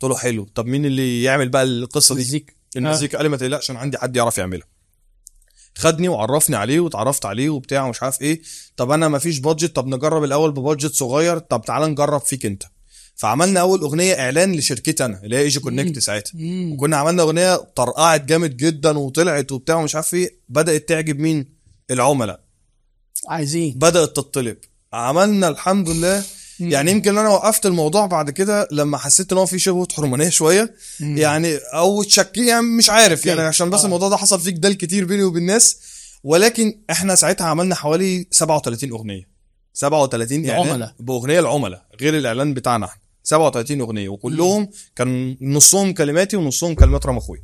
[SPEAKER 2] قلت له حلو. طب مين اللي يعمل بقى القصة دي؟
[SPEAKER 1] مزيك
[SPEAKER 2] المزيكا. قال لي ما تقلقش أنا عندي حد يعرف يعملها. خدني وعرفني عليه واتعرفت عليه وبتاع ومش عارف إيه. طب أنا ما فيش budget طب نجرب الأول ب budget صغير. طب تعالى نجرب فيك أنت. فعملنا أول أغنية إعلان لشركتي أنا اللي هي إيجي كونكت ساعتها. وكنا عملنا أغنية طرقعت جامد جدا وطلعت وبتاع ومش عارف إيه. بدأت تعجب مين؟ العملاء.
[SPEAKER 1] عايزين.
[SPEAKER 2] بدأت تطلب. عملنا الحمد لله. يعني يمكن أنا وقفت الموضوع بعد كده لما حسيت إن هو في شبهة حرمانية
[SPEAKER 1] شوية.
[SPEAKER 2] يعني أو تشكي يعني مش عارف. يعني. عشان بس
[SPEAKER 1] آه.
[SPEAKER 2] الموضوع ده حصل فيه جدال كتير بيني وبين الناس. ولكن إحنا ساعتها عملنا حوالي 37 أغنية. 37
[SPEAKER 1] إعلان.
[SPEAKER 2] بأغنية العملاء غير الإعلان بتاعنا إحنا. 37 أغنية وكلهم كان نصهم كلماتي ونصهم كلمات رام اخويا.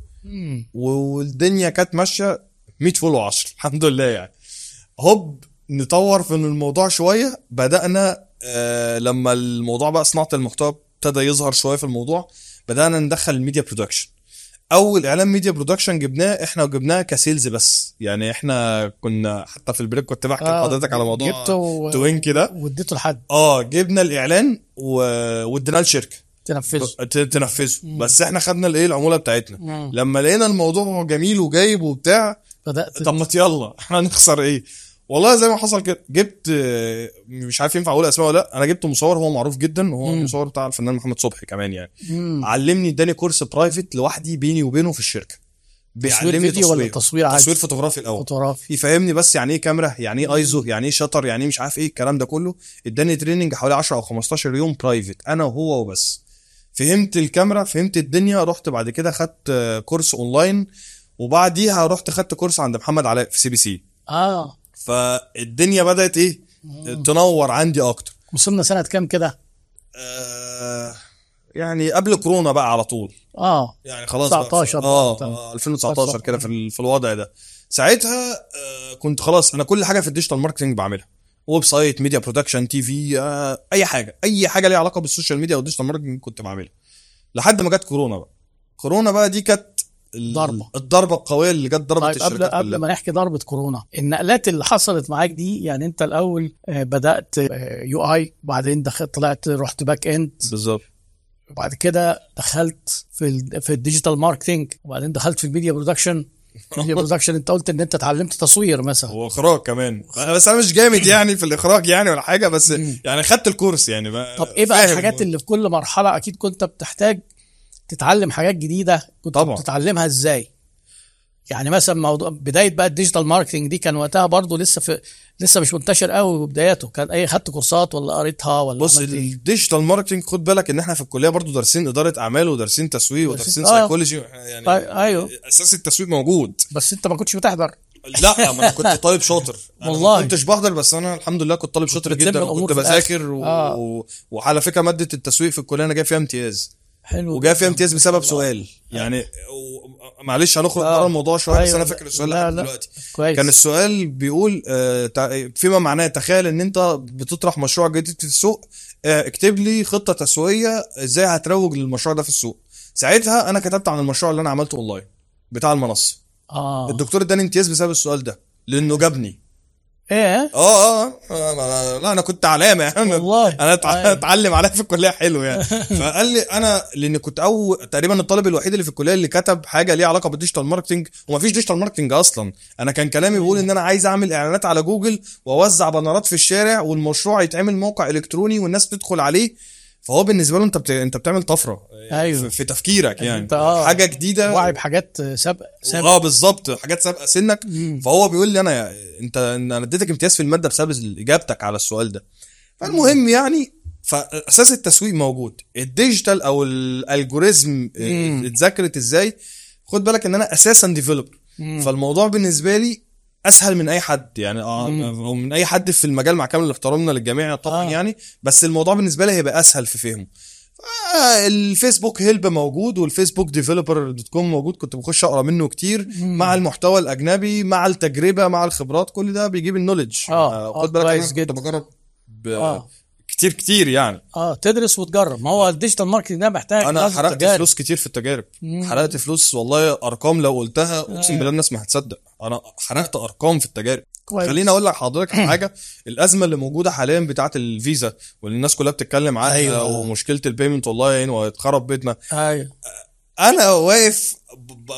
[SPEAKER 2] والدنيا كانت ماشية 100 فل و10 الحمد لله يعني. هوب نطور في الموضوع شوية. بدأنا آه لما الموضوع بقى صناعة المحتوى ابتدى يظهر شوية في الموضوع بدأنا ندخل ال media production أول إعلان media production جبناه إحنا وجبناه ك sales بس. يعني إحنا كنا حتى في ال break كنت بحكي
[SPEAKER 1] آه،
[SPEAKER 2] لحضرتك على موضوع
[SPEAKER 1] جبته و...
[SPEAKER 2] توينكي ده
[SPEAKER 1] واديته لحد.
[SPEAKER 2] آه جبنا الإعلان و... واديناه لشركة.
[SPEAKER 1] تنفذه.
[SPEAKER 2] تنفذه. بس إحنا خدنا الإيه؟ العمولة بتاعتنا.
[SPEAKER 1] مم.
[SPEAKER 2] لما لقينا الموضوع جميل وجايب وبتاع
[SPEAKER 1] بدأت
[SPEAKER 2] طب ما يلا إحنا هنخسر إيه؟ والله زي ما حصل كده جبت مش عارف ينفع أقول أسماء ولا لأ أنا جبت مصور هو معروف جدا وهو
[SPEAKER 1] مم.
[SPEAKER 2] المصور بتاع الفنان محمد صبحي كمان يعني.
[SPEAKER 1] مم.
[SPEAKER 2] علمني اداني course private لوحدي بيني وبينه في الشركة.
[SPEAKER 1] تصوير
[SPEAKER 2] بيعلمني
[SPEAKER 1] فيديو ولا تصوير. عادي؟
[SPEAKER 2] تصوير فوتوغرافي الأول.
[SPEAKER 1] فوتوغرافي.
[SPEAKER 2] يفهمني بس يعني إيه كاميرا يعني إيه ايزو يعني إيه shutter يعني إيه مش عارف إيه الكلام ده كله. اداني training حوالي 10 أو 15 يوم private أنا وهو وبس. فهمت الكاميرا فهمت الدنيا رحت بعد كده خدت course online وبعديها رحت خدت course عند محمد علاء في سي بي سي
[SPEAKER 1] آه.
[SPEAKER 2] فالدنيا بدأت إيه؟ تنور عندي أكتر.
[SPEAKER 1] وصلنا سنة كام كده؟
[SPEAKER 2] آه يعني قبل كورونا بقى على طول.
[SPEAKER 1] آه
[SPEAKER 2] يعني خلاص بقى.
[SPEAKER 1] 19
[SPEAKER 2] آه
[SPEAKER 1] بقى.
[SPEAKER 2] آه، 2019 كده في في الوضع ده. ساعتها آه كنت خلاص أنا كل حاجة في ال digital marketing بعملها. website media production TV آه أي حاجة. أي حاجة ليها علاقة بال social media وال digital marketing كنت بعملها. لحد ما جت كورونا بقى. كورونا بقى دي كانت ال-
[SPEAKER 1] ضربة.
[SPEAKER 2] الضربة القوية اللي جت ضربت
[SPEAKER 1] طيب قبل
[SPEAKER 2] الشركات
[SPEAKER 1] قبل
[SPEAKER 2] كلها.
[SPEAKER 1] ما نحكي ضربة كورونا النقلات اللي حصلت معاك دي يعني انت الأول آه، بدأت UI وبعدين دخلت طلعت رحت back end
[SPEAKER 2] بالظبط.
[SPEAKER 1] وبعد كده دخلت في ال في ال digital marketing وبعدين دخلت في ال media production ال media production انت قلت ان انت اتعلمت تصوير مثلا.
[SPEAKER 2] واخراج كمان. بس أنا مش جامد يعني في الإخراج يعني ولا حاجة بس يعني خدت ال course يعني
[SPEAKER 1] طب إيه بقى. الحاجات اللي في كل مرحلة أكيد كنت بتحتاج تتعلم حاجات جديدة كنت
[SPEAKER 2] طبعا.
[SPEAKER 1] بتتعلمها إزاي يعني مثلا موضوع بداية بقى ال digital marketing دي كان وقتها برضه لسه في لسه مش منتشر قوي بداياته كان اي خدت courseات ولا قريتها ولا
[SPEAKER 2] بص
[SPEAKER 1] إيه؟
[SPEAKER 2] ال digital marketing خد بالك إن إحنا في الكلية برضو دارسين إدارة أعمال ودارسين تسويق ودارسين
[SPEAKER 1] آه.
[SPEAKER 2] سايكولوجي يعني
[SPEAKER 1] طيب، أيوه.
[SPEAKER 2] أساس التسويق موجود
[SPEAKER 1] بس أنت ما كنتش بتحضر
[SPEAKER 2] لا ما أنا كنت طالب شاطر
[SPEAKER 1] والله.
[SPEAKER 2] ما كنتش بحضر بس أنا الحمد لله كنت طالب شاطر جدا وكنت. بذاكر و...
[SPEAKER 1] آه.
[SPEAKER 2] وعلى فكرة مادة التسويق في الكلية أنا جاي فيها امتياز
[SPEAKER 1] حلو
[SPEAKER 2] وجاي فيها امتياز بسبب سؤال يعني. معلش هنخرج
[SPEAKER 1] آه.
[SPEAKER 2] بره الموضوع شوية بس
[SPEAKER 1] أيوه.
[SPEAKER 2] أنا فاكر السؤال
[SPEAKER 1] لا، لا.
[SPEAKER 2] دلوقتي
[SPEAKER 1] كويس
[SPEAKER 2] كان السؤال بيقول آه، فيما معناه تخيل إن أنت بتطرح مشروع جديد في السوق آه، اكتب لي خطة تسويقية إزاي هتروج للمشروع ده في السوق ساعتها أنا كتبت عن المشروع اللي أنا عملته أونلاين بتاع المنصة
[SPEAKER 1] آه
[SPEAKER 2] الدكتور اداني امتياز بسبب السؤال ده لأنه جابني
[SPEAKER 1] إيه؟
[SPEAKER 2] آه آه آه، لا أنا كنت علامة. [LAUGHS] يعني
[SPEAKER 1] والله.
[SPEAKER 2] أنا
[SPEAKER 1] أيوه.
[SPEAKER 2] اتعلم عليها في الكلية حلو يعني. [LAUGHS] فقال لي أنا لأن كنت أو تقريبا الطالب الوحيد اللي في الكلية اللي كتب حاجة ليها علاقة بال digital marketing ومفيش digital marketing أصلا. أنا كان كلامي بيقول إن أنا عايز أعمل إعلانات على جوجل وأوزع banners في الشارع والمشروع يتعمل موقع إلكتروني والناس تدخل عليه. فهو بالنسبة له انت بت... انت بتعمل طفرة
[SPEAKER 1] أيوه.
[SPEAKER 2] في, تفكيرك يعني
[SPEAKER 1] أنت آه.
[SPEAKER 2] حاجة جديدة
[SPEAKER 1] وعي بحاجات سابقة سابقة
[SPEAKER 2] آه بالظبط حاجات سابقة سنك
[SPEAKER 1] مم.
[SPEAKER 2] فهو بيقول لي أنا انت أنا اديتك امتياز في المادة بسبب إجابتك على السؤال ده فالمهم يعني فأساس التسويق موجود ال digital أو ال algorithm
[SPEAKER 1] مم.
[SPEAKER 2] اتذاكرت إزاي خد بالك إن أنا أساسا
[SPEAKER 1] developer.
[SPEAKER 2] فالموضوع بالنسبة لي أسهل من أي حد يعني
[SPEAKER 1] آه.
[SPEAKER 2] أو من أي حد في المجال مع كامل احترامنا للجميع طبعا
[SPEAKER 1] آه.
[SPEAKER 2] يعني بس الموضوع بالنسبة لي هيبقى أسهل في فهمه آه، الفيسبوك help موجود والفيسبوك developer dot com موجود كنت بخش أقرأ منه كتير
[SPEAKER 1] مم.
[SPEAKER 2] مع المحتوى الأجنبي مع التجربة مع الخبرات كل ده بيجيب ال knowledge
[SPEAKER 1] آه، آه،
[SPEAKER 2] خد بالك
[SPEAKER 1] كويس
[SPEAKER 2] كنت. بجرب ب...
[SPEAKER 1] آه.
[SPEAKER 2] كتير كتير يعني
[SPEAKER 1] آه تدرس وتجرب ما هو ال digital marketing ده محتاج أنا
[SPEAKER 2] حرقت
[SPEAKER 1] تجارب.
[SPEAKER 2] فلوس كتير في التجارب
[SPEAKER 1] مم.
[SPEAKER 2] حرقت فلوس والله أرقام لو قلتها أقسم
[SPEAKER 1] آه.
[SPEAKER 2] بالله الناس ما هتصدق أنا حرقت أرقام في التجارب
[SPEAKER 1] كويس.
[SPEAKER 2] خليني أقول لك حضرتك حاجة الأزمة اللي موجودة حاليا بتاعة الفيزا واللي الناس كلها بتتكلم عنها
[SPEAKER 1] أيوة.
[SPEAKER 2] ومشكلة ال payment online واتخرب بيتنا
[SPEAKER 1] أيوه
[SPEAKER 2] أنا واقف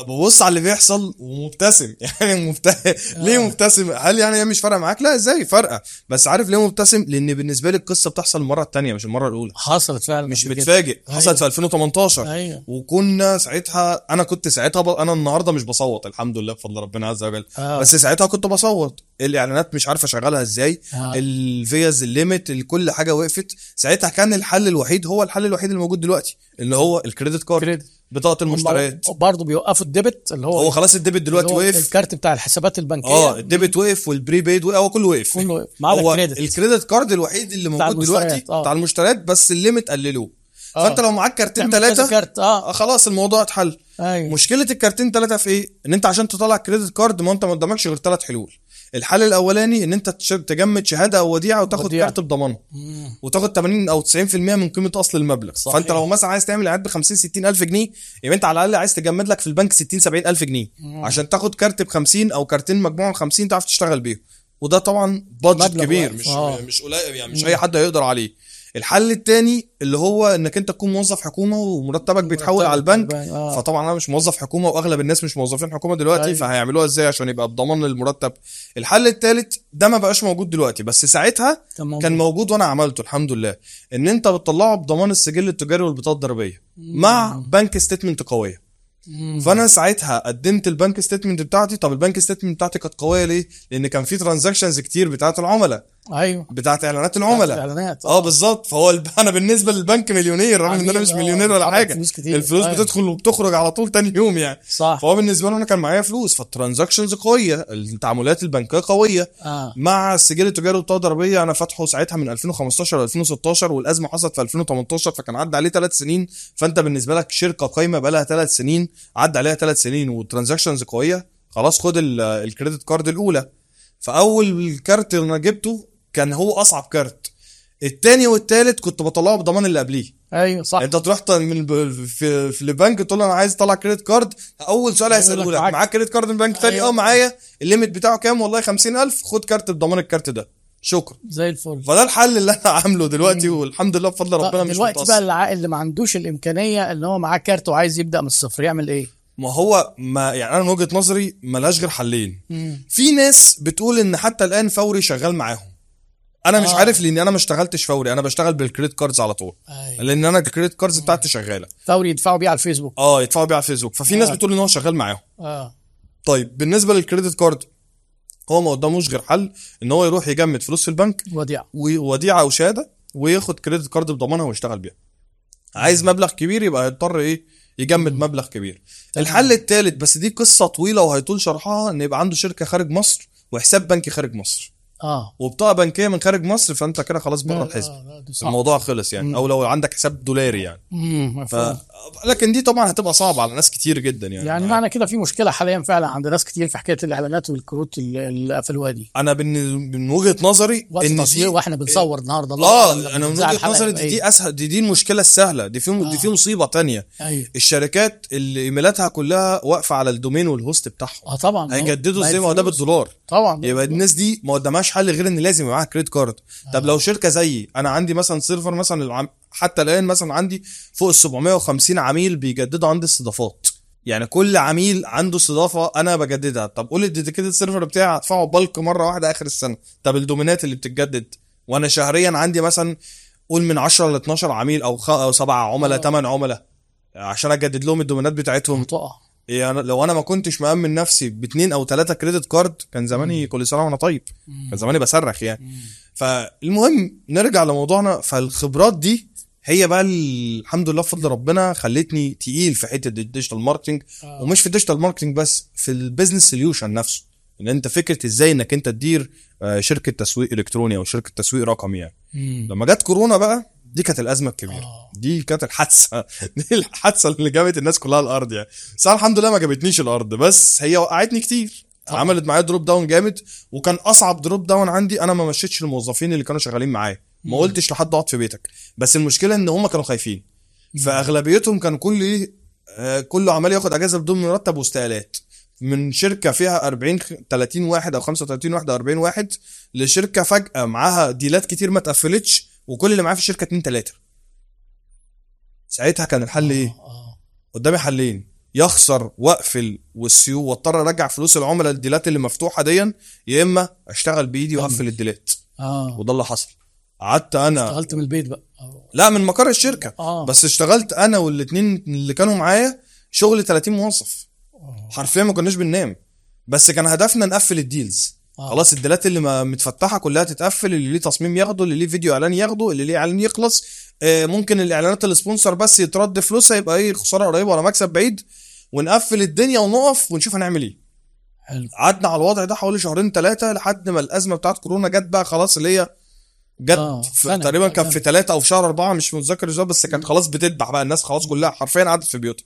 [SPEAKER 2] ببص على اللي بيحصل ومبتسم. [LAUGHS] يعني مبت... ليه مبتسم؟ هل يعني هي مش فارقة معاك؟ لا إزاي فارقة؟ بس عارف ليه مبتسم؟ لأن بالنسبة لي القصة بتحصل المرة الثانية مش المرة الأولى.
[SPEAKER 1] حصلت فعلا
[SPEAKER 2] مش. متفاجئ
[SPEAKER 1] أيوة.
[SPEAKER 2] حصلت في 2018
[SPEAKER 1] أيوه.
[SPEAKER 2] وكنا ساعتها أنا كنت ساعتها ب... أنا النهارده مش بصوت الحمد لله بفضل ربنا عز وجل.
[SPEAKER 1] آه.
[SPEAKER 2] بس ساعتها كنت بصوت. الإعلانات مش عارف أشغلها إزاي.
[SPEAKER 1] آه.
[SPEAKER 2] الفيز ال limit كل حاجة وقفت. ساعتها كان الحل الوحيد هو الحل الوحيد اللي موجود دلوقتي اللي هو ال credit
[SPEAKER 1] card.
[SPEAKER 2] credit. بطاقة المشتريات.
[SPEAKER 1] برضه بيوقفوا ال debit اللي هو
[SPEAKER 2] هو خلاص ال
[SPEAKER 1] debit دلوقتي
[SPEAKER 2] وقف.
[SPEAKER 1] ال كارت بتاع الحسابات البنكية.
[SPEAKER 2] آه ال debit وقف وال prepaid هو كله وقف.
[SPEAKER 1] كله وقف. ما عدا
[SPEAKER 2] ال
[SPEAKER 1] credit.
[SPEAKER 2] ال credit card الوحيد اللي موجود دلوقتي
[SPEAKER 1] آه.
[SPEAKER 2] بتاع المشتريات بس ال limit قللوه.
[SPEAKER 1] آه.
[SPEAKER 2] فانت لو معاك كارتين ثلاثة
[SPEAKER 1] كارت آه.
[SPEAKER 2] خلاص الموضوع اتحل.
[SPEAKER 1] أيوه.
[SPEAKER 2] مشكلة الكارتين ثلاثة في إيه؟ إن أنت عشان تطلع credit card ما أنت ما قدامكش غير ثلاث حلول. الحل الأولاني إن أنت تجمد شهادة أو وديعة وتاخد. كارت بضمانه
[SPEAKER 1] مم.
[SPEAKER 2] وتاخد 80 أو 90% من قيمة أصل المبلغ
[SPEAKER 1] صحيح.
[SPEAKER 2] فأنت لو مثلا عايز تعمل اعلانات ب 50 60 ألف جنيه يبقى أنت على الأقل عايز تجمد لك في البنك 60 70 ألف جنيه عشان تاخد كارت ب 50 أو كارتين مجموعة ب 50 تعرف تشتغل بيهم وده طبعا
[SPEAKER 1] budget
[SPEAKER 2] كبير
[SPEAKER 1] واقف.
[SPEAKER 2] مش
[SPEAKER 1] آه.
[SPEAKER 2] مش قليل يعني مش أي حد هيقدر عليه الحل التاني اللي هو إنك أنت تكون موظف حكومة ومرتبك بيتحول على البنك
[SPEAKER 1] آه.
[SPEAKER 2] فطبعا أنا مش موظف حكومة وأغلب الناس مش موظفين حكومة دلوقتي
[SPEAKER 1] أيوة.
[SPEAKER 2] فهيعملوها إزاي عشان يبقى بضمان للمرتب الحل الثالث ده ما بقاش موجود دلوقتي بس ساعتها
[SPEAKER 1] كان موجود.
[SPEAKER 2] كان موجود وأنا عملته الحمد لله إن أنت بتطلعه بضمان السجل التجاري والبطاقة الضريبية مع bank statement
[SPEAKER 1] قوية.
[SPEAKER 2] فأنا ساعتها قدمت ال bank statement بتاعتي طب ال bank statement بتاعتي كانت قوية ليه لأن كان في transactions كتير بتاعت العملاء
[SPEAKER 1] أيوه.
[SPEAKER 2] بتاعت إعلانات العملاء.
[SPEAKER 1] اعلانات
[SPEAKER 2] آه بالظبط. فهو الب... [LAUGHS] أنا بالنسبة للبنك مليونير رغم ان أنا مش
[SPEAKER 1] عميل، آه،
[SPEAKER 2] مليونير ولا حاجة.
[SPEAKER 1] فلوس كتير.
[SPEAKER 2] الفلوس
[SPEAKER 1] أيوة.
[SPEAKER 2] بتدخل وبتخرج على طول تاني يوم يعني.
[SPEAKER 1] صح.
[SPEAKER 2] فهو بالنسبة له أنا كان معايا فلوس فال transactions قوية التعاملات البنكية قوية.
[SPEAKER 1] آه.
[SPEAKER 2] مع السجل التجاري والبطاقه الضريبيه أنا فاتحه ساعتها من 2015 ل 2016 والأزمة حصلت في 2018 فكان عدى عليه ثلاث سنين. فأنت بالنسبة لك شركة قايمة بقى لها ثلاث سنين عدى عليها ثلاث سنين وال transactions قوية خلاص خد ال- ال credit card الأولى. فأول كارت اللي أنا جبته كان هو أصعب كارت. التاني والتالت كنت بطلعه بضمان اللي قبليه.
[SPEAKER 1] أيوه صح.
[SPEAKER 2] أنت تروح من في في البنك تقول له أنا عايز اطلع credit card أول سؤال هيساله
[SPEAKER 1] لك معاك-
[SPEAKER 2] credit card من بنك تاني؟
[SPEAKER 1] أيوة.
[SPEAKER 2] أه معايا. ال limit بتاعه كام؟ والله 50000 خد كارت بضمان الكارت ده. شكرا.
[SPEAKER 1] زي الفل.
[SPEAKER 2] فده الحل اللي أنا عامله دلوقتي والحمد لله بفضل ربنا
[SPEAKER 1] طب
[SPEAKER 2] مش
[SPEAKER 1] دلوقتي بقى الع- اللي ما عندوش الإمكانية إن هو معاه كارت وعايز يبدأ من الصفر يعمل إيه؟
[SPEAKER 2] ما هو ما يعني أنا من وجهة نظري ملهاش غير حلين.
[SPEAKER 1] مم.
[SPEAKER 2] في ناس بتقول إن حتى الآن فوري شغال معاهم. أنا مش
[SPEAKER 1] آه.
[SPEAKER 2] عارف لأن أنا ما اشتغلتش فوري أنا بشتغل بال credit cards على طول.
[SPEAKER 1] أيوة.
[SPEAKER 2] لأن أنا ال credit cards بتاعتي شغالة.
[SPEAKER 1] فوري يدفعوا بيه على الفيسبوك.
[SPEAKER 2] آه يدفعوا بيها على الفيسبوك. ففي ناس
[SPEAKER 1] آه.
[SPEAKER 2] بتقول إن هو شغال معاهم.
[SPEAKER 1] آه.
[SPEAKER 2] طيب بالنسبة لل credit card هو ما قداموش غير حل إن هو يروح يجمد فلوس في البنك
[SPEAKER 1] وديعه
[SPEAKER 2] ووديعه أو شهادة وياخد credit card بضمانها ويشتغل بيها. عايز مبلغ كبير يبقى هيضطر إيه؟ يجمد مبلغ كبير.
[SPEAKER 1] تمام.
[SPEAKER 2] الحل الثالث بس دي قصة طويلة وهيطول شرحها إن يبقى عنده شركة خارج مصر وحساب بنكي خارج مصر.
[SPEAKER 1] آه.
[SPEAKER 2] وبطاقة بنكية من خارج مصر فأنت كده خلاص بره
[SPEAKER 1] صعبة.
[SPEAKER 2] الموضوع خلص يعني. أو لو عندك حساب دولاري يعني.
[SPEAKER 1] مم،
[SPEAKER 2] ف... لكن دي طبعا هتبقى صعبة على ناس كتير جدا يعني,
[SPEAKER 1] يعني معنى كده في مشكلة حاليا فعلا عند ناس كتير في حكاية الإعلانات والكروت قفلوها دي
[SPEAKER 2] أنا من من وجهة نظري
[SPEAKER 1] إن
[SPEAKER 2] دي
[SPEAKER 1] وإحنا بنصور النهارده آه
[SPEAKER 2] أنا من
[SPEAKER 1] وجهة
[SPEAKER 2] نظري دي. دي أسهل دي, دي المشكلة السهلة. دي في دي في مصيبة تانية.
[SPEAKER 1] أيوه.
[SPEAKER 2] الشركات اللي إيميلاتها كلها واقفة على ال domain وال host بتاعهم.
[SPEAKER 1] آه طبعا.
[SPEAKER 2] هيجددوا إزاي ما هو ده. بالدولار.
[SPEAKER 1] طبعا.
[SPEAKER 2] يبقى الناس دي ما قدامهاش حل غير إن لازم يبقى معاها credit card طب لو شركة زيي أنا عندي مثلا server مثلا العم... حتى الآن مثلا عندي فوق ال 750 عميل بيجددوا عندي استضافات. يعني كل عميل عنده استضافة أنا بجددها. طب قول ال dedicated server بتاعي هدفعه بالك مرة واحدة آخر السنة. طب الدومينات اللي بتتجدد. وأنا شهريا عندي مثلا قول من 10 ل 12 عميل أو خ... أو سبعة عملاء
[SPEAKER 1] آه.
[SPEAKER 2] 8 عملاء. عشان أجدد لهم الدومينات بتاعتهم.
[SPEAKER 1] تقع
[SPEAKER 2] إيه أنا لو أنا ما كنتش مأمن نفسي باتنين أو ثلاثة credit card كان زماني كل سنه وأنا طيب. كان زماني بصرخ يعني. فالمهم نرجع لموضوعنا. فالخبرات دي هي بقى ال- الحمد لله بفضل ربنا خلتني تقيل في حتة ال digital marketing
[SPEAKER 1] آه.
[SPEAKER 2] ومش في ال digital marketing بس في ال business solution نفسه. إن أنت فكرة إزاي إنك أنت تدير آه، شركة تسويق إلكتروني أو شركة تسويق رقمي يعني.
[SPEAKER 1] مم.
[SPEAKER 2] لما جت كورونا بقى دي كانت الأزمة الكبيرة.
[SPEAKER 1] آه.
[SPEAKER 2] دي كانت الحادثة. [LAUGHS] دي الحادثة اللي جابت الناس كلها الأرض يعني. بس الحمد لله ما جابتنيش الأرض. بس هي وقعتني كتير.
[SPEAKER 1] طبعا.
[SPEAKER 2] عملت معايا drop down جامد. وكان أصعب drop down عندي أنا ما مشيتش الموظفين اللي كانوا شغالين معايا. ما. قلتش لحد أقعد في بيتك. بس المشكلة إن هم كانوا خايفين. فأغلبيتهم كان كل إيه آه، كله عمال ياخد أجازة بدون مرتب واستقالات. من شركة فيها 40 خ- 30 واحد أو 35 واحد أو 40 واحد لشركة فجأة معاها ديلات كتير ما اتقفلتش وكل اللي معاه في الشركة اتنين تلاتة. ساعتها كان الحل إيه؟
[SPEAKER 1] آه.
[SPEAKER 2] قدامي حلين. يخسر واقفل والسيو واضطر أرجع فلوس العملاء الديلات اللي مفتوحة ديا يا إما أشتغل بإيدي وأقفل الديلات.
[SPEAKER 1] آه.
[SPEAKER 2] وده اللي حصل. قعدت أنا
[SPEAKER 1] اشتغلت من البيت بقى. آه.
[SPEAKER 2] لا من مقر الشركة.
[SPEAKER 1] آه.
[SPEAKER 2] بس اشتغلت أنا والاتنين اللي كانوا معايا شغل 30 موظف.
[SPEAKER 1] آه.
[SPEAKER 2] حرفيا ما كناش بننام. بس كان هدفنا نقفل ال deals
[SPEAKER 1] آه.
[SPEAKER 2] خلاص ال deal ات اللي ما متفتحة كلها تتقفل اللي ليه تصميم ياخده اللي ليه فيديو إعلان ياخده اللي ليه إعلان يخلص آه ممكن الإعلانات ال sponsor بس يترد فلوسها يبقى إيه خسارة قريبة ولا مكسب بعيد ونقفل الدنيا ونقف ونشوف هنعمل إيه
[SPEAKER 1] حلو
[SPEAKER 2] قعدنا على الوضع ده حوالي شهرين ثلاثة لحد ما الأزمة بتاعت كورونا جت بقى خلاص اللي هي جت
[SPEAKER 1] آه،.
[SPEAKER 2] تقريبا كان. في ثلاثة أو في شهر أربعة مش متذكر إزاي بس كانت خلاص بتذبح بقى الناس خلاص كلها حرفيا قعدت في بيوتها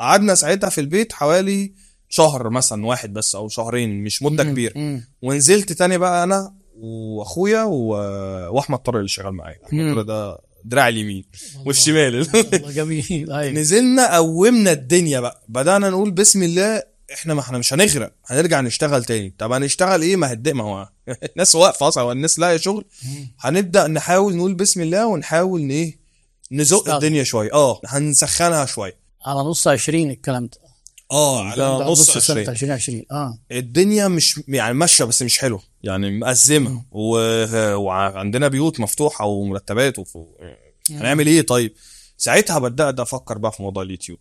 [SPEAKER 2] قعدنا ساعتها في البيت حوالي شهر مثلا واحد بس أو شهرين مش مدة.
[SPEAKER 1] كبيرة.
[SPEAKER 2] ونزلت تاني بقى أنا وأخويا و... وأحمد طارق اللي شغال معايا.
[SPEAKER 1] أحمد.
[SPEAKER 2] طارق ده دراع اليمين والشمال. [LAUGHS]
[SPEAKER 1] والله جميل. أيوه.
[SPEAKER 2] نزلنا قومنا الدنيا بقى. بدأنا نقول بسم الله إحنا ما إحنا مش هنغرق. هنرجع نشتغل تاني. طب هنشتغل إيه؟ ما هدي ما هو [LAUGHS] الناس واقفة أصلا. والناس لاقية شغل. هنبدأ نحاول نقول بسم الله ونحاول إيه؟ نزق. الدنيا شوية. آه هنسخنها شوية.
[SPEAKER 1] على نص 20 الكلام ده.
[SPEAKER 2] آه على نص
[SPEAKER 1] سنه
[SPEAKER 2] عشرين
[SPEAKER 1] 2020 آه.
[SPEAKER 2] الدنيا مش يعني ماشية بس مش حلوة يعني مأزمة و... وعندنا بيوت مفتوحة ومرتبات وف... هنعمل إيه؟ طيب ساعتها بدأت أفكر بقى في موضوع اليوتيوب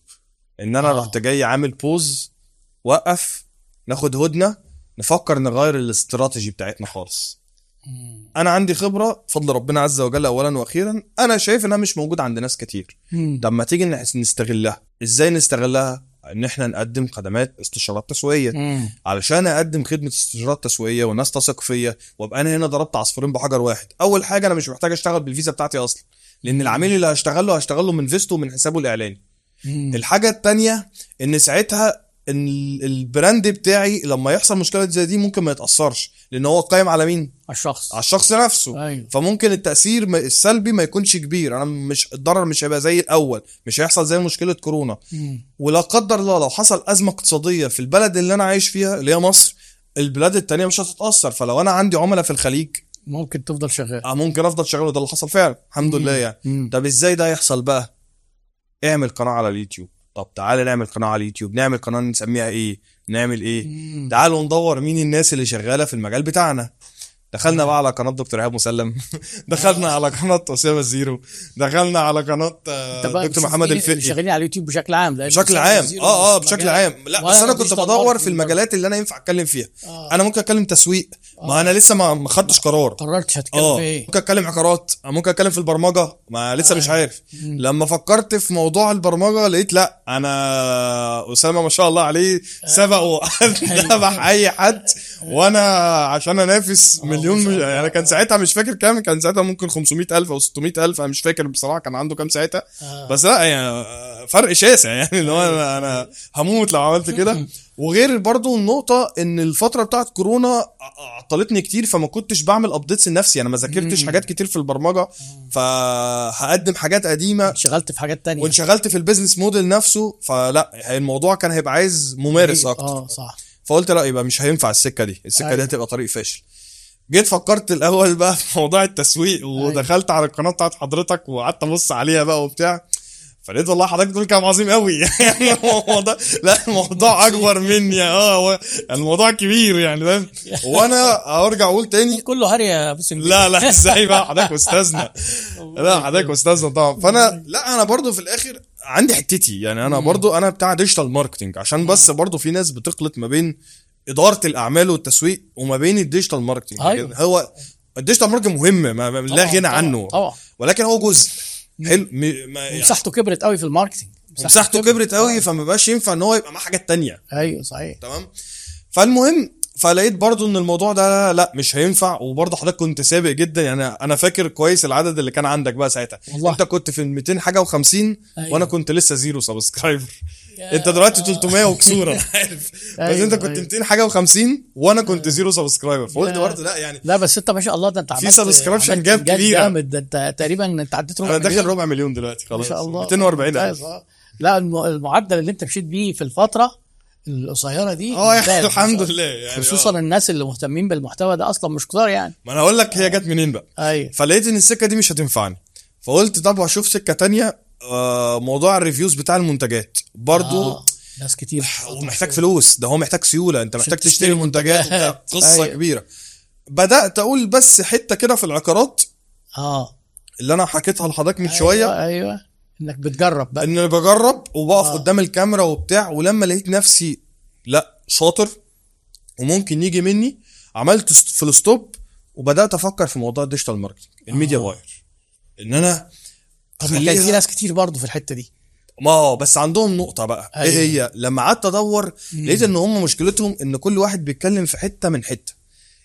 [SPEAKER 2] إن أنا
[SPEAKER 1] آه.
[SPEAKER 2] رحت جاي عامل بوز وقف ناخد هدنة نفكر نغير الاستراتيجي بتاعتنا خالص. أنا عندي خبرة بفضل ربنا عز وجل اولا وأخيرا أنا شايف إنها مش موجودة عند ناس كتير. طب ما تيجي نستغلها. إزاي نستغلها؟ إن إحنا نقدم خدمات استشارات تسويقية
[SPEAKER 1] مم.
[SPEAKER 2] علشان أقدم خدمة استشارات تسويقية والناس تثق فيا وأبقى أنا هنا ضربت عصفورين بحجر واحد أول حاجة أنا مش محتاج أشتغل بالفيزا بتاعتي أصلا لأن العميل اللي هشتغل له هشتغل له من فيزته من حسابه
[SPEAKER 1] الإعلاني.
[SPEAKER 2] الحاجة التانية إن ساعتها إن ال- ال brand بتاعي لما يحصل مشكلة زي دي ممكن ما يتأثرش لأن هو قايم على مين؟
[SPEAKER 1] الشخص.
[SPEAKER 2] على الشخص نفسه.
[SPEAKER 1] أيوه.
[SPEAKER 2] فممكن التأثير السلبي ما يكونش كبير. أنا مش الضرر مش هيبقى زي الأول. مش هيحصل زي مشكلة كورونا.
[SPEAKER 1] مم.
[SPEAKER 2] ولا قدر الله لو حصل أزمة اقتصادية في البلد اللي أنا عايش فيها اللي هي مصر البلاد التانية مش هتتأثر. فلو أنا عندي عملاء في الخليج
[SPEAKER 1] ممكن تفضل شغال.
[SPEAKER 2] آه، ممكن أفضل شغال وده اللي حصل فعلا. الحمد لله يعني.
[SPEAKER 1] مم.
[SPEAKER 2] طب إزاي ده يحصل بقى؟ اعمل قناة على اليوتيوب. طب تعالى نعمل قناة على اليوتيوب نعمل قناة نسميها إيه؟ نعمل إيه؟
[SPEAKER 1] مم.
[SPEAKER 2] تعالوا ندور مين الناس اللي شغالة في المجال بتاعنا. دخلنا بقى على قناة دكتور إيهاب مسلم. [LAUGHS] دخلنا على قناة أسامة زيرو دخلنا على قناة آه، دكتور محمد الفقي.
[SPEAKER 1] شغالين على اليوتيوب بشكل عام
[SPEAKER 2] بشكل عام. آه
[SPEAKER 1] آه
[SPEAKER 2] بشكل عام. لا بس أنا كنت بدور في المجالات اللي أنا ينفع أتكلم فيها.
[SPEAKER 1] آه.
[SPEAKER 2] أنا ممكن أتكلم تسويق. ما أنا لسه ما ما خدتش قرار.
[SPEAKER 1] قررت هتتكلم
[SPEAKER 2] آه
[SPEAKER 1] في إيه؟
[SPEAKER 2] ممكن أتكلم عقارات ممكن أتكلم في البرمجة ما لسه مش عارف. لما فكرت في موضوع البرمجة لقيت لا أنا أسامة ما شاء الله عليه سبق وذبح [LAUGHS] أي حد وأنا عشان أنافس مليون مش...
[SPEAKER 1] الله.
[SPEAKER 2] يعني كان ساعتها مش فاكر كام كان ساعتها ممكن 500000 أو 600000 أنا مش فاكر بصراحة كان عنده كام ساعتها.
[SPEAKER 1] آه.
[SPEAKER 2] بس لا يعني فرق شاسع يعني اللي هو أنا أنا هموت لو عملت كده. [LAUGHS] وغير برضو النقطة إن الفترة بتاعت كورونا عطلتني كتير فما كنتش بعمل updates لنفسي. أنا ما ذاكرتش. حاجات كتير في البرمجة فهقدم حاجات قديمة
[SPEAKER 1] اشتغلت في حاجات تانية.
[SPEAKER 2] وانشغلت في ال business model نفسه فلا الموضوع كان هيبقى عايز ممارس أكتر.
[SPEAKER 1] آه صح.
[SPEAKER 2] فقلت لا يبقى مش هينفع السكة دي. السكة دي
[SPEAKER 1] أيوة.
[SPEAKER 2] هتبقى طريق فاشل. جيت فكرت الأول بقى في موضوع التسويق ودخلت على القناة بتاعت حضرتك وقعدت أبص عليها بقى وبتاع. فلقيت والله حضرتك بتقول كلام عظيم قوي. [LAUGHS] يعني الموضوع لا الموضوع أكبر مني. آه هو الموضوع كبير يعني فاهم؟ وأنا أرجع أقول تاني [LAUGHS]
[SPEAKER 1] كله هري يا بس
[SPEAKER 2] لا لا إزاي بقى؟ حضرتك [LAUGHS] أستاذنا. لا حضرتك أستاذنا طبعا. فانا لا أنا برضو في الآخر عندي حتتي. يعني أنا برضو أنا بتاع digital marketing عشان بس برضو في ناس بتخلط ما بين إدارة الأعمال والتسويق وما بين ال digital marketing
[SPEAKER 1] أيوة.
[SPEAKER 2] هو ال digital marketing مهم ما لا غنى عنه.
[SPEAKER 1] طبعا.
[SPEAKER 2] ولكن هو جزء. حلو. م- ما-
[SPEAKER 1] مساحته كبرت قوي في ال marketing
[SPEAKER 2] مساحته كبرت قوي فما بقاش ينفع إن هو يبقى معاه حاجات تانية.
[SPEAKER 1] أيوه صحيح.
[SPEAKER 2] تمام؟ فالمهم فلقيت برضو إن الموضوع ده لأ مش هينفع وبرضه حضرتك كنت سابق جدا يعني أنا فاكر كويس العدد اللي كان عندك بقى ساعتها
[SPEAKER 1] والله.
[SPEAKER 2] أنت كنت في ال 200 حاجة و50
[SPEAKER 1] أيوة.
[SPEAKER 2] وأنا كنت لسه zero
[SPEAKER 1] subscriber
[SPEAKER 2] أنت دلوقتي 300 وكسور أنا عارف بس
[SPEAKER 1] أيوة،
[SPEAKER 2] أنت كنت
[SPEAKER 1] أيوة.
[SPEAKER 2] 200 حاجة و50 وأنا كنت zero subscriber فقلت. برضه لأ يعني
[SPEAKER 1] لا بس أنت ما شاء الله ده أنت
[SPEAKER 2] في
[SPEAKER 1] عملت
[SPEAKER 2] subscription
[SPEAKER 1] عملت gap
[SPEAKER 2] كبيرة.
[SPEAKER 1] جامد ده أنت تقريبا أنت عديت ربع
[SPEAKER 2] أنا داخل
[SPEAKER 1] مليون.
[SPEAKER 2] ربع مليون دلوقتي
[SPEAKER 1] ما
[SPEAKER 2] خلاص
[SPEAKER 1] شاء الله
[SPEAKER 2] 240
[SPEAKER 1] ممتاز،
[SPEAKER 2] ألف
[SPEAKER 1] آه. لا الم- المعدل اللي أنت مشيت بيه في الفترة القصيرة دي آه.
[SPEAKER 2] يعني الحمد لله يعني
[SPEAKER 1] خصوصا
[SPEAKER 2] آه.
[SPEAKER 1] الناس اللي مهتمين بالمحتوى ده أصلا مش كتار يعني
[SPEAKER 2] ما أنا أقول لك هي جت منين بقى
[SPEAKER 1] أيوه
[SPEAKER 2] فلقيت إن السكة دي مش هتنفعني فقلت طب هشوف سكة تانية آه موضوع ال reviews بتاع المنتجات برضو
[SPEAKER 1] آه. ناس كتير
[SPEAKER 2] ومحتاج فلوس ده هو محتاج سيولة أنت محتاج
[SPEAKER 1] تشتري
[SPEAKER 2] منتجات. [LAUGHS] قصة
[SPEAKER 1] أيوة.
[SPEAKER 2] كبيرة بدأت أقول بس حتة كده في العقارات
[SPEAKER 1] آه
[SPEAKER 2] اللي أنا حكيتها لحضرتك من شوية
[SPEAKER 1] أيوه, أيوة. إنك بتجرب بقى.
[SPEAKER 2] ان أنا بجرب وبقف
[SPEAKER 1] آه.
[SPEAKER 2] قدام الكاميرا وبتاع ولما لقيت نفسي لأ شاطر وممكن يجي مني عملت فيها stop وبدأت أفكر في موضوع ال digital marketing ال media
[SPEAKER 1] آه.
[SPEAKER 2] buyer إن أنا
[SPEAKER 1] طب كان في ناس كتير برضه في الحتة دي.
[SPEAKER 2] ما هو بس عندهم نقطة بقى.
[SPEAKER 1] أيوة.
[SPEAKER 2] إيه هي؟ لما قعدت أدور لقيت إن هم مشكلتهم إن كل واحد بيتكلم في حتة من حتة.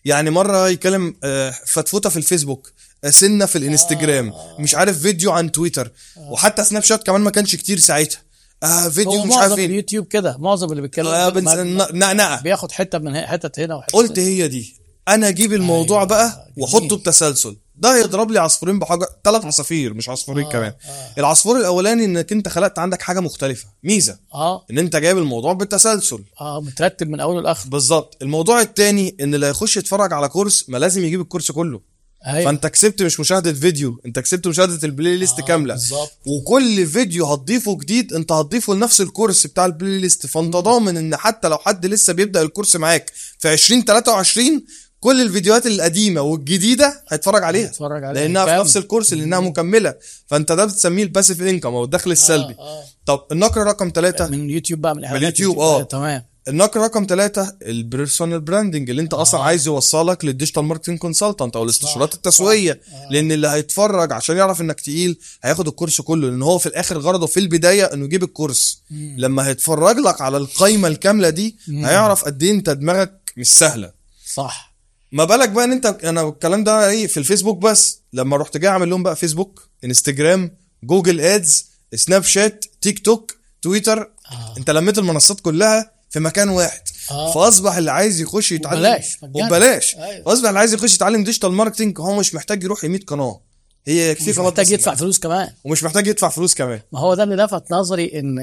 [SPEAKER 2] يعني مرة يتكلم آه، فتفوتة في الفيسبوك آه، سنة في الانستجرام. مش عارف فيديو عن تويتر. وحتى سناب شات كمان ما كانش كتير ساعتها. آه فيديو مش عارف إيه
[SPEAKER 1] اليوتيوب كده. معظم اللي بيتكلم
[SPEAKER 2] آه بنس- نقنقه.
[SPEAKER 1] بياخد حتة من حتت هنا وحتت
[SPEAKER 2] قلت هي دي. أنا أجيب الموضوع
[SPEAKER 1] أيوة،
[SPEAKER 2] بقى. وأحطه بتسلسل. ده هيضرب لي عصفورين بحجر. ثلاث عصافير مش عصفورين
[SPEAKER 1] آه،
[SPEAKER 2] كمان.
[SPEAKER 1] آه.
[SPEAKER 2] العصفور الأولاني إنك أنت خلقت عندك حاجة مختلفة. ميزة.
[SPEAKER 1] آه.
[SPEAKER 2] إن أنت جايب الموضوع بالتسلسل
[SPEAKER 1] آه مترتب من اوله لاخره
[SPEAKER 2] بالظبط. الموضوع التاني إن اللي هيخش يتفرج على كورس ما لازم يجيب الكورس كله.
[SPEAKER 1] أيوه.
[SPEAKER 2] فانت كسبت مش مشاهدة فيديو انت كسبت مشاهدة ال playlist
[SPEAKER 1] آه،
[SPEAKER 2] كاملة.
[SPEAKER 1] بالظبط.
[SPEAKER 2] وكل فيديو هتضيفه جديد انت هتضيفه لنفس الكورس بتاع ال playlist فانت ضامن إن حتى لو حد لسه بيبدأ الكورس معاك في 2023 كل الفيديوهات القديمة والجديدة هيتفرج عليها.
[SPEAKER 1] اتفرج عليه
[SPEAKER 2] لأنها في
[SPEAKER 1] كامل.
[SPEAKER 2] نفس الكورس لأنها مكملة. فانت ده بتسميه ال passive income أو الدخل السلبي.
[SPEAKER 1] آه.
[SPEAKER 2] طب النقر رقم ثلاثة
[SPEAKER 1] من اليوتيوب بقى من إعلانات
[SPEAKER 2] اليوتيوب، آه.
[SPEAKER 1] تمام.
[SPEAKER 2] النقر رقم ثلاثة ال personal branding اللي انت أصلا عايز يوصلك لل digital marketing consultant أو الاستشارات التسويقية لأن اللي هيتفرج عشان يعرف إنك تقيل هياخد ال course كله لأن هو في الآخر غرضه في البداية إنه يجيب ال course. لما هيتفرج لك على القايمة الكاملة دي هيعرف قد إيه أنت دماغك مش سهلة.
[SPEAKER 1] صح.
[SPEAKER 2] ما بالك بقى إن أنت أنا الكلام ده إيه في الفيسبوك بس. لما رحت جاي أعمل لهم بقى فيسبوك إنستجرام Google Ads سناب شات تيك توك تويتر
[SPEAKER 1] آه.
[SPEAKER 2] أنت لميت المنصات كلها في مكان واحد.
[SPEAKER 1] آه.
[SPEAKER 2] فأصبح اللي عايز يخش يتعلم.
[SPEAKER 1] وبلاش، مجانا.
[SPEAKER 2] وبلاش
[SPEAKER 1] أيوة.
[SPEAKER 2] فأصبح اللي عايز يخش يتعلم digital marketing هو مش محتاج يروح ل 100 قناة. هي يكفي
[SPEAKER 1] مش
[SPEAKER 2] قناه
[SPEAKER 1] محتاج يدفع. فلوس كمان.
[SPEAKER 2] ومش محتاج يدفع فلوس كمان.
[SPEAKER 1] ما هو ده اللي لفت نظري إن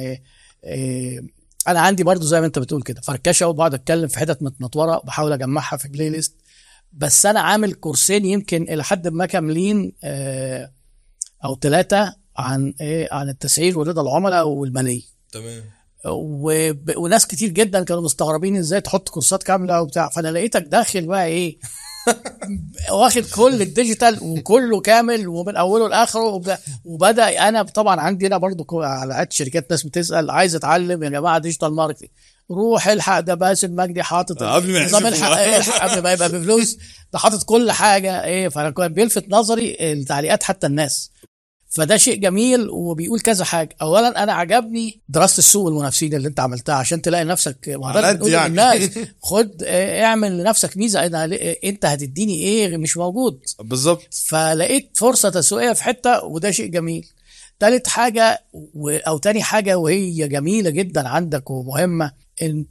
[SPEAKER 1] إيه أنا عندي برضو زي ما أنت بتقول كده فركشة وبقعد أتكلم في حتت متنطورة وبحاول أجمعها في بلاي ليست بس أنا عامل كورسين يمكن إلى حد ما كاملين آه، أو ثلاثة عن إيه عن التسعير ورضا العملاء والماليه
[SPEAKER 2] تمام.
[SPEAKER 1] وب... وناس كتير جدا كانوا مستغربين إزاي تحط كورسات كاملة وبتاع. فأنا لقيتك داخل بقى إيه [LAUGHS] واخد كل ال digital وكله كامل ومن أوله لآخره وب... وبدأ أنا طبعا عندي أنا برضو على شركات ناس بتسأل عايز أتعلم يا جماعة digital marketing روح الحق ده باسم مجدي حاطط
[SPEAKER 2] قبل ما
[SPEAKER 1] نظام الحق قبل ما يبقى بفلوس ده حاطط كل حاجة إيه فأنا كان بيلفت نظري التعليقات حتى الناس. فده شيء جميل وبيقول كذا حاجة. اولا أنا عجبني دراسة السوق والمنافسين اللي أنت عملتها عشان تلاقي نفسك بنقول
[SPEAKER 2] يعني.
[SPEAKER 1] للناس [LAUGHS] خد آه، اعمل لنفسك ميزة. أنا ل- أنت هتديني إيه مش موجود؟
[SPEAKER 2] بالظبط.
[SPEAKER 1] فلقيت فرصة تسويقية في حتة وده شيء جميل. تالت حاجة أو تاني حاجة وهي جميلة جدا عندك ومهمة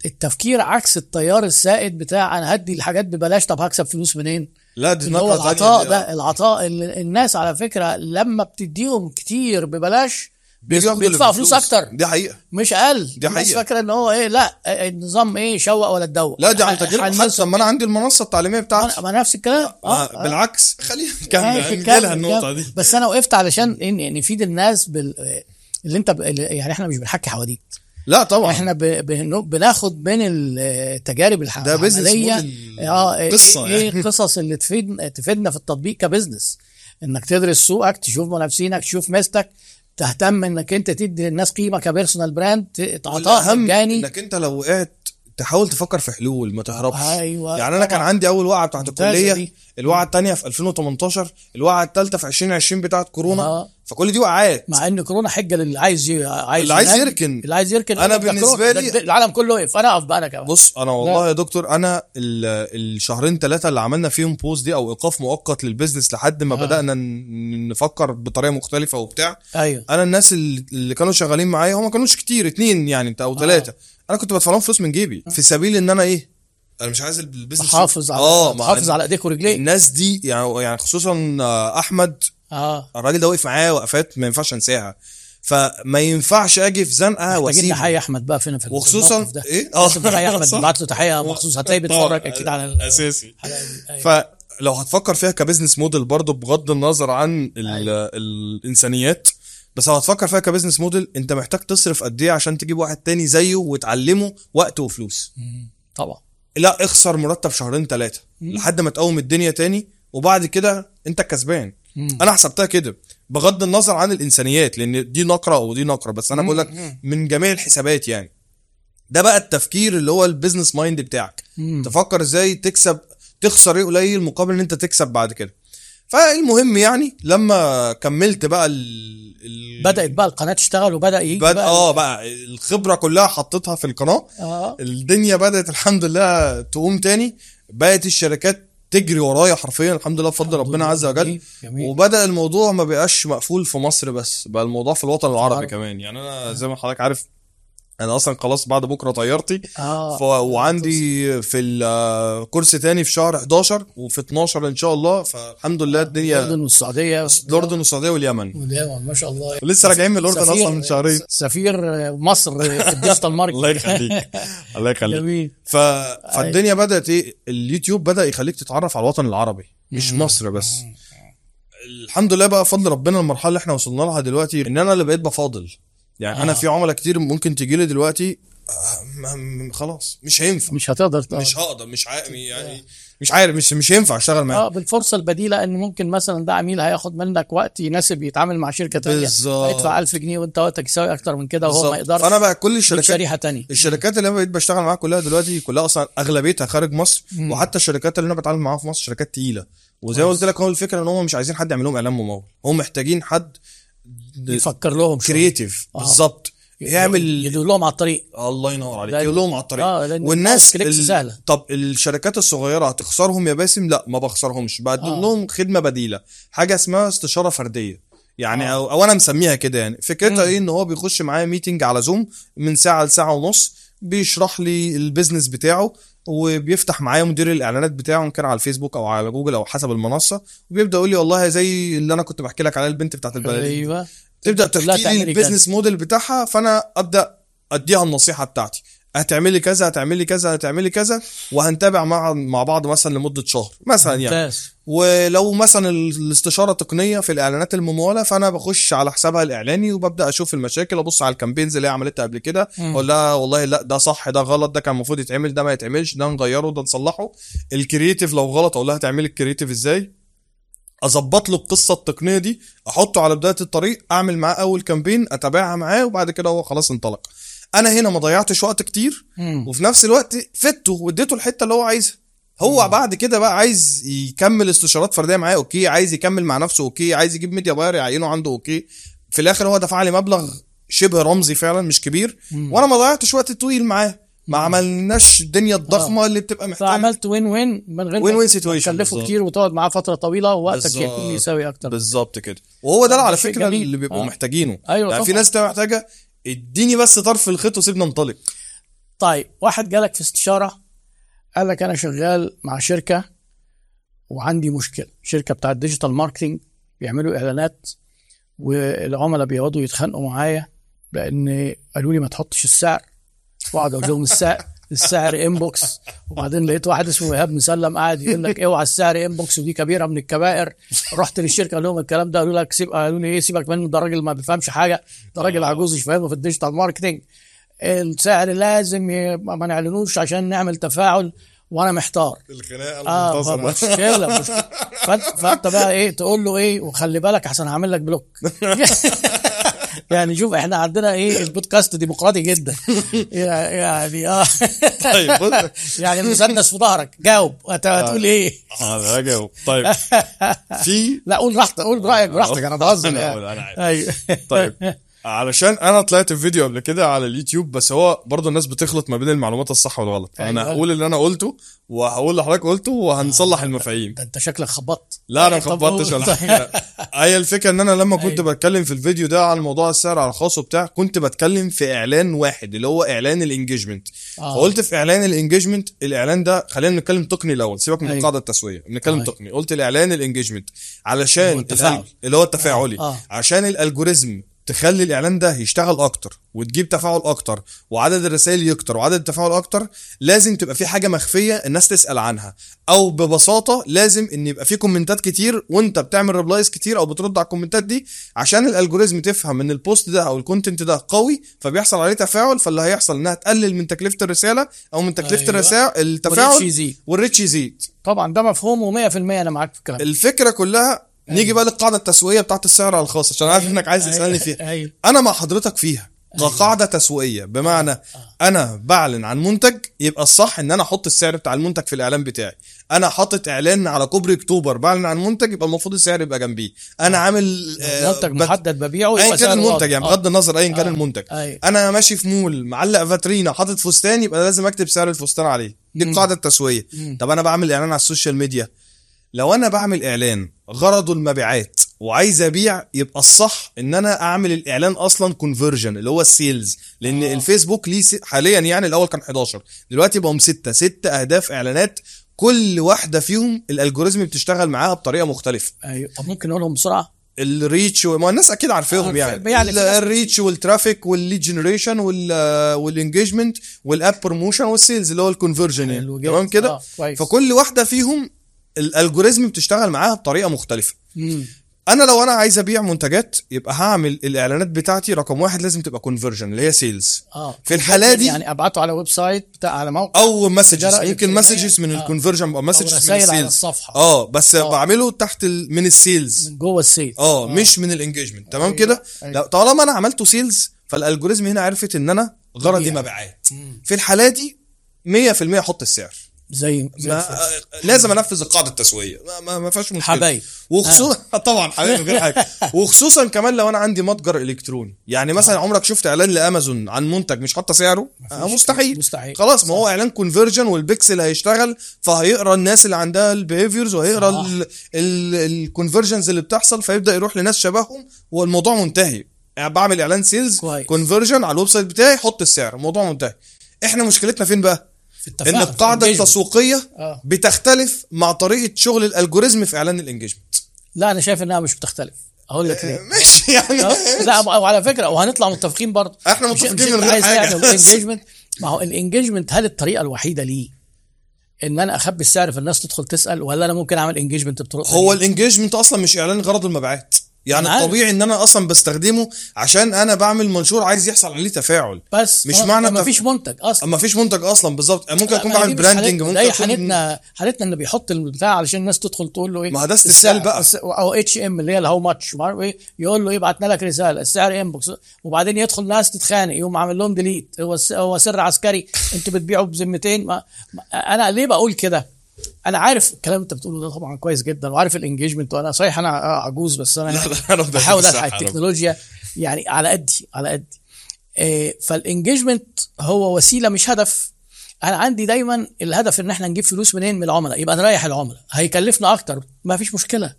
[SPEAKER 1] التفكير عكس التيار السائد بتاع أنا هدي الحاجات ببلاش طب هكسب فلوس منين؟
[SPEAKER 2] لا دي
[SPEAKER 1] اللي هو العطاء. ده العطاء اللي الناس على فكرة لما بتديهم كتير ببلاش
[SPEAKER 2] اللي
[SPEAKER 1] بيدفعوا
[SPEAKER 2] بالفلوس.
[SPEAKER 1] فلوس أكتر.
[SPEAKER 2] دي حقيقة.
[SPEAKER 1] مش أقل.
[SPEAKER 2] دي
[SPEAKER 1] الناس
[SPEAKER 2] حقيقة.
[SPEAKER 1] فاكرة إن هو إيه لأ النظام إيه شوق ولا تدوق
[SPEAKER 2] لا دي عن
[SPEAKER 1] حنسوا-
[SPEAKER 2] حتى ما أنا عندي المنصة التعليمية بتاعتي.
[SPEAKER 1] ما نفس الكلام.
[SPEAKER 2] آه بالعكس. خلينا نكمل.
[SPEAKER 1] ماشي،
[SPEAKER 2] هنجي لها
[SPEAKER 1] كمل،
[SPEAKER 2] النقطة
[SPEAKER 1] كمل.
[SPEAKER 2] دي.
[SPEAKER 1] بس أنا وقفت علشان نفيد الناس بال اللي أنت ب... يعني إحنا مش بنحكي حواديت.
[SPEAKER 2] لا طبعا
[SPEAKER 1] إحنا بناخد من التجارب
[SPEAKER 2] العملية.
[SPEAKER 1] آه إيه-
[SPEAKER 2] قصة
[SPEAKER 1] إيه
[SPEAKER 2] يعني.
[SPEAKER 1] القصص اللي تفيد تفيدنا في التطبيق ك business إنك تدرس سوقك تشوف منافسينك تشوف ميزتك تهتم إنك أنت تدي للناس قيمة ك personal brand ت- عطاء
[SPEAKER 2] والاهم
[SPEAKER 1] مجاني
[SPEAKER 2] إنك أنت لو وقعت تحاول تفكر في حلول ما تهربش
[SPEAKER 1] أيوه
[SPEAKER 2] يعني أنا كان. عندي أول وقعة بتاعت
[SPEAKER 1] الكلية.
[SPEAKER 2] الوقعة الثانية في 2018 الوقعة الثالثه في 2020 بتاعت كورونا
[SPEAKER 1] آه.
[SPEAKER 2] فكل دي وقعات
[SPEAKER 1] مع إن كورونا حجه للي عايز. عايز
[SPEAKER 2] اللي عايز يركن.
[SPEAKER 1] اللي عايز يركن
[SPEAKER 2] بالنسبة
[SPEAKER 1] كورونا.
[SPEAKER 2] لي-
[SPEAKER 1] العالم كله وقف أنا أقف بقى أنا كمان
[SPEAKER 2] بص أنا والله يا دكتور أنا ال- الشهرين ثلاثة اللي عملنا فيهم بوز دي أو إيقاف مؤقت للبيزنس لحد ما
[SPEAKER 1] آه.
[SPEAKER 2] بدأنا نفكر بطريقة مختلفة وبتاع
[SPEAKER 1] أيوه
[SPEAKER 2] أنا الناس اللي كانوا شغالين معايا هم ما كانوش كتير اتنين يعني أنت أو ثلاثة أنا كنت بدفع لهم فلوس من جيبي في سبيل إن أنا إيه؟ أنا مش عايز ال business
[SPEAKER 1] تحافظ على آه على ايديك ورجليك
[SPEAKER 2] الناس دي يعني يعني خصوصا آه، أحمد
[SPEAKER 1] آه.
[SPEAKER 2] الراجل ده وقف معايا وقفات ما ينفعش أنساها. فما ينفعش أجي في زنقة
[SPEAKER 1] محتاجين
[SPEAKER 2] وأسيب.
[SPEAKER 1] نحيي أحمد بقى فين في
[SPEAKER 2] وخصوصا
[SPEAKER 1] ده.
[SPEAKER 2] إيه؟
[SPEAKER 1] لازم نحيي أحمد [LAUGHS]
[SPEAKER 2] صح.
[SPEAKER 1] نبعت له تحية مخصوص هتلاقيه [LAUGHS] بيتفرج أكيد على ال-
[SPEAKER 2] أساسي.
[SPEAKER 1] الحلقة دي أيوة.
[SPEAKER 2] فلو هتفكر فيها ك business model برضه بغض النظر عن ال- الإنسانيات بس لو هتفكر فيها ك business model انت محتاج تصرف قد إيه عشان تجيب واحد تاني زيه وتعلمه وقت وفلوس.
[SPEAKER 1] طبعا.
[SPEAKER 2] لا اخسر مرتب شهرين ثلاثة لحد ما تقوم الدنيا تاني وبعد كده انت الكسبان. أنا حسبتها كده بغض النظر عن الإنسانيات لأن دي نقرة ودي نقرة بس أنا بقول لك من جميع الحسابات يعني. ده بقى التفكير اللي هو ال business mind
[SPEAKER 1] بتاعك.
[SPEAKER 2] تفكر إزاي تكسب تخسر إيه قليل مقابل إن أنت تكسب بعد كده. فالمهم يعني لما كملت بقى ال... ال...
[SPEAKER 1] بدأت بقى القناة تشتغل وبدأ يجي
[SPEAKER 2] بد...
[SPEAKER 1] بقى
[SPEAKER 2] آه بقى الخبرة كلها حطيتها في القناة.
[SPEAKER 1] آه.
[SPEAKER 2] الدنيا بدأت الحمد لله تقوم تاني. بقت الشركات تجري ورايا حرفيا الحمد لله بفضل ربنا عز وجل.
[SPEAKER 1] جميل.
[SPEAKER 2] وبدأ الموضوع ما بقاش مقفول في مصر بس بقى الموضوع في الوطن العربي
[SPEAKER 1] العربي.
[SPEAKER 2] كمان. يعني أنا زي ما حضرتك عارف أنا أصلا خلاص بعد بكرة طيارتي
[SPEAKER 1] آه.
[SPEAKER 2] ف... وعندي في الكورس تاني في شهر 11 وفي 12 إن شاء الله. فالحمد لله الدنيا
[SPEAKER 1] الأردن والسعودية.
[SPEAKER 2] الأردن والسعودية واليمن.
[SPEAKER 1] واليمن ما شاء الله.
[SPEAKER 2] لسه راجعين من
[SPEAKER 1] الأردن
[SPEAKER 2] أصلا من شهرين.
[SPEAKER 1] سفير مصر في ال digital market [LAUGHS]
[SPEAKER 2] الله يخليك. الله يخليك.
[SPEAKER 1] جميل.
[SPEAKER 2] ف... فالدنيا بدأت إيه؟ اليوتيوب بدأ يخليك تتعرف على الوطن العربي مش. مصر بس. الحمد لله بقى فضل ربنا المرحلة اللي إحنا وصلنا لها دلوقتي إن أنا اللي بقيت بفاضل. يعني أنا
[SPEAKER 1] آه.
[SPEAKER 2] في عملاء كتير ممكن تجي لي دلوقتي آه، خلاص مش هينفع
[SPEAKER 1] مش هتقدر ت-
[SPEAKER 2] مش هقدر مش عارف يعني مش عارف مش مش هينفع أشتغل معاه
[SPEAKER 1] آه بالفرصة البديلة إن ممكن مثلا ده عميل هياخد منك وقت يناسب يتعامل مع شركة ثانية
[SPEAKER 2] بالظبط.
[SPEAKER 1] هيدفع 1000 جنيه وأنت وقتك يساوي أكتر من كده وهو ما. يقدرش
[SPEAKER 2] فأنا بقى كل الشركات
[SPEAKER 1] شريحه ثانية
[SPEAKER 2] الشركات اللي أنا بقيت بشتغل معاها كلها دلوقتي كلها أصلا أغلبيتها خارج مصر
[SPEAKER 1] مم.
[SPEAKER 2] وحتى الشركات اللي أنا بتعامل معاها في مصر شركات تقيلة وزي ما. قلت لك هو الفكرة إن هم مش عايزين حد يعمل لهم إعلان ممول هم محتاجين حد
[SPEAKER 1] يفكر لهم.
[SPEAKER 2] كرييتيف
[SPEAKER 1] آه.
[SPEAKER 2] بالظبط يعمل
[SPEAKER 1] يدور لهم على الطريق.
[SPEAKER 2] الله ينور عليك. يقول لهم على الطريق.
[SPEAKER 1] آه لأن
[SPEAKER 2] والناس ال-
[SPEAKER 1] سهلة.
[SPEAKER 2] طب الشركات الصغيرة هتخسرهم يا باسم؟ لا ما بخسرهمش. بقدم
[SPEAKER 1] آه.
[SPEAKER 2] لهم خدمة بديلة. حاجة اسمها استشارة فردية. يعني
[SPEAKER 1] آه.
[SPEAKER 2] أو, أو أنا مسميها كده يعني. فكرتها. إيه؟ إن هو بيخش معايا meeting على Zoom من ساعة لساعة ونص بيشرح لي ال business بتاعه وبيفتح معايا مدير الإعلانات بتاعه إن كان على الفيسبوك أو على جوجل أو حسب المنصة وبيبدأ يقول لي والله زي اللي أنا كنت بحكي لك عليها البنت بتاعت البلديه
[SPEAKER 1] أيوه. تبدأ
[SPEAKER 2] تحكي لي
[SPEAKER 1] ال
[SPEAKER 2] business model بتاعها فأنا أبدأ أديها النصيحة بتاعتي. هتعملي كذا هتعملي كذا هتعملي كذا وهنتابع مع مع بعض مثلا لمدة شهر مثلا يعني.
[SPEAKER 1] ممتاز.
[SPEAKER 2] ولو مثلا ال- الاستشارة التقنية في الإعلانات الممولة فأنا بخش على حسابها الإعلاني وببدأ أشوف المشاكل أبص على ال campaigns اللي هي عملتها قبل كده. أقول لها والله لأ ده صح ده غلط ده كان المفروض يتعمل ده ما يتعملش ده نغيره ده نصلحه. ال creative لو غلط أقول لها تعملي ال creative إزاي؟ أظبط له القصة التقنية دي أحطه على بداية الطريق أعمل معاه أول campaign أتابعها معاه وبعد كده هو خلاص انطلق. أنا هنا ما ضيعتش وقت كتير
[SPEAKER 1] مم.
[SPEAKER 2] وفي نفس الوقت فدته واديته الحتة اللي هو عايزها. هو بعد كده بقى عايز يكمل استشارات فردية معايا okay. عايز يكمل مع نفسه okay. عايز يجيب media buyer يعينه عنده okay. في الآخر هو دفع لي مبلغ شبه رمزي فعلا مش كبير.
[SPEAKER 1] مم.
[SPEAKER 2] وأنا ما ضيعتش وقت طويل معاه. ما عملناش الدنيا الضخمة اللي بتبقى محتاجه
[SPEAKER 1] فعملت win win من غير win
[SPEAKER 2] win situation
[SPEAKER 1] تكلفه كتير وتقعد معاه فترة طويلة ووقتك. يكون يساوي أكتر.
[SPEAKER 2] بالظبط كده. وهو ده على
[SPEAKER 1] شيء
[SPEAKER 2] فكرة
[SPEAKER 1] جميل.
[SPEAKER 2] اللي بيبقوا
[SPEAKER 1] آه.
[SPEAKER 2] محتاجينه.
[SPEAKER 1] أيوه
[SPEAKER 2] يعني في. ناس بتبقى محتاجة اديني بس طرف الخيط وسيبنا ننطلق.
[SPEAKER 1] طيب واحد جالك في استشارة قال لك أنا شغال مع شركة وعندي مشكلة. شركة بتاعت digital marketing بيعملوا إعلانات والعملاء بيقعدوا يتخانقوا معايا لأن قالوا لي ما تحطش السعر. واقعد أقول لهم السعر. السعر inbox وبعدين لقيت واحد اسمه ايهاب مسلم قاعد يقول لك اوعى السعر inbox ودي كبيرة من الكبائر. رحت للشركة قال لهم الكلام ده قالوا لك سيب قالوا لي إيه سيبك منه ده راجل ما بيفهمش حاجة ده راجل عجوز مش فاهمه في ال digital marketing السعر لازم ما نعلنوش عشان نعمل تفاعل وأنا محتار.
[SPEAKER 2] الخناقة
[SPEAKER 1] آه مشكله فانت, فأنت بقى إيه تقول له إيه وخلي بالك احسن هعمل لك block. [LAUGHS] يعني شوف إحنا عندنا إيه البودكاست ديمقراطي جدا. [LAUGHS] يعني آه.
[SPEAKER 2] طيب [LAUGHS]
[SPEAKER 1] يعني المسدس في ظهرك. جاوب. انت هتقول إيه؟
[SPEAKER 2] أنا هجاوب. طيب. [LAUGHS] في؟
[SPEAKER 1] لا قول راحتك قول رايك براحتك أنا بهزر يعني. أيوه.
[SPEAKER 2] طيب. علشان أنا طلعت في فيديو قبل كده على اليوتيوب بس هو برضه الناس بتخلط ما بين المعلومات الصح والغلط فانا
[SPEAKER 1] أيوة.
[SPEAKER 2] هقول اللي أنا قلته وهقول لحضرتك قلته وهنصلح المفاهيم
[SPEAKER 1] ده أنت شكلك خبطت
[SPEAKER 2] لا أنا [LAUGHS] ما خبطتش. ولا حاجة [LAUGHS] هي الفكرة إن أنا لما كنت
[SPEAKER 1] أيوة.
[SPEAKER 2] بتكلم في الفيديو ده عن موضوع السعر على الخاص وبتاع كنت بتكلم في إعلان واحد اللي هو إعلان ال engagement
[SPEAKER 1] آه.
[SPEAKER 2] فقلت في إعلان ال engagement الإعلان ده خلينا نتكلم تقني الأول سيبك من
[SPEAKER 1] أيوة.
[SPEAKER 2] القاعدة التسويقيه بنتكلم
[SPEAKER 1] أيوة.
[SPEAKER 2] تقني قلت الإعلان ال engagement علشان
[SPEAKER 1] اللي هو
[SPEAKER 2] اللي التفاعلي
[SPEAKER 1] آه.
[SPEAKER 2] عشان ال algorithm تخلي الاعلان ده يشتغل أكتر وتجيب تفاعل أكتر وعدد الرسائل يكتر وعدد التفاعل أكتر لازم تبقى في حاجة مخفية الناس تسأل عنها. أو ببساطة لازم إن يبقى في comment ات كتير وأنت بتعمل replies كتير أو بترد على ال comment ات دي عشان ال algorithm تفهم إن البوست ده أو ال content ده قوي فبيحصل عليه تفاعل فاللي هيحصل إنها تقلل من تكلفة الرسالة أو من تكلفة
[SPEAKER 1] أيوة.
[SPEAKER 2] الرسائل التفاعل
[SPEAKER 1] وال
[SPEAKER 2] reach يزيد.
[SPEAKER 1] طبعا ده مفهوم و100% أنا معاك في الكلام.
[SPEAKER 2] الفكرة كلها نيجي بقى للقاعدة التسويقية بتاعت السعر على الخاص عشان عارف إنك عايز تسألني فيها.
[SPEAKER 1] أيوه.
[SPEAKER 2] أنا مع حضرتك فيها. كقاعدة تسويقية بمعنى أنا بعلن عن منتج يبقى الصح إن أنا أحط السعر بتاع المنتج في الإعلان بتاعي. أنا حاطط إعلان على كوبري أكتوبر بعلن عن منتج يبقى المفروض السعر يبقى جنبيه. أنا عامل آه،
[SPEAKER 1] منتج
[SPEAKER 2] بت-
[SPEAKER 1] محدد ببيعه
[SPEAKER 2] ايا كان المنتج. يعني
[SPEAKER 1] آه.
[SPEAKER 2] بغض النظر ايا كان
[SPEAKER 1] آه.
[SPEAKER 2] المنتج.
[SPEAKER 1] أيوة.
[SPEAKER 2] أنا ماشي في مول معلق فاترينا حاطط فستان يبقى لازم أكتب سعر الفستان عليه. دي القاعدة
[SPEAKER 1] التسويقية.
[SPEAKER 2] طب أنا بعمل إعلان على السوشيال ميديا. لو أنا بعمل إعلان غرضه المبيعات وعايز أبيع يبقى الصح إن أنا أعمل الإعلان أصلا conversion اللي هو ال sales لأن
[SPEAKER 1] آه.
[SPEAKER 2] الفيسبوك ليه حاليا يعني الأول كان 11 دلوقتي بقوا 6 6 أهداف إعلانات كل واحدة فيهم ال algorithm بتشتغل معاها بطريقة مختلفة.
[SPEAKER 1] أيوه. طب ممكن نقولهم بسرعة؟
[SPEAKER 2] ال reach و... ما الناس أكيد عارفاهم
[SPEAKER 1] عارف-
[SPEAKER 2] يعني,
[SPEAKER 1] يعني
[SPEAKER 2] الريتش والترافيك والليد جنريشن وال والانجيجمنت والاب بروموشن والسيلز اللي هو الكونفرجن يعني. تمام كده؟
[SPEAKER 1] آه،.
[SPEAKER 2] فكل واحدة فيهم ال algorithm بتشتغل معاها بطريقة مختلفة.
[SPEAKER 1] مم.
[SPEAKER 2] أنا لو أنا عايز أبيع منتجات يبقى هعمل الإعلانات بتاعتي رقم واحد لازم تبقى conversion اللي هي sales
[SPEAKER 1] آه.
[SPEAKER 2] في الحالة دي-
[SPEAKER 1] يعني أبعته على website بتاع على موقع
[SPEAKER 2] أو
[SPEAKER 1] messages
[SPEAKER 2] ممكن
[SPEAKER 1] إلكترونية.
[SPEAKER 2] messages من
[SPEAKER 1] آه.
[SPEAKER 2] ال conversion أو messages
[SPEAKER 1] من ال
[SPEAKER 2] sales
[SPEAKER 1] الصفحة.
[SPEAKER 2] آه بس
[SPEAKER 1] آه.
[SPEAKER 2] بعمله تحت ال... من ال sales
[SPEAKER 1] من جوه ال
[SPEAKER 2] sale آه مش من ال engagement تمام
[SPEAKER 1] أيوة،
[SPEAKER 2] كده؟
[SPEAKER 1] أيوة.
[SPEAKER 2] لا طالما أنا عملته sales فال algorithm هنا عرفت إن أنا غرضي. مبيعات. في الحالة دي 100% أحط السعر.
[SPEAKER 1] زي زي
[SPEAKER 2] ما
[SPEAKER 1] الفل.
[SPEAKER 2] لازم انفذ القاعده التسويقيه ما, ما, ما فيهاش مشكلة.
[SPEAKER 1] حبايب.
[SPEAKER 2] وخصوصا [LAUGHS] طبعا حبايب غير حاجة. [LAUGHS] وخصوصا كمان لو أنا عندي متجر إلكتروني. يعني مثلا عمرك شفت إعلان لأمازون عن منتج مش حاطة سعره؟ آه مستحيل.
[SPEAKER 1] مستحيل.
[SPEAKER 2] خلاص ما هو إعلان conversion وال pixel هيشتغل فهيقرأ الناس اللي عندها ال behaviors
[SPEAKER 1] وهيقرأ.
[SPEAKER 2] ال conversions اللي بتحصل فيبدأ يروح لناس شبههم والموضوع منتهي. يعني بعمل إعلان
[SPEAKER 1] sales.
[SPEAKER 2] conversion على ال website بتاعي حط السعر. الموضوع منتهي. إحنا مشكلتنا فين بقى؟
[SPEAKER 1] في
[SPEAKER 2] إن
[SPEAKER 1] التفاعل
[SPEAKER 2] القاعدة
[SPEAKER 1] في ال
[SPEAKER 2] engagement.
[SPEAKER 1] التسويقية آه.
[SPEAKER 2] بتختلف مع طريقة شغل ال algorithm في إعلان ال engagement
[SPEAKER 1] لا أنا شايف إنها مش بتختلف. أقول لك ليه.
[SPEAKER 2] ماشي يعني
[SPEAKER 1] آه، لا وعلى فكرة وهنطلع متفقين برضه. إحنا
[SPEAKER 2] متفقين من غير.
[SPEAKER 1] تعمل ال engagement ما هو ال engagement هل الطريقة الوحيدة ليه؟ إن أنا أخبي السعر في الناس تدخل تسأل ولا أنا ممكن أعمل engagement بطرق
[SPEAKER 2] هو؟ الانجيجمنت أصلا مش إعلان غرض المبيعات. يعني
[SPEAKER 1] أنا عارف.
[SPEAKER 2] الطبيعي إن أنا أصلا بستخدمه عشان أنا بعمل منشور عايز يحصل عليه تفاعل
[SPEAKER 1] بس
[SPEAKER 2] مش
[SPEAKER 1] آه،
[SPEAKER 2] معنى
[SPEAKER 1] ما فيش منتج أصلا
[SPEAKER 2] أما فيش منتج أصلا بالظبط ممكن اكون
[SPEAKER 1] ما
[SPEAKER 2] بعمل براندنج. ممكن اكون
[SPEAKER 1] حالتنا حالتنا اللي بيحط البتاع علشان الناس تدخل تقول له إيه
[SPEAKER 2] ما ده استسهال بقى.
[SPEAKER 1] أو اتش ام اللي هي الهاو ماتش إيه يقول له يبعتنا لك رسالة السعر انبوكس وبعدين يدخل ناس تتخانق يقوم عامل لهم ديليت هو هو سر عسكري أنتوا بتبيعوا بذمتين ما ما- أنا ليه بقول كده أنا عارف الكلام انت بتقوله ده طبعا كويس جدا وعارف ال engagement وأنا صحيح أنا آه عجوز بس
[SPEAKER 2] أنا
[SPEAKER 1] بحاول الحق. التكنولوجيا يعني على قدي على قدي. إيه، فال engagement هو وسيلة مش هدف. أنا عندي دايما الهدف إن إحنا نجيب فلوس منين؟ من العملاء. يبقى نريح العملاء. هيكلفنا أكتر. ما فيش مشكلة.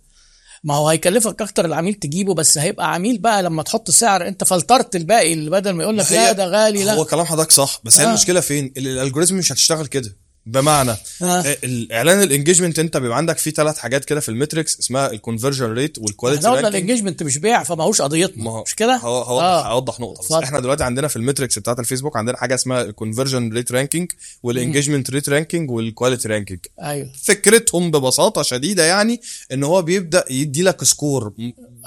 [SPEAKER 1] ما هو هيكلفك أكتر العميل تجيبه بس هيبقى عميل بقى لما تحط سعر أنت فلترت الباقي اللي بدل ما يقول لك لا
[SPEAKER 2] هي-
[SPEAKER 1] ده غالي لا.
[SPEAKER 2] هو كلام حضرتك صح بس هي
[SPEAKER 1] آه.
[SPEAKER 2] المشكلة فين؟ ال- ال algorithm مش هتشتغل كده. بمعنى
[SPEAKER 1] آه.
[SPEAKER 2] آه. الإعلان ال engagement انت بيبقى عندك فيه ثلاث حاجات كده في المتريكس اسمها الكونفرجن ريت والكواليتي إحنا
[SPEAKER 1] الانجيجمنت مش بيع فماهوش قضيتنا
[SPEAKER 2] ما
[SPEAKER 1] مش كده؟
[SPEAKER 2] هو هو
[SPEAKER 1] آه.
[SPEAKER 2] هوضح نقطة بس. إحنا دلوقتي عندنا في ال metrics بتاعت الفيسبوك عندنا حاجة اسمها ال conversion rate ranking وال engagement rate ranking
[SPEAKER 1] وال quality ranking أيوه
[SPEAKER 2] فكرتهم ببساطة شديدة يعني إن هو بيبدأ يدي لك score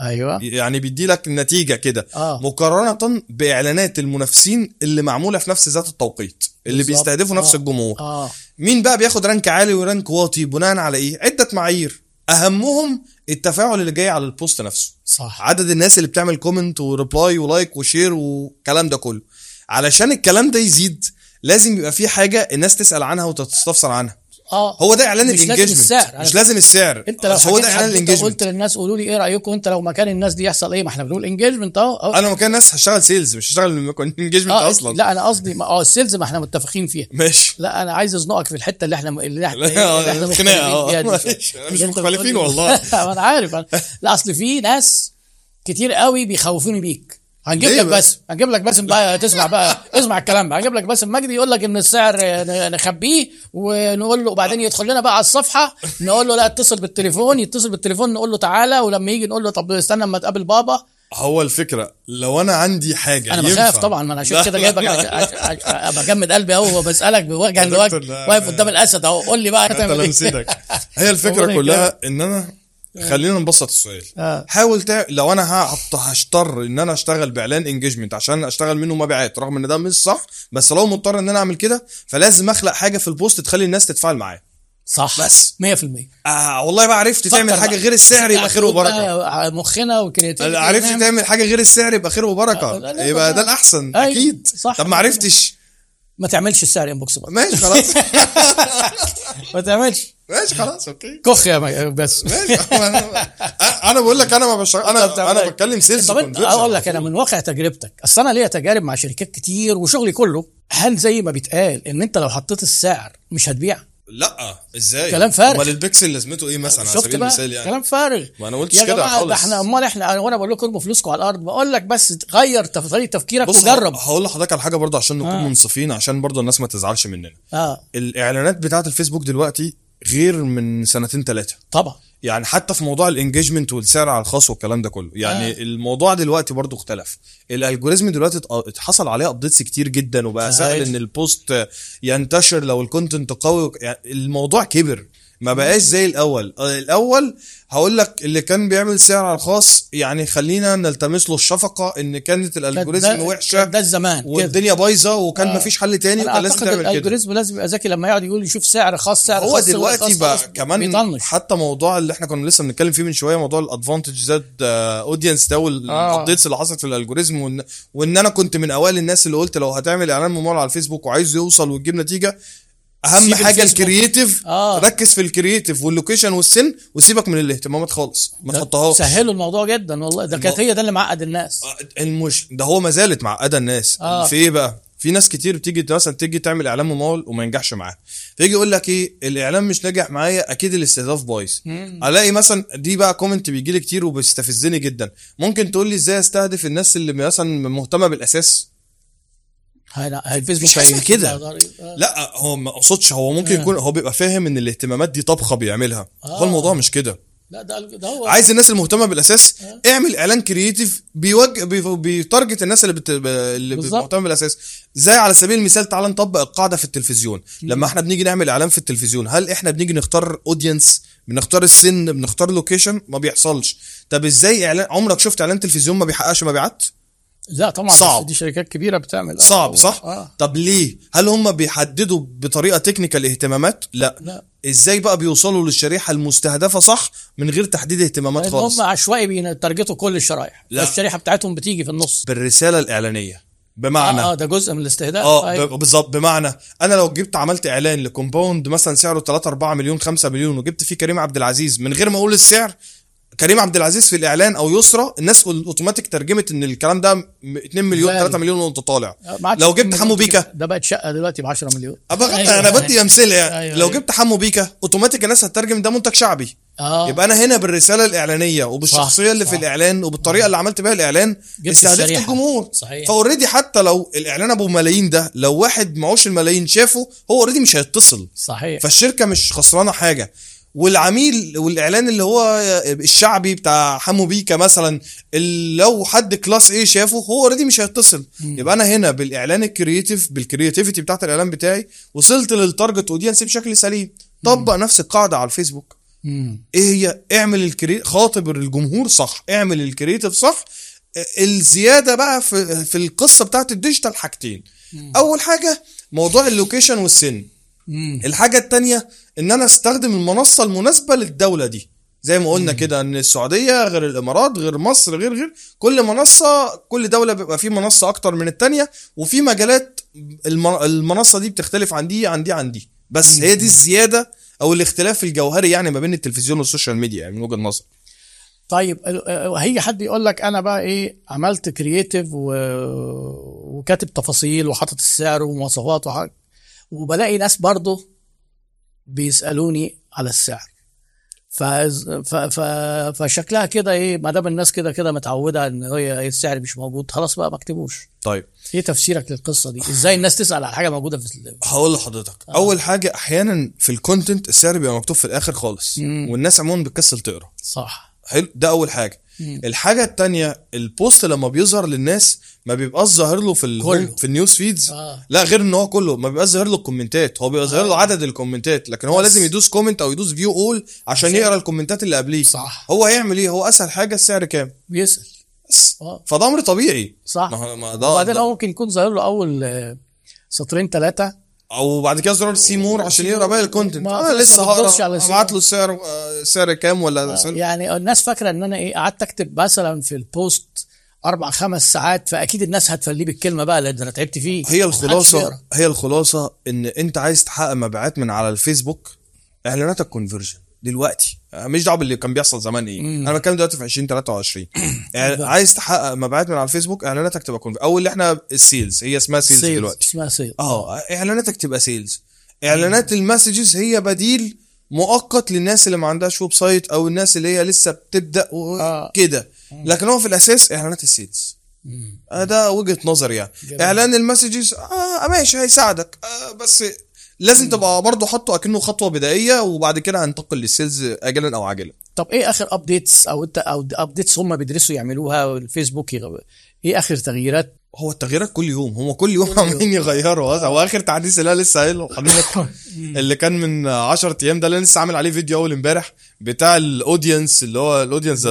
[SPEAKER 1] أيوه
[SPEAKER 2] يعني بيدي لك نتيجة كده
[SPEAKER 1] آه.
[SPEAKER 2] مقارنة بإعلانات المنافسين اللي معمولة في نفس ذات التوقيت اللي. بيستهدفوا نفس
[SPEAKER 1] آه.
[SPEAKER 2] الجمهور.
[SPEAKER 1] آه.
[SPEAKER 2] مين بقى بياخد rank عالي و rank واطي بناء على إيه؟ عدة معايير. أهمهم التفاعل اللي جاي على ال post نفسه.
[SPEAKER 1] صح.
[SPEAKER 2] عدد الناس اللي بتعمل comment و reply و like و share والكلام ده كله. علشان الكلام ده يزيد لازم يبقى في حاجة الناس تسأل عنها وتستفسر عنها.
[SPEAKER 1] آه
[SPEAKER 2] هو ده إعلان
[SPEAKER 1] مش لازم السعر.
[SPEAKER 2] مش لازم السعر
[SPEAKER 1] أنت لو
[SPEAKER 2] هو ده
[SPEAKER 1] إعلان ال
[SPEAKER 2] engagement
[SPEAKER 1] قلت للناس قولوا لي إيه رأيكم أنت لو مكان الناس دي يحصل إيه ما إحنا بنقول engagement اهو اهو.
[SPEAKER 2] أنا لو كان ناس هشتغل sales مش هشتغل engagement
[SPEAKER 1] آه
[SPEAKER 2] أصلا
[SPEAKER 1] لا أنا قصدي آه ال sales ما إحنا متفقين فيها
[SPEAKER 2] ماشي
[SPEAKER 1] لا أنا عايز أزنقك في الحتة اللي إحنا اللي إحنا,
[SPEAKER 2] خناقة،
[SPEAKER 1] مختلفين
[SPEAKER 2] آه. مش مختلفين والله. [LAUGHS]
[SPEAKER 1] أنا عارف. لا أصل في ناس كتير قوي بيخوفوني بيك هنجيب لك؟ باسم هنجيب لك باسم بقى تسمع بقى اسمع الكلام بقى. هنجيب لك باسم مجدي يقول لك إن السعر نخبيه ونقول له وبعدين يدخل لنا بقى على الصفحة نقول له لا اتصل بالتليفون يتصل بالتليفون نقول له تعالى ولما يجي نقول له طب استنى أما تقابل بابا.
[SPEAKER 2] هو الفكرة لو أنا عندي
[SPEAKER 1] حاجة
[SPEAKER 2] أنا
[SPEAKER 1] بخاف طبعا ما أنا عشان
[SPEAKER 2] لا،
[SPEAKER 1] كده [LAUGHS] جايبك بجمد قلبي أهو وبسألك
[SPEAKER 2] بوجهة دكتور،
[SPEAKER 1] لوجه واقف. قدام الأسد أهو. قول لي بقى هتعمل
[SPEAKER 2] إيه؟ هي
[SPEAKER 1] الفكرة
[SPEAKER 2] كلها إن أنا خلينا نبسط السؤال.
[SPEAKER 1] آه.
[SPEAKER 2] حاول تع... لو أنا هحط هضطر إن أنا أشتغل بإعلان engagement عشان أشتغل منه مبيعات رغم إن ده مش صح بس لو مضطر إن أنا أعمل كده فلازم أخلق حاجة في ال post تخلي الناس تتفاعل معايا
[SPEAKER 1] صح.
[SPEAKER 2] بس.
[SPEAKER 1] 100%
[SPEAKER 2] آه والله بقى عرفت تعمل
[SPEAKER 1] حاجة.
[SPEAKER 2] غير السعر يبقى خير وبركة.
[SPEAKER 1] آه، مخنا و
[SPEAKER 2] creativity
[SPEAKER 1] عرفت
[SPEAKER 2] تعمل حاجة غير السعر يبقى خير
[SPEAKER 1] وبركة.
[SPEAKER 2] يبقى. ده الأحسن
[SPEAKER 1] أيوة،
[SPEAKER 2] أكيد.
[SPEAKER 1] صح.
[SPEAKER 2] طب ما عرفتش.
[SPEAKER 1] ما تعملش السعر inbox
[SPEAKER 2] ماشي خلاص. [LAUGHS] [LAUGHS]
[SPEAKER 1] ما تعملش.
[SPEAKER 2] ماشي خلاص okay.
[SPEAKER 1] كخ يا مي- بس.
[SPEAKER 2] ماشي. أنا بقول لك أنا ما
[SPEAKER 1] طب
[SPEAKER 2] أنا
[SPEAKER 1] تعمل أنا؟
[SPEAKER 2] بتكلم sales
[SPEAKER 1] طب أقول لك أنا من واقع تجربتك. أصل أنا ليا تجارب مع شركات كتير وشغلي كله. هل زي ما بيتقال إن أنت لو حطيت السعر مش هتبيع؟
[SPEAKER 2] لا إزاي؟
[SPEAKER 1] كلام فارغ.
[SPEAKER 2] أمال البكسل لازمته إيه مثلا؟ على سبيل المثال يعني.
[SPEAKER 1] كلام فارغ.
[SPEAKER 2] ما أنا قلتش كده خالص.
[SPEAKER 1] إحنا أمال إحنا وأنا بقول لكم ارموا فلوسكم على الأرض. بقول لك بس غير طريقة تفكيرك
[SPEAKER 2] بص
[SPEAKER 1] وجرب.
[SPEAKER 2] هقول لحضرتك على حاجة برضه عشان نكون
[SPEAKER 1] آه.
[SPEAKER 2] منصفين عشان برضه الناس ما تزعلش مننا.
[SPEAKER 1] آه.
[SPEAKER 2] الإعلانات بتاعة الفيسبوك دلوقتي غير من سنتين ثلاثة
[SPEAKER 1] طبعا
[SPEAKER 2] يعني حتى في موضوع ال engagement والسعر على الخاص والكلام ده كله يعني
[SPEAKER 1] آه.
[SPEAKER 2] آه. الموضوع دلوقتي برضو اختلف ال algorithm دلوقتي ات- اتحصل عليه updates كتير جدا وبقى
[SPEAKER 1] صحيح.
[SPEAKER 2] سهل إن ال post ينتشر لو ال content قوي يعني الموضوع كبر ما بقاش زي الأول آه، الأول هقول لك اللي كان بيعمل سعر على الخاص يعني خلينا نلتمس له الشفقة إن كانت
[SPEAKER 1] كان
[SPEAKER 2] ال algorithm
[SPEAKER 1] ده-
[SPEAKER 2] وحشة
[SPEAKER 1] ده الزمان
[SPEAKER 2] والدنيا بايظة وكان
[SPEAKER 1] آه.
[SPEAKER 2] مفيش حل تاني وكان لازم تعمل كده
[SPEAKER 1] ال algorithm لازم يبقى ذكي لما يقعد يقول يشوف سعر خاص سعر
[SPEAKER 2] هو
[SPEAKER 1] خاص
[SPEAKER 2] دلوقتي بقى
[SPEAKER 1] خاص
[SPEAKER 2] كمان
[SPEAKER 1] بيطنش
[SPEAKER 2] حتى موضوع اللي إحنا كنا لسه بنتكلم فيه من شوية موضوع ال Advantage plus audience ده
[SPEAKER 1] آه.
[SPEAKER 2] وال updates اللي حصلت في ال algorithm وان, وإن أنا كنت من أوائل الناس اللي قلت لو هتعمل إعلان ممول على الفيسبوك وعايز يوصل وتجيب نتيجة
[SPEAKER 1] أهم
[SPEAKER 2] حاجة.
[SPEAKER 1] ال
[SPEAKER 2] creative
[SPEAKER 1] آه.
[SPEAKER 2] ركز في ال creative وال location والسن وسيبك من الاهتمامات خالص ما تحطهاش.
[SPEAKER 1] سهلوا الموضوع جدا والله. ده كانت هي ده اللي معقد الناس.
[SPEAKER 2] آه، المش ده هو ما زالت معقدة الناس.
[SPEAKER 1] آه.
[SPEAKER 2] في إيه بقى؟ في ناس كتير بتيجي مثلا تيجي تعمل إعلان ممول وما ينجحش معاها فيجي يقول لك إيه؟ الإعلان مش ناجح معايا أكيد الاستهداف بايظ. ألاقي مثلا دي بقى comment بيجي لي كتير وبيستفزني جدا. ممكن تقول لي إزاي أستهدف الناس اللي مثلا مهتمة بالأساس؟
[SPEAKER 1] هاي الفيسبوك هي-
[SPEAKER 2] كده.
[SPEAKER 1] آه.
[SPEAKER 2] لا هو ما أقصدش هو ممكن
[SPEAKER 1] آه.
[SPEAKER 2] يكون هو بيبقى فاهم إن الاهتمامات دي طبخة بيعملها. هو
[SPEAKER 1] آه.
[SPEAKER 2] الموضوع مش كده.
[SPEAKER 1] لا ده ده هو
[SPEAKER 2] عايز الناس المهتمة بالأساس اعمل إعلان creative بيوجه بي- بي target الناس اللي بت... اللي. مهتمه بالأساس. زي على سبيل المثال تعال نطبق القاعدة في التلفزيون. لما إحنا بنيجي نعمل إعلان في التلفزيون هل إحنا بنيجي نختار audience بنختار السن؟ بنختار location ما بيحصلش. طب إزاي إعلان؟ عمرك شفت إعلان تلفزيون ما بيحققش مبيعات؟
[SPEAKER 1] لا طبعا
[SPEAKER 2] صعب.
[SPEAKER 1] دي شركات كبيرة بتعمل. آه.
[SPEAKER 2] صعب صح؟
[SPEAKER 1] آه.
[SPEAKER 2] طب ليه؟ هل هم بيحددوا بطريقة technical اهتمامات؟ لا.
[SPEAKER 1] لا.
[SPEAKER 2] إزاي بقى بيوصلوا للشريحة المستهدفة صح من غير تحديد اهتمامات
[SPEAKER 1] لأن
[SPEAKER 2] خالص؟
[SPEAKER 1] هم عشوائي بي target وا كل الشرايح
[SPEAKER 2] لا.
[SPEAKER 1] الشريحة بتاعتهم بتيجي في النص.
[SPEAKER 2] بالرسالة الإعلانية. بمعنى.
[SPEAKER 1] آه, آه ده جزء من الاستهداف.
[SPEAKER 2] آه
[SPEAKER 1] أيوة.
[SPEAKER 2] بالظبط. بمعنى أنا لو جبت عملت إعلان ل compound مثلا سعره 3 4 مليون 5 مليون وجبت فيه كريم عبد العزيز من غير ما أقول السعر كريم عبد العزيز في الإعلان أو يسرى الناس اوتوماتيك ترجمت إن الكلام ده م- 2 مليون
[SPEAKER 1] غالي.
[SPEAKER 2] 3 مليون وأنت طالع
[SPEAKER 1] آه،
[SPEAKER 2] لو جبت حمو بيكا
[SPEAKER 1] ده بقت شقة دلوقتي ب 10 مليون
[SPEAKER 2] أبقى
[SPEAKER 1] أيوة.
[SPEAKER 2] أنا بدي أمثلة يعني
[SPEAKER 1] أيوة،
[SPEAKER 2] لو
[SPEAKER 1] أيوة.
[SPEAKER 2] جبت حمو بيكا أوتوماتيك الناس هتترجم ده منتج شعبي
[SPEAKER 1] آه
[SPEAKER 2] يبقى أنا هنا بالرسالة الإعلانية وبالشخصية
[SPEAKER 1] صح،
[SPEAKER 2] اللي في
[SPEAKER 1] صح.
[SPEAKER 2] الإعلان وبالطريقة اللي عملت بيها
[SPEAKER 1] الإعلان
[SPEAKER 2] استهدفت. الجمهور
[SPEAKER 1] صحيح.
[SPEAKER 2] ف already حتى لو الإعلان أبو ملايين ده لو واحد معوش الملايين شافه هو already مش هيتصل
[SPEAKER 1] صحيح
[SPEAKER 2] فالشركة مش خسرانة حاجة والعميل والإعلان اللي هو الشعبي بتاع حمو بيكا مثلا لو حد class A شافه هو already مش هيتصل. يبقى أنا هنا بالإعلان ال creative بال creativity بتاعت الإعلان بتاعي وصلت لل target audience بشكل سليم. طبق نفس القاعدة على الفيسبوك.
[SPEAKER 1] مم.
[SPEAKER 2] إيه هي؟ اعمل الكري خاطب الجمهور صح. اعمل ال creative صح. الزيادة بقى في في القصة بتاعت ال digital حاجتين. أول حاجة موضوع ال location والسن.
[SPEAKER 1] مم.
[SPEAKER 2] الحاجة التانية إن أنا أستخدم المنصة المناسبة للدولة دي. زي ما قلنا كده إن السعودية غير الإمارات غير مصر غير غير كل منصة كل دولة بيبقى فيه منصة أكتر من التانية وفي مجالات الم- المنصة دي بتختلف عن دي عن دي عن دي. بس هي دي الزيادة أو الاختلاف الجوهري يعني ما بين التلفزيون وال social media يعني من وجهة نظر.
[SPEAKER 1] طيب هيجي حد يقول لك أنا بقى إيه عملت creative و... وكاتب تفاصيل وحاطط السعر ومواصفات وحاجة. وبلاقي ناس برضه بيسألوني على السعر. ف... ف... ف... فشكلها كده إيه ما دام الناس كده كده متعودة إن هي السعر مش موجود خلاص بقى ما اكتبوش.
[SPEAKER 2] طيب.
[SPEAKER 1] إيه تفسيرك للقصة دي؟ إزاي الناس تسأل على حاجة موجودة في ال-
[SPEAKER 2] هقول لحضرتك. آه. أول حاجة أحيانا في ال content السعر بيبقى مكتوب في الآخر خالص
[SPEAKER 1] مم.
[SPEAKER 2] والناس عموما بتكسل تقرأ.
[SPEAKER 1] صح.
[SPEAKER 2] حلو. ده أول حاجة.
[SPEAKER 1] مم.
[SPEAKER 2] الحاجة التانية ال post لما بيظهر للناس ما بيبقاش ظاهر له في
[SPEAKER 1] كله.
[SPEAKER 2] ال في ال news feeds.
[SPEAKER 1] آه.
[SPEAKER 2] لا غير إن هو كله. ما بيبقاش ظاهر له الكومنتات. هو بيبقى ظاهر له عدد الكومنتات. لكن هو
[SPEAKER 1] بس.
[SPEAKER 2] لازم يدوس comment أو يدوس view all عشان يقرأ الكومنتات اللي قبليه.
[SPEAKER 1] صح.
[SPEAKER 2] هو هيعمل إيه؟ هو أسهل حاجة السعر كام؟
[SPEAKER 1] بيسأل.
[SPEAKER 2] بس.
[SPEAKER 1] آه.
[SPEAKER 2] فده أمر طبيعي.
[SPEAKER 1] صح.
[SPEAKER 2] ما ده
[SPEAKER 1] وبعدين هو ممكن يكون ظاهر له أول آه، سطرين ثلاثة
[SPEAKER 2] أو بعد كده زرار see more عشان يقرأ باقي ال
[SPEAKER 1] content أنا
[SPEAKER 2] لسه
[SPEAKER 1] هقرأ.
[SPEAKER 2] ابعت. له السعر آه، سعر كام ولا سعر؟
[SPEAKER 1] يعني الناس فاكرة إن أنا إيه قعدت أكتب مثلا في ال post أربع خمس ساعات فأكيد الناس هتفليه بالكلمة بقى لأن أنا تعبت فيه.
[SPEAKER 2] هي
[SPEAKER 1] الخلاصة.
[SPEAKER 2] هي الخلاصة إن أنت عايز تحقق مبيعات من على الفيسبوك إعلاناتك conversion دلوقتي. مش دعوة باللي كان بيحصل زمان إيه؟ أنا بتكلم دلوقتي في 2023 يعني [COUGHS] عايز تحقق مبيعات من على الفيسبوك إعلاناتك تبقى conversion أو اللي إحنا ال sales هي اسمها sales
[SPEAKER 1] sales
[SPEAKER 2] دلوقتي.
[SPEAKER 1] اسمها sales.
[SPEAKER 2] آه إعلاناتك تبقى sales. إعلانات ال messages هي بديل مؤقت للناس اللي ما عندهاش website أو الناس اللي هي لسه بتبدأ
[SPEAKER 1] آه.
[SPEAKER 2] وكده لكن هو في الأساس إعلانات ال sales. آه ده وجهة نظري يعني.
[SPEAKER 1] جميل.
[SPEAKER 2] إعلان ال messages آه ماشي هيساعدك. آه بس لازم تبقى برضه حاطه أكنه خطوة بدائية وبعد كده هنتقل لل sales اجلا أو عاجلا.
[SPEAKER 1] طب إيه آخر updates أو أنت أو updates هم بيدرسوا يعملوها؟ والفيسبوك يغ- إيه آخر تغييرات؟
[SPEAKER 2] هو التغييرات كل يوم هم كل يوم عمالين يغيروا. هو آخر تحديث اللي لسه قايله لحضرتك [LAUGHS] اللي كان من 10 أيام ده اللي لسه عامل عليه فيديو أول امبارح بتاع ال audience اللي هو ال audience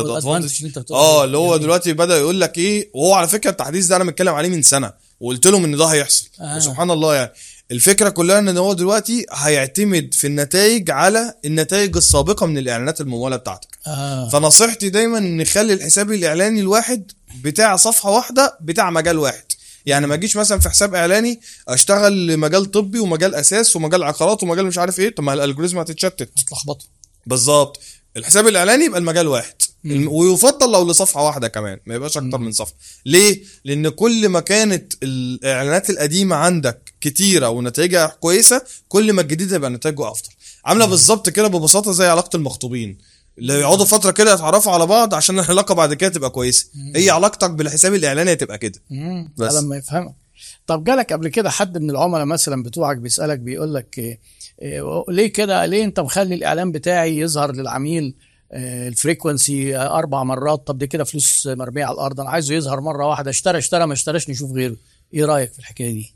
[SPEAKER 1] آه. اللي
[SPEAKER 2] هو. دلوقتي بدأ يقول لك إيه وهو على فكرة التحديث ده أنا متكلم عليه من سنة وقلت لهم إن ده هيحصل.
[SPEAKER 1] آه.
[SPEAKER 2] وسبحان الله يعني. الفكرة كلها إن هو دلوقتي هيعتمد في النتائج على النتائج السابقة من الإعلانات الممولة بتاعتك.
[SPEAKER 1] آه.
[SPEAKER 2] فنصيحتي دايما نخلي الحساب الإعلاني الواحد بتاع صفحة واحدة بتاع مجال واحد. يعني ما اجيش مثلا في حساب إعلاني أشتغل مجال طبي ومجال أثاث ومجال عقارات ومجال مش عارف إيه. طب ما ال algorithm هتتشتت.
[SPEAKER 1] هتلخبطوا
[SPEAKER 2] بالظبط الحساب الإعلاني يبقى المجال واحد. الم- ويفضل لو لصفحة واحدة كمان ما يبقاش أكتر من صفحة. ليه؟ لأن كل ما كانت الإعلانات القديمة عندك كتيرة ونتائجها كويسة كل ما الجديد يبقى نتائجه أفضل. عاملة بالظبط كده ببساطة زي علاقة المخطوبين. اللي يقعدوا فترة كده يتعرفوا على بعض عشان العلاقة بعد كده تبقى كويسة. هي علاقتك بالحساب الإعلاني هتبقى كده. بس.
[SPEAKER 1] لما يفهمك. طب جالك قبل كده حد من العملاء مثلا بتوعك بيسألك بيقول لك إيه إيه ليه كده؟ ليه أنت مخلي الإعلان بتاعي يظهر للعميل آه، ال frequency آه، أربع مرات؟ طب دي كده فلوس مرمية على الأرض أنا عايزه يظهر مرة واحدة اشترى اشترى ما اشتراش نشوف غيره. إيه رأيك في الحكاية دي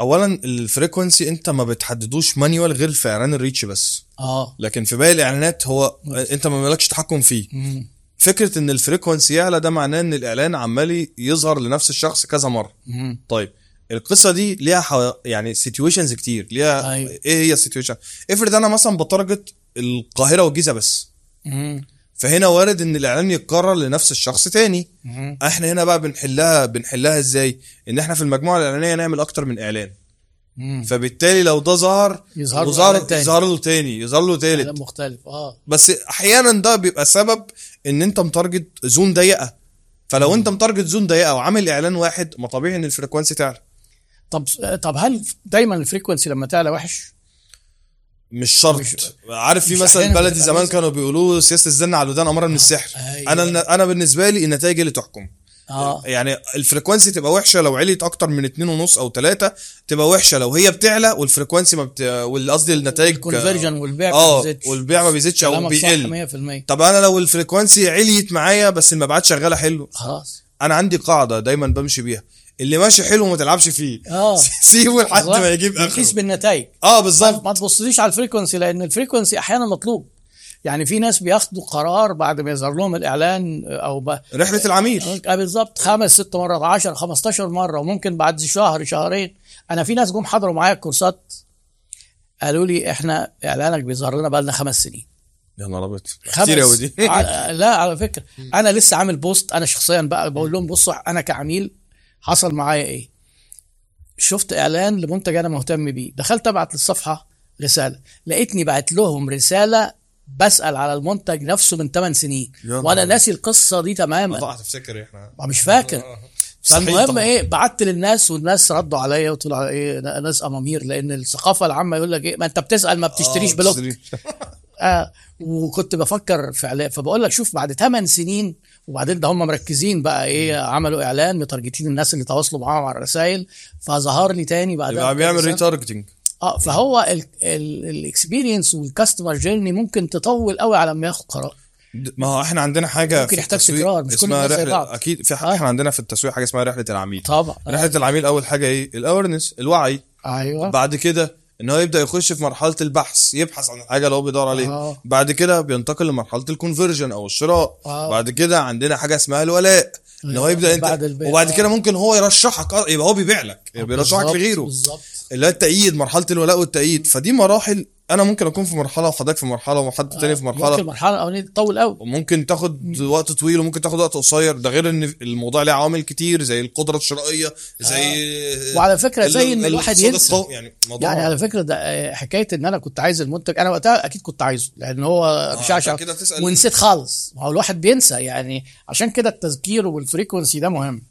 [SPEAKER 2] اولا ال frequency أنت ما بتحددوش manual غير في إعلان ال reach بس
[SPEAKER 1] آه
[SPEAKER 2] لكن في باقي الإعلانات هو أنت ما مالكش تحكم فيه
[SPEAKER 1] مم.
[SPEAKER 2] فكرة إن ال frequency يعلى ده معناه إن الإعلان عمال يظهر لنفس الشخص كذا مرة
[SPEAKER 1] مم.
[SPEAKER 2] طيب القصة دي ليها حو... يعني situations كتير ليها
[SPEAKER 1] أيوة.
[SPEAKER 2] إيه هي ال situation افرض أنا مثلا ب target القاهرة والجيزة بس
[SPEAKER 1] مم.
[SPEAKER 2] فهنا وارد إن الإعلان يتكرر لنفس الشخص تاني
[SPEAKER 1] مم.
[SPEAKER 2] إحنا هنا بقى بنحلها بنحلها إزاي إن إحنا في المجموعة الإعلانية نعمل أكتر من إعلان
[SPEAKER 1] مم.
[SPEAKER 2] فبالتالي لو ده ظهر
[SPEAKER 1] يظهر له.
[SPEAKER 2] يظهر له تاني يظهر له تالت
[SPEAKER 1] مختلف آه
[SPEAKER 2] بس أحيانا ده بيبقى سبب إن أنت م target zone ضيقة فلو أنت م target zone ضيقة وعامل إعلان واحد ما طبيعي إن ال frequency تعلى
[SPEAKER 1] طب طب هل دايما ال frequency لما تعلى وحش؟
[SPEAKER 2] مش شرط.
[SPEAKER 1] مش-
[SPEAKER 2] عارف في مثلا بلدي زمان. كانوا بيقولوا سياسة الزن على الودان أمر من السحر
[SPEAKER 1] أيوة.
[SPEAKER 2] أنا أنا بالنسبة لي النتائج اللي تحكم.
[SPEAKER 1] آه.
[SPEAKER 2] يعني ال frequency تبقى وحشة لو عليت أكتر من اتنين ونص أو ثلاثة تبقى وحشة لو هي بتعلى وال frequency ما بت... قصدي النتائج
[SPEAKER 1] ال conversion والبيع ما
[SPEAKER 2] آه
[SPEAKER 1] بيزيدش.
[SPEAKER 2] والبيع ما بيزيدش
[SPEAKER 1] أو
[SPEAKER 2] بيقل.
[SPEAKER 1] 100%
[SPEAKER 2] طب أنا لو ال frequency عليت معايا بس المبيعات شغالة حلو.
[SPEAKER 1] خلاص.
[SPEAKER 2] أنا عندي قاعدة دايما بمشي بيها. اللي ماشي حلو ما تلعبش فيه.
[SPEAKER 1] آه. [LAUGHS]
[SPEAKER 2] سيبه لحد ما يجيب
[SPEAKER 1] قيس
[SPEAKER 2] اخره
[SPEAKER 1] بالنتائج.
[SPEAKER 2] آه بالظبط.
[SPEAKER 1] ما تبصليش على ال frequency لأن ال frequency أحيانا مطلوب. يعني في ناس بياخدوا قرار بعد ما يظهر لهم الإعلان أو ب...
[SPEAKER 2] رحلة العميل.
[SPEAKER 1] آه بالظبط. خمس ست مرات 10 15 مرة وممكن بعد شهر شهرين. أنا في ناس جم حضروا معايا الكورسات قالوا لي إحنا إعلانك بيظهر لنا بقى لنا خمس سنين.
[SPEAKER 2] يا نهار
[SPEAKER 1] أبيض.
[SPEAKER 2] كتير قوي دي. [LAUGHS]
[SPEAKER 1] لا على فكرة. أنا لسه عامل post. أنا شخصيا بقى بقول لهم بصوا أنا كعميل حصل معايا إيه؟ شفت إعلان لمنتج أنا مهتم بيه. دخلت أبعت للصفحة رسالة. لقيتني بعت لهم رسالة بسأل على المنتج نفسه من 8 سنين.
[SPEAKER 2] وأنا.
[SPEAKER 1] ناسي القصة دي تماما.
[SPEAKER 2] ضاع تفتكر إحنا.
[SPEAKER 1] ما مش فاكر.
[SPEAKER 2] صحيح
[SPEAKER 1] فالمهم
[SPEAKER 2] طبعا.
[SPEAKER 1] إيه بعت للناس والناس ردوا عليا وطلعوا إيه ناس أمامير لأن الثقافة العامة يقول لك إيه ما أنت بتسأل ما بتشتريش
[SPEAKER 2] آه، block.
[SPEAKER 1] آه وكنت بفكر في فبقول لك شوف بعد 8 سنين وبعدين ده هم مركزين بقى إيه عملوا إعلان م target ين الناس اللي تواصلوا معاهم على الرسائل فظهر لي تاني بعد
[SPEAKER 2] يبقى بيعمل retargeting
[SPEAKER 1] آه فهو ال experience وال customer journey ممكن تطول قوي على ما ياخد قرار.
[SPEAKER 2] ما هو إحنا عندنا حاجة
[SPEAKER 1] ممكن
[SPEAKER 2] في
[SPEAKER 1] يحتاج تكرار، مش كل
[SPEAKER 2] اسمها رحله
[SPEAKER 1] بعض.
[SPEAKER 2] أكيد في
[SPEAKER 1] آه.
[SPEAKER 2] حاجة إحنا عندنا في التسويق حاجة اسمها رحلة العميل.
[SPEAKER 1] طبعا.
[SPEAKER 2] رحلة العميل أول حاجة إيه؟ ال awareness الوعي.
[SPEAKER 1] أيوه.
[SPEAKER 2] بعد كده ان هو يبدأ يخش في مرحلة البحث يبحث عن الحاجة اللي هو بيدور عليها
[SPEAKER 1] آه.
[SPEAKER 2] بعد كده بينتقل لمرحلة الكونفرجن أو الشراء
[SPEAKER 1] آه.
[SPEAKER 2] بعد كده عندنا حاجة اسمها الولاء ان هو يبدأ أنت
[SPEAKER 1] بعد.
[SPEAKER 2] وبعد
[SPEAKER 1] آه.
[SPEAKER 2] كده ممكن هو يرشحك يبقى هو بيبيع لك يبقى بيرشحك لغيره
[SPEAKER 1] بالظبط
[SPEAKER 2] اللي هو التأييد مرحلة الولاء والتأييد فدي مراحل أنا ممكن أكون في مرحلة وحضرتك في مرحلة وحد تاني في مرحلة.
[SPEAKER 1] ممكن المرحله الاولانيه تطول قوي
[SPEAKER 2] وممكن تاخد وقت طويل وممكن تاخد وقت قصير. ده غير إن الموضوع له عوامل كتير زي القدرة الشرائية زي
[SPEAKER 1] وعلى فكرة زي إن
[SPEAKER 2] ال-
[SPEAKER 1] الواحد ينسى.
[SPEAKER 2] يعني موضوع
[SPEAKER 1] يعني على فكرة ده آه، حكاية إن أنا كنت عايز المنتج أنا وقتها أكيد كنت عايزه لأن هو مش
[SPEAKER 2] عشان كده تسأل.
[SPEAKER 1] ونسيت خالص. ما هو الواحد بينسى يعني عشان كده التذكير وال frequency ده مهم.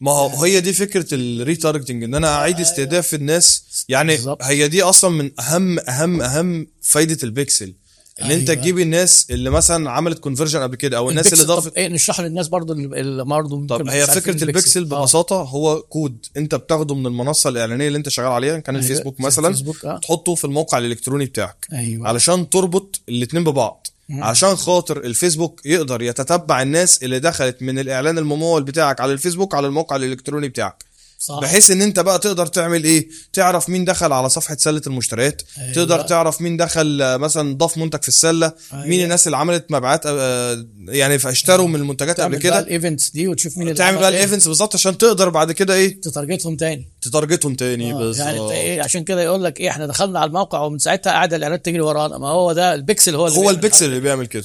[SPEAKER 2] ما هو هي دي فكرة ال retargeting إن أنا أعيد استهداف الناس يعني
[SPEAKER 1] بالظبط.
[SPEAKER 2] هي دي أصلا من أهم أهم أهم فايدة البيكسل إن أنت
[SPEAKER 1] أيوة.
[SPEAKER 2] تجيب الناس اللي مثلا عملت conversion قبل كده أو الناس اللي ضافت
[SPEAKER 1] إيه نشرح للناس برضو اللي برضو
[SPEAKER 2] طب هي فكرة البيكسل
[SPEAKER 1] آه.
[SPEAKER 2] ببساطة هو كود أنت بتاخده من المنصة الإعلانية اللي أنت شغال عليها كان
[SPEAKER 1] أيوة،
[SPEAKER 2] الفيسبوك مثلا
[SPEAKER 1] الفيسبوك، آه.
[SPEAKER 2] تحطه في الموقع الإلكتروني بتاعك
[SPEAKER 1] أيوه
[SPEAKER 2] علشان تربط الاتنين ببعض عشان خاطر الفيسبوك يقدر يتتبع الناس اللي دخلت من الإعلان الممول بتاعك على الفيسبوك على الموقع الإلكتروني بتاعك.
[SPEAKER 1] صح.
[SPEAKER 2] بحيث إن أنت بقى تقدر تعمل إيه؟ تعرف مين دخل على صفحة سلة المشتريات.
[SPEAKER 1] أيوة.
[SPEAKER 2] تقدر تعرف مين دخل آه، مثلا ضاف منتج في السلة.
[SPEAKER 1] أيوة.
[SPEAKER 2] مين الناس اللي عملت مبيعات آه، يعني اشتروا من المنتجات قبل
[SPEAKER 1] تعمل بقى
[SPEAKER 2] كده.
[SPEAKER 1] ال events دي وتشوف مين
[SPEAKER 2] تعمل
[SPEAKER 1] عمل
[SPEAKER 2] بقى
[SPEAKER 1] إيه،
[SPEAKER 2] ال events بالظبط عشان تقدر بعد كده إيه؟
[SPEAKER 1] تتارجتهم تاني.
[SPEAKER 2] تتارجتهم تاني
[SPEAKER 1] آه،
[SPEAKER 2] بالظبط.
[SPEAKER 1] يعني إيه عشان كده يقول لك إيه إحنا دخلنا على الموقع ومن ساعتها قاعدة الإعلانات تجري ورانا. ما هو ده البيكسل هو اللي
[SPEAKER 2] هو
[SPEAKER 1] الحركة.
[SPEAKER 2] اللي بيعمل كده.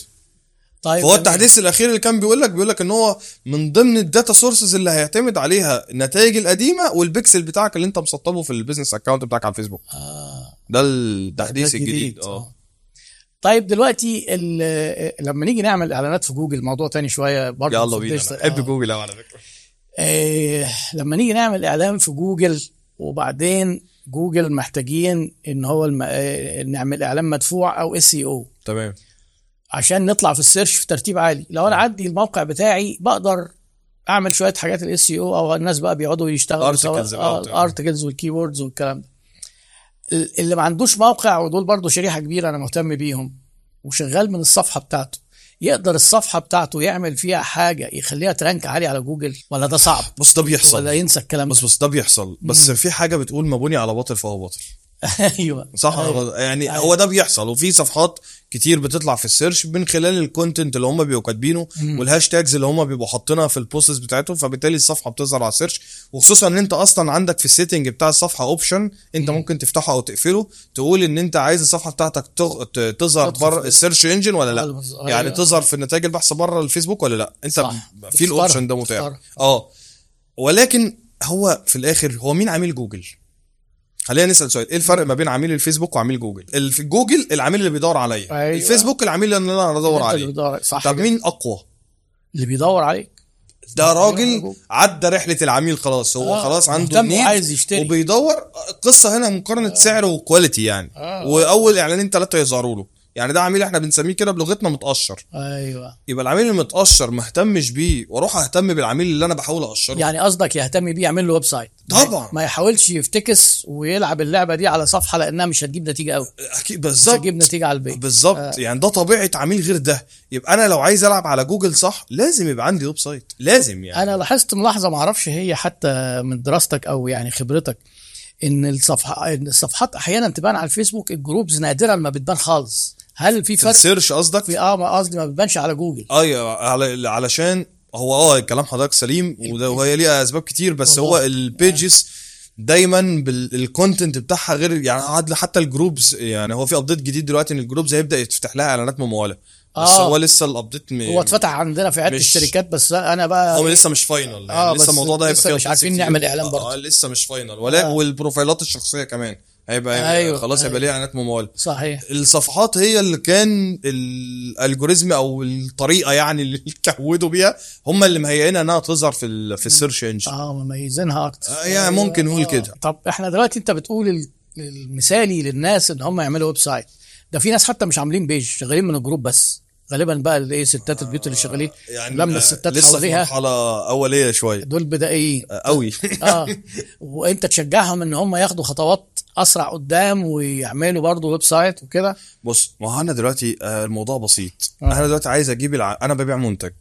[SPEAKER 1] طيب
[SPEAKER 2] فهو. التحديث الأخير اللي كان بيقول لك بيقول لك إن هو من ضمن ال data sources اللي هيعتمد عليها النتائج القديمة والبيكسل بتاعك اللي أنت مسطبه في ال business account بتاعك على الفيسبوك.
[SPEAKER 1] آه.
[SPEAKER 2] ده التحديث الجديد. آه.
[SPEAKER 1] طيب دلوقتي لما نيجي نعمل إعلانات في جوجل موضوع تاني شوية برضه
[SPEAKER 2] يلا بينا. بحب
[SPEAKER 1] آه.
[SPEAKER 2] جوجل أوي على فكرة.
[SPEAKER 1] آه، لما نيجي نعمل إعلان في جوجل وبعدين جوجل محتاجين إن هو الم... آه، نعمل إعلان مدفوع أو اس أو
[SPEAKER 2] تمام.
[SPEAKER 1] عشان نطلع في ال search في ترتيب عالي. لو أنا عندي الموقع بتاعي بقدر أعمل شوية حاجات ال SEO أو الناس بقى بيقعدوا يشتغلوا.
[SPEAKER 2] ال articles
[SPEAKER 1] وال keywords والكلام ده. ال- اللي ما عندوش موقع ودول برضو شريحة كبيرة أنا مهتم بيهم وشغال من الصفحة بتاعته. يقدر الصفحة بتاعته يعمل فيها حاجة يخليها ت rank عالي على جوجل ولا ده صعب؟
[SPEAKER 2] بص ده بيحصل.
[SPEAKER 1] ولا ينسى الكلام
[SPEAKER 2] بص بص ده بيحصل. بس في حاجة بتقول ما بني على باطل فهو باطل [LAUGHS]
[SPEAKER 1] أيوه.
[SPEAKER 2] صح؟
[SPEAKER 1] أيوة.
[SPEAKER 2] يعني
[SPEAKER 1] أيوة.
[SPEAKER 2] هو ده بيحصل وفي صفحات كتير بتطلع في ال search من خلال ال content اللي هم بيبقوا كاتبينه وال hashtags اللي هم بيبقوا حاطينها في ال posts بتاعتهم فبالتالي الصفحة بتظهر على ال search وخصوصا إن أنت أصلا عندك في ال setting بتاع الصفحة option أنت ممكن تفتحه أو تقفله تقول إن أنت عايز الصفحة بتاعتك تظهر بره
[SPEAKER 1] ال
[SPEAKER 2] search engine ولا لأ
[SPEAKER 1] أيوة.
[SPEAKER 2] يعني تظهر في نتائج البحث بره الفيسبوك ولا لأ أنت
[SPEAKER 1] صح.
[SPEAKER 2] في.
[SPEAKER 1] ال
[SPEAKER 2] option ده متاح. آه ولكن هو في الآخر هو مين عميل جوجل خلينا نسأل سؤال. إيه الفرق ما بين عميل الفيسبوك وعميل جوجل؟ في جوجل العميل اللي بيدور عليا.
[SPEAKER 1] أيوة.
[SPEAKER 2] الفيسبوك العميل اللي أنا بدور عليه.
[SPEAKER 1] بيدور- صح
[SPEAKER 2] طب. مين أقوى؟
[SPEAKER 1] اللي بيدور عليك؟
[SPEAKER 2] ده راجل. عدى رحلة العميل خلاص. هو
[SPEAKER 1] آه،
[SPEAKER 2] خلاص عنده need
[SPEAKER 1] وعايز يشتري.
[SPEAKER 2] وبيدور. قصة هنا مقارنة سعر و quality يعني.
[SPEAKER 1] آه.
[SPEAKER 2] وأول إعلانين ثلاثة يظهروا له. يعني ده عميل إحنا بنسميه كده بلغتنا متقشر
[SPEAKER 1] أيوه.
[SPEAKER 2] يبقى العميل المتقشر ما اهتمش بيه وأروح اهتم بالعميل اللي أنا بحاول اقشره
[SPEAKER 1] يعني قصدك يهتم بيه يعمل له website.
[SPEAKER 2] طبعا.
[SPEAKER 1] ما يحاولش يفتكس ويلعب اللعبة دي على صفحة لأنها مش هتجيب نتيجة قوي أكيد
[SPEAKER 2] بالظبط.
[SPEAKER 1] هتجيب نتيجة على البيت.
[SPEAKER 2] بالظبط. آه. يعني ده طبيعة عميل غير ده. يبقى أنا لو عايز ألعب على جوجل صح لازم يبقى عندي website. لازم يعني.
[SPEAKER 1] أنا لاحظت ملاحظة ما أعرفش هي حتى من دراستك أو يعني خبرتك إن الصفحة الصفحات أحيانا تبان على الفيسبوك ال groups نادرا ما بتبان خالص. هل في
[SPEAKER 2] في
[SPEAKER 1] فرق
[SPEAKER 2] ال search قصدك
[SPEAKER 1] في آه قصدي ما بتبانش على جوجل
[SPEAKER 2] أيوه على علشان هو آه كلام حضرتك سليم وده وهي ليها أسباب كتير بس هو
[SPEAKER 1] والله.
[SPEAKER 2] ال pages دايما بال content بتاعها غير يعني عاد حتى ال groups يعني هو في update جديد دلوقتي إن ال groups هيبدأ يتفتح لها إعلانات ممولة بس
[SPEAKER 1] آه.
[SPEAKER 2] هو لسه ال update.
[SPEAKER 1] هو اتفتح عندنا في
[SPEAKER 2] عدة
[SPEAKER 1] الشركات بس أنا بقى
[SPEAKER 2] هو لسه مش final يعني
[SPEAKER 1] آه،
[SPEAKER 2] لسه الموضوع ده هيبقى
[SPEAKER 1] لسه مش عارفين. نعمل إعلان
[SPEAKER 2] آه،
[SPEAKER 1] برضه.
[SPEAKER 2] آه لسه مش final ولا
[SPEAKER 1] آه.
[SPEAKER 2] وال profile ات الشخصية كمان هيبقى
[SPEAKER 1] أيوه.
[SPEAKER 2] خلاص هيبقى ليها اعلانات مموله
[SPEAKER 1] صحيح.
[SPEAKER 2] الصفحات هي اللي كان ال algorithm أو الطريقة يعني اللي [LAUGHS] كودوا بيها هم اللي مهيئينها إنها تظهر في في ال search
[SPEAKER 1] engine. آه مميزينها أكتر.
[SPEAKER 2] آه، يعني ممكن نقول كده.
[SPEAKER 1] طب إحنا دلوقتي أنت بتقول ال- المثالي للناس إن هم يعملوا website. ده في ناس حتى مش عاملين page شغالين من ال group بس. غالبا بقى الايه ستات البيوت اللي شغالين.
[SPEAKER 2] يعني
[SPEAKER 1] لما
[SPEAKER 2] آه،
[SPEAKER 1] الستات
[SPEAKER 2] لسه
[SPEAKER 1] حواليها.
[SPEAKER 2] مرحلة أولية شوية.
[SPEAKER 1] دول بدائيين.
[SPEAKER 2] آه، قوي.
[SPEAKER 1] آه وأنت تشجعهم إن هم ياخدوا خطوات أسرع قدام ويعملوا برضه website وكده.
[SPEAKER 2] بص ما هو أنا دلوقتي آه، الموضوع بسيط.
[SPEAKER 1] آه.
[SPEAKER 2] أنا دلوقتي عايز أجيب الع... أنا ببيع منتج.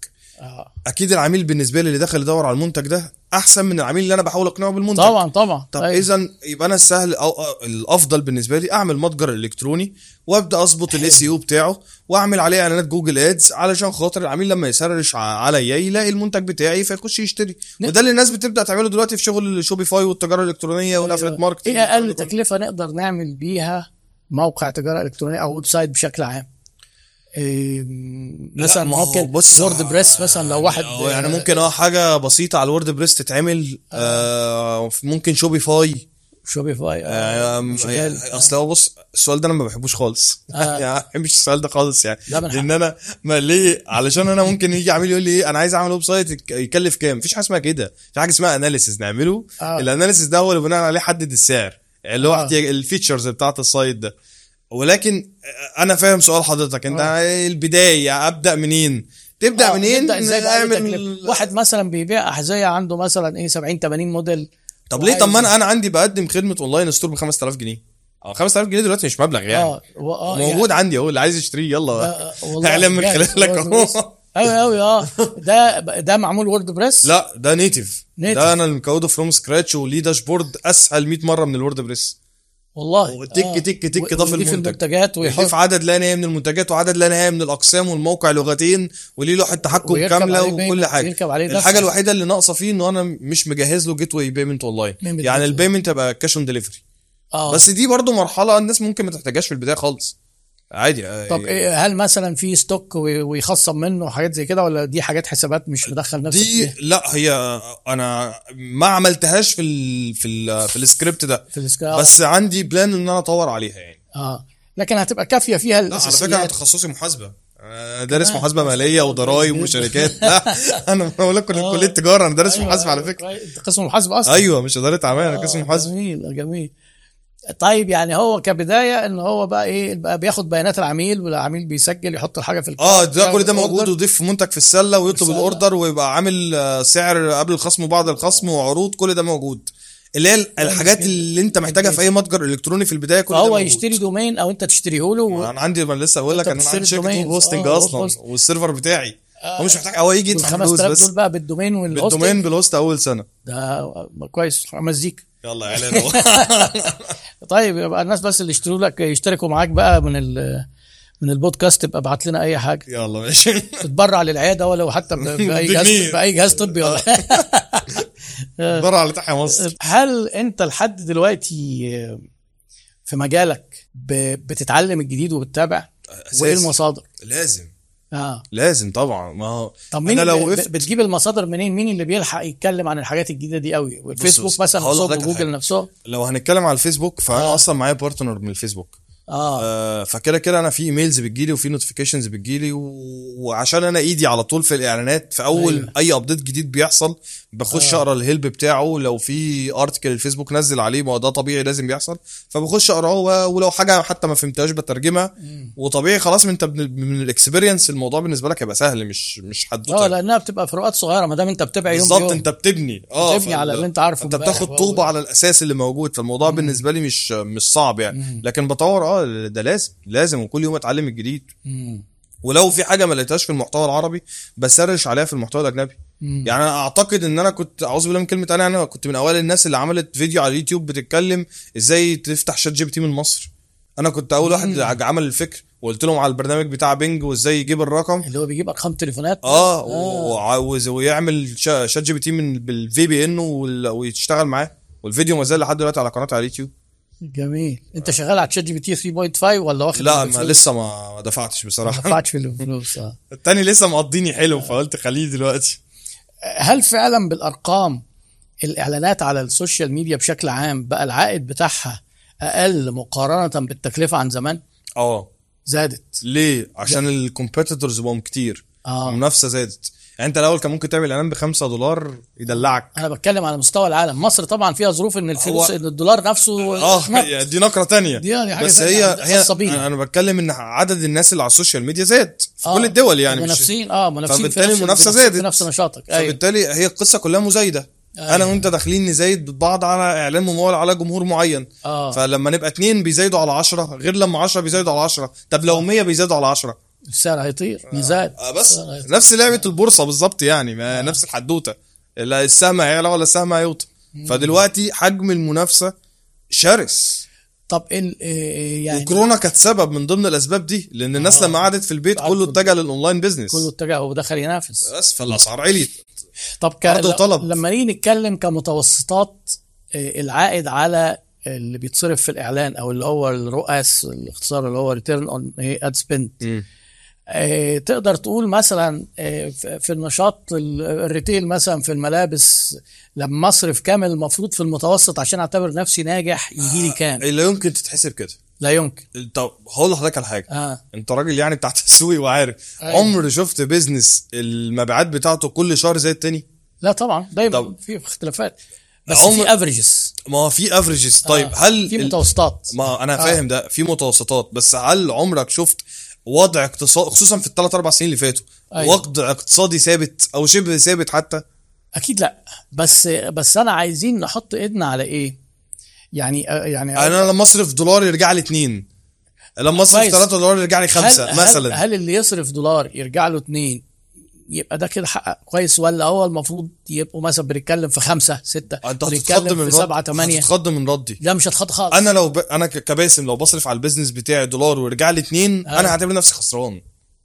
[SPEAKER 1] آه.
[SPEAKER 2] أكيد العميل بالنسبة لي اللي داخل يدور على المنتج ده أحسن من العميل اللي أنا بحاول أقنعه بالمنتج.
[SPEAKER 1] طبعا طبعا.
[SPEAKER 2] طب
[SPEAKER 1] أيوة.
[SPEAKER 2] اذا يبقى أنا السهل أو أو الأفضل بالنسبة لي أعمل متجر إلكتروني وأبدأ أظبط ال SEO بتاعه وأعمل عليه إعلانات جوجل Ads علشان خاطر العميل لما ي search عليا يلاقي المنتج بتاعي فيخش يشتري.
[SPEAKER 1] ن-
[SPEAKER 2] وده اللي الناس بتبدأ تعمله دلوقتي في شغل الشوبيفاي والتجارة الإلكترونية وال affiliate
[SPEAKER 1] market إيه أقل تكلفة نقدر نعمل بيها موقع تجارة إلكترونية أو website بشكل عام؟ إيه مثلا
[SPEAKER 2] ما هو
[SPEAKER 1] ممكن
[SPEAKER 2] بص-
[SPEAKER 1] وورد بريس مثلا لو واحد
[SPEAKER 2] أو يعني ممكن آه حاجة بسيطة على ال WordPress تتعمل آه ممكن Shopify
[SPEAKER 1] Shopify
[SPEAKER 2] آم،
[SPEAKER 1] شغال.
[SPEAKER 2] أصل هو بص السؤال ده أنا ما بحبوش خالص
[SPEAKER 1] آه. [LAUGHS]
[SPEAKER 2] يعني ما بحبش السؤال ده خالص يعني. لأن أنا ما ليه علشان أنا ممكن يجي عميل يقول لي إيه أنا عايز أعمل website يك- يكلف كام مفيش حاجة اسمها كده في حاجة اسمها analysis نعمله
[SPEAKER 1] آه.
[SPEAKER 2] ال analysis ده هو اللي بناء عليه حدد السعر اللي هو
[SPEAKER 1] آه.
[SPEAKER 2] ال features بتاعت ال site ده ولكن أنا فاهم سؤال حضرتك. أنت
[SPEAKER 1] آه.
[SPEAKER 2] البداية أبدأ منين؟ تبدأ
[SPEAKER 1] آه،
[SPEAKER 2] منين؟ إزاي
[SPEAKER 1] تكلفة. واحد مثلا بيبيع أحذية عنده مثلا إيه 70 80 موديل.
[SPEAKER 2] طب ليه؟ طب ما أنا أنا عندي بقدم خدمة online store ب 5000 جنيه. آه 5000 جنيه دلوقتي مش مبلغ يعني.
[SPEAKER 1] آه و- آه
[SPEAKER 2] موجود عندي أهو اللي عايز يشتريه يلا.
[SPEAKER 1] آه، والله
[SPEAKER 2] اعلان من. خلالك أهو.
[SPEAKER 1] قوي قوي آه. ده ده معمول WordPress
[SPEAKER 2] لا ده
[SPEAKER 1] native.
[SPEAKER 2] ده أنا اللي مكوده from scratch وليه dashboard أسهل 100 مرة من ال WordPress
[SPEAKER 1] والله.
[SPEAKER 2] وتك
[SPEAKER 1] آه.
[SPEAKER 2] تك تك ضاف
[SPEAKER 1] ويضيف
[SPEAKER 2] المنتج.
[SPEAKER 1] المنتجات ويحط
[SPEAKER 2] يضيف عدد لا نهائي من المنتجات وعدد لا نهائي من الاقسام والموقع لغتين وليه لوحة تحكم
[SPEAKER 1] كاملة
[SPEAKER 2] وكل حاجة.
[SPEAKER 1] يركب عليه الحاجة
[SPEAKER 2] الوحيدة اللي ناقصة فيه إنه أنا مش مجهز له gateway
[SPEAKER 1] payment online
[SPEAKER 2] يعني.
[SPEAKER 1] ال
[SPEAKER 2] payment يبقى cash on delivery
[SPEAKER 1] آه.
[SPEAKER 2] بس دي برضو مرحلة الناس ممكن ما تحتاجهاش في البداية خالص. عادي
[SPEAKER 1] طب إيه هل مثلا في stock وي- ويخصم منه حاجات زي كده ولا دي حاجات حسابات مش مدخل نفسك
[SPEAKER 2] دي
[SPEAKER 1] فيها
[SPEAKER 2] لا هي أنا ما عملتهاش في ال في ال في السكريبت ده.
[SPEAKER 1] في السكا
[SPEAKER 2] بس عندي plan إن أنا أطور عليها يعني.
[SPEAKER 1] آه. لكن هتبقى كافية فيها
[SPEAKER 2] لا على فكرة
[SPEAKER 1] أنا
[SPEAKER 2] تخصصي محاسبة. دارس
[SPEAKER 1] آه.
[SPEAKER 2] محاسبة مالية وضرايب وشركات. لا [LAUGHS] أنا بقول لك
[SPEAKER 1] آه.
[SPEAKER 2] كلية تجارة أنا دارس
[SPEAKER 1] أيوة،
[SPEAKER 2] محاسبة على
[SPEAKER 1] أيوة، فكرة. قسم محاسبة أصلا.
[SPEAKER 2] أيوه مش إدارة أعمال أنا قسم
[SPEAKER 1] آه،
[SPEAKER 2] محاسبة.
[SPEAKER 1] جميل جميل. طيب يعني هو كبداية إن هو بقى إيه بقى بياخد بيانات العميل والعميل بيسجل يحط الحاجة في
[SPEAKER 2] آه ده كل ده موجود. ويضيف منتج في السلة ويطلب
[SPEAKER 1] السلة.
[SPEAKER 2] الأوردر ويبقى عامل آه، سعر قبل الخصم وبعد الخصم وعروض كل ده موجود اللي هي الحاجات
[SPEAKER 1] جدا.
[SPEAKER 2] اللي أنت محتاجها في أي متجر إلكتروني في البداية كل موجود.
[SPEAKER 1] يشتري domain أو أنت تشتريه له و...
[SPEAKER 2] أنا عندي ما لسه بقول لك أنا عندي شركة hosting
[SPEAKER 1] آه، أصلا. وال
[SPEAKER 2] server بتاعي هو مش محتاج هو يجي يدفع فلوس
[SPEAKER 1] 5000
[SPEAKER 2] بس
[SPEAKER 1] دول بقى بال domain
[SPEAKER 2] وال hosting بال domain بال host أول سنة
[SPEAKER 1] ده كويس مزيكا
[SPEAKER 2] يلا إعلان [LAUGHS] اهو [LAUGHS]
[SPEAKER 1] طيب يبقى الناس بس اللي يشتروا لك يشتركوا معاك بقى من ال من البودكاست تبقى ابعت لنا أي حاجة.
[SPEAKER 2] يلا ماشي.
[SPEAKER 1] تتبرع للعيادة ولو حتى [LAUGHS] بأي جهاز. بأي جهاز طبي ولا
[SPEAKER 2] بره على تحيا مصر.
[SPEAKER 1] هل أنت لحد دلوقتي في مجالك بتتعلم الجديد وبتتابع. وإيه المصادر؟
[SPEAKER 2] لازم.
[SPEAKER 1] آه.
[SPEAKER 2] لازم طبعا. ما هو
[SPEAKER 1] طب مين
[SPEAKER 2] أنا لو وقفت
[SPEAKER 1] بتجيب المصادر منين؟ مين اللي بيلحق يتكلم عن الحاجات الجديدة دي قوي؟ والفيسبوك مثلا وجوجل
[SPEAKER 2] حاجة.
[SPEAKER 1] نفسهم
[SPEAKER 2] لو هنتكلم على الفيسبوك فانا
[SPEAKER 1] آه.
[SPEAKER 2] أصلا معايا partner من الفيسبوك.
[SPEAKER 1] آه,
[SPEAKER 2] آه فكده كده أنا في emails بتجيلي وفي notifications بتجيلي و... وعشان أنا إيدي على طول في الإعلانات في أول
[SPEAKER 1] أيوة.
[SPEAKER 2] أي update جديد بيحصل بخش
[SPEAKER 1] آه.
[SPEAKER 2] أقرأ ال help بتاعه لو في article الفيسبوك نزل عليه ما ده طبيعي لازم بيحصل فبخش أقرأه ولو حاجة حتى ما فهمتهاش بترجمها. وطبيعي خلاص انت من, ال experience الموضوع بالنسبة لك هيبقى سهل مش مش حدوته
[SPEAKER 1] آه لأنها بتبقى فروقات صغيرة ما دام أنت بتتابع يوم
[SPEAKER 2] بالظبط. أنت بتبني. آه
[SPEAKER 1] بتبني على اللي أنت عارفه أنت
[SPEAKER 2] بتاخد. طوبة على الأساس اللي موجود فالموضوع بالنسبة لي مش مش صعب يعني. لكن بطور آه ده لازم لازم وكل يوم اتعلم الجديد.
[SPEAKER 1] مم.
[SPEAKER 2] ولو في حاجة ما لقيتهاش في المحتوى العربي ب search عليها في المحتوى الأجنبي.
[SPEAKER 1] مم.
[SPEAKER 2] يعني أنا أعتقد إن أنا كنت أعوذ بالله من كلمة أنا أنا كنت من أوائل الناس اللي عملت فيديو على اليوتيوب بتتكلم إزاي تفتح ChatGPT من مصر. أنا كنت أول واحد عمل الفكر وقلت لهم على البرنامج بتاع بينج وإزاي يجيب الرقم.
[SPEAKER 1] اللي هو بيجيب أرقام تليفونات.
[SPEAKER 2] آه وعاوز ويعمل شا- ChatGPT من بال VPN ويشتغل معاه. والفيديو ما زال لحد دلوقتي على قناتي على اليوتيوب.
[SPEAKER 1] جميل. انت شغال على ChatGPT 3.5 ولا واخد
[SPEAKER 2] لا ما؟ لسه ما ما دفعتش
[SPEAKER 1] ما
[SPEAKER 2] بصراحه
[SPEAKER 1] دفعتش في الفلوس آه. [LAUGHS]
[SPEAKER 2] التاني لسه مقضيني حلو فقلت خليه دلوقتي.
[SPEAKER 1] هل فعلا بالأرقام الإعلانات على ال social media بشكل عام بقى العائد بتاعها أقل مقارنة بالتكلفة عن زمان؟
[SPEAKER 2] آه.
[SPEAKER 1] زادت.
[SPEAKER 2] ليه؟ عشان ال competitors بقوا كتير.
[SPEAKER 1] آه.
[SPEAKER 2] المنافسة زادت. يعني انت الأول كان ممكن تعمل إعلان ب 5 دولار يدلعك.
[SPEAKER 1] أنا بتكلم على مستوى العالم. مصر طبعا فيها ظروف إن الفلوس
[SPEAKER 2] هو-
[SPEAKER 1] إن الدولار نفسه آه.
[SPEAKER 2] يعني دي نقرة تانية.
[SPEAKER 1] دي يعني حاجة
[SPEAKER 2] بس هي هي
[SPEAKER 1] خاصة بينا.
[SPEAKER 2] أنا أنا بتكلم إن عدد الناس اللي على ال social media زاد. في
[SPEAKER 1] آه،
[SPEAKER 2] كل الدول يعني
[SPEAKER 1] منافسين آه منافسين في
[SPEAKER 2] فبالتالي
[SPEAKER 1] نفس-
[SPEAKER 2] المنافسة
[SPEAKER 1] في
[SPEAKER 2] زادت.
[SPEAKER 1] نفس نشاطك. أيوه.
[SPEAKER 2] فبالتالي هي القصة كلها مزايدة.
[SPEAKER 1] أيوة.
[SPEAKER 2] أنا وأنت داخلين نزايد بعض على إعلان ممول على جمهور معين.
[SPEAKER 1] آه.
[SPEAKER 2] فلما نبقى اتنين بيزايدوا على 10 غير لما 10 بيزايدوا على 10 طب لو 100 بيزايدوا على 10
[SPEAKER 1] السعر هيطير
[SPEAKER 2] آه. بس
[SPEAKER 1] السعر هيطير.
[SPEAKER 2] نفس لعبة البورصة بالظبط يعني ما نفس الحدوتة. لا السهم هيعلى ولا السهم هيوطى فدلوقتي حجم المنافسة شرس.
[SPEAKER 1] طب ال إيه يعني
[SPEAKER 2] وكورونا كانت سبب من ضمن الأسباب دي لأن الناس
[SPEAKER 1] آه.
[SPEAKER 2] لما قعدت في البيت كله اتجه لل online business
[SPEAKER 1] كله اتجه ودخل ينافس.
[SPEAKER 2] بس فالأسعار عليت.
[SPEAKER 1] طب ك...
[SPEAKER 2] وطلب.
[SPEAKER 1] لما نيجي نتكلم كمتوسطات آه، العائد على اللي بيتصرف في الإعلان أو اللي هو ال ROAS الاختصار اللي هو return on ad spend آه، تقدر تقول مثلا آه، في النشاط ال- ال retail مثلا في الملابس لما أصرف كام المفروض في المتوسط عشان أعتبر نفسي ناجح يجي لي كام؟
[SPEAKER 2] لا يمكن تتحسب كده.
[SPEAKER 1] لا يمكن.
[SPEAKER 2] طب هقول لحضرتك على حاجة.
[SPEAKER 1] آه.
[SPEAKER 2] أنت راجل يعني بتاع [LAUGHS] تسويق وعارف.
[SPEAKER 1] أيوة.
[SPEAKER 2] عمر شفت business المبيعات بتاعته كل شهر زي التاني؟
[SPEAKER 1] لا طبعا. دايما
[SPEAKER 2] طب.
[SPEAKER 1] في اختلافات. بس
[SPEAKER 2] عمر-
[SPEAKER 1] في averages
[SPEAKER 2] ما هو في averages طيب
[SPEAKER 1] آه.
[SPEAKER 2] هل
[SPEAKER 1] في متوسطات.
[SPEAKER 2] ما أنا
[SPEAKER 1] آه.
[SPEAKER 2] فاهم ده. في متوسطات. بس هل عمرك شفت وضع اقتصادي خصوصا في الثلاث أربع سنين اللي فاتوا.
[SPEAKER 1] أيوة.
[SPEAKER 2] وضع اقتصادي ثابت أو شبه ثابت حتى.
[SPEAKER 1] أكيد لأ. بس بس أنا عايزين نحط إيدنا على إيه؟ يعني يعني
[SPEAKER 2] أنا لما أصرف دولار يرجع لي اتنين. لما أصرف
[SPEAKER 1] كويس.
[SPEAKER 2] 3 دولار يرجع لي خمسة
[SPEAKER 1] هل
[SPEAKER 2] مثلا.
[SPEAKER 1] هل, هل اللي يصرف دولار يرجع له اتنين؟ يبقى ده كده حقق كويس ولا هو المفروض يبقوا مثلا بنتكلم في خمسة ستة؟
[SPEAKER 2] أنت هتتخض من
[SPEAKER 1] في سبعة تمانية؟
[SPEAKER 2] هتتخض من ردي.
[SPEAKER 1] لا مش هتخط خالص.
[SPEAKER 2] أنا لو ب... أنا كباسم لو بصرف على البيزنس بتاعي دولار ورجع لي اتنين
[SPEAKER 1] آه.
[SPEAKER 2] أنا هعتبر نفسي خسران.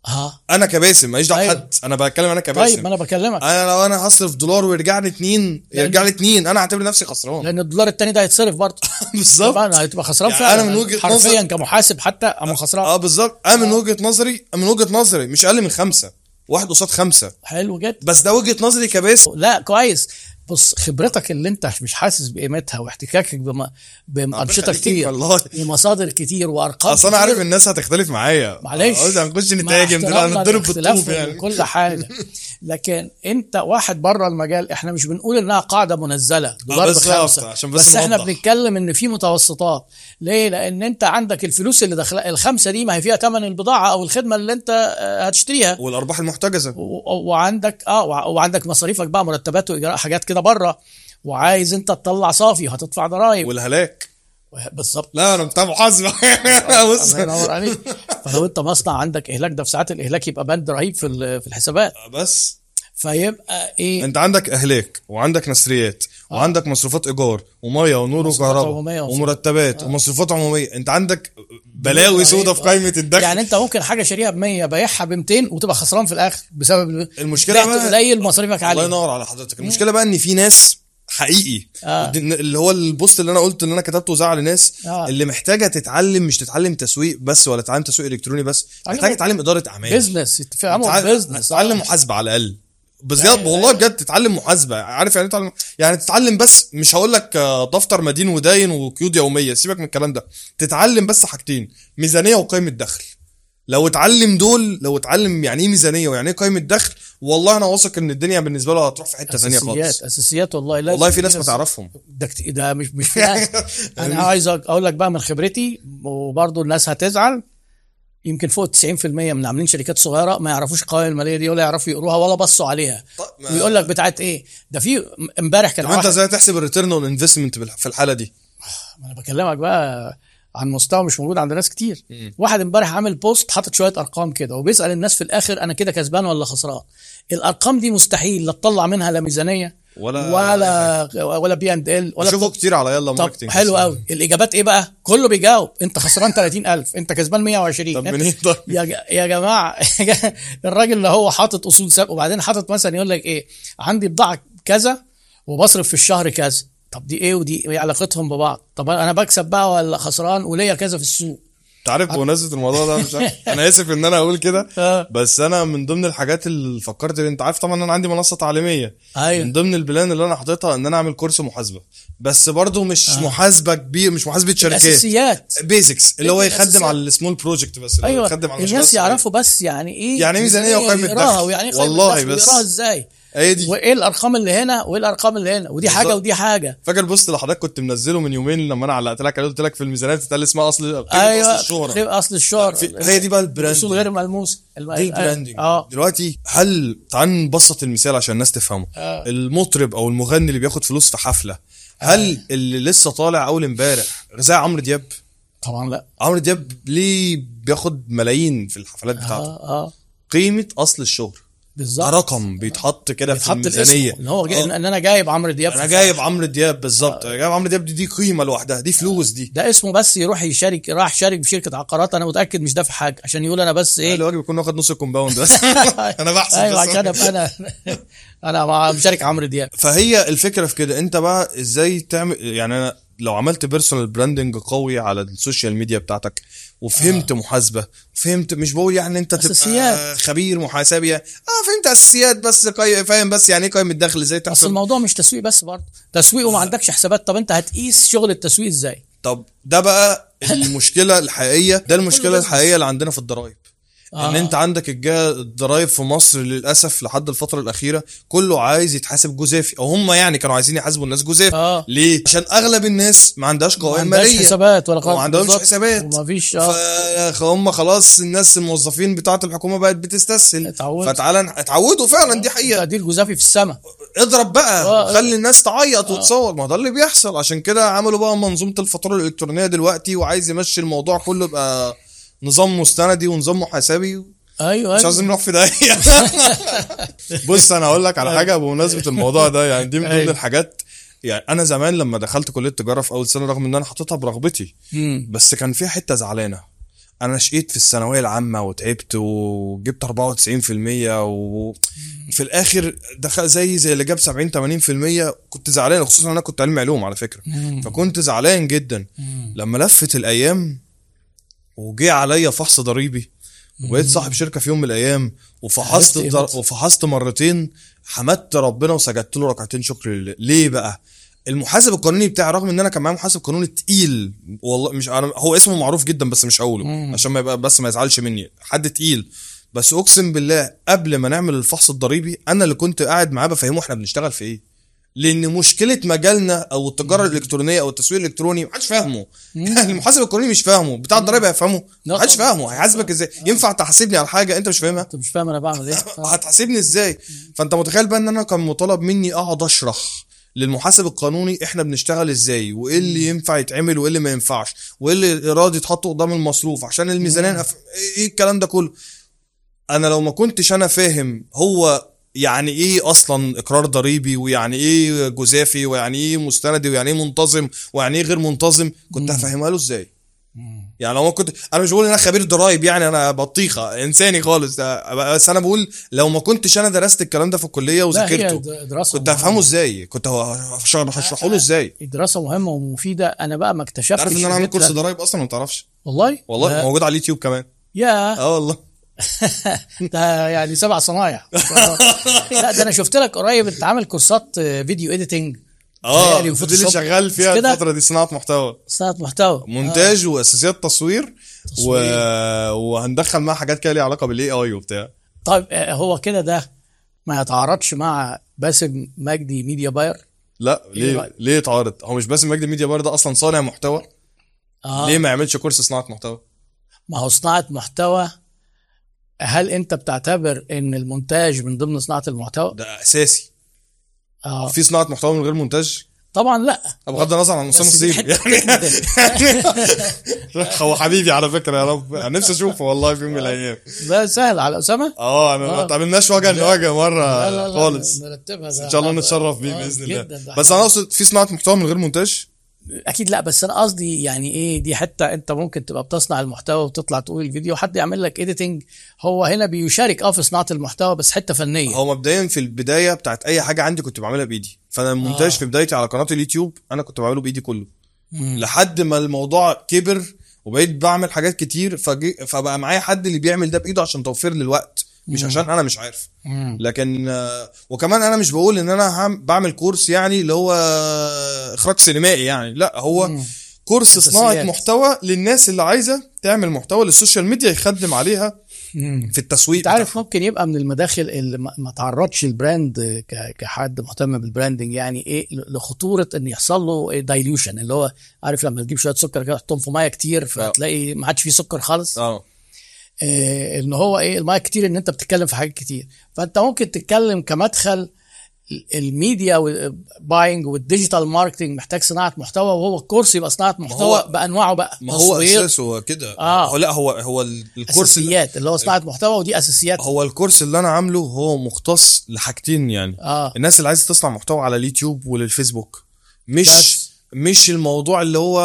[SPEAKER 1] آه.
[SPEAKER 2] أنا كباسم ماليش دعوة
[SPEAKER 1] أيوة.
[SPEAKER 2] بحد. أنا بتكلم أنا كباسم.
[SPEAKER 1] طيب ما أنا بكلمك.
[SPEAKER 2] أنا لو أنا هصرف دولار ويرجع لي اتنين يرجع لي اتنين أنا هعتبر نفسي خسران.
[SPEAKER 1] لأن الدولار التاني ده هيتصرف برضه. [LAUGHS]
[SPEAKER 2] بالظبط.
[SPEAKER 1] طبعا هتبقى خسران
[SPEAKER 2] يعني
[SPEAKER 1] فعلا.
[SPEAKER 2] أنا من وجهة
[SPEAKER 1] حرفيا
[SPEAKER 2] نظر-
[SPEAKER 1] كمحاسب حتى اما خسران.
[SPEAKER 2] آه بالظبط. أنا من وجهة نظري من وجهة نظري مش أقل من خمسة. واحد قصاد خمسة.
[SPEAKER 1] حلو جدا.
[SPEAKER 2] بس ده وجهة نظري كباسم.
[SPEAKER 1] لا كويس. بص خبرتك اللي انت مش حاسس بقيمتها واحتكاكك بم...
[SPEAKER 2] بأنشطة
[SPEAKER 1] كتير
[SPEAKER 2] والله.
[SPEAKER 1] بمصادر كتير
[SPEAKER 2] وأرقام أصل
[SPEAKER 1] أنا.
[SPEAKER 2] عارف الناس هتختلف معايا.
[SPEAKER 1] معلش.
[SPEAKER 2] قصدي هنخش
[SPEAKER 1] مع
[SPEAKER 2] نتهاجم دلوقتي هنضرب بالطوب يعني.
[SPEAKER 1] وكل حاجة. [LAUGHS] لكن انت واحد بره المجال إحنا مش بنقول انها قاعدة منزلة دولار
[SPEAKER 2] بالظبط،
[SPEAKER 1] بخمسه
[SPEAKER 2] عشان بس
[SPEAKER 1] بس
[SPEAKER 2] إحنا.
[SPEAKER 1] بنتكلم إن في متوسطات. ليه؟ لأن انت عندك الفلوس اللي داخلة الخمسة دي ما هي فيها ثمن البضاعة أو الخدمة اللي انت آه، هتشتريها.
[SPEAKER 2] والأرباح
[SPEAKER 1] المحتجزة. وعندك آه وع- وعندك مصاريفك بقى مرتبات وإجراء حاجات كده بره. وعايز انت تطلع صافي وهتدفع ضرائب.
[SPEAKER 2] والهلاك.
[SPEAKER 1] بالظبط.
[SPEAKER 2] لا أنا بتاع محاسبه بص
[SPEAKER 1] الله ينور عليك. فلو أنت مصنع عندك إهلاك ده في ساعات الإهلاك يبقى بند رهيب في في الحسابات.
[SPEAKER 2] بس.
[SPEAKER 1] فيبقى إيه؟
[SPEAKER 2] أنت عندك إهلاك وعندك نسريات وعندك مصروفات إيجار ومية ونور وكهرباء ومرتبات ومصروفات عمومية. أنت عندك بلاوي سودة في قائمة الدخل.
[SPEAKER 1] يعني أنت ممكن حاجة شاريها ب 100 بايعها ب 200 وتبقى خسران في الآخر بسبب
[SPEAKER 2] المشكلة
[SPEAKER 1] بعت
[SPEAKER 2] بقى-
[SPEAKER 1] قليل مصاريفك
[SPEAKER 2] الله
[SPEAKER 1] عاليه
[SPEAKER 2] ينور على حضرتك. المشكلة بقى إن في ناس حقيقي.
[SPEAKER 1] آه.
[SPEAKER 2] اللي هو البوست اللي أنا قلت اللي أنا كتبته زعل ناس
[SPEAKER 1] آه.
[SPEAKER 2] اللي محتاجة تتعلم مش تتعلم تسويق بس ولا تتعلم تسويق إلكتروني بس. محتاجة تتعلم إدارة أعمال.
[SPEAKER 1] business تفهموا
[SPEAKER 2] تتعلم
[SPEAKER 1] بيزنس
[SPEAKER 2] تتعلم محاسبة على الأقل. بجد والله بجد تتعلم محاسبة. عارف يعني إيه تتعلم؟ يعني تتعلم بس مش هقول لك آه، دفتر مدين وداين وقيود يومية. سيبك من الكلام ده. تتعلم بس حاجتين ميزانية وقائمه دخل. لو اتعلم دول لو اتعلم يعني إيه ميزانية ويعني إيه قائمه دخل والله أنا واثق إن الدنيا بالنسبة له هتروح في حتة ثانية
[SPEAKER 1] أساسيات
[SPEAKER 2] خالص.
[SPEAKER 1] أساسيات والله. لازم
[SPEAKER 2] والله في ناس ما تعرفهم.
[SPEAKER 1] ده كت- ده مش مش [LAUGHS] أنا عايز أقول لك بقى من خبرتي وبرضه الناس هتزعل يمكن فوق 90% من عاملين شركات صغيرة ما يعرفوش القوائم المالية دي ولا يعرفوا يقروها ولا بصوا عليها.
[SPEAKER 2] ما-
[SPEAKER 1] ويقول لك بتاعت إيه؟ ده في امبارح كان
[SPEAKER 2] أنت إزاي
[SPEAKER 1] تحسب
[SPEAKER 2] ال return on investment في الحالة دي؟
[SPEAKER 1] ما أنا بكلمك بقى. عن مستوى مش موجود عند ناس كتير. واحد امبارح عامل بوست حاطط شوية أرقام كده وبيسأل الناس في الآخر أنا كده كسبان ولا خسران. الأرقام دي مستحيل لا تطلع منها لا ميزانية
[SPEAKER 2] ولا-
[SPEAKER 1] ولا ولا P and L ولا
[SPEAKER 2] شوفوا كتير على يلا marketing
[SPEAKER 1] حلو قوي الإجابات إيه بقى؟ كله بيجاوب. أنت خسران 30000 أنت كسبان 120
[SPEAKER 2] طب منين طيب؟ [LAUGHS]
[SPEAKER 1] يا يا جماعة [LAUGHS] الراجل اللي هو حاطط أصول ثابته وبعدين حاطط مثلا يقول لك إيه؟ عندي بضاعة كذا وبصرف في الشهر كذا. طب دي إيه ودي إيه علاقتهم ببعض؟ طب أنا بكسب بقى ولا خسران وليا كذا في السوق؟
[SPEAKER 2] أنت عارف بمناسبة الموضوع ده مش عارف. [LAUGHS] أنا آسف إن أنا أقول كده
[SPEAKER 1] آه.
[SPEAKER 2] بس أنا من ضمن الحاجات اللي فكرت أنت عارف طبعا أنا عندي منصة تعليمية. من
[SPEAKER 1] أيوه
[SPEAKER 2] ضمن ال plan اللي أنا حاططها إن أنا أعمل course محاسبة. بس برضو مش محاسبة كبير مش محاسبة شركات.
[SPEAKER 1] الاساسيات
[SPEAKER 2] basics اللي هو يخدم. على ال small project بس اللي
[SPEAKER 1] أيوه.
[SPEAKER 2] يخدم على
[SPEAKER 1] الناس يعرفوا بس يعني إيه
[SPEAKER 2] يعني إيه ميزانية وقائمة
[SPEAKER 1] ويقراها
[SPEAKER 2] دخل.
[SPEAKER 1] ويعني
[SPEAKER 2] والله بس.
[SPEAKER 1] ويقراها إزاي؟
[SPEAKER 2] هي دي.
[SPEAKER 1] وإيه الأرقام اللي هنا وإيه الأرقام اللي هنا؟ ودي
[SPEAKER 2] حاجة.
[SPEAKER 1] ودي حاجة.
[SPEAKER 2] فاكر ال post اللي حضرتك كنت منزله من يومين لما أنا علقت لك عليه قلت لك في الميزانيات بتتقال اسمها اصل أيوه أصل
[SPEAKER 1] الشهرة. أصل الشهر
[SPEAKER 2] في- هي دي بقى ال brand
[SPEAKER 1] الاصول غير الملموسه الم-
[SPEAKER 2] دي ال
[SPEAKER 1] branding. آه.
[SPEAKER 2] دلوقتي هل تعال نبسط المثال عشان الناس تفهمه.
[SPEAKER 1] آه.
[SPEAKER 2] المطرب أو المغني اللي بياخد فلوس في حفلة هل اللي لسه طالع أول امبارح زي عمرو دياب؟
[SPEAKER 1] طبعا لا.
[SPEAKER 2] عمرو دياب ليه بياخد ملايين في الحفلات بتاعته؟
[SPEAKER 1] آه. آه
[SPEAKER 2] قيمة أصل الشهرة ده
[SPEAKER 1] بالظبط.
[SPEAKER 2] رقم بيتحط كده في الميزانية.
[SPEAKER 1] إن هو جاي
[SPEAKER 2] آه.
[SPEAKER 1] ان أنا جايب عمرو دياب أنا
[SPEAKER 2] جايب عمرو دياب بالظبط. أنا جايب عمرو دياب دي, دي قيمة لوحدها دي فلوس دي.
[SPEAKER 1] ده اسمه بس يروح يشارك راح شارك في شركة عقارات. أنا متأكد مش دافع حاجة عشان يقول أنا بس إيه.
[SPEAKER 2] الواجب يكون واخد نص ال compound بس. [LAUGHS] أنا بحسب
[SPEAKER 1] أيوه
[SPEAKER 2] بس.
[SPEAKER 1] عشان أبقى أنا [LAUGHS] أنا مشارك عمرو دياب.
[SPEAKER 2] فهي الفكرة في كده. أنت بقى إزاي تعمل يعني أنا لو عملت personal branding قوي على ال social media بتاعتك وفهمت محاسبة. فهمت مش بقول يعني انت تبقى. خبير محاسبي آه فهمت أساسيات بس قي... فاهم بس يعني إيه قيم الدخل
[SPEAKER 1] إزاي
[SPEAKER 2] تحسب
[SPEAKER 1] الموضوع مش تسويق بس برضه. تسويق وما عندكش حسابات. طب أنت هتقيس شغل التسويق إزاي؟
[SPEAKER 2] طب ده بقى [LAUGHS] المشكلة الحقيقية ده المشكلة
[SPEAKER 1] كله
[SPEAKER 2] الحقيقية اللي عندنا في الضرايب
[SPEAKER 1] آه.
[SPEAKER 2] ان أنت عندك الضرايب في مصر للأسف لحد الفترة الأخيرة كله عايز يتحاسب جزافي أو هم يعني كانوا عايزين يحاسبوا الناس جزافي
[SPEAKER 1] آه.
[SPEAKER 2] ليه؟ عشان أغلب الناس ما عندهاش
[SPEAKER 1] ما
[SPEAKER 2] قوائم
[SPEAKER 1] عندهاش
[SPEAKER 2] مالية.
[SPEAKER 1] حسابات ولا
[SPEAKER 2] وما عندهمش
[SPEAKER 1] بالظبط.
[SPEAKER 2] حسابات.
[SPEAKER 1] وما فيش آه.
[SPEAKER 2] فهم خلاص الناس الموظفين بتاعة الحكومة بقت بتستسهل.
[SPEAKER 1] اتعودوا.
[SPEAKER 2] فتعالى اتعودوا فعلا دي حقيقة.
[SPEAKER 1] تقدير جزافي في السماء
[SPEAKER 2] اضرب بقى.
[SPEAKER 1] آه.
[SPEAKER 2] خلي الناس تعيط وتصور. ما ده اللي بيحصل. عشان كده عملوا بقى منظومة الفاتورة الإلكترونية دلوقتي وعايز يمشي الموضوع كله يبقى نظام مستندي ونظام محاسبي
[SPEAKER 1] أيوه
[SPEAKER 2] مش
[SPEAKER 1] أيوة.
[SPEAKER 2] عايزين نروح في داهيه [LAUGHS] بص أنا أقول لك على حاجة بمناسبة الموضوع ده يعني دي من ضمن
[SPEAKER 1] أيوة.
[SPEAKER 2] الحاجات يعني أنا زمان لما دخلت كلية تجاره في أول سنة رغم إن أنا حاططها برغبتي. بس كان فيها حتة زعلانة أنا شقيت في الثانوية العامة وتعبت وجبت 94% وفي الآخر دخل زي زي اللي جاب 70 80% كنت زعلان خصوصا أنا كنت علمي علوم على
[SPEAKER 1] فكرة.
[SPEAKER 2] فكنت زعلان جدا. لما لفت الأيام وجه عليا فحص ضريبي وبقيت صاحب شركة في يوم من الأيام وفحصت.
[SPEAKER 1] قيمتها.
[SPEAKER 2] وفحصت مرتين حمدت ربنا وسجدت له ركعتين شكر لله ليه بقى المحاسب القانوني بتاعي رغم إن أنا كان معايا محاسب قانوني تقيل والله مش أنا هو اسمه معروف جدا بس مش هقوله
[SPEAKER 1] مم.
[SPEAKER 2] عشان ما يبقى بس ما يزعلش مني حد تقيل بس أقسم بالله قبل ما نعمل الفحص الضريبي أنا اللي كنت قاعد معاه بفهمه إحنا بنشتغل في إيه لأن مشكلة مجالنا أو التجارة الإلكترونية أو التسويق الإلكتروني محدش فاهمه. [LAUGHS] المحاسب القانوني مش فاهمه. بتاع الضرايب هيفهمه محدش. فاهمه. هيحاسبك إزاي؟ ينفع تحاسبني على حاجة أنت مش فاهمها؟
[SPEAKER 1] أنت مش فاهم أنا بعمل إيه. [LAUGHS]
[SPEAKER 2] هتحاسبني إزاي؟ فأنت متخيل بقى إن أنا كان مطالب مني أقعد أشرح للمحاسب القانوني إحنا بنشتغل إزاي وإيه اللي ينفع يتعمل وإيه اللي ما ينفعش وإيه اللي الايراد يتحط قدام المصروف عشان الميزانية إيه الكلام ده كله؟ أنا لو ما كنتش أنا فاهم هو يعني إيه أصلا إقرار ضريبي ويعني إيه جزافي ويعني إيه مستندي ويعني إيه منتظم ويعني إيه غير منتظم؟ كنت هفهمها له إزاي؟ يعني لو ما كنت أنا مش بقول ان أنا خبير ضرايب يعني أنا بطيخة إنساني خالص. بس أنا بقول لو ما كنتش أنا درست الكلام ده في
[SPEAKER 1] الكلية
[SPEAKER 2] وذاكرته كنت هفهمه إزاي؟ كنت هشرحه له إزاي؟
[SPEAKER 1] دراسة مهمة ومفيدة. أنا بقى ما اكتشفتش
[SPEAKER 2] تعرف إن أنا عامل course ضرايب أصلا؟ ما تعرفش.
[SPEAKER 1] والله؟
[SPEAKER 2] والله. موجود على اليوتيوب كمان.
[SPEAKER 1] يا
[SPEAKER 2] آه والله. [LAUGHS]
[SPEAKER 1] ده يعني سبع صنايع. [LAUGHS] لا ده أنا شفت لك قريب أنت عامل كورسات آه، video
[SPEAKER 2] editing
[SPEAKER 1] آه
[SPEAKER 2] دي اللي. شغال فيها؟ الفترة دي صناعة محتوى.
[SPEAKER 1] صناعة محتوى.
[SPEAKER 2] مونتاج وأساسيات تصوير, و...
[SPEAKER 1] تصوير.
[SPEAKER 2] وهندخل معاها حاجات كده ليها علاقة بال AI وبتاع.
[SPEAKER 1] طيب آه، هو كده ده ما يتعارضش مع باسم مجدي media buyer؟
[SPEAKER 2] لا
[SPEAKER 1] إيه
[SPEAKER 2] ليه
[SPEAKER 1] رأيك؟
[SPEAKER 2] ليه يتعارض؟ هو مش باسم مجدي media buyer ده أصلا صانع محتوى؟
[SPEAKER 1] آه.
[SPEAKER 2] ليه ما يعملش course صناعة محتوى؟
[SPEAKER 1] ما هو صناعة محتوى هل انت بتعتبر ان المونتاج من ضمن صناعة المحتوى؟
[SPEAKER 2] ده أساسي.
[SPEAKER 1] آه.
[SPEAKER 2] في صناعة محتوى من غير مونتاج؟
[SPEAKER 1] طبعا لا.
[SPEAKER 2] بغض النظر عن اسامه
[SPEAKER 1] حتة
[SPEAKER 2] يعني. [LAUGHS] هو حبيبي على فكرة يا رب. أنا نفسي أشوفه والله في يوم من الأيام.
[SPEAKER 1] ده سهل على أسامة.
[SPEAKER 2] آه أنا ما
[SPEAKER 1] آه.
[SPEAKER 2] اتقابلناش وجها لوجه مرة
[SPEAKER 1] لا لا
[SPEAKER 2] خالص.
[SPEAKER 1] نرتبها
[SPEAKER 2] إن شاء الله نتشرف بيه
[SPEAKER 1] آه، بإذن
[SPEAKER 2] الله. بس أنا أقصد في صناعة محتوى من غير مونتاج؟
[SPEAKER 1] أكيد لا بس أنا قصدي يعني إيه دي حتة أنت ممكن تبقى بتصنع المحتوى وتطلع تقول الفيديو. حد يعمل لك editing هو هنا بيشارك آه في صناعة المحتوى بس حتة فنية.
[SPEAKER 2] هو مبدئيا في البداية بتاعت أي حاجة عندي كنت بعملها بإيدي. فأنا المونتاج
[SPEAKER 1] آه.
[SPEAKER 2] في بدايتي على قناة اليوتيوب أنا كنت بعمله بإيدي كله.
[SPEAKER 1] مم.
[SPEAKER 2] لحد ما الموضوع كبر وبقيت بعمل حاجات كتير فبقى معايا حد اللي بيعمل ده بإيده عشان توفير للوقت. مش
[SPEAKER 1] مم.
[SPEAKER 2] عشان أنا مش عارف
[SPEAKER 1] مم.
[SPEAKER 2] لكن آه، وكمان أنا مش بقول إن أنا بعمل course يعني اللي هو إخراج سينمائي يعني لا هو
[SPEAKER 1] مم. course.
[SPEAKER 2] صناعة محتوى للناس اللي عايزة تعمل محتوى للسوشيال ميديا يخدم عليها
[SPEAKER 1] مم.
[SPEAKER 2] في التسويق
[SPEAKER 1] أنت عارف ممكن يبقى من المداخل اللي ما تعرضش ال brand ك- كحد مهتم بال branding يعني إيه لخطورة إن يحصل له dilution اللي هو عارف لما تجيب شوية سكر كده تحطهم في مية كتير فتلاقي ما عادش فيه سكر خالص
[SPEAKER 2] آه
[SPEAKER 1] آه، إن هو إيه المية كتير إن أنت بتتكلم في حاجات كتير. فأنت ممكن تتكلم كمدخل ال media buying وال digital marketing محتاج صناعة محتوى وهو ال course يبقى صناعة محتوى
[SPEAKER 2] هو-
[SPEAKER 1] بأنواعه بقى
[SPEAKER 2] ما هو أساسه كده.
[SPEAKER 1] آه.
[SPEAKER 2] هو لا هو هو ال- ال course اللي
[SPEAKER 1] أساسيات اللي هو صناعة محتوى ودي أساسيات.
[SPEAKER 2] هو ال course اللي أنا عامله هو مختص لحاجتين يعني.
[SPEAKER 1] آه.
[SPEAKER 2] الناس اللي عايزة تصنع محتوى على اليوتيوب وللفيسبوك. مش
[SPEAKER 1] بس.
[SPEAKER 2] مش الموضوع اللي هو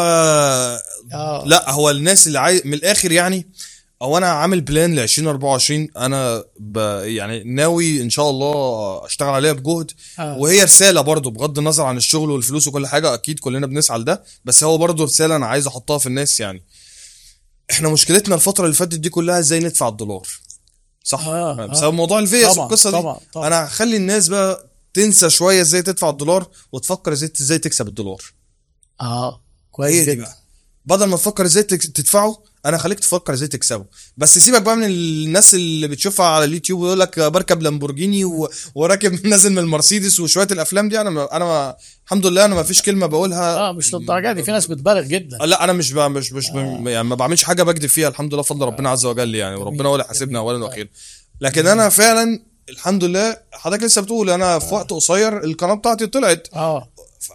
[SPEAKER 1] آه.
[SPEAKER 2] لا هو الناس اللي عايز من الآخر يعني أو أنا عامل plan ل 2024 أنا ب... يعني ناوي إن شاء الله أشتغل عليها بجهد.
[SPEAKER 1] آه.
[SPEAKER 2] وهي رسالة برضو بغض النظر عن الشغل والفلوس وكل حاجة أكيد كلنا بنسعى لده بس هو برضو رسالة أنا عايز أحطها في الناس يعني. إحنا مشكلتنا الفترة اللي فاتت دي كلها إزاي ندفع الدولار؟ صح؟
[SPEAKER 1] آه، آه.
[SPEAKER 2] بسبب موضوع الفيز والقصة دي.
[SPEAKER 1] طبعاً، طبعاً.
[SPEAKER 2] أنا هخلي الناس بقى تنسى شوية إزاي تدفع الدولار وتفكر إزاي تكسب الدولار.
[SPEAKER 1] آه كويس جدا.
[SPEAKER 2] بدل ما تفكر إزاي تدفعه أنا خليك تفكر إزاي تكسبه. بس سيبك بقى من الناس اللي بتشوفها على اليوتيوب ويقول لك بركب لامبورجيني و... وراكب [LAUGHS] نازل من المرسيدس وشوية الأفلام دي. أنا ما... أنا ما... الحمد لله أنا ما فيش كلمة بقولها.
[SPEAKER 1] آه مش للدرجة دي. في ناس بتبالغ جدا.
[SPEAKER 2] لا أنا مش ب... مش مش ب... يعني ما بعملش حاجة بكذب فيها. الحمد لله بفضل ربنا عز وجل يعني وربنا هو اللي حاسبنا اولا وأخيرا. لكن أنا فعلا الحمد لله حضرتك لسه بتقول أنا في وقت قصير القناة بتاعتي طلعت.
[SPEAKER 1] آه.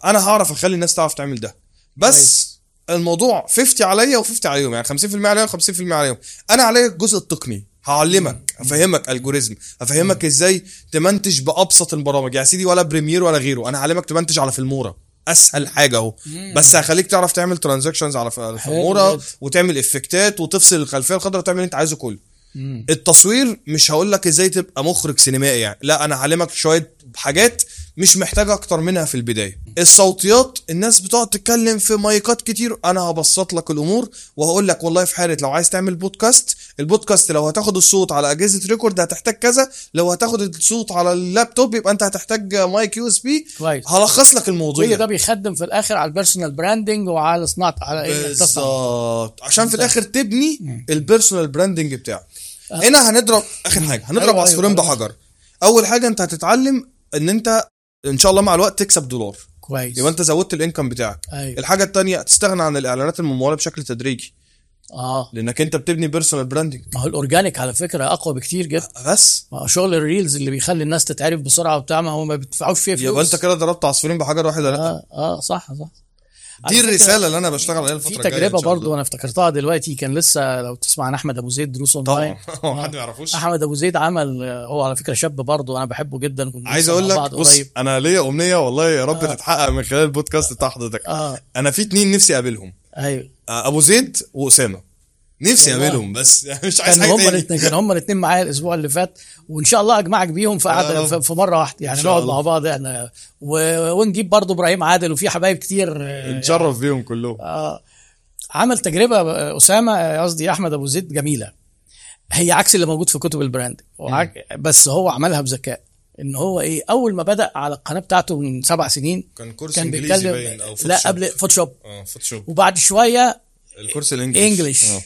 [SPEAKER 2] أنا هعرف أخلي الناس تعرف تعمل ده. بس الموضوع 50 عليا و50 عليهم يعني 50% عليا و50% عليهم أنا عليا الجزء التقني هعلمك أفهمك algorithm أفهمك إزاي تمنتج بأبسط البرامج. يا سيدي ولا بريمير ولا غيره أنا هعلمك تمنتج على فيلمورا أسهل حاجة أهو. بس هخليك تعرف تعمل transitions على فيلمورا. وتعمل effect ات وتفصل الخلفية الخضراء وتعمل اللي أنت عايزه كله. التصوير مش هقول لك إزاي تبقى مخرج سينمائي يعني لا أنا هعلمك شوية حاجات مش محتاج أكتر منها في البداية. الصوتيات الناس بتقعد تتكلم في مايكات كتير. أنا هبسط لك الأمور وهقول لك والله في حالة لو عايز تعمل بودكاست البودكاست لو هتاخد الصوت على أجهزة record هتحتاج كذا لو هتاخد الصوت على اللابتوب يبقى أنت هتحتاج mic
[SPEAKER 1] USB.
[SPEAKER 2] هلخص لك الموضوع.
[SPEAKER 1] كل ده بيخدم في الآخر على ال personal branding وعلى صناعه على إيه.
[SPEAKER 2] بالظبط. عشان في الآخر تبني ال personal branding بتاعك. هنا هنضرب آخر حاجة. هنضرب
[SPEAKER 1] أيوة،
[SPEAKER 2] عصفورين
[SPEAKER 1] أيوة.
[SPEAKER 2] بحجر. أول حاجة أنت هتتعلم ان انت ان شاء الله مع الوقت تكسب دولار.
[SPEAKER 1] كويس.
[SPEAKER 2] يبقى انت زودت ال income بتاعك.
[SPEAKER 1] أيوه.
[SPEAKER 2] الحاجة التانية تستغنى عن الإعلانات الممولة بشكل تدريجي.
[SPEAKER 1] آه.
[SPEAKER 2] لأنك انت بتبني personal branding
[SPEAKER 1] ما هو ال organic على فكرة أقوى بكتير جدا.
[SPEAKER 2] بس.
[SPEAKER 1] ما هو شغل ال reels اللي بيخلي الناس تتعرف بسرعة وبتاع ما هو ما بيدفعوش فيه فلوس
[SPEAKER 2] يبقى انت كده ضربت عصفورين بحجر واحد لأ؟
[SPEAKER 1] آه آه صح صح.
[SPEAKER 2] دي الرسالة اللي أنا بشتغل عليها
[SPEAKER 1] في
[SPEAKER 2] الفترة الجايه تجربة شاء
[SPEAKER 1] برضو
[SPEAKER 2] الله.
[SPEAKER 1] وأنا افتكرتها دلوقتي كان لسه لو تسمع عن أحمد أبو زيد دروس أونلاين.
[SPEAKER 2] طبعا. [LAUGHS] حد ما يعرفوش؟
[SPEAKER 1] أحمد أبو زيد عمل هو على فكرة شاب برضه أنا بحبه جدا كنا
[SPEAKER 2] عايز
[SPEAKER 1] أقول
[SPEAKER 2] لك بص
[SPEAKER 1] قريب.
[SPEAKER 2] أنا ليا أمنية والله يا رب تتحقق من خلال البودكاست بتاع حضرتك.
[SPEAKER 1] آه.
[SPEAKER 2] أنا في اتنين نفسي أقابلهم.
[SPEAKER 1] أيوه.
[SPEAKER 2] أبو زيد وأسامة. نفسي. اقابلهم بس [LAUGHS] مش عايز
[SPEAKER 1] حاجة
[SPEAKER 2] تاني
[SPEAKER 1] الاثنين كانوا هما الاثنين معايا الأسبوع اللي فات وإن شاء الله أجمعك بيهم في قعده
[SPEAKER 2] رب.
[SPEAKER 1] في- مرة واحدة. يعني نقعد. مع بعض إحنا. و... ونجيب برضه إبراهيم عادل وفي حبايب كتير. آه،
[SPEAKER 2] نتشرف بيهم كلهم.
[SPEAKER 1] آه. عمل تجربة آه، أسامة آه، قصدي أحمد أبو زيد جميلة. هي عكس اللي موجود في كتب ال brand. وعك... بس هو عملها بذكاء. إن هو إيه أول ما بدأ على القناة بتاعته من سبع سنين
[SPEAKER 2] كان course
[SPEAKER 1] كان إنجليزي
[SPEAKER 2] باين أو
[SPEAKER 1] لا قبل فوتوشوب
[SPEAKER 2] آه فوتوشوب
[SPEAKER 1] وبعد شوية
[SPEAKER 2] ال course الانجليزي
[SPEAKER 1] English
[SPEAKER 2] آه.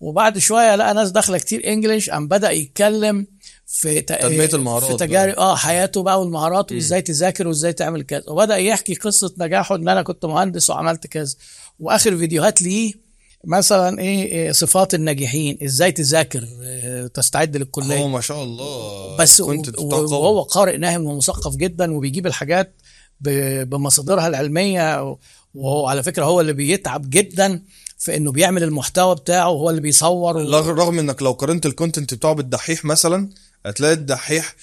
[SPEAKER 1] وبعد شوية لقى ناس داخلة كتير English قام بدأ يتكلم في ت-
[SPEAKER 2] تنمية المهارات
[SPEAKER 1] في تجارب. آه حياته بقى والمهارات وإزاي تذاكر وإزاي تعمل كذا. وبدأ يحكي قصة نجاحه إن أنا كنت مهندس وعملت كذا. وآخر فيديوهات ليه مثلا إيه إيه صفات الناجحين إزاي تذاكر إيه تستعد
[SPEAKER 2] هو
[SPEAKER 1] للكليه
[SPEAKER 2] ما شاء الله.
[SPEAKER 1] بس
[SPEAKER 2] كنت.
[SPEAKER 1] وهو قارئ ناهم ومثقف جدا وبيجيب الحاجات بمصادرها العلمية. وهو على فكرة هو اللي بيتعب جدا. في إنه بيعمل المحتوى بتاعه وهو اللي بيصور و...
[SPEAKER 2] رغم إنك لو قارنت ال content بتاعه بالدحيح مثلا هتلاقي الدحيح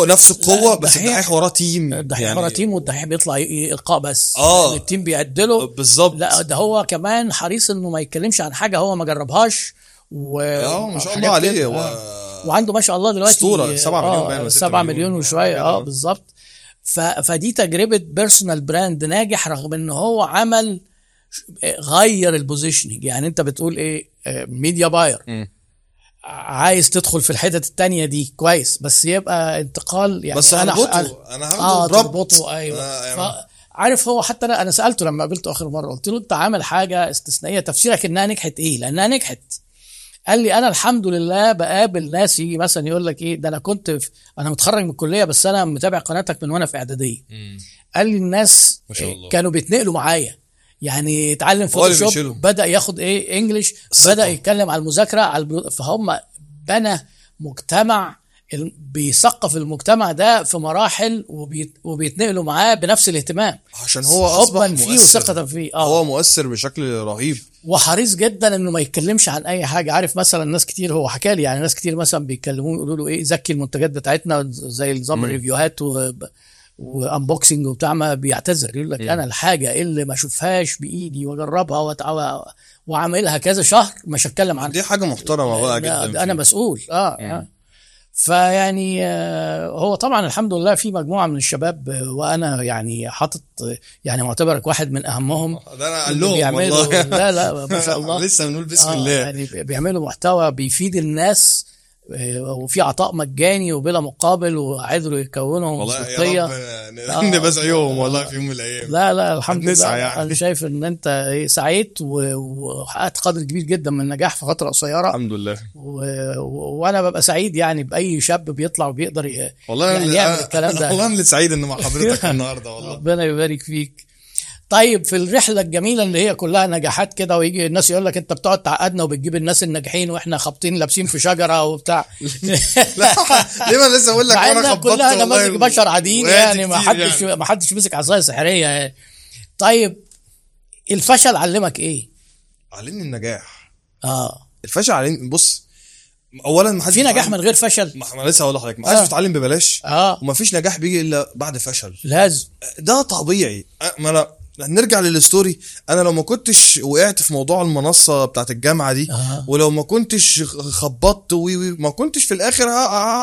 [SPEAKER 2] نفس القوة بس
[SPEAKER 1] الدحيح-
[SPEAKER 2] وراه team
[SPEAKER 1] الدحيح
[SPEAKER 2] يعني
[SPEAKER 1] ورا team والدحيح بيطلع إلقاء بس
[SPEAKER 2] آه.
[SPEAKER 1] يعني ال team بيعدله
[SPEAKER 2] بالظبط
[SPEAKER 1] لا ده هو كمان حريص إنه ما يتكلمش عن حاجة هو ما جربهاش و
[SPEAKER 2] آه ما شاء الله عليه. هو
[SPEAKER 1] آه. وعنده ما شاء الله دلوقتي
[SPEAKER 2] أسطورة، سبعة مليون باين ولا ستة
[SPEAKER 1] 7
[SPEAKER 2] مليون.
[SPEAKER 1] مليون وشوية
[SPEAKER 2] كده.
[SPEAKER 1] آه بالظبط ف... فدي تجربة personal brand ناجح رغم إن هو عمل غير ال positioning يعني انت بتقول إيه media buyer
[SPEAKER 2] مم.
[SPEAKER 1] عايز تدخل في الحتت التانية دي كويس بس يبقى انتقال يعني
[SPEAKER 2] بس
[SPEAKER 1] أنا
[SPEAKER 2] هربطه أنا
[SPEAKER 1] آه
[SPEAKER 2] بربط.
[SPEAKER 1] تربطه أيوه
[SPEAKER 2] آه، يعني.
[SPEAKER 1] عارف هو حتى أنا أنا سألته لما قابلته آخر مرة قلت له أنت عامل حاجة استثنائية تفسيرك إنها نجحت إيه؟ لأنها نجحت قال لي أنا الحمد لله بقابل ناس يجي مثلا يقول لك إيه ده أنا كنت في أنا متخرج من الكلية بس أنا متابع قناتك من وأنا في
[SPEAKER 2] إعدادية.
[SPEAKER 1] قال لي الناس
[SPEAKER 2] ما شاء الله.
[SPEAKER 1] كانوا بيتنقلوا معايا يعني اتعلم
[SPEAKER 2] Photoshop.
[SPEAKER 1] بدأ ياخد إيه؟
[SPEAKER 2] English.
[SPEAKER 1] بدأ يتكلم على المذاكرة على البرو... فهم بنى مجتمع بيثقف المجتمع ده في مراحل وبيت... وبيتنقلوا معاه بنفس الاهتمام.
[SPEAKER 2] عشان هو
[SPEAKER 1] أصبح فيه
[SPEAKER 2] مؤثر.
[SPEAKER 1] وثقة فيه. آه.
[SPEAKER 2] هو مؤثر بشكل رهيب.
[SPEAKER 1] وحريص جدا إنه ما يتكلمش عن أي حاجة. عارف مثلا ناس كتير هو حكى لي يعني ناس كتير مثلا بيتكلموا يقولوا له إيه زكي المنتجات بتاعتنا زي نظام.
[SPEAKER 2] ال
[SPEAKER 1] review هات و... وانبوكسنج وبتاع ما بيعتذر يقول لك أنا الحاجة اللي ما أشوفهاش بإيدي وأجربها وأتع... وأعملها كذا شهر مش هتكلم عنها.
[SPEAKER 2] دي حاجة محترمة بقى
[SPEAKER 1] لا،
[SPEAKER 2] جدا
[SPEAKER 1] أنا
[SPEAKER 2] فيه.
[SPEAKER 1] مسؤول. آه, آه. فيعني آه، هو طبعا الحمد لله في مجموعة من الشباب آه، وأنا يعني حاطط آه، يعني معتبرك واحد من أهمهم.
[SPEAKER 2] ده أنا
[SPEAKER 1] اللي بيعملوا لا لا ما شاء الله. [LAUGHS]
[SPEAKER 2] لسه بنقول بسم
[SPEAKER 1] آه،
[SPEAKER 2] الله
[SPEAKER 1] يعني بيعملوا محتوى بيفيد الناس آه، وفي عطاء مجاني وبلا مقابل وقدروا يكونوا
[SPEAKER 2] والله يا رب
[SPEAKER 1] آه. [LAUGHS]
[SPEAKER 2] نبقى زيهم والله في يوم من الأيام
[SPEAKER 1] لا لا الحمد لله
[SPEAKER 2] يعني.
[SPEAKER 1] أنا شايف إن أنت إيه، سعيت وحققت قدر كبير جدا من النجاح في فترة قصيرة
[SPEAKER 2] الحمد لله
[SPEAKER 1] و... و... وأنا ببقى سعيد يعني بأي شاب بيطلع وبيقدر ي...
[SPEAKER 2] والله
[SPEAKER 1] يعني يعمل الكلام [LAUGHS] ده.
[SPEAKER 2] والله أنا اللي سعيد إن مع حضرتك [LAUGHS] النهارده والله
[SPEAKER 1] ربنا يبارك فيك طيب في الرحلة الجميلة اللي هي كلها نجاحات كده ويجي الناس يقول لك أنت بتقعد تعقدنا وبتجيب الناس الناجحين وإحنا خابطين لابسين في شجرة وبتاع.
[SPEAKER 2] لا ليه ما لسه أقول لك؟
[SPEAKER 1] إنها
[SPEAKER 2] خبطت
[SPEAKER 1] كلها نماذج بشر عاديين يعني ما حدش
[SPEAKER 2] يعني.
[SPEAKER 1] ما حدش مسك عصاية سحرية. يعني. طيب الفشل علمك إيه؟
[SPEAKER 2] علمني النجاح.
[SPEAKER 1] آه.
[SPEAKER 2] الفشل علمني بص اولا ما حدش
[SPEAKER 1] في نجاح من غير فشل؟
[SPEAKER 2] ما ما لسه هقول لحضرتك ما حدش
[SPEAKER 1] آه.
[SPEAKER 2] بيتعلم ببلاش.
[SPEAKER 1] آه.
[SPEAKER 2] وما فيش نجاح بيجي إلا بعد فشل.
[SPEAKER 1] لازم.
[SPEAKER 2] ده طبيعي. ما أنا نرجع لل story. أنا لو ما كنتش وقعت في موضوع المنصة بتاعت الجامعة دي
[SPEAKER 1] آه.
[SPEAKER 2] ولو ما كنتش خبطت وي وي ما كنتش في الآخر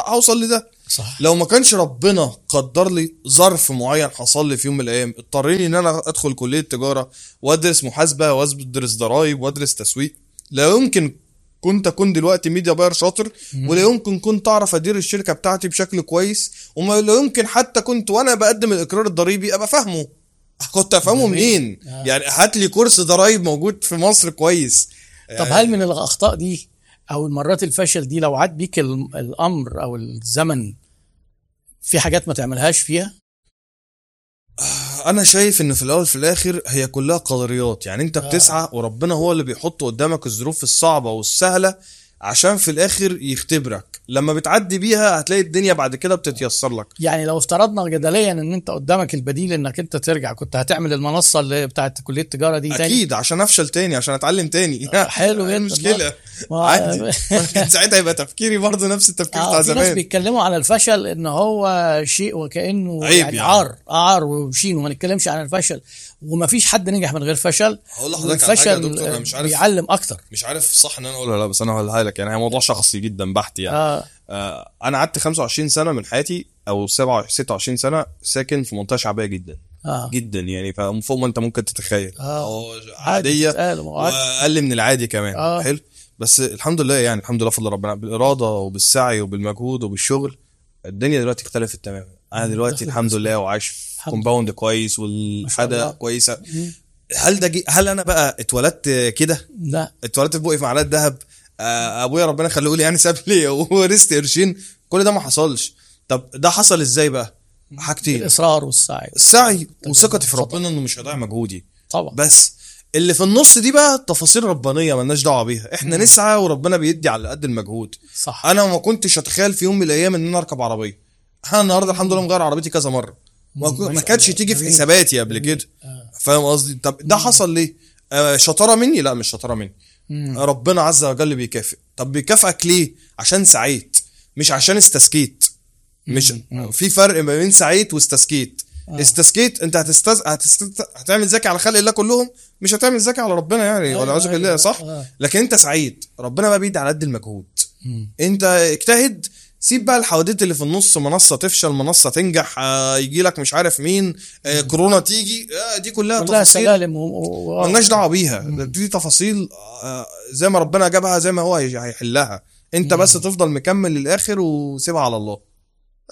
[SPEAKER 2] هوصل لده.
[SPEAKER 1] صح.
[SPEAKER 2] لو ما كانش ربنا قدر لي ظرف معين حصل لي في يوم من الأيام اضطريني إن أنا أدخل كلية تجارة وأدرس محاسبة وأدرس ضرايب وأدرس تسويق. لا يمكن كنت أكون دلوقتي ميديا باير شاطر ولا يمكن كنت أعرف أدير الشركة بتاعتي بشكل كويس وما لا يمكن حتى كنت وأنا بقدم الإقرار الضريبي أبقى فاهمه. كنت
[SPEAKER 1] أفهمه.
[SPEAKER 2] منين؟
[SPEAKER 1] آه.
[SPEAKER 2] يعني هات لي كورس ضرايب موجود في مصر كويس.
[SPEAKER 1] طب هل من الأخطاء دي أو المرات الفشل دي لو عاد بيك ال- الأمر أو الزمن في حاجات ما تعملهاش فيها؟
[SPEAKER 2] أنا شايف إن في الأول في الآخر هي كلها قدريات. يعني أنت بتسعى وربنا هو اللي بيحط قدامك الظروف الصعبة والسهلة عشان في الآخر يختبرك. لما بتعدي بيها هتلاقي الدنيا بعد كده بتتيسر لك.
[SPEAKER 1] يعني لو افترضنا جدليا إن أنت قدامك البديل إنك أنت ترجع كنت هتعمل المنصة اللي بتاعت كلية التجارة دي تاني؟
[SPEAKER 2] أكيد عشان أفشل تاني عشان أتعلم تاني. [LAUGHS]
[SPEAKER 1] حلو جدا.
[SPEAKER 2] مشكلة.
[SPEAKER 1] ما-
[SPEAKER 2] عادي. [LAUGHS] كان ساعتها يبقى تفكيري برضه نفس التفكير بتاع
[SPEAKER 1] آه ناس
[SPEAKER 2] زمان.
[SPEAKER 1] بيتكلموا على الفشل إن هو شيء وكأنه
[SPEAKER 2] عيب
[SPEAKER 1] يعني,
[SPEAKER 2] يعني.
[SPEAKER 1] عار عار وشين وما نتكلمش عن الفشل. ومفيش حد نجح من غير فشل.
[SPEAKER 2] هقول لحضرتك على حاجة يا دكتور أنا مش عارف
[SPEAKER 1] بيعلم أكتر.
[SPEAKER 2] مش عارف صح إن أنا اقولها لا بس أنا هقولها لك. يعني هي موضوع شخصي جدا بحت يعني.
[SPEAKER 1] آه.
[SPEAKER 2] آه أنا قعدت 25 سنة من حياتي أو 27 26 سنة ساكن في منطقة شعبية جدا.
[SPEAKER 1] آه.
[SPEAKER 2] جدا يعني فوق ما أنت ممكن تتخيل.
[SPEAKER 1] آه. عادية.
[SPEAKER 2] وأقل من العادي كمان.
[SPEAKER 1] آه.
[SPEAKER 2] حلو؟ بس الحمد لله يعني الحمد لله فضل ربنا. بالإرادة وبالسعي وبالمجهود وبالشغل الدنيا دلوقتي اختلفت تماما. أنا دلوقتي الحمد لله وعايش في compound كويس
[SPEAKER 1] والحاجة.
[SPEAKER 2] كويسة. هل ده جي هل أنا بقى اتولدت كده؟
[SPEAKER 1] لا.
[SPEAKER 2] اتولدت في بقي معلقة ذهب. آه، أبويا ربنا يخليه لي يعني ساب لي [LAUGHS] ورثت قرشين. كل ده ما حصلش. طب ده حصل إزاي بقى؟ حاجتين
[SPEAKER 1] الإصرار والسعي.
[SPEAKER 2] السعي وثقتي في ربنا إنه مش هيضيع مجهودي.
[SPEAKER 1] طبعا.
[SPEAKER 2] بس اللي في النص دي بقى تفاصيل ربانية ملناش دعوة بيها. إحنا نسعى وربنا بيدي على قد المجهود.
[SPEAKER 1] صح.
[SPEAKER 2] أنا ما كنتش أتخيل في يوم من الأيام إن أنا أركب عربية. أنا النهارده الحمد لله مغير عربيتي كذا مرة. ما
[SPEAKER 1] مم،
[SPEAKER 2] كانتش
[SPEAKER 1] الله.
[SPEAKER 2] تيجي في. حساباتي قبل كده
[SPEAKER 1] آه.
[SPEAKER 2] فاهم قصدي طب ده حصل ليه آه شطاره مني لا مش شطاره مني
[SPEAKER 1] مم.
[SPEAKER 2] ربنا عز وجل بيكافئ طب بيكافئك ليه عشان سعيت مش عشان استسكيت مش في فرق ما بين سعيت واستسكيت
[SPEAKER 1] آه.
[SPEAKER 2] استسكيت انت هتستز... هتست... هتعمل زكي على خلق الله كلهم مش هتعمل زكي على ربنا يعني ولا بالله
[SPEAKER 1] أيوة.
[SPEAKER 2] صح
[SPEAKER 1] آه.
[SPEAKER 2] لكن انت سعيد ربنا بقى بيدي على قد المجهود
[SPEAKER 1] مم.
[SPEAKER 2] انت اجتهد سيب بقى الحواديت اللي في النص منصة تفشل منصة تنجح آه يجي لك مش عارف مين آه كورونا تيجي آه دي كلها
[SPEAKER 1] كلها
[SPEAKER 2] تفاصيل.
[SPEAKER 1] سلالم و...
[SPEAKER 2] ملناش دعوة بيها. دي تفاصيل آه، زي ما ربنا جابها زي ما هو هي- هيحلها. انت بس تفضل مكمل للآخر وسيبها على الله.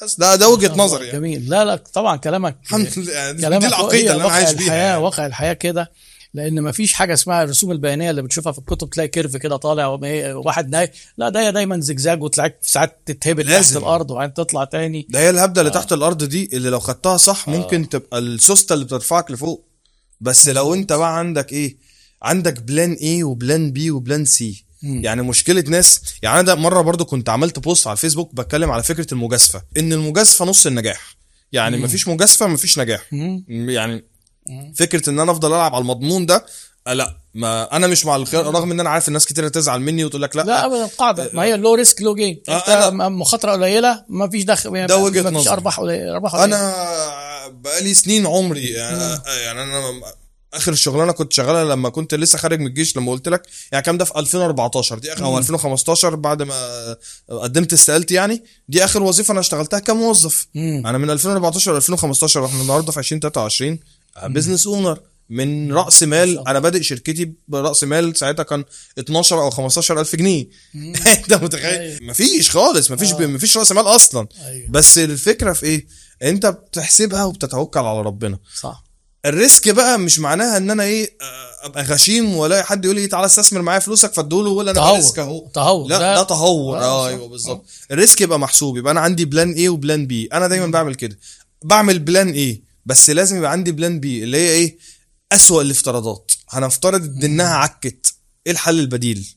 [SPEAKER 2] بس ده ده وجهة نظري يعني.
[SPEAKER 1] جميل. لا لا طبعا كلامك
[SPEAKER 2] الحمد لله. يعني دي العقيدة اللي
[SPEAKER 1] أنا
[SPEAKER 2] عايش بيها
[SPEAKER 1] الحياة
[SPEAKER 2] يعني.
[SPEAKER 1] واقع الحياة كده. لأن ما فيش حاجة اسمها الرسوم البيانيه اللي بتشوفها في الكتب تلاقي curve كده طالع هي- واحد ناي لا ده دايما زجزاج وتلاقيك ساعات تتهبل تحت. الأرض وبعدين تطلع تاني.
[SPEAKER 2] ده هي الهبدة اللي تحت الأرض دي اللي لو خدتها صح ممكن تبقى السوستة اللي بترفعك لفوق. بس لو انت بقى عندك إيه عندك plan A و plan B و plan C
[SPEAKER 1] مم.
[SPEAKER 2] يعني مشكلة ناس يعني أنا مرة برضو كنت عملت post على الفيسبوك بتكلم على فكرة المجازفة. إن المجازفة نص النجاح. يعني مفيش مجازفة مفيش نجاح.
[SPEAKER 1] مم.
[SPEAKER 2] يعني فكرة إن أنا أفضل ألعب على المضمون ده آه، لأ ما أنا مش مع الخيار رغم إن أنا عارف الناس كتير تزعل مني وتقول لك لأ,
[SPEAKER 1] لا ابدا القاعده ما هي لو ريسك لو
[SPEAKER 2] آه، أنا-
[SPEAKER 1] مخاطرة قليلة ما فيش دخل
[SPEAKER 2] ده وجهة
[SPEAKER 1] ما فيش
[SPEAKER 2] نظري.
[SPEAKER 1] أرباح قليلة أرباح قليلة.
[SPEAKER 2] أنا بقالي سنين عمري يعني, يعني أنا آخر الشغلانة كنت شغالها لما كنت لسه خارج من الجيش لما قلت لك يعني الكلام ده؟ في 2014 دي آخر أو 2015 بعد ما قدمت استقالتي يعني دي آخر وظيفة أنا اشتغلتها كموظف.
[SPEAKER 1] مم.
[SPEAKER 2] أنا من 2014 ل 2015 وإحنا النهارده في 2023 business owner من رأس مال أنا بادئ شركتي برأس مال ساعتها كان 12 أو 15 ألف جنيه. [LAUGHS] أنت متخيل؟
[SPEAKER 1] أيوة.
[SPEAKER 2] مفيش خالص مفيش
[SPEAKER 1] آه.
[SPEAKER 2] مفيش رأس مال أصلا.
[SPEAKER 1] أيوه.
[SPEAKER 2] بس الفكرة في إيه؟ أنت بتحسبها وبتتوكل على ربنا.
[SPEAKER 1] صح.
[SPEAKER 2] ال risk بقى مش معناها إن أنا إيه آه، أبقى غشيم ولا حد يقول لي تعالى استثمر معايا فلوسك فادوله ولا
[SPEAKER 1] أنا.
[SPEAKER 2] risk أهو.
[SPEAKER 1] تهور.
[SPEAKER 2] لا ده تهور.
[SPEAKER 1] آه،.
[SPEAKER 2] أيوه بالظبط. ال risk يبقى محسوب يبقى أنا عندي plan A و plan B أنا دايما بعمل كده. بعمل plan A بس لازم يبقى عندي plan B اللي هي إيه؟ أسوأ الافتراضات. هنفترض إنها عكت. إيه الحل البديل.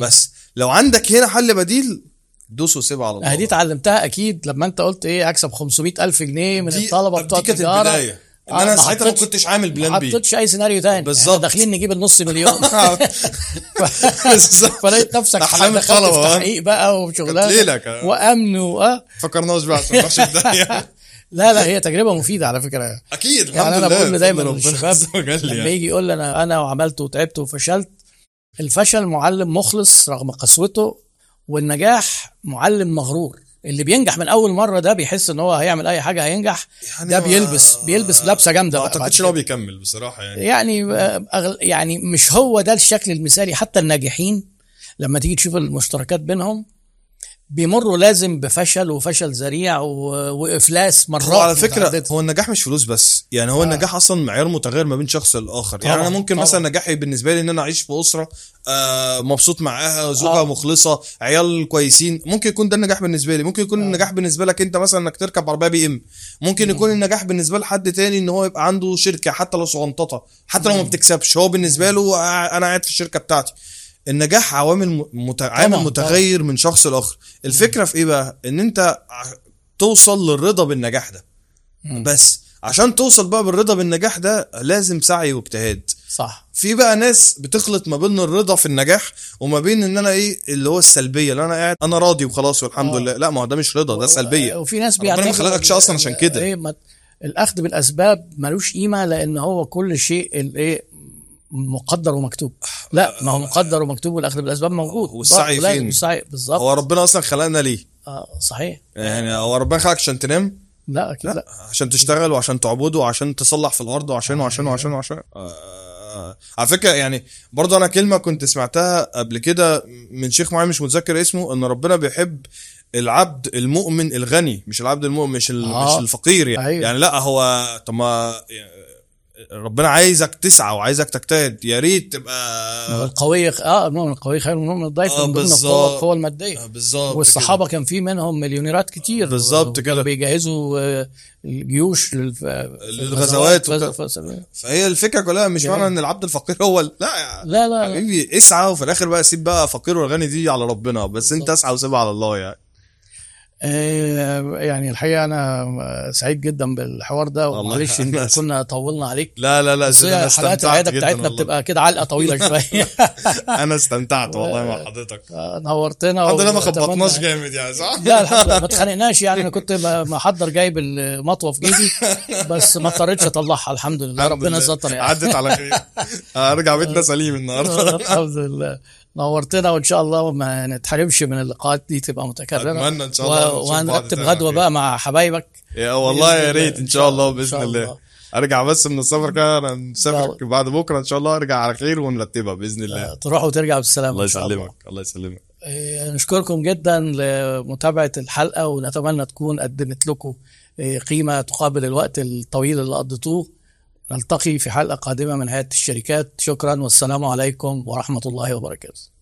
[SPEAKER 2] بس. لو عندك هنا حل بديل دوس وسيب على الله.
[SPEAKER 1] آه، دي اتعلمتها أكيد لما أنت قلت إيه أكسب 500 ألف جنيه من
[SPEAKER 2] دي- الطلبة
[SPEAKER 1] بتوع
[SPEAKER 2] التجارة. إن
[SPEAKER 1] آه،
[SPEAKER 2] أنا
[SPEAKER 1] ما
[SPEAKER 2] ساعتها ما كنتش عامل
[SPEAKER 1] ما
[SPEAKER 2] plan B
[SPEAKER 1] حطيتش أي سيناريو تاني.
[SPEAKER 2] بالظبط.
[SPEAKER 1] داخلين نجيب النص مليون. [LAUGHS]
[SPEAKER 2] بالظبط.
[SPEAKER 1] فلقيت نفسك
[SPEAKER 2] آه.
[SPEAKER 1] تحقيق بقى وشغلانة.
[SPEAKER 2] ليلة كمان.
[SPEAKER 1] وأمن واه
[SPEAKER 2] فكرناش بقى عشان ما نروحش. [LAUGHS]
[SPEAKER 1] لا لا هي تجربة مفيدة على فكرة
[SPEAKER 2] أكيد
[SPEAKER 1] يعني
[SPEAKER 2] أنا
[SPEAKER 1] بقول دايما للشباب لما
[SPEAKER 2] يعني.
[SPEAKER 1] يجي يقول لي أنا أنا وعملت وتعبت وفشلت الفشل معلم مخلص رغم قسوته والنجاح معلم مغرور اللي بينجح من أول مرة ده بيحس إن هو هيعمل أي حاجة هينجح
[SPEAKER 2] يعني
[SPEAKER 1] ده بيلبس بيلبس لبسة جامدة
[SPEAKER 2] ما أعتقدش إن هو. بيكمل بصراحة يعني
[SPEAKER 1] يعني آه، أغل- يعني مش هو ده الشكل المثالي حتى الناجحين لما تيجي تشوف المشتركات بينهم بيمروا لازم بفشل وفشل ذريع وإفلاس مرات
[SPEAKER 2] هو على فكرة
[SPEAKER 1] متعددة.
[SPEAKER 2] هو النجاح مش فلوس بس. يعني هو
[SPEAKER 1] آه.
[SPEAKER 2] النجاح أصلا معيار متغير ما بين شخص لآخر. يعني أنا ممكن
[SPEAKER 1] طبعاً.
[SPEAKER 2] مثلا نجاحي بالنسبة لي إن أنا أعيش في أسرة آه مبسوط معاها زوجها
[SPEAKER 1] آه.
[SPEAKER 2] مخلصة عيال كويسين. ممكن يكون ده النجاح بالنسبة لي. ممكن يكون النجاح بالنسبة لك أنت مثلا إنك تركب عربية بي إم. ممكن يكون النجاح بالنسبة لحد تاني إن هو يبقى عنده شركة حتى لو صغنططة حتى لو ما بتكسبش. هو بالنسبة له آه، أنا قاعد في الشركة بتاعتي. النجاح عوامل مت... عامل
[SPEAKER 1] طبعاً،
[SPEAKER 2] متغير من شخص لآخر. الفكرة في إيه بقى؟ إن أنت توصل للرضا بالنجاح ده. بس عشان توصل بقى بالرضا بالنجاح ده لازم سعي واجتهاد.
[SPEAKER 1] صح.
[SPEAKER 2] في بقى ناس بتخلط ما بين الرضا في النجاح وما بين إن أنا إيه اللي هو السلبية اللي أنا قاعد أنا راضي وخلاص والحمد
[SPEAKER 1] آه.
[SPEAKER 2] لله. لا ما هو ده مش رضا ده سلبية.
[SPEAKER 1] وفي ناس
[SPEAKER 2] ربنا ما خلقكش أصلاً عشان كده.
[SPEAKER 1] إيه ما الأخذ بالأسباب ملوش قيمة لأن هو كل شيء الايه مقدر ومكتوب. لا ما هو مقدر ومكتوب والأخذ بالأسباب موجود.
[SPEAKER 2] والسعي فين؟
[SPEAKER 1] بالظبط.
[SPEAKER 2] هو ربنا أصلا خلقنا ليه؟
[SPEAKER 1] آه صحيح.
[SPEAKER 2] يعني هو ربنا خلقك عشان تنام؟
[SPEAKER 1] لا أكيد لا,
[SPEAKER 2] لا. عشان تشتغل وعشان تعبده وعشان تصلح في الأرض وعشان وعشان وعشان وعشان. آه، على فكرة يعني برضه أنا كلمة كنت سمعتها قبل كده من شيخ معين مش متذكر اسمه إن ربنا بيحب العبد المؤمن الغني مش العبد المؤمن مش
[SPEAKER 1] آه.
[SPEAKER 2] مش الفقير يعني.
[SPEAKER 1] أيوة.
[SPEAKER 2] يعني لا هو طب ما ربنا عايزك تسعى وعايزك تجتهد يا ريت تبقى
[SPEAKER 1] القوي آه المؤمن القوي خير من المؤمن الضعيف
[SPEAKER 2] آه،
[SPEAKER 1] من ضمن. القوة القوة المادية
[SPEAKER 2] بالظبط
[SPEAKER 1] والصحابة كان في منهم مليونيرات كتير
[SPEAKER 2] بالظبط كده.
[SPEAKER 1] بيجهزوا آه، الجيوش
[SPEAKER 2] للغزوات فهي الفكرة كلها مش
[SPEAKER 1] جميل.
[SPEAKER 2] معنى إن العبد الفقير هو لا
[SPEAKER 1] لا لا
[SPEAKER 2] حبيبي اسعى وفي الآخر بقى سيب بقى فقير والغني دي على ربنا بس أنت
[SPEAKER 1] بالظبط.
[SPEAKER 2] اسعى وسيبها على الله يعني
[SPEAKER 1] آه، يعني الحقيقة أنا سعيد جدا بالحوار ده إن
[SPEAKER 2] أنا- [LAUGHS]
[SPEAKER 1] كنا طولنا عليك.
[SPEAKER 2] لا لا لا
[SPEAKER 1] بس هي حلقات
[SPEAKER 2] جداً
[SPEAKER 1] بتاعتنا
[SPEAKER 2] والله.
[SPEAKER 1] بتبقى كده علقة طويلة [LAUGHS] شوية.
[SPEAKER 2] أنا استمتعت والله مع [LAUGHS] حضرتك.
[SPEAKER 1] آه، نورتنا
[SPEAKER 2] الحمد لله ما خبطناش جامد يعني صح؟
[SPEAKER 1] لا الحمد لله ما اتخانقناش يعني. أنا كنت محضر جايب المطوه في جيبي بس ما اضطريتش أطلعها الحمد لله. ربنا. ستر يعني.
[SPEAKER 2] عدت على خير. ارجع بيتنا سليم النهارده.
[SPEAKER 1] الحمد لله. نورتنا وإن شاء الله ما نتحرمش من اللقاءات دي تبقى متكررة
[SPEAKER 2] أتمنى إن شاء الله
[SPEAKER 1] و- وهنرتب
[SPEAKER 2] غدوة
[SPEAKER 1] بقى مع حبايبك.
[SPEAKER 2] يا والله يا ريت. إن شاء الله
[SPEAKER 1] بإذن
[SPEAKER 2] الله
[SPEAKER 1] الله.
[SPEAKER 2] أرجع بس من السفر كده أنا نسافر
[SPEAKER 1] يلا.
[SPEAKER 2] بعد بكرة إن شاء الله أرجع على خير ونرتبها بإذن الله
[SPEAKER 1] آه، تروح وترجع بالسلامة
[SPEAKER 2] الله يسلمك الله يسلمك
[SPEAKER 1] نشكركم جدا لمتابعة الحلقة ونتمنى تكون قدمت لكم آه، قيمة تقابل الوقت الطويل اللي قضيتوه نلتقي في حلقة قادمة من هيئة الشركات. شكرا والسلام عليكم ورحمة الله وبركاته.